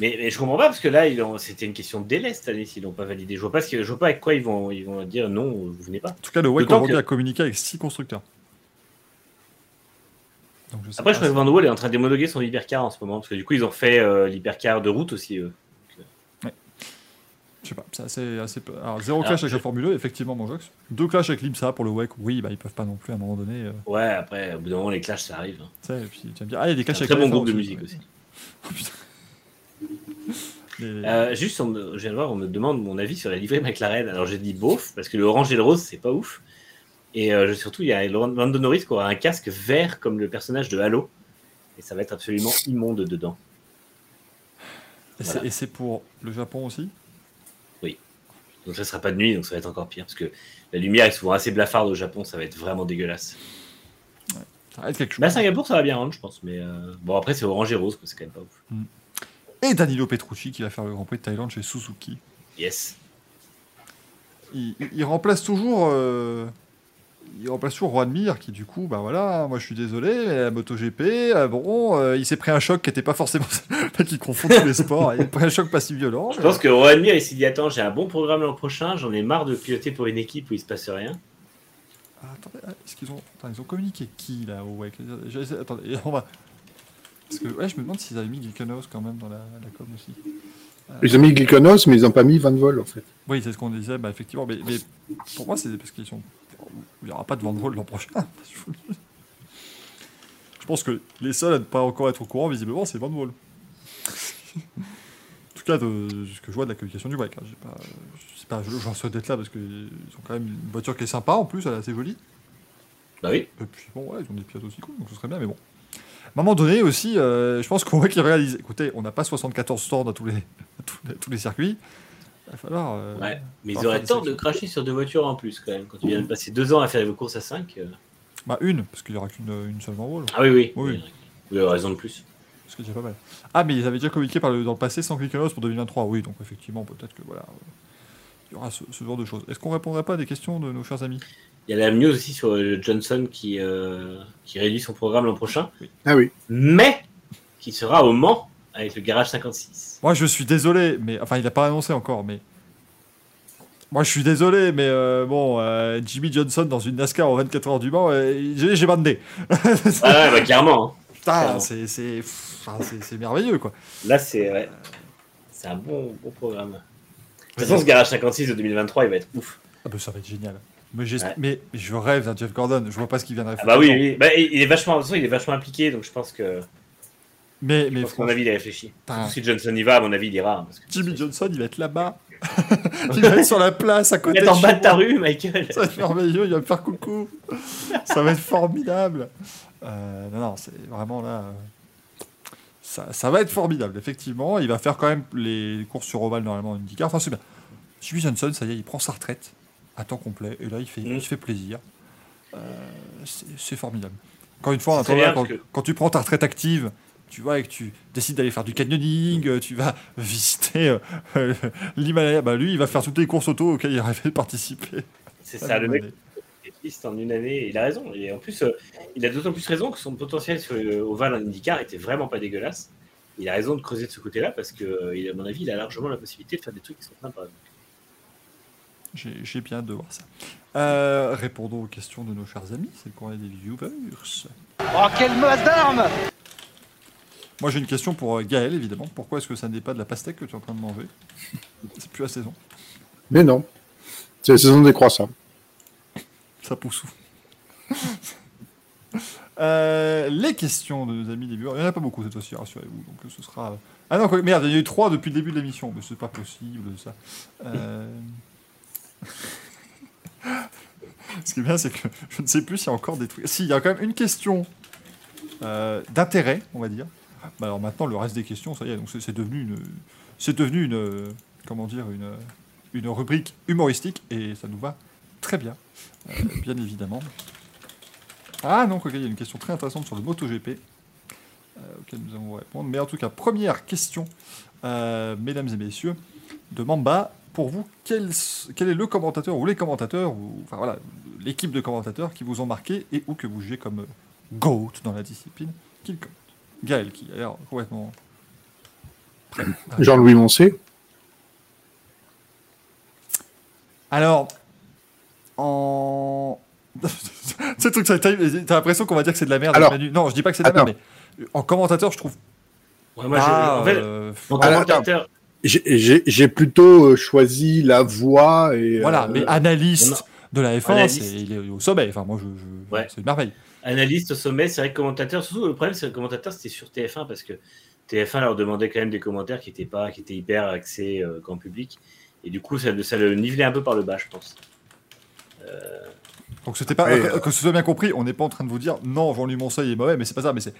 Mais, mais je comprends pas parce que là, ont- c'était une question de délai cette année s'ils l'ont pas validé. Je vois pas, ce que- je vois pas avec quoi ils vont, ils vont dire non, vous venez pas. En tout cas, le WEC aujourd'hui que- a communiqué avec six constructeurs. Donc, je sais Après, je crois que Van est en train d'homologuer son hypercar en ce moment parce que du coup, ils ont fait euh, l'hypercar de route aussi. eux. Je sais pas, c'est assez, assez peu- Alors, zéro Alors, clash avec la Formule 1, effectivement, mon Jox. Deux clashs avec l'IMSA pour le WEC, oui, bah, ils peuvent pas non plus à un moment donné. euh, Ouais, après, au bout d'un moment, les clashs, ça arrive. hein. et puis dire, ah, il y a des clashs avec très bon groupe de F1 musique ouais. aussi. Oh, putain. Les- Euh, juste, on me- je viens de voir, on me demande mon avis sur la livrée McLaren. Alors, j'ai dit beauf, parce que le orange et le rose, c'est pas ouf. Et euh, surtout, il y a Lando Norris qui aura un casque vert comme le personnage de Halo. Et ça va être absolument immonde dedans. Et c'est- voilà. et c'est pour le Japon aussi? Donc, ça sera pas de nuit, donc ça va être encore pire. Parce que la lumière est souvent assez blafarde au Japon, ça va être vraiment dégueulasse. Ça va être quelque chose. Bah, Singapour, ça va bien rendre, je pense. Mais euh, bon, après, c'est orange et rose, c'est quand même pas ouf. Et Danilo Petrucci qui va faire le Grand Prix de Thaïlande chez Suzuki. Yes. Il remplace toujours. euh, il remplace toujours Juan Mir qui du coup, bah voilà, moi je suis désolé, mais la MotoGP, euh, bon, euh, il s'est pris un choc qui n'était pas forcément. qu'il confond tous les sports, il a pris un choc pas si violent. Je pense que Rohan Mir, il s'est dit Attends, j'ai un bon programme l'an prochain, j'en ai marre de piloter pour une équipe où il se passe rien. Ah, attendez, ah, est-ce qu'ils ont. Attends, ils ont communiqué qui là au WEC J'essaie- Attendez, on va. Parce que ouais, je me demande s'ils avaient mis Gilkenos quand même dans la, la com aussi. Ils ont mis Gilkonos, mais ils n'ont pas mis Van Vol, en fait. Oui, c'est ce qu'on disait, bah effectivement, mais, mais pour moi, c'est parce qu'ils sont. Il n'y aura pas de Vol l'an prochain. je pense que les seuls à ne pas encore être au courant, visiblement, c'est Van en tout cas, de ce que je vois de la communication du WEC. hein, pas, pas, je- j'en souhaite d'être là parce qu'ils ont quand même une voiture qui est sympa en plus, elle est assez jolie. Bah oui. Et puis bon, ouais, ils ont des pilotes aussi cool, donc ce serait bien, mais bon. À un moment donné aussi, euh, je pense qu'on voit qu'ils réalisent. Écoutez, on n'a pas 74 stands à tous les, à tous les, tous les circuits. Il va falloir. euh, Ouais. Mais ils auraient tort de cracher sur deux voitures en plus, quand même. Quand tu viens de passer deux ans à faire vos courses à 5. Bah, une, parce qu'il n'y aura qu'une une seule Van Vol. Ah oui, oui. Oui. Vous avez raison de plus. Ce qui est déjà pas mal. Ah, mais ils avaient déjà communiqué par le, dans le passé sans Clicanos pour 2023. Oui, donc effectivement, peut-être que voilà. euh, Il y aura ce, ce genre de choses. Est-ce qu'on répondrait pas à des questions de nos chers amis? Il y a la news aussi sur euh, Johnson qui, euh, qui réduit son programme l'an prochain, Ah oui. mais qui sera au Mans avec le garage 56. Moi, je suis désolé, mais. Enfin, il n'a pas annoncé encore, mais. Moi, je suis désolé, mais euh, bon, euh, Jimmy Johnson dans une NASCAR au 24 heures du Mans, euh, j'ai j'ai bandé. Ouais, ouais, bah, clairement. hein. Putain, c'est c'est pff, enfin, c'est- c'est merveilleux, quoi. Là, c'est ouais. c'est un bon, bon programme. De toute façon, ce garage 56 de 2023, il va être ouf. Ah, bah, ça va être génial. Mais, Ouais. mais je rêve d'un Jeff Gordon. Je vois pas ce qu'il viendrait Ah faire. bah oui, oui. Bah, il il est vachement, de toute façon, il est vachement impliqué, donc je pense que, Mais, mais qu'à mon avis, il a réfléchi. Si Johnson y va, à mon avis, il ira. hein, parce que- Jimmy Johnson, il va être là-bas. il va être sur la place à Il côté va être en bas de ta rue, Michael. Ça va être merveilleux, il va me faire coucou. ça va être formidable. Euh, non, non, c'est vraiment là. euh, Ça, ça va être formidable, effectivement. Il va faire quand même les courses sur Oval normalement en IndyCar. Enfin, c'est bien. Jimmy Johnson, ça y est, il prend sa retraite à temps complet. Et là, il, fait, Mm. il se fait plaisir. Euh, c'est formidable. Encore une fois, là, quand, que- quand tu prends ta retraite active, tu vois, et que tu décides d'aller faire du canyoning, euh, tu vas visiter euh, euh, l'Himalaya, bah lui, il va faire toutes les courses auto auxquelles il rêvait de participer. C'est ça, le mec en une année. Il a raison. Et en plus, euh, il a d'autant plus raison que son potentiel sur le Oval en IndyCar était vraiment pas dégueulasse. Il a raison de creuser de ce côté-là parce que, euh, il- à mon avis, il a largement la possibilité de faire des trucs qui sont sympas. J'ai j'ai bien hâte de voir ça. Euh, répondons aux questions de nos chers amis, c'est le courrier des viewers. Oh, quelle masse d'armes Moi j'ai une question pour euh, Gaël évidemment. Pourquoi est-ce que ça n'est pas de la pastèque que tu es en train de manger? C'est plus la saison. Mais non. C'est la saison des croissants. Ça pousse où? Euh, les questions de nos amis des viewers, il n'y en a pas beaucoup cette fois-ci, rassurez-vous. Donc ce sera. Ah non, quoi, merde, il y en a eu trois depuis le début de l'émission, mais c'est pas possible ça. Euh... Ce qui est bien, c'est que je ne sais plus s'il y a encore des trucs. Si, il y a quand même une question euh, d'intérêt, on va dire. Bah alors maintenant, le reste des questions, ça y est, donc c'est devenu une, c'est devenu une, comment dire, une, une rubrique humoristique et ça nous va très bien, euh, bien évidemment. Ah non, il y a une question très intéressante sur le MotoGP euh, auquel nous allons répondre. Mais en tout cas, première question, euh, mesdames et messieurs, de Mamba. Pour vous, quel, quel est le commentateur ou les commentateurs, ou enfin voilà, l'équipe de commentateurs qui vous ont marqué et ou que vous jugez comme euh, GOAT dans la discipline qui le commente Gaël, qui a l'air complètement. prêt. Jean-Louis Moncé. Alors, en. Ce truc, t'as t'as l'impression qu'on va dire que c'est de la merde. Alors, non, je dis pas que c'est de la attends. merde, mais en commentateur, je trouve. Ouais, moi, je- pas, en fait, euh, mon Alors, commentateur, J'ai- J'ai j'ai plutôt euh, choisi la voix et. voilà, euh, mais analyste de la F1, Analyste. c'est- il est au sommet. Enfin, moi, je, je- Ouais. c'est une merveille. Analyste au sommet, c'est vrai que commentateur, surtout le problème, c'est que le commentateur, c'était sur TF1 parce que TF1 leur demandait quand même des commentaires qui étaient pas, qui étaient hyper axés euh, grand public. Et du coup, ça, ça le nivelait un peu par le bas, je pense. Donc, c'était pas. Ouais, que, euh, que ce soit bien compris, on n'est pas en train de vous dire non, Jean-Louis Monceau est mauvais, mais c'est pas ça. Mais c'est.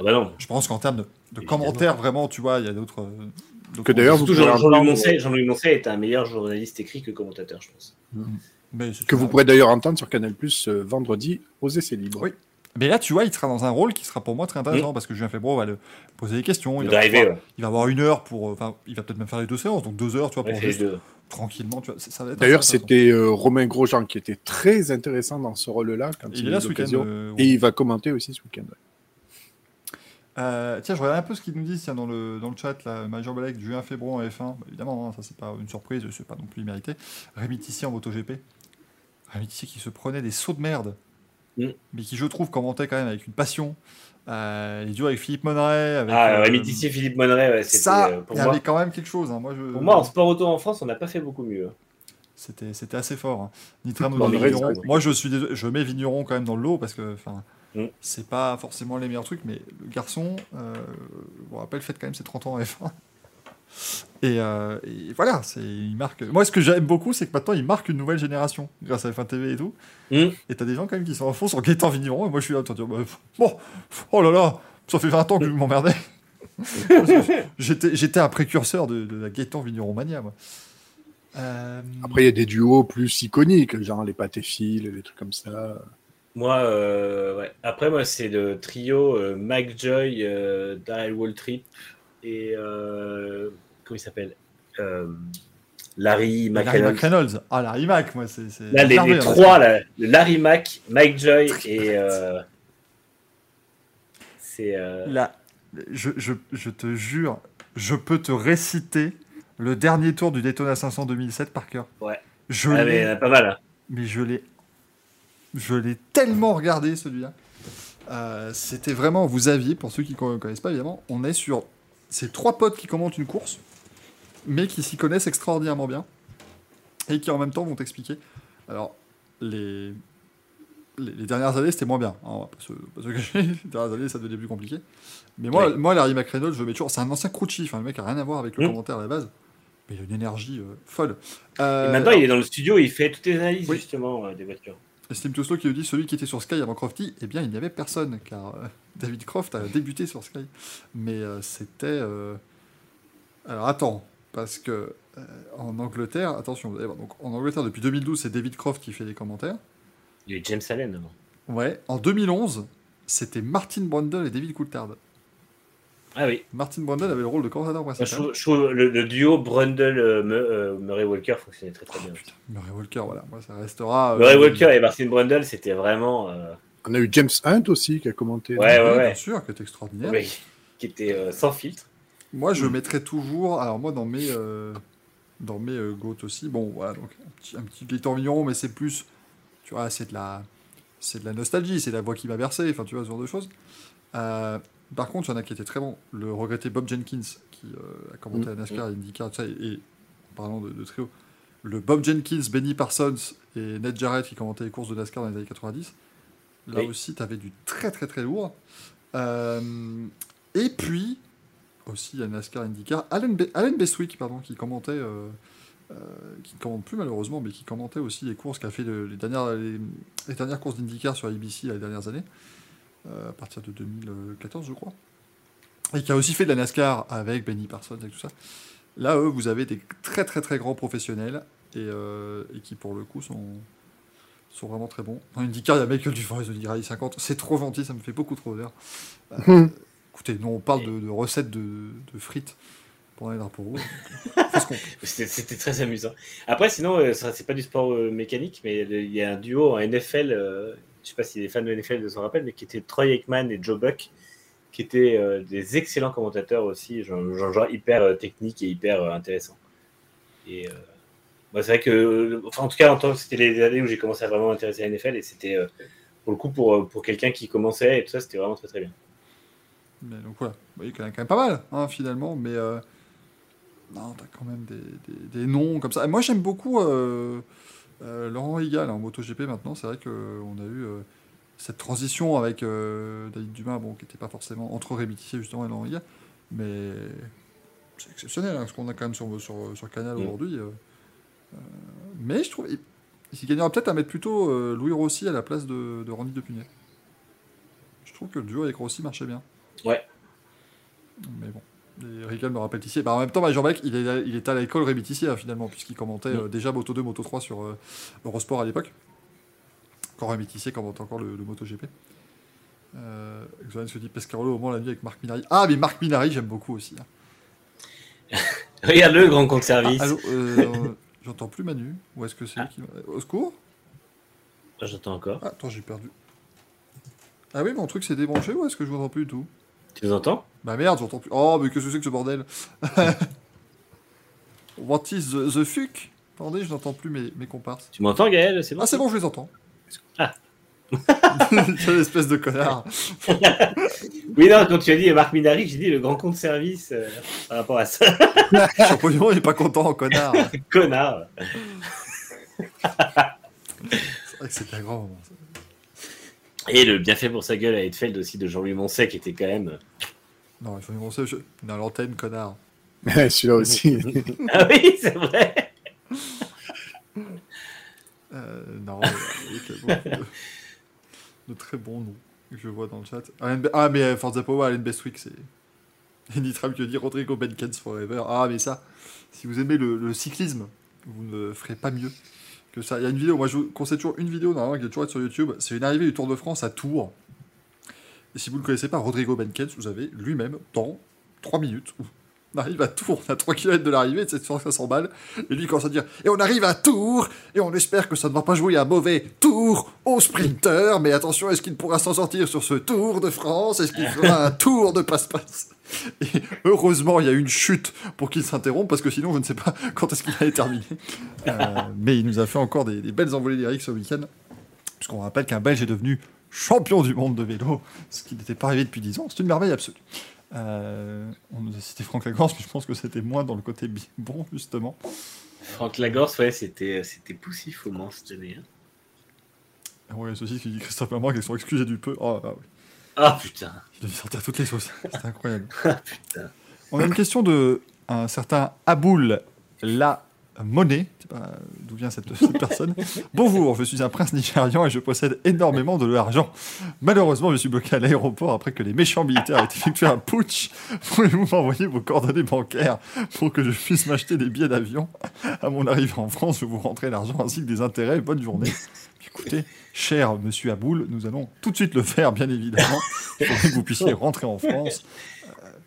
Ah bah non. Je pense qu'en termes de, commentaires, vraiment, tu vois, il y a d'autres. euh, Que d'ailleurs, vous Jean- Jean-Louis Moncey est un meilleur journaliste écrit que commentateur, je pense. Mais c'est Que vous pourrez d'ailleurs entendre sur Canal Plus euh, vendredi aux essais libres. Oui. Mais là, tu vois, il sera dans un rôle qui sera pour moi très intéressant parce que Julien Febro va le poser des questions. Il va, driver, pouvoir- ouais. il va avoir une heure pour. euh, Enfin, il va peut-être même faire les deux séances, donc deux heures, tu vois, Ouais, pour les juste deux. tranquillement. Tu vois, ça, ça va être D'ailleurs, c'était euh, Romain Grosjean qui était très intéressant dans ce rôle-là quand Il il, est là ce week-end. euh, Et il va commenter aussi ce week-end. ouais. Euh, tiens, je regarde un peu ce qu'ils nous disent tiens, dans, le, dans le chat. Là, Major Balek, Julien Febro en F1. Bah, évidemment, hein, ça, c'est pas une surprise, c'est pas non plus immérité. Rémi Tissier en MotoGP. Rémi Tissier qui se prenait des sauts de merde, Mm. mais qui, je trouve, commentait quand même avec une passion. Euh, il joue avec Philippe Monneray. Avec, Ah, euh, Rémi Tissier, Philippe Monneray, ouais, Ça, euh, pour, il y moi, avait quand même quelque chose. hein. Moi, je, pour moi, en sport auto en France, on n'a pas fait beaucoup mieux. C'était, c'était assez fort. Hein. Vigneron. Moi, je suis je mets Vigneron quand même dans le lot parce que, Mm. c'est pas forcément les meilleurs trucs, mais le garçon, euh, je vous rappelle, faites quand même ses 30 ans en F1. Et, euh, et voilà, c'est, il marque. Moi, ce que j'aime beaucoup, c'est que maintenant, il marque une nouvelle génération grâce à F1 TV et tout. Mm. Et t'as des gens quand même qui sont à fond sur Gaëtan Vigneron. Et moi, je suis là, attends, bah, bon, oh là là, ça fait 20 ans que je m'emmerdais. j'étais, j'étais un précurseur de, de la Gaëtan Vigneron mania, moi. Euh, Après, il y a des duos plus iconiques, genre les pâtés fils, les trucs comme ça. Moi, euh, ouais. Après, moi, c'est le trio euh, Mike Joy, euh, Darrell Waltrip et. Comment il s'appelle Euh, Larry McReynolds. Ah, Larry Mac, moi, c'est. Là, les, hein, trois, là, Larry Mac, Mike Joy et. euh, c'est. euh, Là, je, je, je te jure, je peux te réciter le dernier tour du Daytona 500 2007 par cœur. Ouais. Je ah, mais pas mal. hein. mais je l'ai, je l'ai tellement regardé celui-là. Euh, C'était vraiment, vous aviez, pour ceux qui ne connaissent pas évidemment, on est sur ces trois potes qui commentent une course, mais qui s'y connaissent extraordinairement bien et qui en même temps vont t'expliquer. Alors, les, les, les dernières années, c'était moins bien. hein, se cacher. les dernières années, ça devenait plus compliqué. Mais moi, Oui. moi Larry McReynolds, je mets toujours. C'est un ancien chief, hein, le mec a rien à voir avec le Mm. commentaire à la base. Mais il a une énergie euh, folle. Et Euh, maintenant, il est dans le studio, il fait toutes les analyses, Oui. justement, euh, des voitures. et Steam Toslo qui nous dit celui qui était sur Sky avant Crofty, eh bien il n'y avait personne, car David Croft a débuté sur Sky. Mais c'était. Alors attends, parce que euh, en Angleterre, attention, vous allez voir, donc, en Angleterre depuis 2012, c'est David Croft qui fait les commentaires. Il y a eu James Allen avant. Ouais, en 2011, c'était Martin Brundle et David Coulthard. Ah oui. Martin Brundle avait le rôle de commentateur principal. trouve, je trouve le, le duo Brundle euh, euh, Murray Walker fonctionnait très très bien. Murray Walker, voilà, moi ça restera. euh, Murray Walker et Martin Brundle, c'était vraiment. euh, On a eu James Hunt aussi qui a commenté. Ouais, oui, ouais, Bien ouais. sûr, qui est extraordinaire. oui, qui était euh, sans filtre. Moi, je mettrais toujours. Alors, moi, dans mes, euh, dans mes euh, GOAT aussi, bon, voilà, donc un petit, un petit Gaëtan mais c'est plus. Tu vois, c'est de la. C'est de la nostalgie, c'est la voix qui m'a bercé, enfin, tu vois, ce genre de choses. Euh, par contre, il y en a qui étaient très bons. Le regretté Bob Jenkins, qui euh, a commenté Mm. à NASCAR, IndyCar, tout ça, et, et en parlant de, de trio, le Bob Jenkins, Benny Parsons et Ned Jarrett qui commentaient les courses de NASCAR dans les années 90. Là Oui. aussi, tu avais du très très très lourd. Et puis, aussi à NASCAR IndyCar, Alan, Alan Bestwick, pardon, qui commentait, euh, euh, qui ne commente plus malheureusement, mais qui commentait aussi les courses qu'a fait le- les, dernières, les, dernières courses d'IndyCar sur ABC les dernières années, euh, à partir de 2014, je crois. Et qui a aussi fait de la NASCAR avec Benny Parsons et tout ça. Là, eux, vous avez des très très très grands professionnels et, euh, et qui, pour le coup, sont, sont vraiment très bons. Dans IndyCar, il y a Michael Dufour de Rally 50. C'est trop gentil, ça me fait beaucoup trop d'heures. Hmm. Écoutez, nous, on parle de, de recettes de, de frites pour les drapeaux rouges. C'était très amusant. Après, sinon, euh, c'est pas du sport euh, mécanique, mais il y a un duo en NFL, euh, je sais pas si les fans de NFL s'en rappellent, mais qui était Troy Aikman et Joe Buck, qui étaient euh, des excellents commentateurs aussi, genre, hyper euh, techniques et hyper intéressants. Et c'est vrai que, enfin, en tout cas, en tant c'était les années où j'ai commencé à vraiment m'intéresser à la NFL, et c'était pour le coup pour, pour quelqu'un qui commençait et tout ça, c'était vraiment très très bien. Mais donc voilà, vous voyez qu'il y en a quand même pas mal, hein, finalement, mais euh, non, t'as quand même des, des- des noms comme ça. Et moi, j'aime beaucoup euh, euh, Laurent Higal en MotoGP maintenant. C'est vrai qu'on a eu euh, cette transition avec David Dumas, bon, qui n'était pas forcément entre Rémi Tissier, justement et Laurent Higal, mais c'est exceptionnel hein, ce qu'on a quand même sur, sur, sur Canal Mm. aujourd'hui. mais je trouve il, il gagnera peut-être à mettre plutôt Louis Rossi à la place de, de Randy Depugnet. Je trouve que le duo avec Rossi marchait bien. Ouais. Mais bon. Et Rigal me rappelle Tissier. Bah, en même temps, bah, Jean-Bec, il, est, il était à l'école Rémi Tissier, hein, finalement, puisqu'il commentait Mm. euh, déjà Moto 2, Moto 3 sur euh, Eurosport à l'époque. Quand Rémi Tissier commentait encore le, le MotoGP. Zoran se dit Pescarolo au moment la nuit avec Marc Minari. Ah, mais Marc Minari, j'aime beaucoup aussi. hein. Regarde-le, grand compte service. Ah, euh, j'entends plus Manu. Ou est-ce que c'est lui qui Au secours? Ah, J'entends encore. Ah, Attends, j'ai perdu. Ah oui, mon truc s'est débranché ou est-ce que je vous entends plus du tout? Tu nous entends? Bah merde, j'entends plus. Oh, mais qu'est-ce que c'est que ce bordel? What is the, the fuck? Attendez, je n'entends plus mes, mes comparses. Tu m'entends, Gaël? C'est bon Ah, c'est bon, je les entends. Ah. Quelle espèce de connard. Oui, non, quand tu as dit Marc Minari, j'ai dit le grand compte service euh, par rapport à ça. Champollion n'est pas content, connard. Connard. C'est vrai que c'était un grand moment. ça. Et le bienfait pour sa gueule à Edfeld aussi de Jean-Louis Moncet qui était quand même. Non, il faut me penser. Je... Est à l'antenne, connard. Celui-là aussi. Ah oui, c'est vrai. Euh, non, il a beaucoup de, de très bons noms que je vois dans le chat. Alan Be- Ah, mais euh, Forza Power, Alan Bestwick, c'est. Nitram qui dit Rodrigo Benkens Forever. Ah, mais ça, si vous aimez le, le cyclisme, vous ne ferez pas mieux Il y a une vidéo, moi je vous conseille toujours une vidéo normalement qui doit toujours sur YouTube. C'est une arrivée du Tour de France à Tours. Et si vous ne connaissez pas Rodrigo Benkens, vous avez lui-même dans 3 minutes. On arrive à Tours, on a 3 km de l'arrivée, c'est 500 balles. Et lui commence à dire Et on arrive à Tours, et on espère que ça ne va pas jouer un mauvais tour au sprinter. Mais attention, est-ce qu'il pourra s'en sortir sur ce Tour de France? Est-ce qu'il fera un tour de passe-passe? Et heureusement, il y a une chute pour qu'il s'interrompe, parce que sinon, je ne sais pas quand est-ce qu'il allait terminer. Euh, mais il nous a fait encore des, des belles envolées lyriques ce week-end. Puisqu'on rappelle qu'un Belge est devenu champion du monde de vélo, ce qui n'était pas arrivé depuis 10 ans. C'est une merveille absolue. Euh, on nous a cité Franck Lagorce, mais je pense que c'était moins dans le côté bon, justement. Franck Lagorce, ouais, c'était, c'était poussif au Mans cette année. hein. Ah Ouais, ceci qui dit Christophe Lamar qui sont excusés du peu. Oh, ah oui. Ah putain. Il devait sortir toutes les sauces. C'est incroyable. Ah putain. On a une question de un certain Aboul La Sais pas d'où vient cette, personne. Bonjour, je suis un prince nigérian et je possède énormément de l'argent. Malheureusement, je suis bloqué à l'aéroport après que les méchants militaires aient effectué un putsch. Pouvez-vous m'envoyer vos coordonnées bancaires pour que je puisse m'acheter des billets d'avion? À mon arrivée en France, je vous rentrer l'argent ainsi que des intérêts. Bonne journée. Écoutez, cher monsieur Aboul, nous allons tout de suite le faire, bien évidemment. Faudrait que vous puissiez rentrer en France.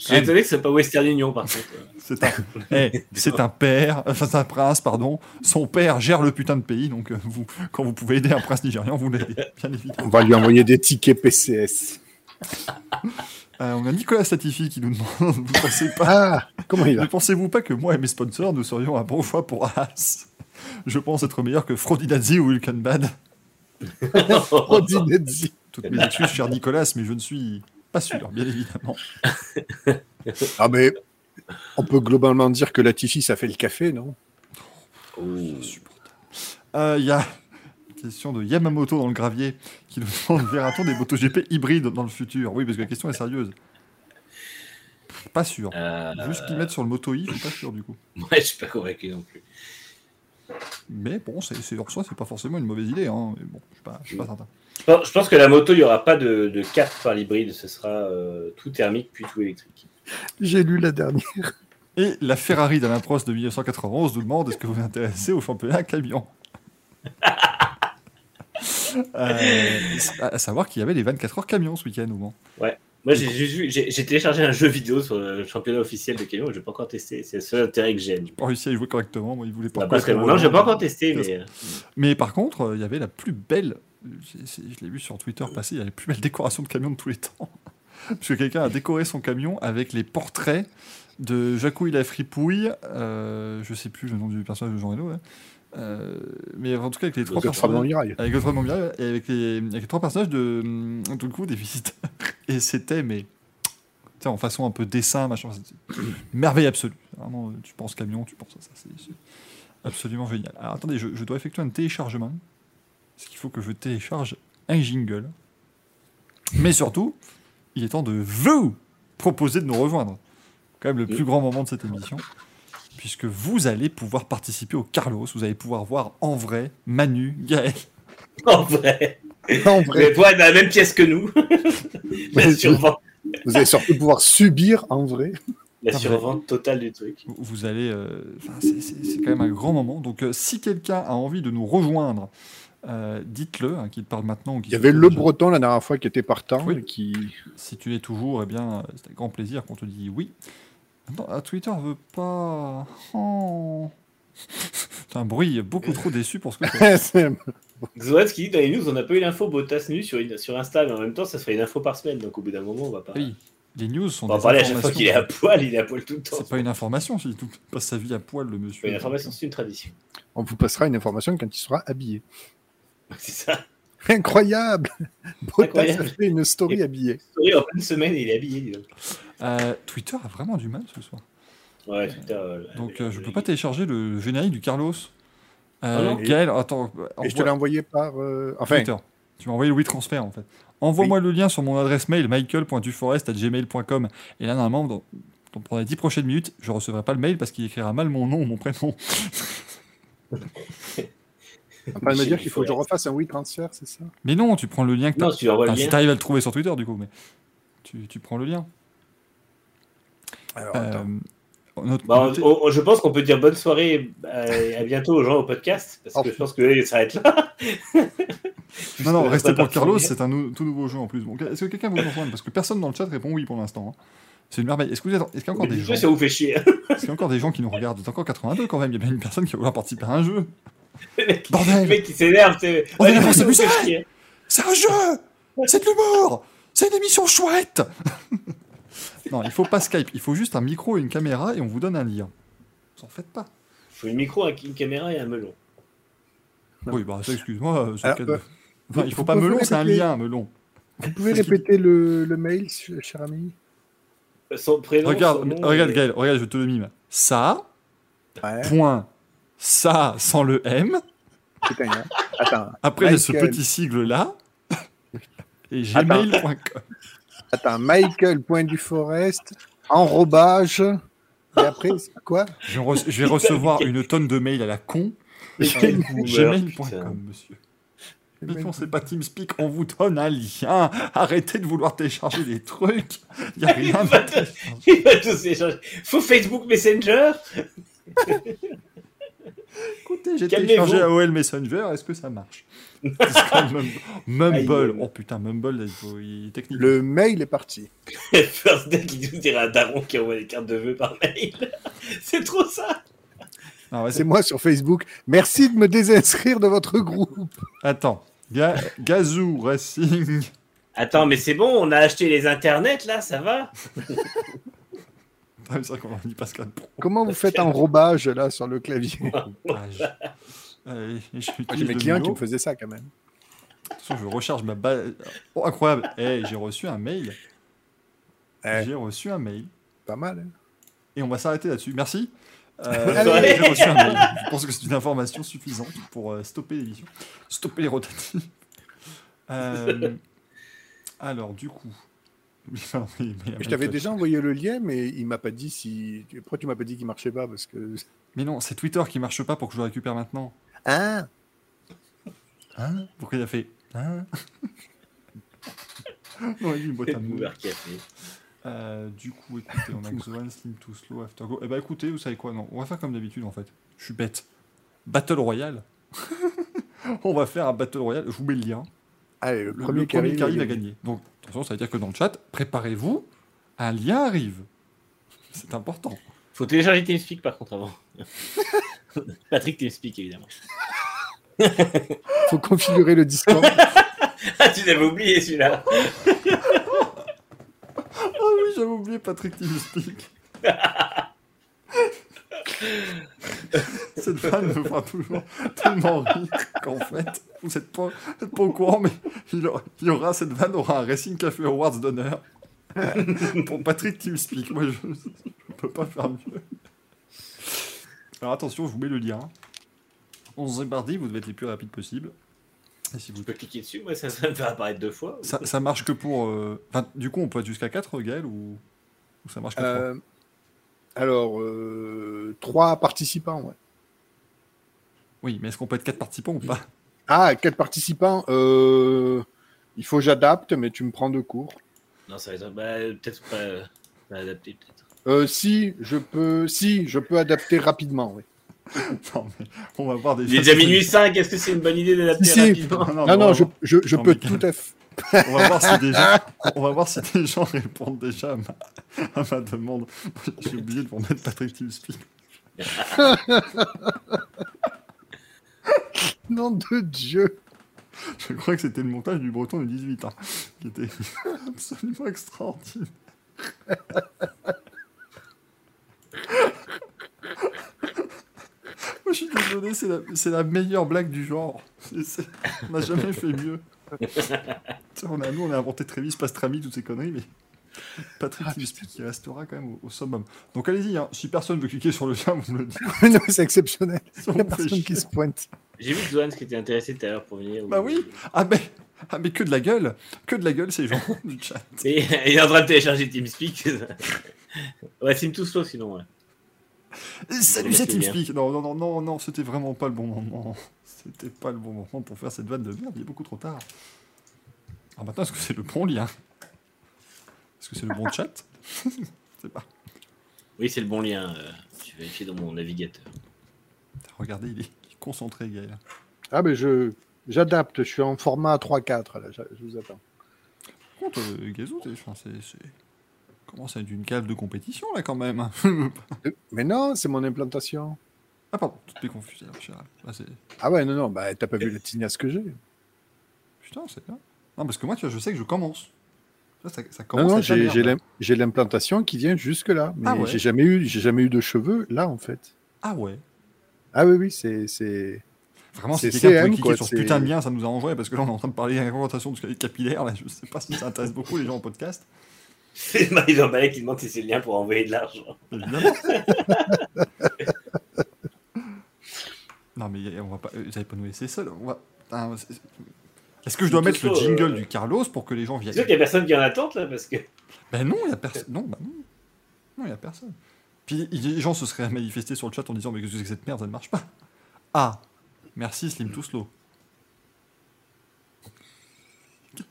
Je suis étonné que ce soit pas Western Union par contre. C'est un, eh, c'est un père, enfin c'est un prince, pardon. Son père gère le putain de pays, donc euh, vous, quand vous pouvez aider un prince nigérian, vous l'aidez, bien évidemment. On va lui envoyer des tickets PCS. Euh, on a Nicolas Statifi qui nous demande, vous pensez pas, Ah, comment il ne va pensez-vous pas que moi et mes sponsors, nous serions un bon choix pour As? Je pense être meilleur que Frodinazzi ou Wilkenbad. Rodinezzi. Toutes mes excuses, cher Nicolas, mais je ne suis pas sûr, bien évidemment. Ah, mais on peut globalement dire que Latifi, ça fait le café, non? Euh, Il y a une question de Yamamoto dans le gravier qui nous demande verra-t-on des MotoGP hybrides dans le futur? Oui, parce que la question est sérieuse. Pas sûr. Euh, Vu ce qu'ils mettent sur le Moto I, je suis pas sûr du coup. Ouais, je suis pas convaincu non plus. Mais bon, c'est c'est- en soi, c'est pas forcément une mauvaise idée. Hein. Mais bon, je suis pas, je suis pas certain. Je pense- je pense que la moto, il n'y aura pas de, de carte par l'hybride, ce sera euh, tout thermique puis tout électrique. J'ai lu la dernière. Et la Ferrari d'Alain Prost de 1991 nous demande est-ce que vous vous intéressez au championnat camion? Euh, à savoir qu'il y avait les 24 heures camions ce week-end au Mans. Moi, j'ai juste vu- j'ai j'ai téléchargé un jeu vidéo sur le championnat officiel de camion, je n'ai pas encore testé. C'est le seul intérêt que j'ai. J'ai pas réussi à y jouer correctement, moi il voulait pas. Bah, parce que- non, j'ai pas encore testé, mais euh, Mais par contre, euh, il y avait la plus belle, je l'ai vu sur Twitter passer, il y a la plus belle décoration de camion de tous les temps. Parce que quelqu'un a décoré son camion avec les portraits de Jacouille la fripouille, euh, je sais plus le nom du personnage de Jean Reno, ouais. Euh, mais en tout cas avec les trois personnages, avec Montmirail et avec les, avec les trois personnages de hum, tout le coup des visiteurs. Et c'était mais en façon un peu dessin, machin, merveille absolue. Vraiment, euh, tu penses camion, tu penses à ça, c'est absolument génial. Alors attendez, je, je dois effectuer un téléchargement. Parce qu'il faut que je télécharge un jingle. Mais surtout, il est temps de vous proposer de nous rejoindre. Quand même le plus grand moment de cette émission. Puisque vous allez pouvoir participer au Carlos, vous allez pouvoir voir en vrai Manu, Gaël. en vrai, En vous vrai, être dans la même pièce que nous. la, Ouais, survente, vous allez surtout pouvoir subir en vrai. la Ah, survente totale du truc. Vous- allez. euh, c'est- quand même un grand moment. Donc, euh, si quelqu'un a envie de nous rejoindre euh, dites-le, hein, qui te parle maintenant. Ou Il y avait le breton la dernière fois qui était partant Oui. et qui. Si tu l'es toujours, eh bien, c'est avec grand plaisir qu'on te dit oui. Attends, ah, Twitter veut pas. Oh. C'est un bruit beaucoup trop déçu pour ce que c'est. Dit dans les news, on n'a pas eu l'info Bottas nu sur, une- sur Insta, mais en même temps, ça ferait une info par semaine, donc au bout d'un moment, on va pas. Oui, les news sont On va des parler à chaque fois qu'il est à poil, il est à poil tout le temps. C'est pas une information, si tout passe sa vie à poil, le monsieur. Pas une information, c'est une tradition. On vous passera une information quand il sera habillé. C'est ça. Incroyable Bottas a Incroyable. fait une story habillée. Story en pleine semaine, il est habillé, dis donc. Euh, Twitter a vraiment du mal ce soir. Ouais, Twitter. euh, Donc euh, je peux pas télécharger le générique du Carlos. Euh, Ah Gaël, attends. Et je te l'ai envoyé par. euh, Enfin, Twitter. Tu m'as envoyé le WeTransfer en fait. Envoie-moi le lien sur mon adresse mail michael.duforest.gmail.com et là normalement dans, dans- pendant les 10 prochaines minutes je recevrai pas le mail parce qu'il écrira mal mon nom ou mon prénom. de me dire qu'il faut que je refasse un WeTransfer, c'est ça? Mais non, tu prends le lien que t'as- Non, tu envoies le si lien. t'arrives à le trouver sur Twitter du coup, mais tu, tu prends le lien. Alors, Euh, attends. notre- Bah, on- notez- on- je pense qu'on peut dire bonne soirée euh, à bientôt aux gens au podcast, parce Oh. que je pense que eux, ils s'arrêtent là. Non, non, restez pour Carlos, c'est un nou- tout nouveau jeu en plus. Bon, Est-ce que quelqu'un veut rejoindre Parce que personne dans le chat répond oui pour l'instant. hein. C'est une merveille. Est-ce vous êtes- est-ce qu'il y a encore Mais des gens ça vous fait chier. Est-ce qu'il y a encore des gens qui nous regardent C'est encore 82 quand même. Il y a bien une personne qui va vouloir participer à un jeu. Le mec, Bordel. le mec qui s'énerve, c'est. On est là Ouais, pour ça vous fait s'amuser. chier. C'est un jeu C'est de l'humour C'est une émission chouette Non, il faut pas Skype. Il faut juste un micro et une caméra et on vous donne un lien. Vous en faites pas. Faut une micro, un- une caméra et un melon. Oui, bah ça, excuse-moi. euh, c'est Alors, le cas de- euh, Enfin, il faut pas melon, c'est un lien, melon. Vous pouvez répéter le, le mail, ch- cher ami? Son prénom. Regarde, son nom, regarde et- Gaël, regarde, je te le mime. Ça, Ouais, point, ça sans le M. putain, hein. Attends, Après, il y a ce petit sigle-là. Et Attends. gmail.com. attends, Michael.duforest, enrobage. Et après, c'est quoi? Je, re- je vais recevoir une tonne de mails à la con. Gmail.com, monsieur. Mais non, c'est pas TeamSpeak, on vous donne un lien. Arrêtez de vouloir télécharger des trucs. Il n'y a rien à télécharger. Il va tous échanger. Faut Facebook Messenger? Écoutez, j'ai téléchargé AOL Messenger, est-ce que ça marche Mumble. Oh putain, Mumble, il, faut, il est technique. Le mail est parti. First Day qui nous dirait un daron qui envoie des cartes de vœux par mail. C'est trop ça Ah ouais, C'est moi sur Facebook. Merci de me désinscrire de votre groupe. Attends. Ga- Gazoo Racing. Attends, mais c'est bon, on a acheté les internets là, ça va Ah, c'est vrai qu'on dit Pascal Pro. Comment vous faites enrobage là sur le clavier Page. Allez, je J'ai mes clients qui me faisaient ça quand même. Attention, je recharge ma base. Oh, incroyable. Eh, j'ai reçu un mail. Eh. J'ai reçu un mail. Pas mal. hein. Et on va s'arrêter là-dessus. Merci. Euh, Allez. j'ai reçu un mail. Je pense que c'est une information suffisante pour euh, stopper l'émission. Stopper les rotatives. Euh, alors, du coup. Je t'avais déjà envoyé le lien, mais il m'a pas dit si. Pourquoi tu m'as pas dit qu'il marchait pas Parce que. Mais non, c'est Twitter qui marche pas pour que je le récupère maintenant. Ah Hein Pourquoi il a fait Hein Non, il fait. Euh, du coup, écoutez, on a Xoan, Slim to Slow, Aftergo. Eh ben écoutez, vous savez quoi Non, on va faire comme d'habitude en fait. Je suis bête. Battle Royale. on va faire un Battle Royale. Je vous mets le lien. Allez, le Le, premier, le qui premier arrive, qui arrive il a gagné. Donc, ça veut dire que dans le chat, préparez-vous. Un lien arrive. C'est important. Faut télécharger TeamSpeak par contre avant. Patrick TeamSpeak évidemment. Faut configurer le Discord. Ah, tu l'avais oublié celui-là. Ah oui, j'avais oublié Patrick TeamSpeak. Cette fan me fera toujours tellement rire qu'en fait, vous n'êtes pas, pas au courant, mais il, aura- il aura, cette vanne aura un Racing Café Awards d'honneur pour Patrick TeamSpeak. Moi, je ne peux pas faire mieux. Alors attention, je vous mets le lien. On se répartit, vous devez être les plus rapides possibles. Et si vous... Tu peux cliquer dessus, moi ça, ça me fait apparaître deux fois. ça, ça marche que pour... euh, enfin, du coup, on peut être jusqu'à 4, Gaël, ou... ou ça marche que 3 Euh, alors, euh, trois participants, ouais. Oui, mais est-ce qu'on peut être 4 participants ou pas? Ah, quatre participants. Euh, il faut que j'adapte, mais tu me prends de cours. Non, ça va être bah, peut-être pas, pas adapté peut-être. Euh, si, je peux, si, je peux adapter rapidement, oui. Non, mais on va voir des Il est déjà minuit 5, est-ce que c'est une bonne idée d'adapter Si, si. rapidement? Non, Non, non, on je, je, je Non, peux tout à fait. On va voir si des gens, on va voir si des gens répondent déjà à ma, à ma demande. J'ai oublié de vous mettre Patrick TeamSpeak. Nom de Dieu. Je crois que c'était le montage du Breton du 18, hein, qui était absolument extraordinaire. Moi, je suis désolé, c'est la, meilleure blague du genre. On n'a jamais fait mieux. On a, nous, on a inventé Trévis, Pastrami, toutes ces conneries, mais Patrick TeamSpeak, qui restera quand même au, au summum. Donc allez-y, hein, si personne veut cliquer sur le lien, vous me le dites. non, c'est exceptionnel. Il n'y a personne qui se pointe. J'ai vu que Zohan qui était intéressé tout à l'heure pour venir. Bah oui. Ah mais, ah mais que de la gueule, que de la gueule ces gens du chat. Et il est en train de télécharger TeamSpeak. ouais, Sim tout slow sinon. Ouais. Salut, c'est c'est. TeamSpeak. Non, non, non, non, non, c'était vraiment pas le bon moment. C'était pas le bon moment pour faire cette vanne de merde. Il est beaucoup trop tard. Alors maintenant, est-ce que c'est le bon lien? Est-ce que c'est le bon chat? Je sais pas. Oui, c'est le bon lien. euh, je vais vérifier dans mon navigateur. Regardez, il est, concentré, Gaël. Ah, ben je. J'adapte, je suis en format 3-4, là, je, je vous attends. Par contre, euh, Gazou, t'es- enfin, c'est. c'est- Comment ça, d'une cave de compétition, là, quand même? Euh, Mais non, c'est mon implantation. Ah, pardon, tout est confus, c'est... Ah ouais, non, non, bah t'as pas vu la tignasse que j'ai. Putain, c'est bien. Non, parce que moi, tu vois, je sais que je commence. Ça, ça Non, commence à non, la j'ai l'implantation qui vient jusque là. Mais Ah ouais. j'ai jamais eu, j'ai jamais eu de cheveux là en fait. Ah ouais. Ah oui, oui, c'est, c'est. Vraiment, si C'est quelqu'un pouvait cliquer sur ce putain de lien, ça nous arrangerait parce que là, on est en train de parler du squelette capillaire. Là, je sais pas si ça intéresse beaucoup les gens en podcast. C'est Marie-Jean Ballet qui demande si c'est le lien pour envoyer de l'argent. Non, mais on va pas. euh, Vous allez pas nous laisser seuls. Va. Est-ce que je dois mettre le jingle euh, du Carlos pour que les gens C'est sûr viennent qu'il y a personne qui est en attente là parce que. Ben non, il y a personne. Non, bah non. Non, il y a personne. Puis les gens se seraient manifestés sur le chat en disant Mais qu'est-ce que c'est que cette merde, ça ne marche pas? Ah, merci Slim Too Slow.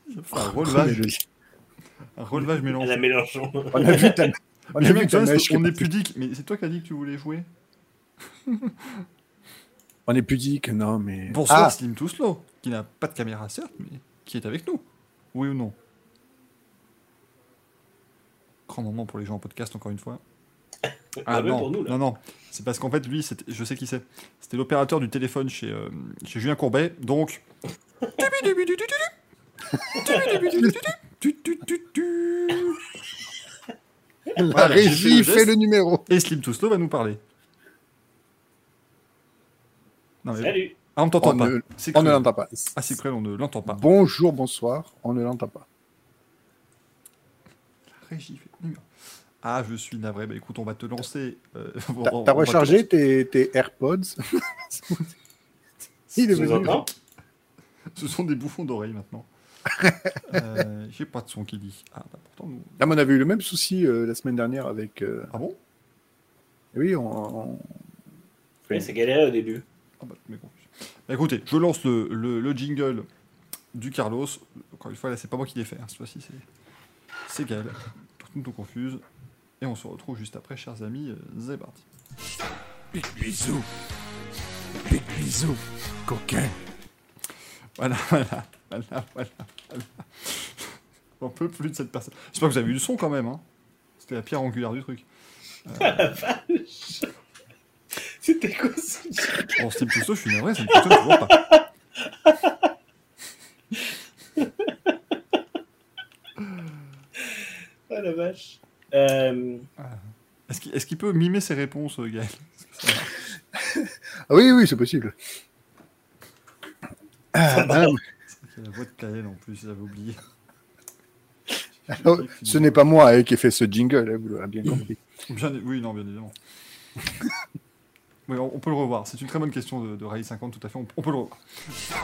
Il a fait un relevage, un relevage À mélangé. la Mélenchon. On a vu ta, on a vu ta mèche. on est pudique, mais c'est toi qui as dit que tu voulais jouer. On est pudique, non, mais. Bonsoir Ah, Slim Too Slow, qui n'a pas de caméra certes, mais qui est avec nous. Oui ou non? Grand moment pour les gens en podcast, encore une fois. Ah, même non, pour nous, là. non, non, c'est parce qu'en fait, lui, c'était- je sais qui c'est. C'était l'opérateur du téléphone chez, euh, chez Julien Courbet, donc. la régie le fait le numéro. Et Slim Too Slow va nous parler. Non, mais... Salut. Ah, on t'entend pas. ne- On ne l'entend pas. Ah, c'est on ne l'entend pas. Bonjour, bonsoir, on ne l'entend pas. Régie fait. Ah, je suis navré. Bah écoute, on va te lancer. euh, T'as te rechargé tes, tes AirPods? Il est venu. Ce sont des bouffons d'oreilles maintenant. euh, J'ai pas de son qui dit. Ah, bah pourtant, nous. Là, mais on avait eu le même souci euh, la semaine dernière avec. euh, Ah bon? Oui, on. on- Ouais, c'est galéré au début. Ah bah. Bah, écoutez, je lance le, le, le jingle du Carlos. Encore une fois, là, c'est pas moi qui l'ai fait. hein. Cette fois-ci, c'est. C'est Gaël. Tout nous confuse. Et on se retrouve juste après, chers amis. euh, C'est parti. Big bisous. Big bisous. Coquin. Voilà, voilà, voilà, voilà. voilà. On peut plus de cette personne. J'espère que vous avez eu le son quand même. Hein. C'était la pierre angulaire du truc. C'était quoi ça Bon, Steve Cousteau, je suis navré, ça ne fonctionne toujours pas. Ah la vache. Euh, Est-ce qu'il est-ce qu'il peut mimer ses réponses, euh, Gaël? Ah oui, oui, c'est possible. Ah, la voix de Gaël en plus, j'avais oublié. alors, ce n'est pas moi hein, qui ai fait ce jingle, hein, vous l'aurez bien compris. Bien, oui, non, bien évidemment. Oui, on, on peut le revoir. C'est une très bonne question de, de Rallye 50, tout à fait. On, on peut le revoir.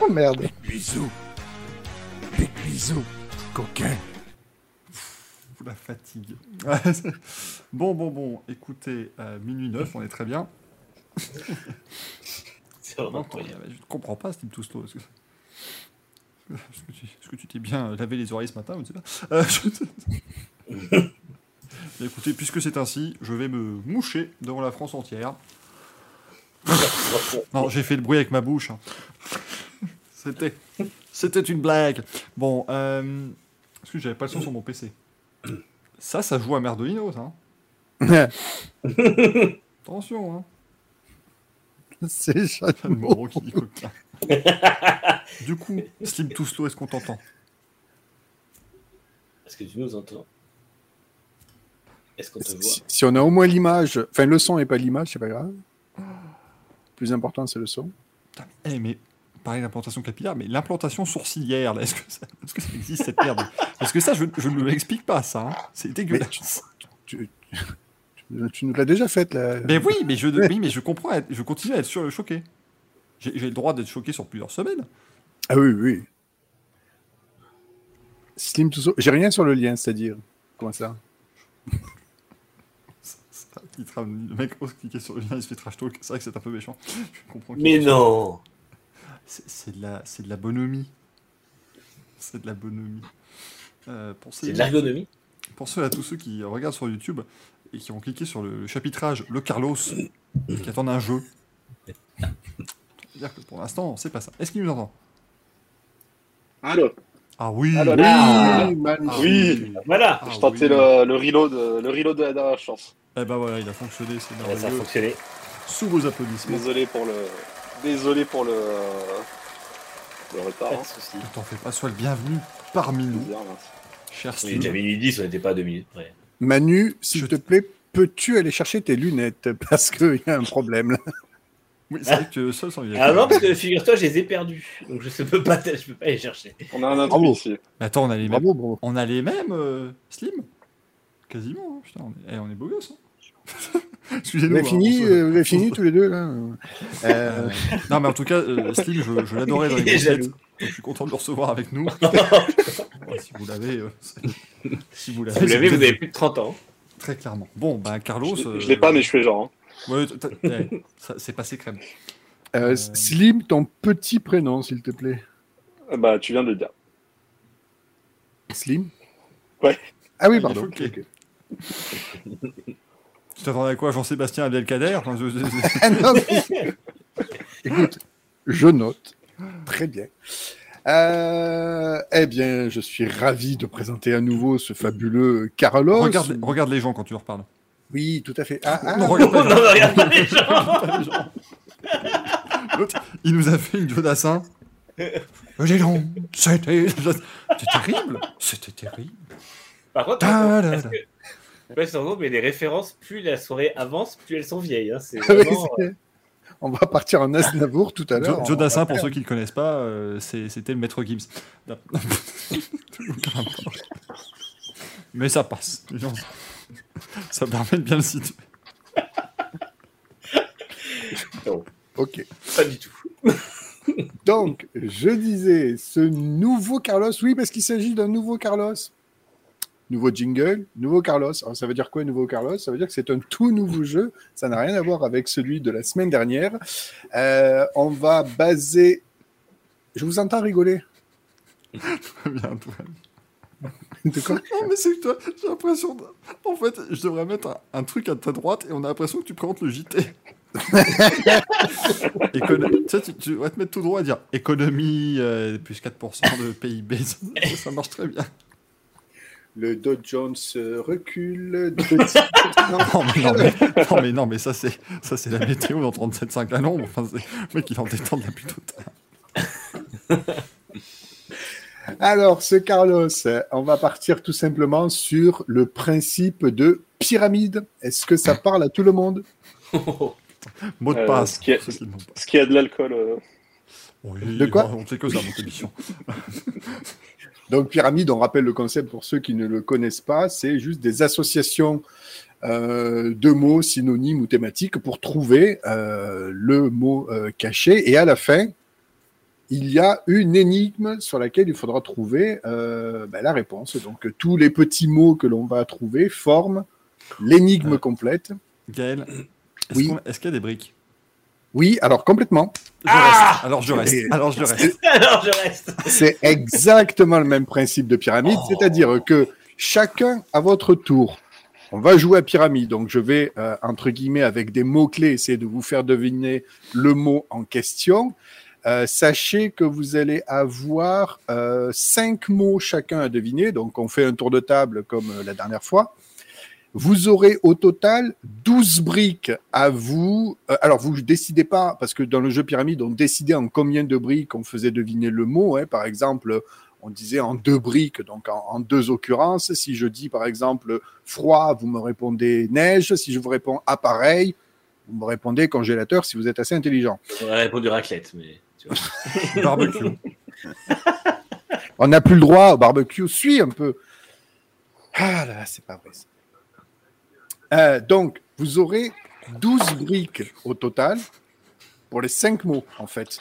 Oh merde. Big bisous. Big bisous. Coquin. Vous la fatigue. bon, bon, bon. Écoutez, euh, minuit 9, on est très bien. c'est vraiment incroyable. Je ne comprends pas, Steve Tousteau. Est-ce que, est-ce que tu est-ce que tu t'es bien lavé les oreilles ce matin Je ne sais pas. Euh, je- Écoutez, puisque c'est ainsi, je vais me moucher devant la France entière. Non, j'ai fait le bruit avec ma bouche. hein. C'était, c'était une blague. Bon, euh, parce que j'avais pas le son sur mon PC. Ça, ça joue à Merdolino, ça. hein. Attention, hein. C'est Jeanne Moreau qui dit coquin. du coup, Slim Touslo, est-ce qu'on t'entend? Est-ce que tu nous entends? Est-ce qu'on te voit? Si, si on a au moins l'image, enfin le son et pas l'image, c'est pas grave. Le plus important, c'est le son. Putain, mais- Eh, mais pareil, l'implantation capillaire, mais l'implantation sourcilière, là, est-ce que, ça, est-ce que ça existe cette merde? Parce que ça, je, je ne l'explique pas, ça. hein. C'est dégueulasse. Tu, tu- tu nous l'as déjà faite, là. Mais oui, mais je, oui, mais je comprends, être- je continue à être sur, choqué. J'ai le droit d'être choqué sur plusieurs semaines. Ah oui, oui. Slim. J'ai rien sur le lien, c'est-à-dire. Comment ça? Tra- Le mec ose cliquer sur le lien, il se fait trash talk. C'est vrai que c'est un peu méchant. Je comprends Mais non C'est de, la- c'est de la bonhomie. C'est de la bonhomie. Euh, C'est de l'ergonomie. pour ceux à tous ceux qui regardent sur YouTube et qui ont cliqué sur le, chapitrage Le Carlos et qui attendent un jeu. dire que pour l'instant, c'est pas ça. Est-ce qu'il nous entend? Allô? Ah oui Allô, Oui, Ah. Oui. Voilà Ah Je tentais oui. le, le reload, le reload de la dernière chance. Eh ben voilà, il a fonctionné, c'est Ouais, Ça a merveilleux. fonctionné. Sous vos applaudissements. Désolé pour le, désolé pour le, le retard. Hein. de soucis. Ne t'en fais pas, sois le bienvenu parmi nous, Bizarre, cher Oui, Steve. déjà minuit 10, on n'était pas à 2 minutes près. Manu, s'il Je- te plaît, peux-tu aller chercher tes lunettes? Parce qu'il y a un problème là. Oui, c'est vrai que seul sans il y a- Ah non, parce que figure-toi, je les ai perdus. Donc je ne peux pas, je peux pas les chercher. On a un intrus Bravo. ici. Mais Attends, on a les mêmes. Bravo, bravo. On a les mêmes, euh, Slim? Quasiment, hein, putain, on est, eh, on est beau gosse. Hein. Vous Excusez-nous. avez hein, fini, euh, vous avez fini tous les deux là Euh, non, mais en tout cas, euh, Slim, je, je l'adorais dans les. Je suis content de le recevoir avec nous. Ouais, si vous l'avez, euh, si vous l'avez, Vous l'avez, vous avez plus de 30 ans. Très clairement. Bon, ben Carlos. Je, je l'ai pas, mais je fais genre. hein. Ouais, c'est passé crème. euh, Slim, ton petit prénom, s'il te plaît. Ah Bah, tu viens de le dire. Slim? Ouais. Ah oui, est pardon. Tu t'attendais à quoi Jean-Sébastien Abdelkader Enfin, je- je- je- non, mais- Écoute, je note. Très bien. Euh, eh bien, je suis ravi de présenter à nouveau ce fabuleux Carlos. regarde, regarde les gens quand tu leur parles. Oui, tout à fait. Ah, ah, Non, regarde Non, pas non, les regarde pas les gens. gens. L'autre, il nous a fait une Joe Dassin. Euh, Dis donc, c'était terrible. C'était terrible. Par contre, Ta da est-ce da. que- Ouais, c'est mais les références, plus la soirée avance, plus elles sont vieilles. Hein. C'est vraiment, c'est- On va partir en Aznavour tout à l'heure. Joe, Dassin, pour ceux qui ne le connaissent pas, euh, c'était le maître Gibbs. Non. Mais ça passe. Ça permet de bien le situer. Ok. pas du tout. Donc, je disais, ce nouveau Carlos, oui, parce qu'il s'agit d'un nouveau Carlos. Nouveau jingle, nouveau Carlos. Alors, ça veut dire quoi, nouveau Carlos? Ça veut dire que c'est un tout nouveau jeu. Ça n'a rien à voir avec celui de la semaine dernière. Euh, on va baser. Je vous entends rigoler. Bien, toi. De quoi? Non, mais c'est que toi, j'ai l'impression. de- En fait, je devrais mettre un, un truc à ta droite et on a l'impression que tu présentes le JT. Écono- tu, sais, tu, tu vas te mettre tout droit à dire économie euh, plus 4% de PIB. Ça, ça marche très bien. Le Dow Jones euh, recule. de- Non, Non, mais non, mais, non, mais, non, mais ça, c'est, ça, c'est la météo dans 37,5 à l'ombre. Enfin, c'est- le mec, il est en détente la plutôt tard. Alors, ce Carlos, on va partir tout simplement sur le principe de pyramide. Est-ce que ça parle à tout le monde? Mot de Euh, passe. ce qui. Ce a de l'alcool. euh, Oui, De quoi? On sait que ça, mon émission. Donc, pyramide, on rappelle le concept pour ceux qui ne le connaissent pas, c'est juste des associations euh, de mots synonymes ou thématiques pour trouver euh, le mot euh, caché. Et à la fin, il y a une énigme sur laquelle il faudra trouver ben, la réponse. Donc, tous les petits mots que l'on va trouver forment l'énigme complète. Gaël, est-ce, Oui. qu'on- est-ce qu'il y a des briques? Oui, alors complètement. Je Ah reste. Alors je reste. Alors je reste. Alors je reste. C'est exactement le même principe de pyramide, c'est-à-dire que chacun à votre tour On va jouer à pyramide. Donc, je vais, euh, entre guillemets, avec des mots-clés, essayer de vous faire deviner le mot en question. Euh, sachez que vous allez avoir euh, cinq mots chacun à deviner. Donc, on fait un tour de table comme euh, la dernière fois. Vous aurez au total 12 briques à vous. Euh, alors, vous ne décidez pas, parce que dans le jeu pyramide, on décidait en combien de briques on faisait deviner le mot. hein. Par exemple, on disait en deux briques, donc en, en deux occurrences. Si je dis, par exemple, froid, vous me répondez neige. Si je vous réponds appareil, vous me répondez congélateur si vous êtes assez intelligent. On aurait répondu raclette, mais. tu vois. Barbecue. On n'a plus le droit au barbecue. Suis un peu. Ah là là, c'est pas vrai. ça. Euh, donc, vous aurez 12 briques au total pour les 5 mots, en fait.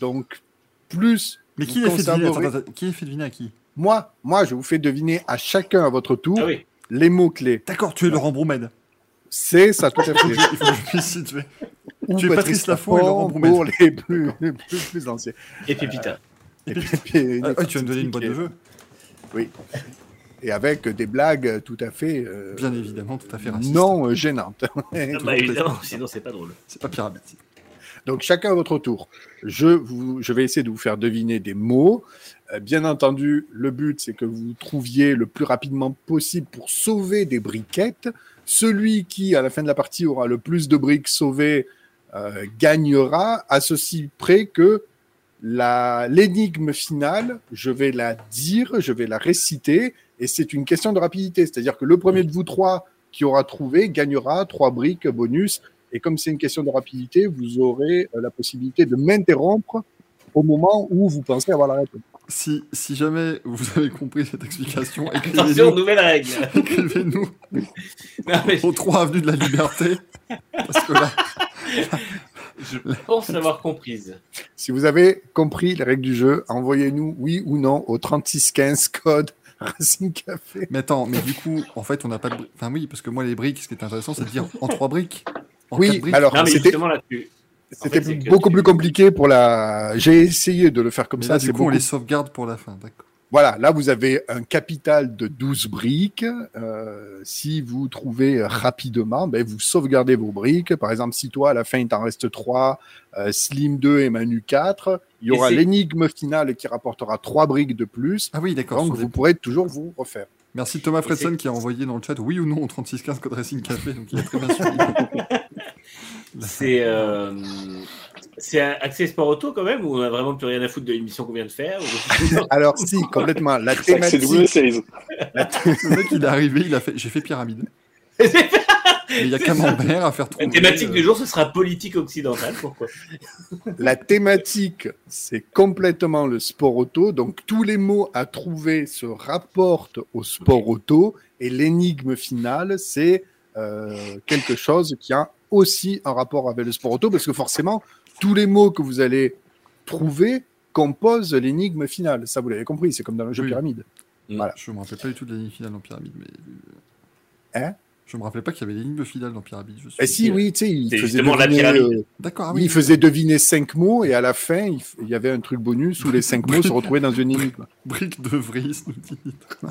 Donc, plus. Mais qui les fait deviner? conserverez- attends, attends, Qui les fait deviner à qui? Moi, moi, je vous fais deviner à chacun à votre tour Ah oui. les mots-clés. D'accord, tu es Laurent Broumède. C'est ça, tout à fait. Il faut que je puisse situer. Ou Tu es Patrice Lafont et Laurent pour les plus, les plus, plus anciens. Et Pépita. Et puis, puis, Ah, ah, tu vas me donner une boîte de jeux Oui. Et avec des blagues tout à fait euh, Bien évidemment, tout à fait raciste. non euh, gênantes. Ah bah, évidemment, sinon c'est pas drôle. C'est pas pyramide. Donc chacun à votre tour. Je, vous, je vais essayer de vous faire deviner des mots. Euh, bien entendu, le but c'est que vous trouviez le plus rapidement possible pour sauver des briquettes. Celui qui, à la fin de la partie, aura le plus de briques sauvées euh, gagnera, à ceci près que la- l'énigme finale, je vais la dire, je vais la réciter, et c'est une question de rapidité. C'est-à-dire que le premier de vous trois qui aura trouvé gagnera trois briques bonus. Et comme c'est une question de rapidité, vous aurez euh, la possibilité de m'interrompre au moment où vous pensez avoir la réponse. Si, si jamais vous avez compris cette explication, Attention, écrivez-nous nouvelle règle. écrivez-nous mais au 3 avenue de la Liberté. Parce que là, je pense l'avoir comprise. Si vous avez compris les règles du jeu, envoyez-nous oui ou non au 3615 code Racing Café. mais attends, mais du coup, en fait, on n'a pas de briques. Enfin, oui, parce que moi, les briques, ce qui est intéressant, c'est de dire en trois briques. En Oui, quatre briques. alors c'était en fait, beaucoup plus compliqué pour la. J'ai essayé de le faire comme Mais ça. là, du coup, beaucoup on les sauvegarde pour la fin. D'accord. Voilà, là vous avez un capital de 12 briques. Euh, si vous trouvez rapidement, ben, vous sauvegardez vos briques. Par exemple, si toi à la fin il t'en reste 3, Slim 2 et Manu 4, il y aura l'énigme finale qui rapportera 3 briques de plus. Ah oui, d'accord. Donc des- vous pourrez toujours vous refaire. Merci Thomas Fredson qui a envoyé dans le chat oui ou non au 3615 code Racing Café. Donc il a très bien suivi. C'est euh, c'est un accès sport auto quand même ou on a vraiment plus rien à foutre de l'émission qu'on vient de faire ou- Alors si, complètement. La C'est c'est thématique, W16. Le mec, il est arrivé, il a fait j'ai fait pyramide. Mais il y a Camembert à faire La trouver. thématique euh, du jour, ce sera politique occidentale. Pourquoi? La thématique, c'est complètement le sport auto. Donc tous les mots à trouver se rapportent au sport auto. Et l'énigme finale, c'est euh, quelque chose qui a aussi un rapport avec le sport auto. Parce que forcément, tous les mots que vous allez trouver composent l'énigme finale. Ça, vous l'avez compris. C'est comme dans le jeu Oui. pyramide. Voilà. Je me rappelle pas du tout de l'énigme finale dans Pyramide. Mais... Hein? Je me rappelais pas qu'il y avait l'énigme finale dans Pyramide. Je suis... Et si, oui, tu sais, il faisait la deviner, pyramide. euh, D'accord, ah oui. il faisait deviner cinq mots et à la fin, il, f- il y avait un truc bonus où les cinq mots se retrouvaient dans une énigme. Brique de Vries, nous dit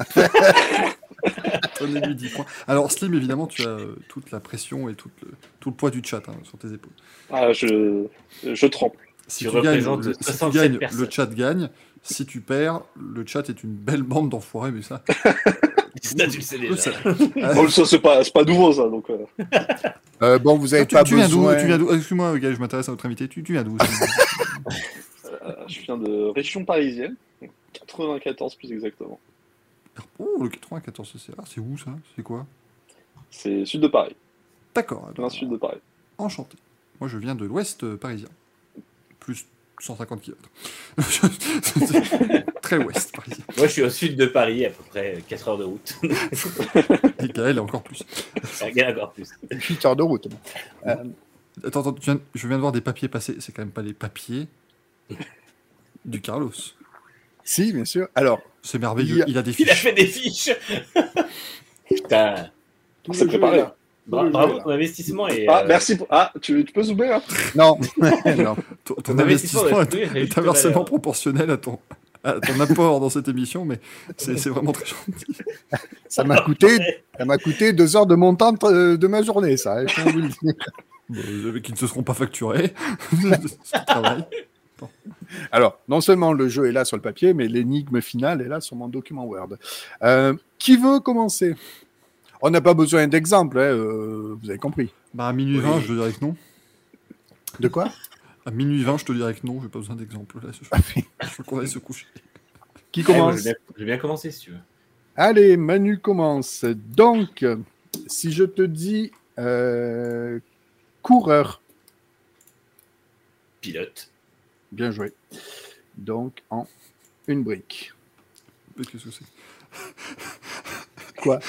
Donnez-lui 10 points. Alors, Slim, évidemment, tu as euh, toute la pression et tout le, tout le poids du chat hein, sur tes épaules. Ah, je, je trempe. Si Tu tu, gagnes, le, si tu 67 gagnes, personnes. le chat gagne. Si tu perds, le chat est une belle bande d'enfoirés, mais ça. Ça, tu le sais déjà. ça- Bon, ça, c'est pas, c'est pas nouveau, ça. Donc, euh, Euh, bon, vous avez Ah, tu, pas tu besoin. Viens d'où Excuse-moi, gars, je m'intéresse à votre invité. Tu, tu viens d'où euh, je viens de région parisienne. 94 plus exactement. Oh, le 94, c'est ah, c'est où ça? C'est quoi? C'est sud de Paris. D'accord. Plein sud de Paris. Enchanté. Moi, je viens de l'ouest parisien. Plus 150 km. Très ouest parisien. Moi, je suis au sud de Paris, à peu près 4 heures de route. Et Gaël, encore plus. Ça gagne encore plus. 8 heures de route. Euh, Attends, attends, viens- je viens de voir des papiers passer. C'est quand même pas les papiers du Carlos. si, bien sûr. Alors, C'est merveilleux. Il a- Il a des Il a fiches. fait des fiches. Putain. tout C'est le jeu est préparé. là. Bra- Bravo, ton investissement est. Ah, euh, merci. Pour... Ah, tu, tu peux zoomer, hein Non, non. Ton, ton Ton investissement investissement est- inversement proportionnel à ton, à ton apport dans cette émission, mais c'est vraiment très gentil. Ça m'a coûté, ça m'a coûté deux heures de mon temps de, de ma journée, ça. hein, je peux vous le dire. Bon, euh, qui ne se seront pas facturés. Alors, non seulement le jeu est là sur le papier, mais l'énigme finale est là sur mon document Word. Euh, qui veut commencer? On n'a pas besoin d'exemple, hein, euh, vous avez compris. Bah, à minuit 20, je te dirais que non. De quoi? À minuit 20, je te dirais que non, j'ai pas besoin d'exemple. Là, je, Ah oui. je veux qu'on aille se coucher. Qui commence? Je, vais bien, je vais bien commencer si tu veux. Allez, Manu commence. Donc, si je te dis euh, coureur, Pilote. Bien joué. Donc, en une brique. Mais Qu'est-ce que c'est Quoi?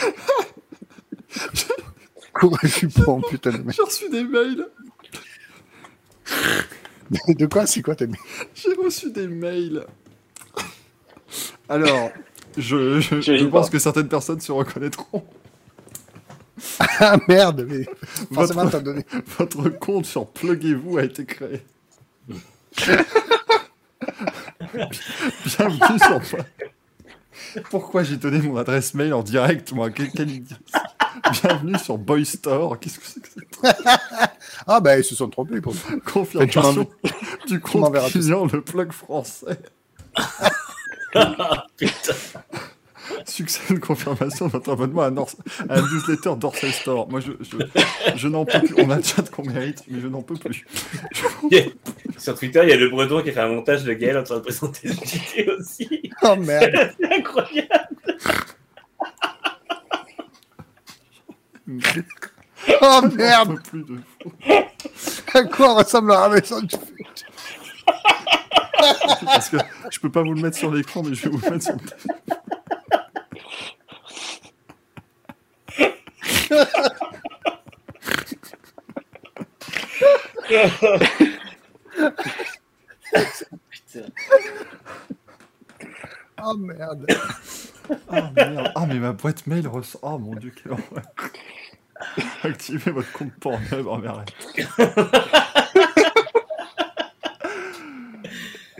Coureur jupon, putain de mec. J'ai reçu des mails. De quoi? C'est quoi tes J'ai reçu des mails. Alors, je, je, je pense que certaines personnes se reconnaîtront. Ah merde, mais forcément Votre- t'as donné. Votre compte sur Pluguez-vous a été créé. Bienvenue sur Pourquoi j'ai donné mon adresse mail en direct, moi? Bienvenue sur Boy Store. Qu'est-ce que c'est que cette Ah ben ils se sont trompés pour confirmation du compte client, le plug français Putain. Succès de confirmation de votre abonnement à, North- à la newsletter Dorsey Store. Moi, je, je, je n'en peux plus. On a le chat qu'on mérite, mais je n'en peux plus. Sur Twitter, il y a le Breton qui a fait un montage de Gaël en train de présenter le JT aussi. Oh merde. C'est incroyable. Oh merde. plus de. À quoi ressemble la foot Parce que je peux pas vous le mettre sur l'écran, mais je vais vous le mettre sur le Oh merde. Ah merde. Ah, mais ma boîte mail ressort. Oh mon dieu, quelle horreur. Activez votre compte Pornhub. Oh, arrête.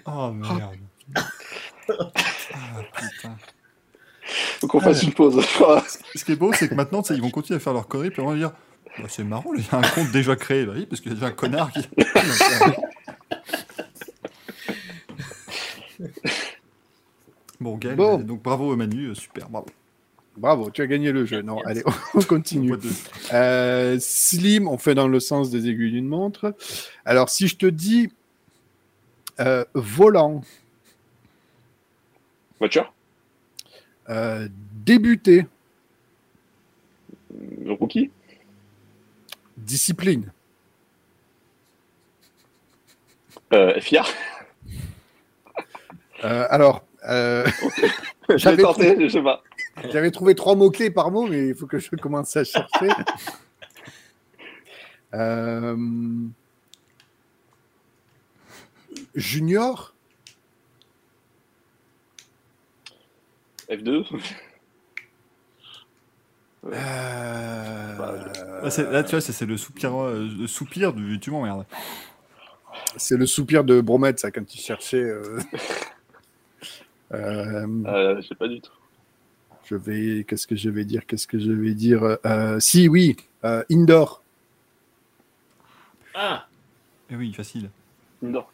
Oh merde. Putain. Faut qu'on fasse une pause. Ce qui est beau, c'est que maintenant, ils vont continuer à faire leur conneries, puis on va dire Bah, c'est marrant, il y a un compte déjà créé. Bah oui, parce qu'il y a déjà un connard qui. bon, Gaël, Bon. donc bravo Manu, euh, super, bravo. Bravo, tu as gagné le jeu. Non, allez, on continue. Euh, slim, on fait dans le sens des aiguilles d'une montre. Alors, si je te dis euh, volant, Voiture? Euh, débuté, Le rookie. Discipline, euh, FIA Euh, alors, euh, J'avais je sais pas. j'avais trouvé trois mots-clés par mot, mais il faut que je commence à chercher. Euh, junior, F2 euh, Là, tu vois, c'est le soupir, euh, le soupir du. Tu m'emmerdes. c'est le soupir de Bromette, ça, quand il cherchait. euh, euh, euh, Je sais pas du tout. Je vais. Qu'est-ce que je vais dire Qu'est-ce que je vais dire Euh, Si, oui. euh, indoor. Ah, Eh oui, facile. Non.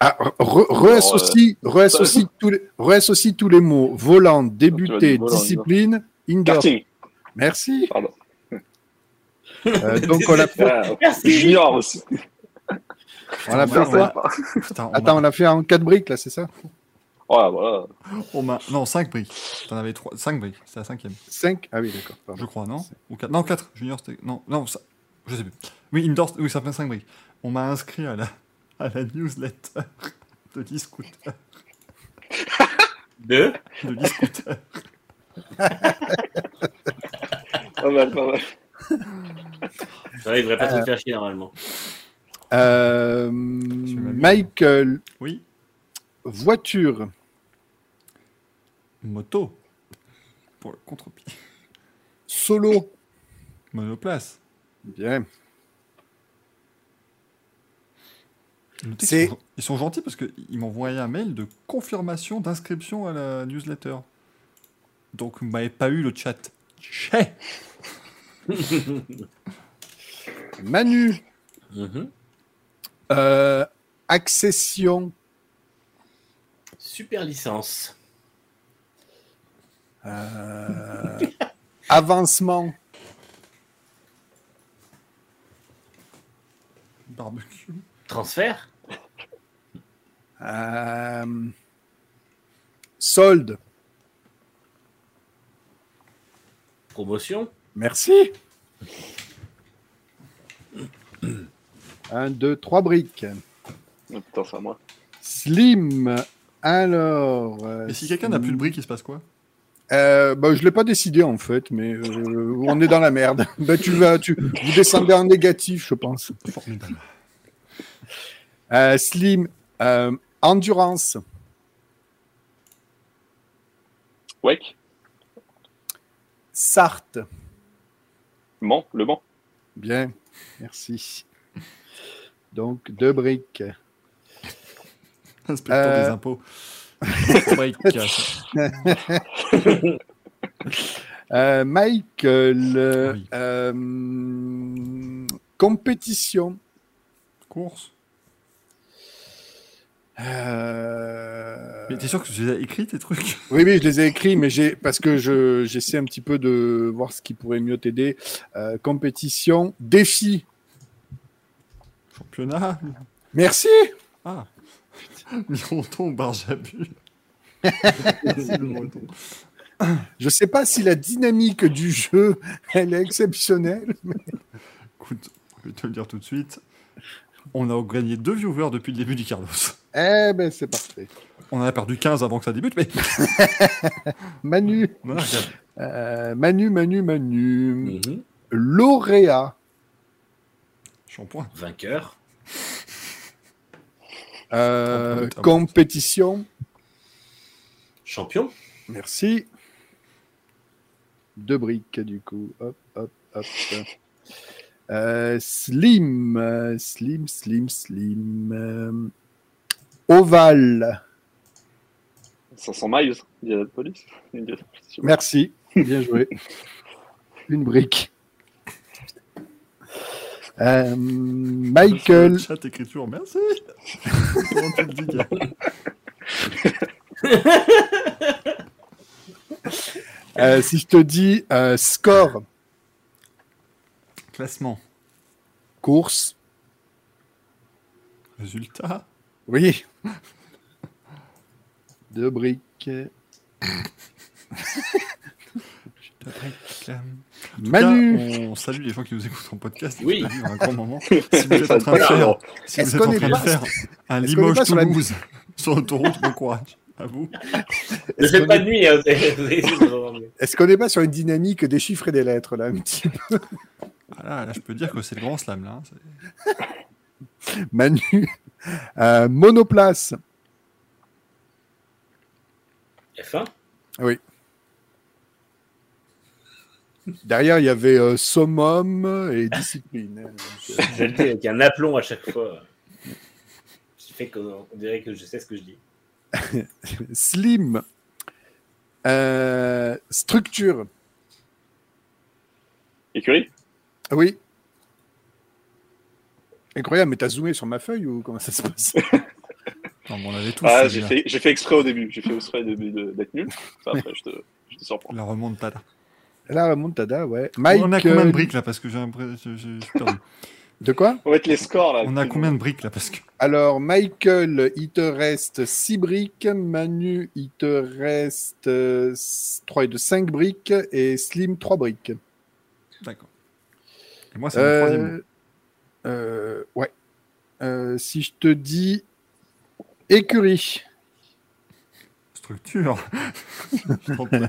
Ah, re- re-associe re-associe tous, les- re-associe tous les mots. Volant, débuté, volant, discipline, indoor. Merci. Pardon. Euh, donc on a fait, Ah, Merci. Junior aussi. on a fait Ouais, Putain, on Attends, on a fait en quatre briques là, c'est ça? Voilà, voilà. on. Non, 5 briques. T'en avais 3. 5 briques, c'est la cinquième. 5 Ah oui, d'accord. Je crois, non? Ou quatre Non, 4. Junior, c'était. Non, non, ça... je sais plus. Oui, indoor, oui, ça fait 5 briques. On m'a inscrit à la, à la newsletter de l'e-scooter. deux. De l'e-scooter. Pas mal, pas mal. Ça il devrait pas te faire chier normalement. Euh. Michael, Oui, voiture, moto. Pour le contre-pied. solo. Monoplace. Bien. Sont- Ils sont gentils parce qu'ils m'ont envoyé un mail de confirmation d'inscription à la newsletter. Donc, vous m'avez pas eu le chat. Chais Manu, Mhm. euh, accession, Super licence. euh, avancement, Barbecue. Transfert. euh, solde. Promotion. Merci. Un, deux, trois briques. Oh, putain, c'est à moi. Slim. Alors. euh, Et si quelqu'un n'a plus le brick, il se passe quoi? Euh, bah, je l'ai pas décidé en fait, mais euh, on est dans la merde. Bah, tu vas, tu, vous descendez en négatif, je pense. Formidable. Euh, slim, euh, endurance, Wake, Sarthe. Mans, Le Mans. Bien, merci. Donc deux briques. Inspecteur Euh. des impôts. Euh, Michael, euh, Oui. euh, compétition. Course. Euh, Mais t'es sûr que tu les as écrits tes trucs? Oui, oui, je les ai écrits, mais j'ai parce que je j'essaie un petit peu de voir ce qui pourrait mieux t'aider. Euh, compétition, défi. Championnat Merci. Ah Mironton Barjabu. Je sais pas si la dynamique du jeu elle est exceptionnelle. Écoute, je vais te le dire tout de suite. On a gagné deux viewers depuis le début du Carlos. Eh ben c'est parfait. On en a perdu 15 avant que ça débute, mais Manu, euh, Manu, Manu, Manu. Mhm. Lauréat. Shampoing. Vainqueur. Euh, compétition. Champion. Merci. Deux briques, du coup. Hop, hop, hop. Euh, slim, euh, slim, slim, slim. euh, ovale. 500 miles, il y a la police. Il y a- Merci. Bien joué. Une brique. Euh, Michael, Chat écriture, merci. Comment tu le dis, gars euh, si je te dis euh, score, Classement. course, Résultat. oui. Deux briques. Manu, cas, on salue les gens qui nous écoutent en podcast. Oui. Un grand moment. Si vous êtes en train de faire, si vous êtes en est train de faire un est-ce qu'on est Limoges pas sur la- Toulouse sur l'autoroute, bon courage. À vous. Ne Est-ce faites pas est- de nuit. Hein, est-ce qu'on n'est pas sur une dynamique des chiffres et des lettres là un petit peu? Voilà, là, je peux dire que c'est le grand slam. Là. hein. Manu, Euh, monoplace, F1. Derrière, il y avait euh, summum et discipline. Je le dis avec un aplomb à chaque fois. Ce qui fait qu'on on dirait que je sais ce que je dis. slim, euh, structure. Écurie Oui. Incroyable, mais t'as zoomé sur ma feuille ou comment ça se passe? Non, on avait tous. Ah, j'ai fait, j'ai fait exprès au début. J'ai fait exprès au début de- d'être nul. Ça, après, je te, je te surprends. La remontada. La remontada, ouais. Mike, on a combien de euh, briques là Parce que j'ai l'impression-. De quoi? On va mettre les scores là. On a combien de briques là Parce que Alors, Michael, il te reste 6 briques. Manu, il te reste 3 et de 5 briques. Et Slim, 3 briques. D'accord. Et moi, c'est le troisième. Euh, euh, ouais. Euh, si je te dis écurie, Structure.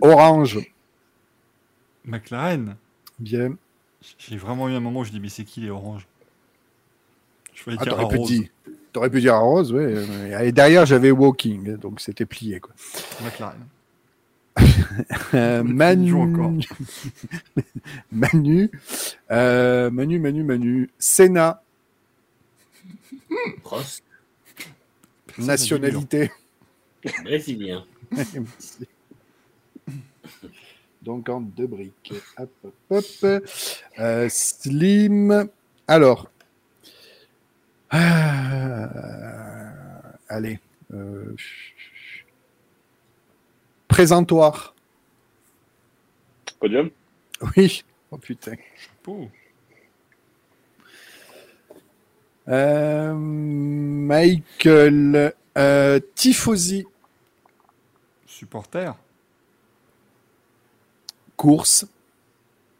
Orange, McLaren. bien. J'ai vraiment eu un moment où je dis mais c'est qui les oranges? Je voulais Ah, dire t'aurais, pu dire, t'aurais pu dire rose, ouais. Et derrière, j'avais walking, donc c'était plié, quoi. McLaren. Euh, Manu, encore. Manu, euh, Manu, Manu, Manu, Senna, Prost. Nationalité. Brésilien. Donc en deux briques. Hop, hop, hop. Euh, slim. Alors. Ah, allez. Euh, Présentoir. Podium Oui. Oh putain. Euh, Michael. Euh, Tifosi. Supporter. Course.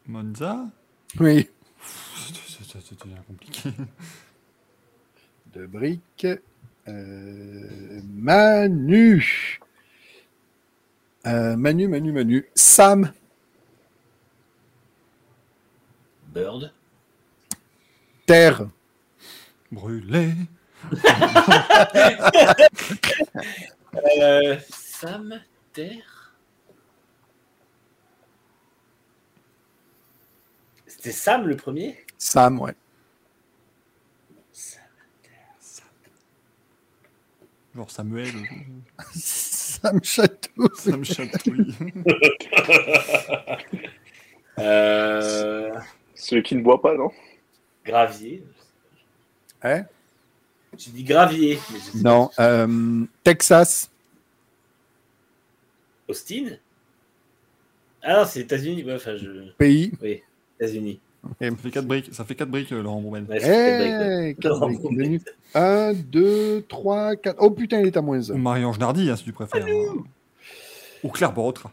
Monza. Oui. Ça- devient compliqué. Deux briques. Euh, Manu. Euh, Manu, Manu, Manu. Sam. Bird. Terre. Brûlé. Euh, Sam Terre. C'était Sam le premier? Sam, ouais. Genre Samuel. euh, Sam Château. Ça me chatouille. euh, Celui qui ne boit pas, non? Gravier. Hein? J'ai dit Gravier. Mais je sais Non. euh, Texas. pas. Austin? Ah non, c'est États-Unis. Ouais, enfin, je. Pays. Oui, États-Unis. Ça fait 4 briques, ça fait quatre briques euh, Laurent. Ouais, Eh, briques. Menu. Un, deux, trois, quatre. Oh putain, il est à moins Ou un. Marie-Ange Nardi, hein, si tu préfères. hein. Ou Claire Borotra.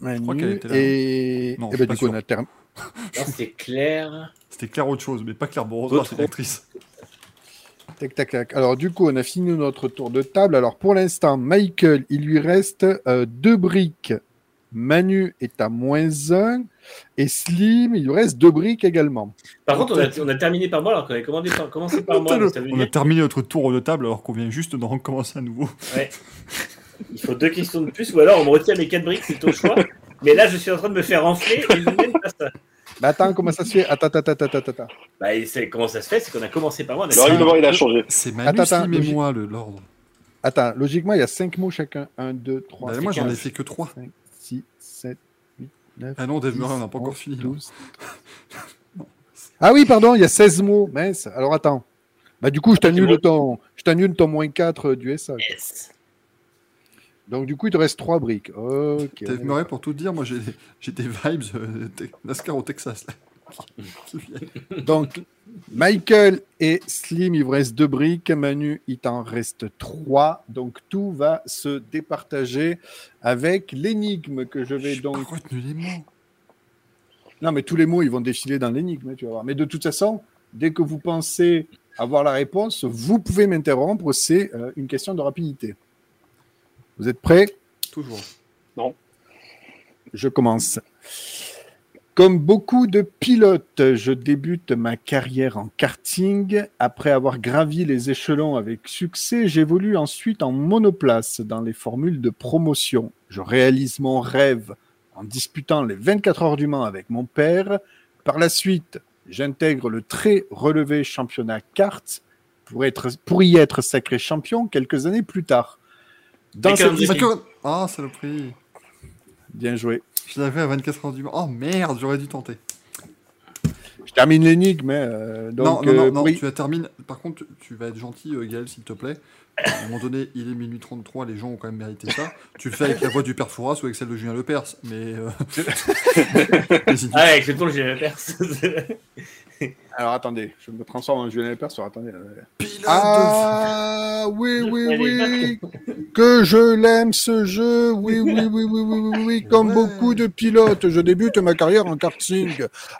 Manu. crois qu'elle était là. Et, Non, eh je ben, suis du coup, on a terminé. C'est Claire. C'était Claire autre chose, mais pas Claire Borotra, Autre c'est l'actrice. Tac, tac, tac. Alors, du coup, on a fini notre tour de table. Alors, pour l'instant, Michael, il lui reste euh, deux briques. Manu est à moins un. Et Slim, il lui reste deux briques également. Par contre, on a, on a terminé par moi alors qu'on avait commandé par- commencé par moi. donc On a terminé notre tour de table alors qu'on vient juste de recommencer à nouveau. Il faut deux questions de plus ou alors on me retire mes quatre briques, c'est au choix. Mais là, je suis en train de me faire enfler et je n'aime pas ça. Mais attends, comment ça se fait? Attends, attends, attends, attends, attends. Bah, comment ça se fait? C'est qu'on a commencé par moi. Le règlement, il a changé. C'est Manu, Attends, attends, Slim et moi, le- l'ordre. Attends, logiquement, il y a cinq mots chacun. 1, 2, 3, Bah, moi, j'en ai 15. fait que 3. 5, 6, 7, 8, 9. Ah non, Dave 10, Murray, on n'a pas encore 11, fini. là. 12. Ah oui, pardon, il y a 16 mots. Mince. Alors attends. Bah, du coup, je t'annule ton, je t'annule ton moins 4 du SA. Yes. Donc, du coup, il te reste 3 briques. Ok. Dave Murray, pour tout dire, moi, j'ai j'ai des vibes euh, NASCAR au Texas. Là. Donc, Michael et Slim, il vous reste 2 briques. Manu, il t'en reste 3. Donc, tout va se départager avec l'énigme que je vais donc pas retenu les mots. Non, mais tous les mots, ils vont défiler dans l'énigme, tu vas voir. Mais de toute façon, dès que vous pensez avoir la réponse, vous pouvez m'interrompre. C'est euh, une question de rapidité. Vous êtes prêts? Toujours. Je commence. Comme beaucoup de pilotes, je débute ma carrière en karting. Après avoir gravi les échelons avec succès, j'évolue ensuite en monoplace dans les formules de promotion. Je réalise mon rêve en disputant les 24 heures du Mans avec mon père. Par la suite, j'intègre le très relevé championnat kart pour, être, pour y être sacré champion quelques années plus tard. Dans Mais cette... comme- Michael- Ah, saloperie. Bien joué. Je l'avais à 24 heures du mois. Oh merde, j'aurais dû tenter. Je termine l'énigme. hein, euh, donc, non, non, euh, non, non, oui. tu la termines. Par contre, tu- tu vas être gentil, euh, Gaël, s'il te plaît. À un moment donné, il est minuit 33, les gens ont quand même mérité ça. Tu le fais avec la voix du père Fouras ou avec celle de Julien Lepers, mais. euh, Ah, avec le ton, j'ai la perse. Alors attendez, je me transforme en Julien Lepers. sur- Attendez. euh. Pilote de- Ah oui, oui, oui, que je l'aime ce jeu. Oui, oui, oui, oui, oui, oui, oui. Comme Ouais. beaucoup de pilotes, je débute ma carrière en karting.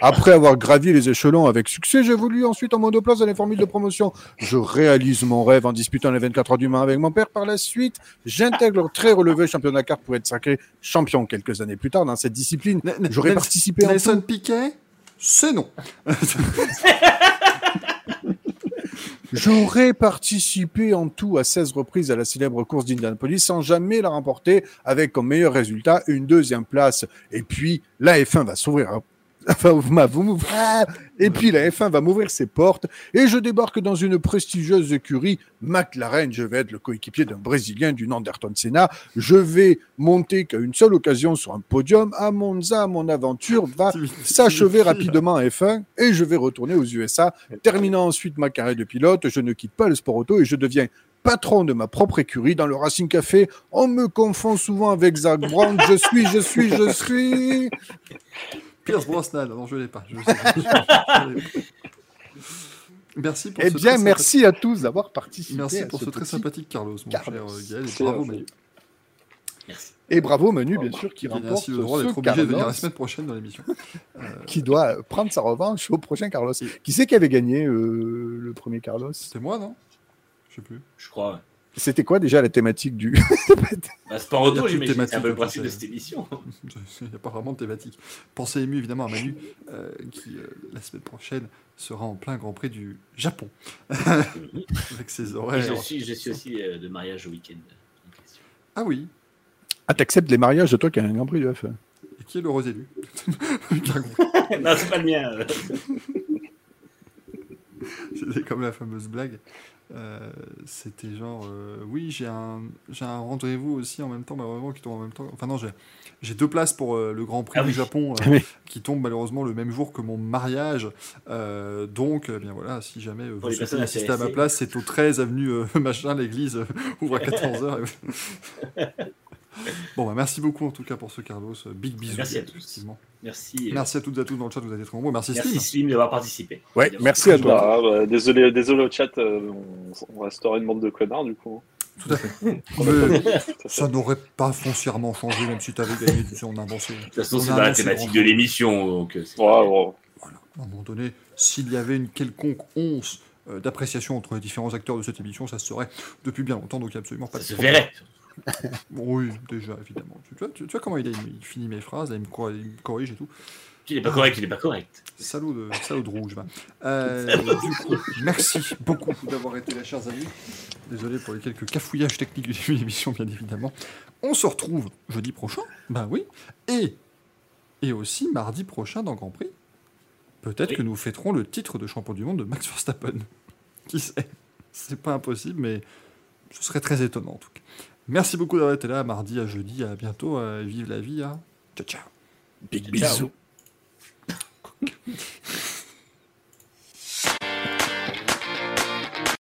Après avoir gravi les échelons avec succès, j'évolue ensuite en monoplace dans les formules de promotion. Je réalise mon rêve en disputant les 24 du Mans avec mon père. Par la suite, j'intègre le très relevé championnat kart pour être sacré champion quelques années plus tard dans cette discipline. J'aurais participé en Nelson tout. Piquet C'est non. J'aurais participé en tout à 16 reprises à la célèbre course d'Indianapolis sans jamais la remporter avec comme meilleur résultat une deuxième place. Et puis, la F1 va s'ouvrir Enfin, Ah et puis la F1 va m'ouvrir ses portes et je débarque dans une prestigieuse écurie McLaren. Je vais être le coéquipier d'un Brésilien du nom d'Ayrton Senna. Je vais monter qu'à une seule occasion sur un podium. À Monza, mon aventure va s'achever rapidement à F1 et je vais retourner aux USA, terminant ensuite ma carrière de pilote. Je ne quitte pas le sport auto et je deviens patron de ma propre écurie dans le Racing Café. On me confond souvent avec Zach Brown. Je suis, je suis, je suis. Pierce Brosnan, non, je l'ai pas. je sais pas, je- je l'ai pas. Merci pour Eh ce bien, très merci à tous d'avoir participé. Merci pour ce très sympathique Carlos, mon Carlos. cher euh, Gaël. Et bravo, Manu. Merci. Et bravo Manu, bien sûr, qui remporte ainsi le droit ce d'être obligé de venir la semaine prochaine dans l'émission. qui doit prendre sa revanche au prochain Carlos. Qui c'est qui avait gagné euh, le premier Carlos? C'était moi, non? Je sais plus. Je crois. ouais. C'était quoi déjà la thématique du Bah, auto, plus de j'imagine. C'est un peu le thématique, principe de c'est- cette émission. Il n'y a pas vraiment de thématique. Pensez ému évidemment à Manu, euh, qui euh, la semaine prochaine sera en plein Grand Prix du Japon. Avec ses horaires. je, suis, je suis aussi euh, de mariage au week-end. en question. Ah oui. Ah, t'acceptes les mariages de toi qui a un Grand Prix de F1 Et qui est l'heureux élu non, c'est pas le mien. euh. C'était comme la fameuse blague. Euh, C'était genre, euh, oui, j'ai un, j'ai un rendez-vous aussi en même temps, malheureusement, qui tombe en même temps. Enfin, non, j'ai, j'ai deux places pour euh, le Grand Prix Ah du oui. Japon euh, Ah oui. qui tombe malheureusement le même jour que mon mariage. Euh, donc, eh bien voilà, si jamais euh, vous souhaitez assister à ma place, c'est au 13 avenue euh, machin, l'église euh, ouvre à 14h. bon, bah, merci beaucoup en tout cas pour ce Carlos. Big bisous. Merci à tous. effectivement. Merci. euh, Merci à toutes et à tous dans le chat, vous avez été très nombreux. Merci, Merci Slim. Slim d'avoir participé. Ouais, merci à toi. Bah, bah, désolé, désolé au chat, euh, on, on restera une bande de connards du coup. Tout à fait. Mais ça n'aurait pas foncièrement changé, même si tu avais gagné, tu sais, on a avancé. De toute façon, On c'est la thématique de l'émission. Donc, euh. Voilà. À un moment donné, s'il y avait une quelconque once euh, d'appréciation entre les différents acteurs de cette émission, ça se serait depuis bien longtemps, donc il n'y a absolument pas Ça de se problème. verrait. Oui, déjà, évidemment. Tu, vois, tu, tu vois comment il, a- il finit mes phrases, là, il, me, cor- il me corrige et tout. Il n'est pas correct, il n'est pas correct. Salaud de, salaud de rouge. Euh, du coup, merci beaucoup d'avoir été là, chers amis. Désolé pour les quelques cafouillages techniques du début de l'émission, bien évidemment. On se retrouve jeudi prochain, ben oui, et, et aussi mardi prochain dans Grand Prix. Peut-être Oui. que nous fêterons le titre de champion du monde de Max Verstappen. Qui sait? C'est pas impossible, mais ce serait très étonnant en tout cas. Merci beaucoup d'avoir été là, à mardi, à jeudi, à bientôt, euh, vive la vie, hein. ciao ciao. Big bisous.